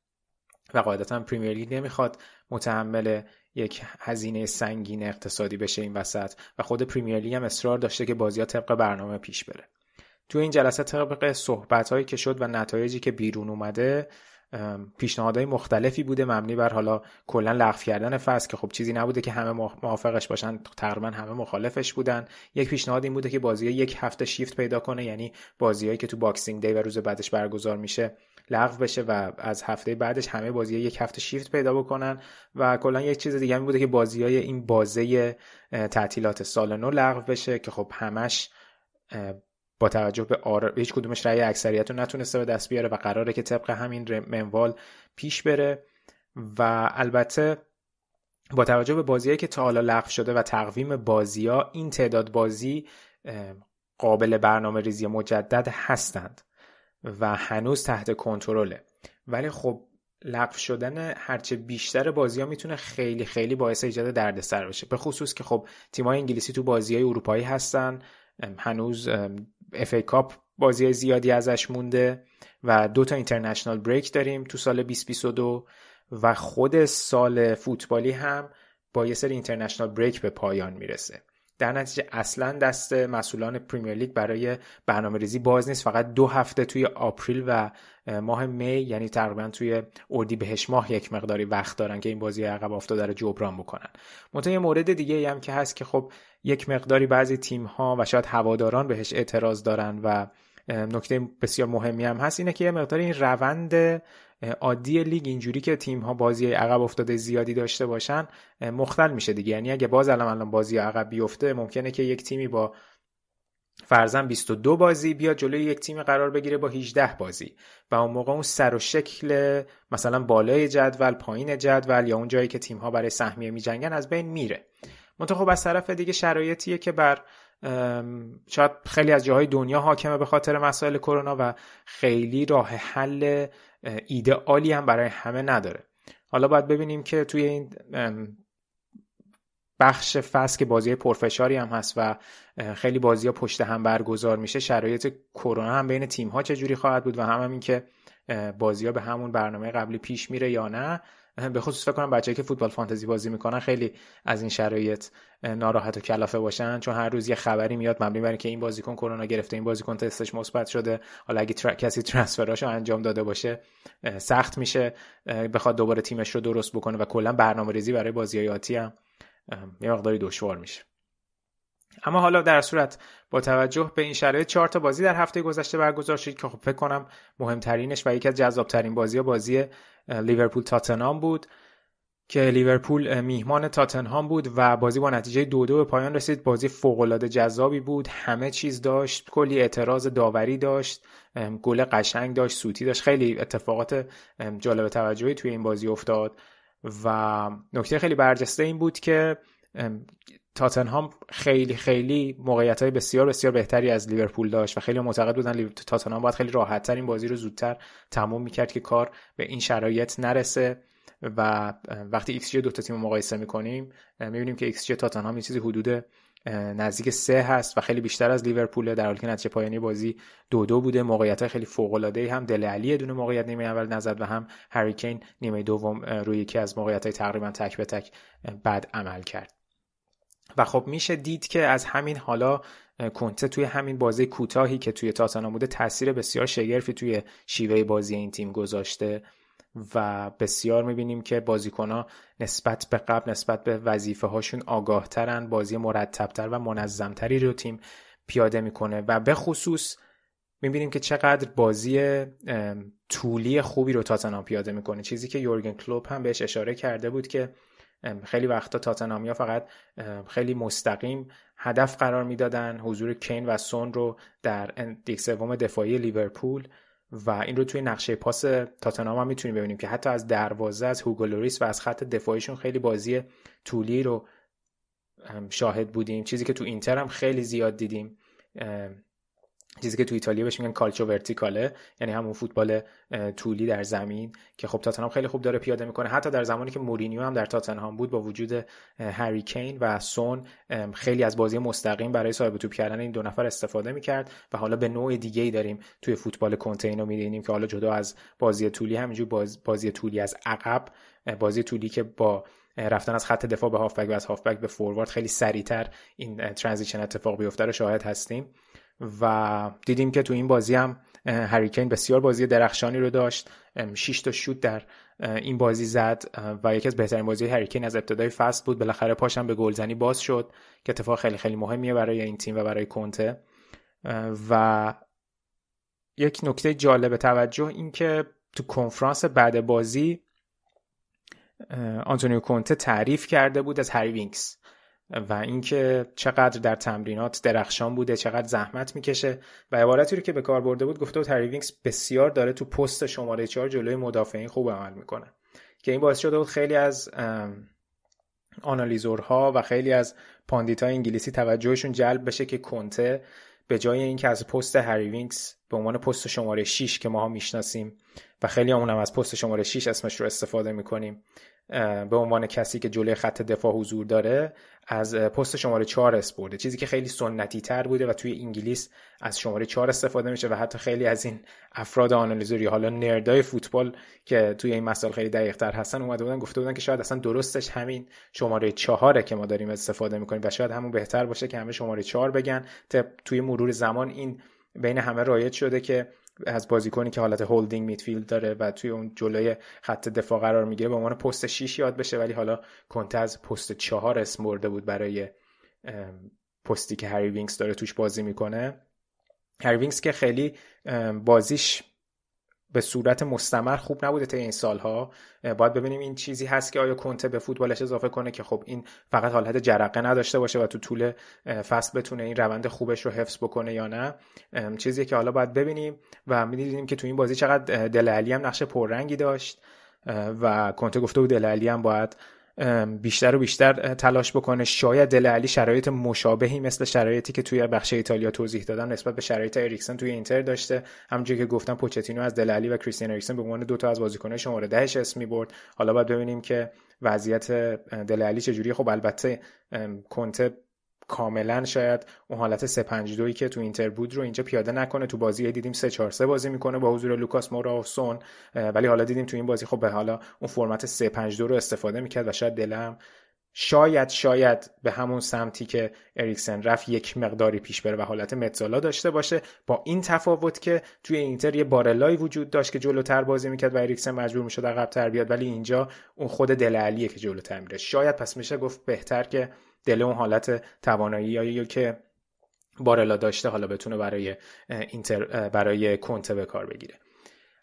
و قاعدتا پریمیر لیگ نمی‌خواد متحمل یک هزینه سنگین اقتصادی بشه این وسط و خود پریمیر لیگ هم اصرار داشته که بازی ها طبق برنامه پیش بره. تو این جلسه طبق صحبت هایی که شد و نتایجی که بیرون اومده پیشنهادهای مختلفی بوده. مبنی بر حالا کلا لغو کردن فصل که خب چیزی نبوده که همه موافقش باشن. تقریبا همه مخالفش بودن. یک پیشنهاد این بوده که بازی یک هفته شیفت پیدا کنه. یعنی بازیهایی که تو Boxing Day و روز بعدش برگزار میشه لغو بشه و از هفته بعدش همه بازی یک هفته شیفت پیدا بکنن. و کلا یک چیز دیگه بوده که بازی های این بازه تعطیلات سال نو لغو بشه که خب همش با توجه به آر... هیچ کدومش رأی اکثریت رو نتونسته به دست بیاره و قراره که طبق همین منوال پیش بره. و البته با توجه به بازیهایی که تا حالا لغو شده و تقویم بازی ها این تعداد بازی قابل برنامه ریزی مجدد هستند و هنوز تحت کنترله. ولی خب لغو شدن هرچه بیشتر بازی ها می‌تونه خیلی خیلی باعث ایجاد دردسر بشه. به خصوص که خب تیمای انگلیسی تو بازی های اروپایی هستن. هنوز FA Cup بازی زیادی ازش مونده و دو تا international break داریم تو سال 2022 و خود سال فوتبالی هم با یه سری international break به پایان می‌رسه. در نتیجه اصلا دست مسئولان پریمیر لیگ برای برنامه ریزی باز نیست. فقط دو هفته توی April و ماه می یعنی تقریبا توی اردیبهشت ماه یک مقداری وقت دارن که این بازی عقب افتاده رو جبران بکنن. منتها مورد دیگه هم که هست که خب یک مقداری بعضی تیم ها و شاید هواداران بهش اعتراض دارن و نکته بسیار مهمی هم هست اینه که یه مقدار این روند عادی لیگ اینجوری که تیم ها بازی عقب افتاده زیادی داشته باشن مختل میشه دیگه. یعنی اگه باز الان الان بازی عقب بیفته ممکنه که یک تیمی با فرزن 22 بازی بیاد جلوی یک تیم قرار بگیره با 18 بازی و اون موقع اون سر و شکل مثلا بالای جدول پایین جدول یا اون جایی که تیم ها برای سهمیه میجنگن از بین میره. منتها خب از طرف دیگه شرایطیه که بر شاید خیلی از جاهای دنیا حاکمه به خاطر مسائل کرونا و خیلی راه حل ایدئالی هم برای همه نداره. حالا باید ببینیم که توی این بخش فصل که بازی پرفشاری هم هست و خیلی بازی ها پشت هم برگزار میشه شرایط کرونا هم بین تیم ها چجوری خواهد بود و هم, هم این که بازی ها به همون برنامه قبلی پیش میره یا نه. به خصوص فکر کنم بچه‌ای که فوتبال فانتزی بازی می‌کنن خیلی از این شرایط ناراحت و کلافه باشن. چون هر روز یه خبری میاد مبنی بر اینکه این بازیکن کرونا گرفته این بازیکن تستش مثبت شده حالا اگه تر... کسی ترانسفراشو انجام داده باشه سخت میشه بخواد دوباره تیمش رو درست بکنه و کلا برنامه‌ریزی برای بازی‌های آتی هم یه مقداری دشوار میشه. اما حالا در صورت با توجه به این شرایط چهار تا بازی در هفته گذشته برگزار شد که خب فکر کنم مهمترینش و یکی از جذابترین بازی بازی لیورپول تاتنهام بود که لیورپول میهمان تاتنهام بود و بازی با نتیجه دو دو به پایان رسید. بازی فوقالعاده جذابی بود همه چیز داشت کلی اعتراض داوری داشت گل قشنگ داشت سوتی داشت. خیلی اتفاقات جالب توجهی توی این بازی افتاد و نکته خیلی برجسته این بود که تاتنهام خیلی خیلی موقعیت های بسیار بسیار بهتری از لیورپول داشت و خیلی معتقد بودن تاتنهام باید خیلی راحت این بازی رو زودتر تموم می‌کرد که کار به این شرایط نرسه و وقتی ایکس دو تا تیم مقایسه می‌کنیم می‌بینیم که ایکس جی تاتنهام یه چیزی حدود نزدیک سه هست و خیلی بیشتر از لیورپول در حالی که نتیجه پایانی بازی دو دو بوده. موقعیت خیلی فوق العاده هم دله علی دونه موقعیت نیمه اول نزد و هم هریکین نیمه دوم روی یکی از موقعیت های تقریبا تک به تک بد عمل کرد. و خب میشه دید که از همین حالا کنته توی همین بازی کوتاهی که توی تاتنهام بوده تاثیر بسیار شگرفی توی شیوه بازی این تیم گذاشته و بسیار می‌بینیم که بازیکنها نسبت به قبل نسبت به وظیفه هاشون آگاه ترن بازی مرتبتر و منظمتری رو تیم پیاده می‌کنه و به خصوص می‌بینیم که چقدر بازی طولی خوبی رو تاتنهام پیاده می‌کنه. چیزی که یورگن کلوب هم بهش اشاره کرده بود که خیلی وقتا تاتنامیا فقط خیلی مستقیم هدف قرار می‌دادن حضور کین و سون رو در دیک سوم دفاعی لیورپول و این رو توی نقشه پاس تاتنهام هم می‌تونیم ببینیم که حتی از دروازه از هوگولوریس و از خط دفاعیشون خیلی بازی طولی رو شاهد بودیم. چیزی که تو اینتر هم خیلی زیاد دیدیم. چیزی که تو ایتالیا بهش میگن کالچو ورتیکاله یعنی همون فوتبال طولی در زمین که خب تاتنهام خیلی خوب داره پیاده می‌کنه. حتی در زمانی که مورینیو هم در تاتنهام بود با وجود هری کین و سون خیلی از بازی مستقیم برای صاحب توپ کردن این دو نفر استفاده می‌کرد و حالا به نوع دیگه ای داریم توی فوتبال کنته اینو می‌بینیم که حالا جدا از بازی طولی همینجور بازی طولی از عقب بازی طولی که با رفتن از خط دفاع به هافبک و از هافبک به فوروارد خیلی سریعتر این ترانزیشن اتفاق بیفته رو شاهد هستیم. و دیدیم که تو این بازی هم هریکین بسیار بازی درخشانی رو داشت. 6 تا شوت در این بازی زد و یکی از بهترین بازی هریکین از ابتدای فصل بود. بالاخره پاشم به گلزنی باز شد که اتفاق خیلی خیلی مهمیه برای این تیم و برای کنته. و یک نکته جالب توجه این که تو کنفرانس بعد بازی آنتونیو کنته تعریف کرده بود از هری وینکس. و اینکه چقدر در تمرینات درخشان بوده چقدر زحمت می‌کشه. و عبارتی رو که به کار برده بود گفته بود هری بسیار داره تو پست شماره 4 جلوی مدافعین خوب عمل می‌کنه. که این باعث شده بود خیلی از analyzer ها و خیلی از pundit های انگلیسی توجهشون جلب بشه که کنته به جای اینکه از پست هری وینکس به عنوان پست شماره 6 که ماها می‌شناسیم و خیلی هم از پست شماره 6 اسمش رو استفاده می‌کنیم به عنوان کسی که جلوی خط دفاع حضور داره از پست شماره 4 اسپورده چیزی که خیلی سنتی تر بوده و توی انگلیس از شماره 4 استفاده میشه و حتی خیلی از این افراد آنالیزوری حالا نردای فوتبال که توی این مسائل خیلی دقیق تر هستن اومده بودن گفته بودن که شاید اصلا درستش همین شماره 4 که ما داریم استفاده می‌کنیم و شاید همون بهتر باشه که همه شماره 4 بگن. توی مرور زمان این بین همه رایج شده که از بازیکنی که حالت هولدینگ میدفیلد داره و توی اون جلوی خط دفاع قرار می‌گیره به عنوان پست 6 یاد بشه ولی حالا کنته از پست 4 اسم برده بود برای پستی که هری وینکس داره توش بازی می‌کنه. هری وینکس که خیلی بازیش به صورت مستمر خوب نبوده تا این سالها. باید ببینیم این چیزی هست که آیا کنته به فوتبالش اضافه کنه که خب این فقط حالت جرقه نداشته باشه و تو طول فصل بتونه این روند خوبش رو حفظ بکنه یا نه. چیزی که حالا باید ببینیم و می‌دیدیم که تو این بازی چقدر دل علی هم نقش پررنگی داشت. و کنته گفته بود دل علی هم باید بیشتر و بیشتر تلاش بکنه. شاید دل علی شرایط مشابهی مثل شرایطی که توی بخش ایتالیا توضیح دادم نسبت به شرایط اریکسن توی اینتر داشته. همونجوری که گفتم پوچتینو از دل علی و کریستیان اریکسن به عنوان دو تا از بازیکن‌های شماره 10 اسم می‌برد. حالا باید ببینیم که وضعیت دل علی چجوریه. خب البته کنته کاملا شاید اون حالت 352 که تو اینتر بود رو اینجا پیاده نکنه. تو بازی دیدیم 3 4 3 بازی می‌کنه با حضور لوکاس مورا و سون ولی حالا دیدیم تو این بازی خب به حالا اون فرمت 352 رو استفاده می‌کرد و شاید دلم شاید شاید به همون سمتی که اریکسن رفت یک مقداری پیش بره و حالت متزالا داشته باشه. با این تفاوت که توی اینتر یه بارلای وجود داشت که جلوتر بازی می‌کرد و اریکسن مجبور می‌شد عقب‌تر بیاد ولی اینجا اون خود دل علیه که جلوتر میره. شاید پس میشه گفت بهتر که دل اون حالت توانایی یا که بارلا داشته حالا بتونه برای اینتر برای کنته به کار بگیره.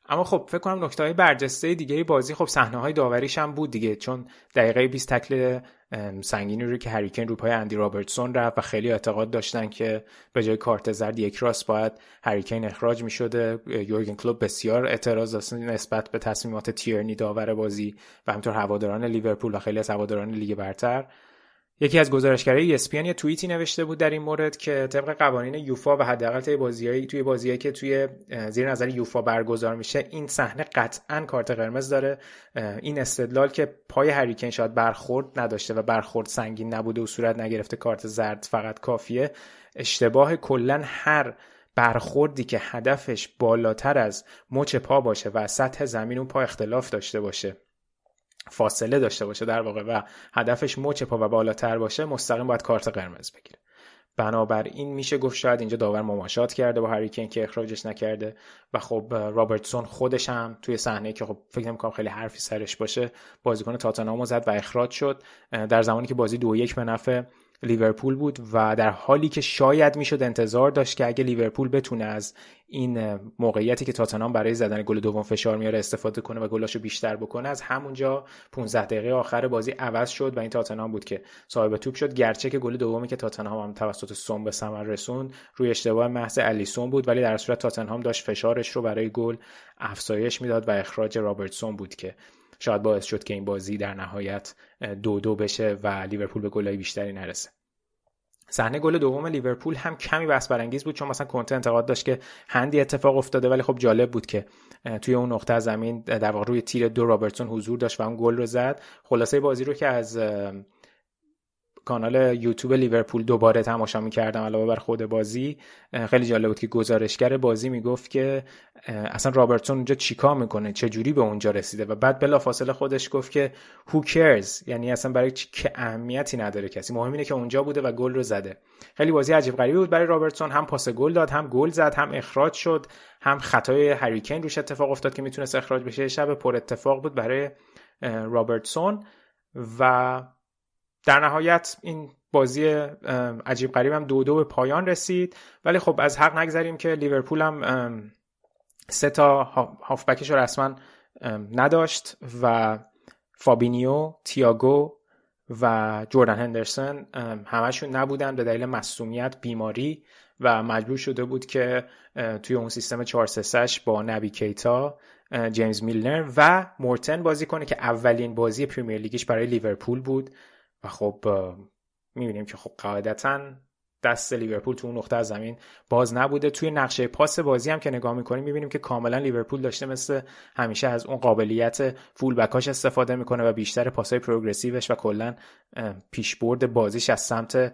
اما خب فکر کنم نکته های برجسته دیگه بازی خب صحنه های داوریش هم بود دیگه چون دقیقه 20 تکل سنگینی رو که هریکن رو پای اندی رابرتسون رفت و خیلی اعتقاد داشتن که به جای کارت زرد یک راست باید هریکن اخراج می شده یورگن کلوب بسیار اعتراض داشت نسبت به تصمیمات تیرنی داور بازی و همینطور هواداران لیورپول و خیلی از هواداران لیگ برتر. یکی از گزارشگرای ESPN یه توییتی نوشته بود در این مورد که طبق قوانین یوفا و حداقل توی بازیایی توی بازیایی که توی زیر نظر یوفا برگزار میشه این صحنه قطعا کارت قرمز داره. این استدلال که پای هریکن شاید برخورد نداشته و برخورد سنگین نبوده و صورت نگرفته کارت زرد فقط کافیه اشتباه کلا هر برخوردی که هدفش بالاتر از مچ پا باشه و سطح زمین اون پا اختلاف داشته باشه. فاصله داشته باشه در واقع و هدفش مچ پا و بالاتر باشه مستقیم باید کارت قرمز بگیره. بنابراین میشه گفت شاید اینجا داور مماشات کرده با هریکن که اخراجش نکرده و خب رابرتسون خودش هم توی صحنه که خب فکر نمی‌کنم خیلی حرفی سرش باشه بازیکن تاتنهام زد و اخراج شد. در زمانی که بازی دو یک به نفع لیورپول بود و در حالی که شاید می‌شد انتظار داشت که اگه لیورپول بتونه از این موقعیتی که تاتنهام برای زدن گل دوم فشار میاره استفاده کنه و گلاشو بیشتر بکنه از همونجا 15 دقیقه آخر بازی عوض شد و این تاتنهام بود که صاحب توپ شد. گرچه که گل دومی که تاتنهام هم توسط سون به ثمر رسوند روی اشتباه محض الیسون بود ولی در صورت تاتنهام داشت فشارش رو برای گل افزایش می‌داد و اخراج رابرتسون بود که شاید باعث شد که این بازی در نهایت دو دو بشه و لیورپول به گلای بیشتری نرسه. صحنه گل دوم لیورپول هم کمی بحث برانگیز بود چون مثلا کنته انتقاد داشت که hand ی اتفاق افتاده ولی خب جالب بود که توی اون نقطه زمین در واقع روی تیر دو رابرتسون حضور داشت و اون گل رو زد. خلاصه بازی رو که از کانال یوتیوب لیورپول دوباره تماشا می‌کردم علاوه بر خود بازی. خیلی جالب بود که گزارشگر بازی می‌گفت که اصلا رابرتسون اونجا چیکار می‌کنه؟ چه جوری به اونجا رسیده؟ و بعد بلا فاصله خودش گفت که who cares یعنی اصلا برای که اهمیتی نداره کسی. مهم اینه که اونجا بوده و گل رو زده. خیلی بازی عجیب غریبی بود برای رابرتسون. هم پاس گل داد هم گل زد هم اخراج شد هم خطای هریکن روش اتفاق افتاد که می‌تونست اخراج بشه. شب پر اتفاق بود برای رابرتسون. و در نهایت این بازی عجیب غریب هم دو دو به پایان رسید. ولی خب از حق نگذریم که لیورپول هم سه تا هافبکش رسما نداشت و فابینیو تیاگو و جوردن هندرسون همشون نبودن به دلیل مصومیت بیماری و مجبور شده بود که توی اون سیستم 4 با نبی کیتا جیمز میلنر و مورتن بازی کنه که اولین بازی پریمیر لیگیش برای لیورپول بود. و خب می‌بینیم که خب قاعدتا دست لیورپول تو اون نقطه از زمین باز نبوده. توی نقشه پاس بازی هم که نگاه می‌کنیم می‌بینیم که کاملا لیورپول داشته مثل همیشه از اون قابلیت فول بکاش استفاده می‌کنه و بیشتر پاسای پروگرسیوش و کلا پیشبرد بازیش از سمت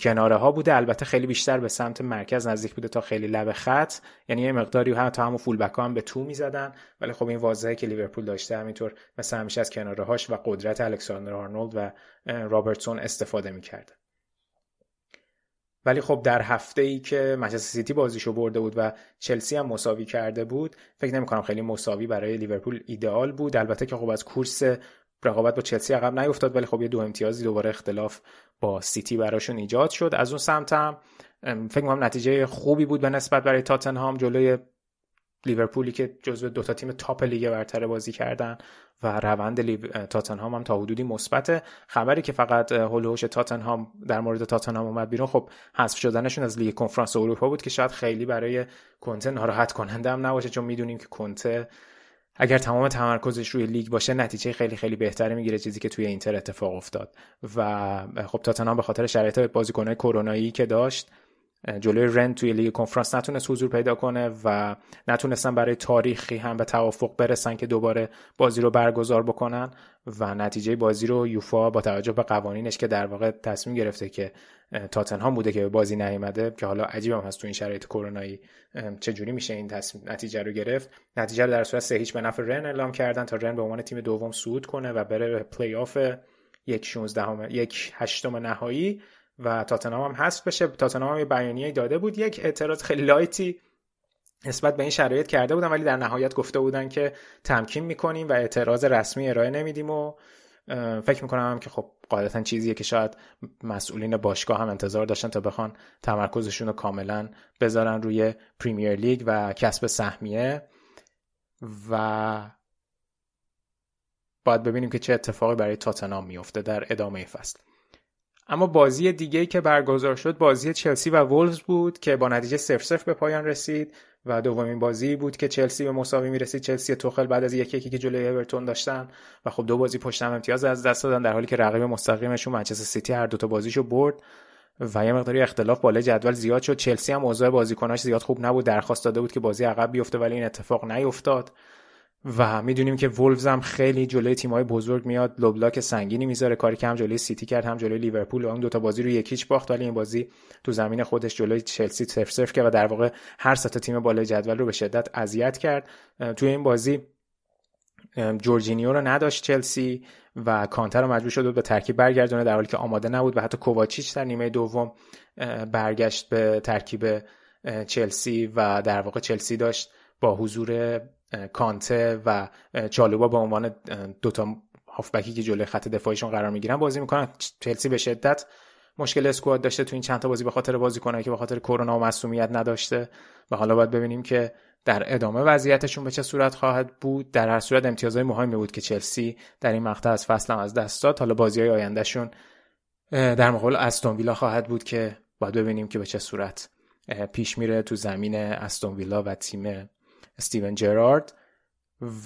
کناره ها بوده. البته خیلی بیشتر به سمت مرکز نزدیک بوده تا خیلی لب خط. یعنی یه مقداری هم تا همون full back هم به تو می‌زدن. ولی خب این واضحه که لیورپول داشته همینطور مثل همیشه از کناره هاش و قدرت الکساندر آرنولد و رابرتسون استفاده می‌کرده. ولی خب در هفته ای که منچستر سیتی بازیشو برده بود و چلسی هم مساوی کرده بود فکر نمی کنم خیلی مساوی برای لیورپول ایدئال بود. البته که خب از کورس رقابت با چلسی عقب نیفتاد ولی خب یه دو امتیازی دوباره اختلاف با سیتی براشون ایجاد شد. از اون سمت هم فکر کنم نتیجه خوبی بود به نسبت برای تاتنهام جلوی لیورپولی که جزو دوتا تیم top لیگ برتر بازی کردن و روند تاتنهام هم تا حدودی مثبت. خبری که فقط حول و حوش تاتنهام در مورد تاتنهام اومد بیرون خب حذف شدنشون از لیگ کنفرانس اروپا بود که شاید خیلی برای کنته ناراحت کننده هم نباشه چون می‌دونیم که کنته اگر تمام تمرکزش روی لیگ باشه نتیجه خیلی خیلی بهتری می‌گیره چیزی که توی اینتر اتفاق افتاد. و خب تاتنهام به خاطر شرایط بازیکنهای کرونایی که داشت جلوی رن توی لیگ کنفرانس نتونست حضور پیدا کنه و نتونستن برای تاریخی هم به توافق برسن که دوباره بازی رو برگزار بکنن و نتیجه بازی رو یوفا با توجه به قوانینش که در واقع تصمیم گرفته که تاتنهام بوده که به بازی نیومده که حالا عجیبم هست تو این شرایط کرونایی چجوری میشه این تصمیم نتیجه رو گرفت. نتیجه رو در صورت سه هیچ به نفع رن اعلام کردن تا رن به عنوان تیم دوم صعود کنه و بره به پلی آف یک 16 یک هشتم نهایی. و تاتنهام هم حذف بشه. تاتنهام یه بیانیه داده بود. یک اعتراض خیلی لایتی نسبت به این شرایط کرده بودن ولی در نهایت گفته بودن که تمکین می‌کنیم و اعتراض رسمی ارائه نمیدیم و فکر می‌کنم هم که خب قاعدتا چیزیه که شاید مسئولین باشگاه هم انتظار داشتن تا بخوان تمرکزشون رو کاملا بذارن روی پریمیر لیگ و کسب سهمیه. و باید ببینیم که چه اتفاقی برای تاتنام میفته در ادامه فصل. اما بازی دیگه که برگزار شد بازی چلسی و وولز بود که با نتیجه 0 0 به پایان رسید و دومین بازی بود که چلسی به مساوی می‌رسید. چلسی توخل بعد از یکی یکی که جلوی اورتون داشتن و خب دو بازی پشت هم امتیاز از دست دادن در حالی که رقیب مستقیمشون منچستر سیتی هر دو تا بازیشو برد و یه مقداری اختلاف بالای جدول زیاد شد. چلسی هم اوضاع بازیکناش زیاد خوب نبود. درخواست داده بود که بازی عقب بیفته ولی این اتفاق نیفتاد. و می‌دونیم که وولفز هم خیلی جلوی تیم‌های بزرگ میاد low block سنگینی می‌ذاره کاری که هم جلوی سیتی کرد هم جلوی لیورپول اون دوتا بازی رو یک هیچ باخت. ولی این بازی تو زمین خودش جلوی چلسی صفر صفر کرد و در واقع هر سه تیم بالای جدول رو به شدت اذیت کرد. توی این بازی جورجینیو رو نداشت چلسی و کانته رو مجبور شد به ترکیب برگردونه در حالی که آماده نبود و حتی کوواچیچ در نیمه دوم برگشت به ترکیب چلسی و در واقع چلسی داشت با حضور کانته و چالوبا به عنوان دوتا هافبکی که جلوی خط دفاعیشون قرار می‌گیرن بازی می‌کنن. چلسی به شدت مشکل اسکواد داشته تو این چند تا بازی به خاطر بازیکنایی که به خاطر کرونا و مسئولیت نداشته. و حالا باید ببینیم که در ادامه وضعیتشون به چه صورت خواهد بود. در هر صورت امتیازهای مهمی بود که چلسی در این مقطع از فصل هم از دست داد. حالا بازی های آیندهشون در مقابل استون ویلا خواهد بود که باید ببینیم که به چه صورت پیش میره تو زمین استون ویلا و تیم استیون جرارد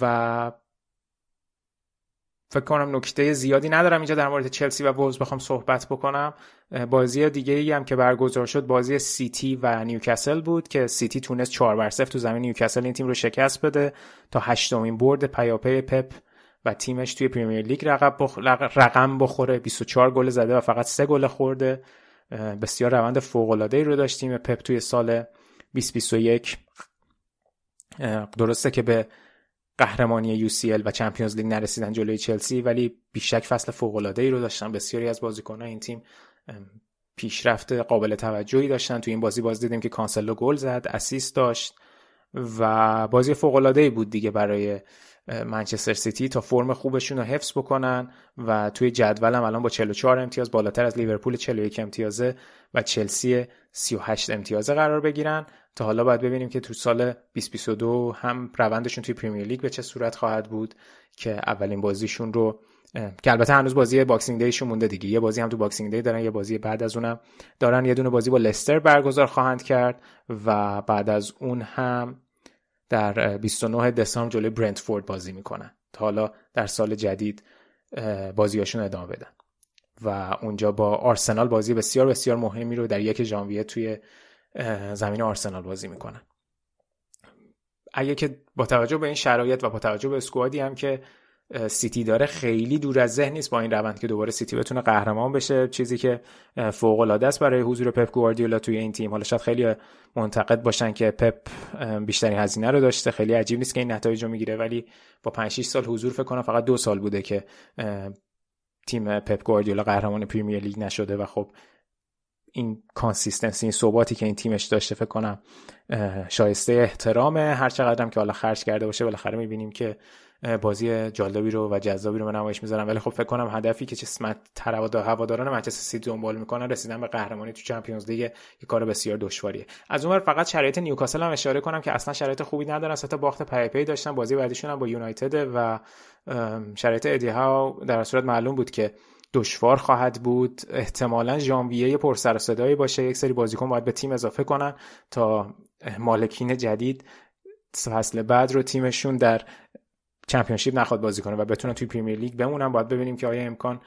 و فکر کنم نکته زیادی ندارم اینجا در مورد چلسی و وولوز بخوام صحبت بکنم. بازی دیگه ای هم که برگزار شد بازی سیتی و نیوکاسل بود که سیتی تونست 4 بر 0 تو زمین نیوکاسل این تیم رو شکست بده تا هشتمین برد پیاپی پپ و تیمش توی پریمیر لیگ رقم بخوره. 24 گل زده و فقط 3 گل خورده. بسیار روند فوق العاده ای رو داشت تیم پپ توی سال 2021 درسته که به قهرمانی UCL و چمپیونز لیگ نرسیدن جلوی چلسی ولی بیشک فصل فوق العاده ای رو داشتن. بسیاری از بازیکنان این تیم پیشرفت قابل توجهی داشتن. تو این بازی باز دیدیم که کانسلو گل زد assist داشت و بازی فوق العاده ای بود دیگه برای منچستر سیتی تا فرم خوبشون رو حفظ بکنن و توی جدولم الان با 44 امتیاز بالاتر از لیورپول 41 امتیازه و چلسی 38 امتیازه قرار بگیرن. تا حالا باید ببینیم که تو سال 2022 هم روندشون توی پریمیر لیگ به چه صورت خواهد بود که اولین بازیشون رو که البته هنوز بازی Boxing Day شون مونده دیگه. یه بازی هم تو Boxing Day دارن یه بازی بعد از اونم دارن. یه دونه بازی با لستر برگزار خواهند کرد و بعد از اون هم در 29 دسامبر جلوی برنتفورد بازی می‌کنن. تا حالا در سال جدید بازیاشون ادامه بدن. و اونجا با آرسنال بازی بسیار بسیار مهمی رو در یک ژانویه توی زمین آرسنال بازی می‌کنن. اگه که با توجه به این شرایط و با توجه به اسکوادی هم که سیتی داره خیلی دور از ذهن نیست با این روند که دوباره سیتی بتونه قهرمان بشه. چیزی که فوق العاده است برای حضور پپ گواردیولا توی این تیم. حالا شاید خیلی منتقد باشن که پپ بیشتری هزینه رو داشته. خیلی عجیب نیست که این نتایج رو می‌گیره. ولی با 5 6 سال حضور فکر کنم فقط دو سال بوده که تیم پپ گواردیولا قهرمان پریمیر لیگ نشده و خب این consistency این ثباتی که این تیمش داشته فکر کنم شایسته احترامه. هر چقدرم که حالا خرج کرده باشه بالاخره می‌بینیم که بازی جالبی رو و جذابی رو به نمایش می‌ذارن ولی خب فکر کنم هدفی که چه هواداران منچستر سیتی دنبال می‌کنن رسیدن به قهرمانی تو چمپیونز لیگ یه کار بسیار دشواریه. از اونور فقط شرایط نیوکاسل هم اشاره کنم که اصلا شرایط خوبی ندارن. تا باخت پیاپی داشتن بازی بعدیشون هم با یونایتد و شرایط ادی هاو در هر صورت معلوم بود که دشوار خواهد بود. احتمالا ژانویه پر سر و صدایی باشه. یک سری بازیکن باید به تیم اضافه کنن تا مالکین جدید فصل بعد رو تیمشون در چمپیونشیپ نخواد بازی کنه و بتونن توی پریمیر لیگ بمونن باید ببینیم که آیا امکان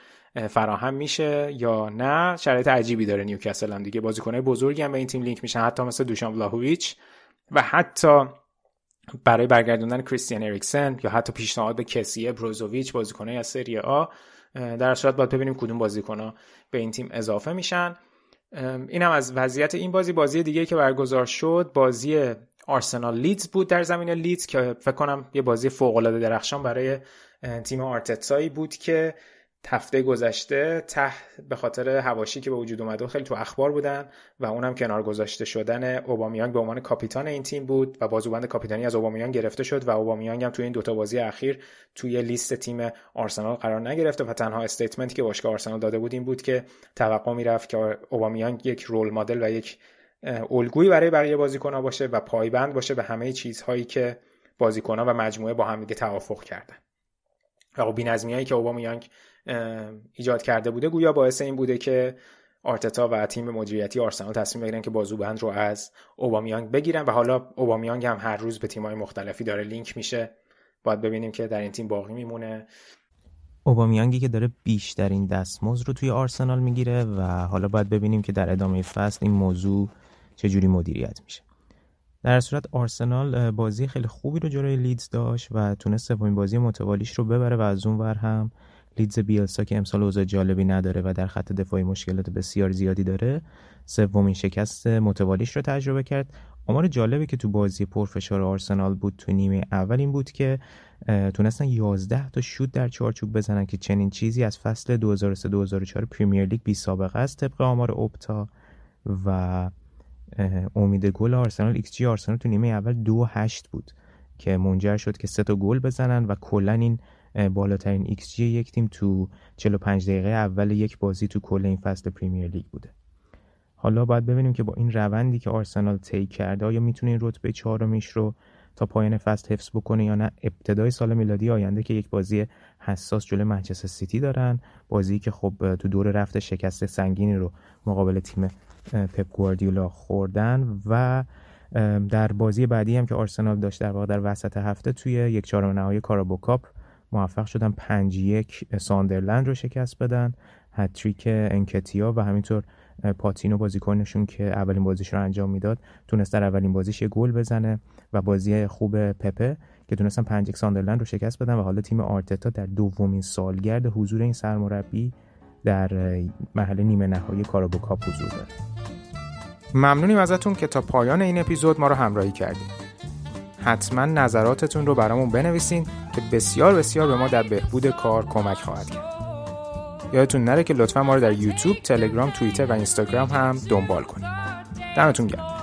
فراهم میشه یا نه. شرایط عجیبی داره نیوکاسل هم دیگه. بازیکنای بزرگی هم به این تیم لینک میشن حتی مثل دوشان ولاهویچ و حتی برای برگردوندن کریستیان اریکسن یا حتی پیشنهاد به کسیه بروزوویچ بازیکنای از سری آ در هر صورت باید ببینیم کدوم بازیکن‌ها به این تیم اضافه میشن. این هم از وضعیت این بازی. بازی دیگه که برگزار شد بازی آرسنال لیدز بود در زمین لیدز که فکر کنم یه بازی فوق العاده درخشان برای تیم آرتتایی بود که هفته گذشته ته به خاطر حواشی که به وجود اومده خیلی تو اخبار بودن و اونم کنار گذاشته شدن اوبامیانگ به عنوان کاپیتان این تیم بود و بازوبند کاپیتانی از اوبامیانگ گرفته شد و اوبامیانگ هم توی این دوتا بازی اخیر توی لیست تیم آرسنال قرار نگرفته و تنها statement ی که باشگاه آرسنال داده بود این بود که توقع می‌رفت که اوبامیانگ یک role model و یک الگویی برای بقیه بازیکن‌ها باشه و پایبند باشه به همه چیزهایی که بازیکنان و مجموعه با هم دیگه توافق کردن. و خب هایی که اوبامیانگ ایجاد کرده بوده گویا باعث این بوده که آرتتا و تیم مدیریتی آرسنال تصمیم بگیرن که بازو بند رو از اوبامیانگ بگیرن و حالا اوبامیانگ هم هر روز به تیم‌های مختلفی داره لینک میشه. باید ببینیم که در این تیم باقی میمونه. اوبامیانگی که داره بیشترین دستمزد رو توی آرسنال می‌گیره و حالا باید ببینیم که در ادامه فصل این موضوع چجوری مدیریت میشه. در صورت آرسنال بازی خیلی خوبی رو جلوی لیدز داشت و تونست سومین بازی متوالیش رو ببره و از اون ور هم لیدز بیلسا که امسال اوضاع جالبی نداره و در خط دفاعی مشکلات بسیار زیادی داره سومین شکست متوالیش رو تجربه کرد. آمار جالبی که تو بازی پرفشار آرسنال بود تو نیمه اول این بود که تونستن 11 تا شوت در چارچوب بزنن که چنین چیزی از فصل 2003-2004 پریمیر لیگ بی سابقه است طبق آمار اوپتا و امید گل آرسنال ایکس جی آرسنال تو نیمه اول دو هشت بود که منجر شد که سه تا گل بزنن و کلا این بالاترین xG یک تیم تو 45 دقیقه اول یک بازی تو کل این فصل پریمیر لیگ بوده. حالا باید ببینیم که با این روندی که آرسنال طی کرده آیا می‌تونه این رتبه چهارمیش رو تا پایان فصل حفظ بکنه یا نه؟ ابتدای سال میلادی آینده که یک بازی حساس جلوی منچستر سیتی دارن بازی که خب تو دور رفت شکست سنگینی رو مقابل تیم پپ گواردیولا خوردن و در بازی بعدی هم که آرسنال داشت در واقع در وسط هفته توی یک چهارم نهایی Carabao Cup موفق شدن پنج یک ساندرلند رو شکست بدن هتریک انکتیا و همینطور پاتینو بازیکنشون که اولین بازیش رو انجام می‌داد تونست در اولین بازیش یه گل بزنه و بازی خوب پپه که تونستن پنج یک ساندرلند رو شکست بدن و حالا تیم آرتتا در دومین سالگرد حضور این سرمربی در محل نیمه نهایی کارابو کاپ حضور داره ممنونیم ازتون که تا پایان این اپیزود ما رو همراهی کردید حتما نظراتتون رو برامون بنویسین که بسیار بسیار به ما در بهبود کار کمک خواهد کرد یادتون نره که لطفا ما رو در یوتیوب، تلگرام، توییتر و اینستاگرام هم دنبال کنید. دمتون گرم.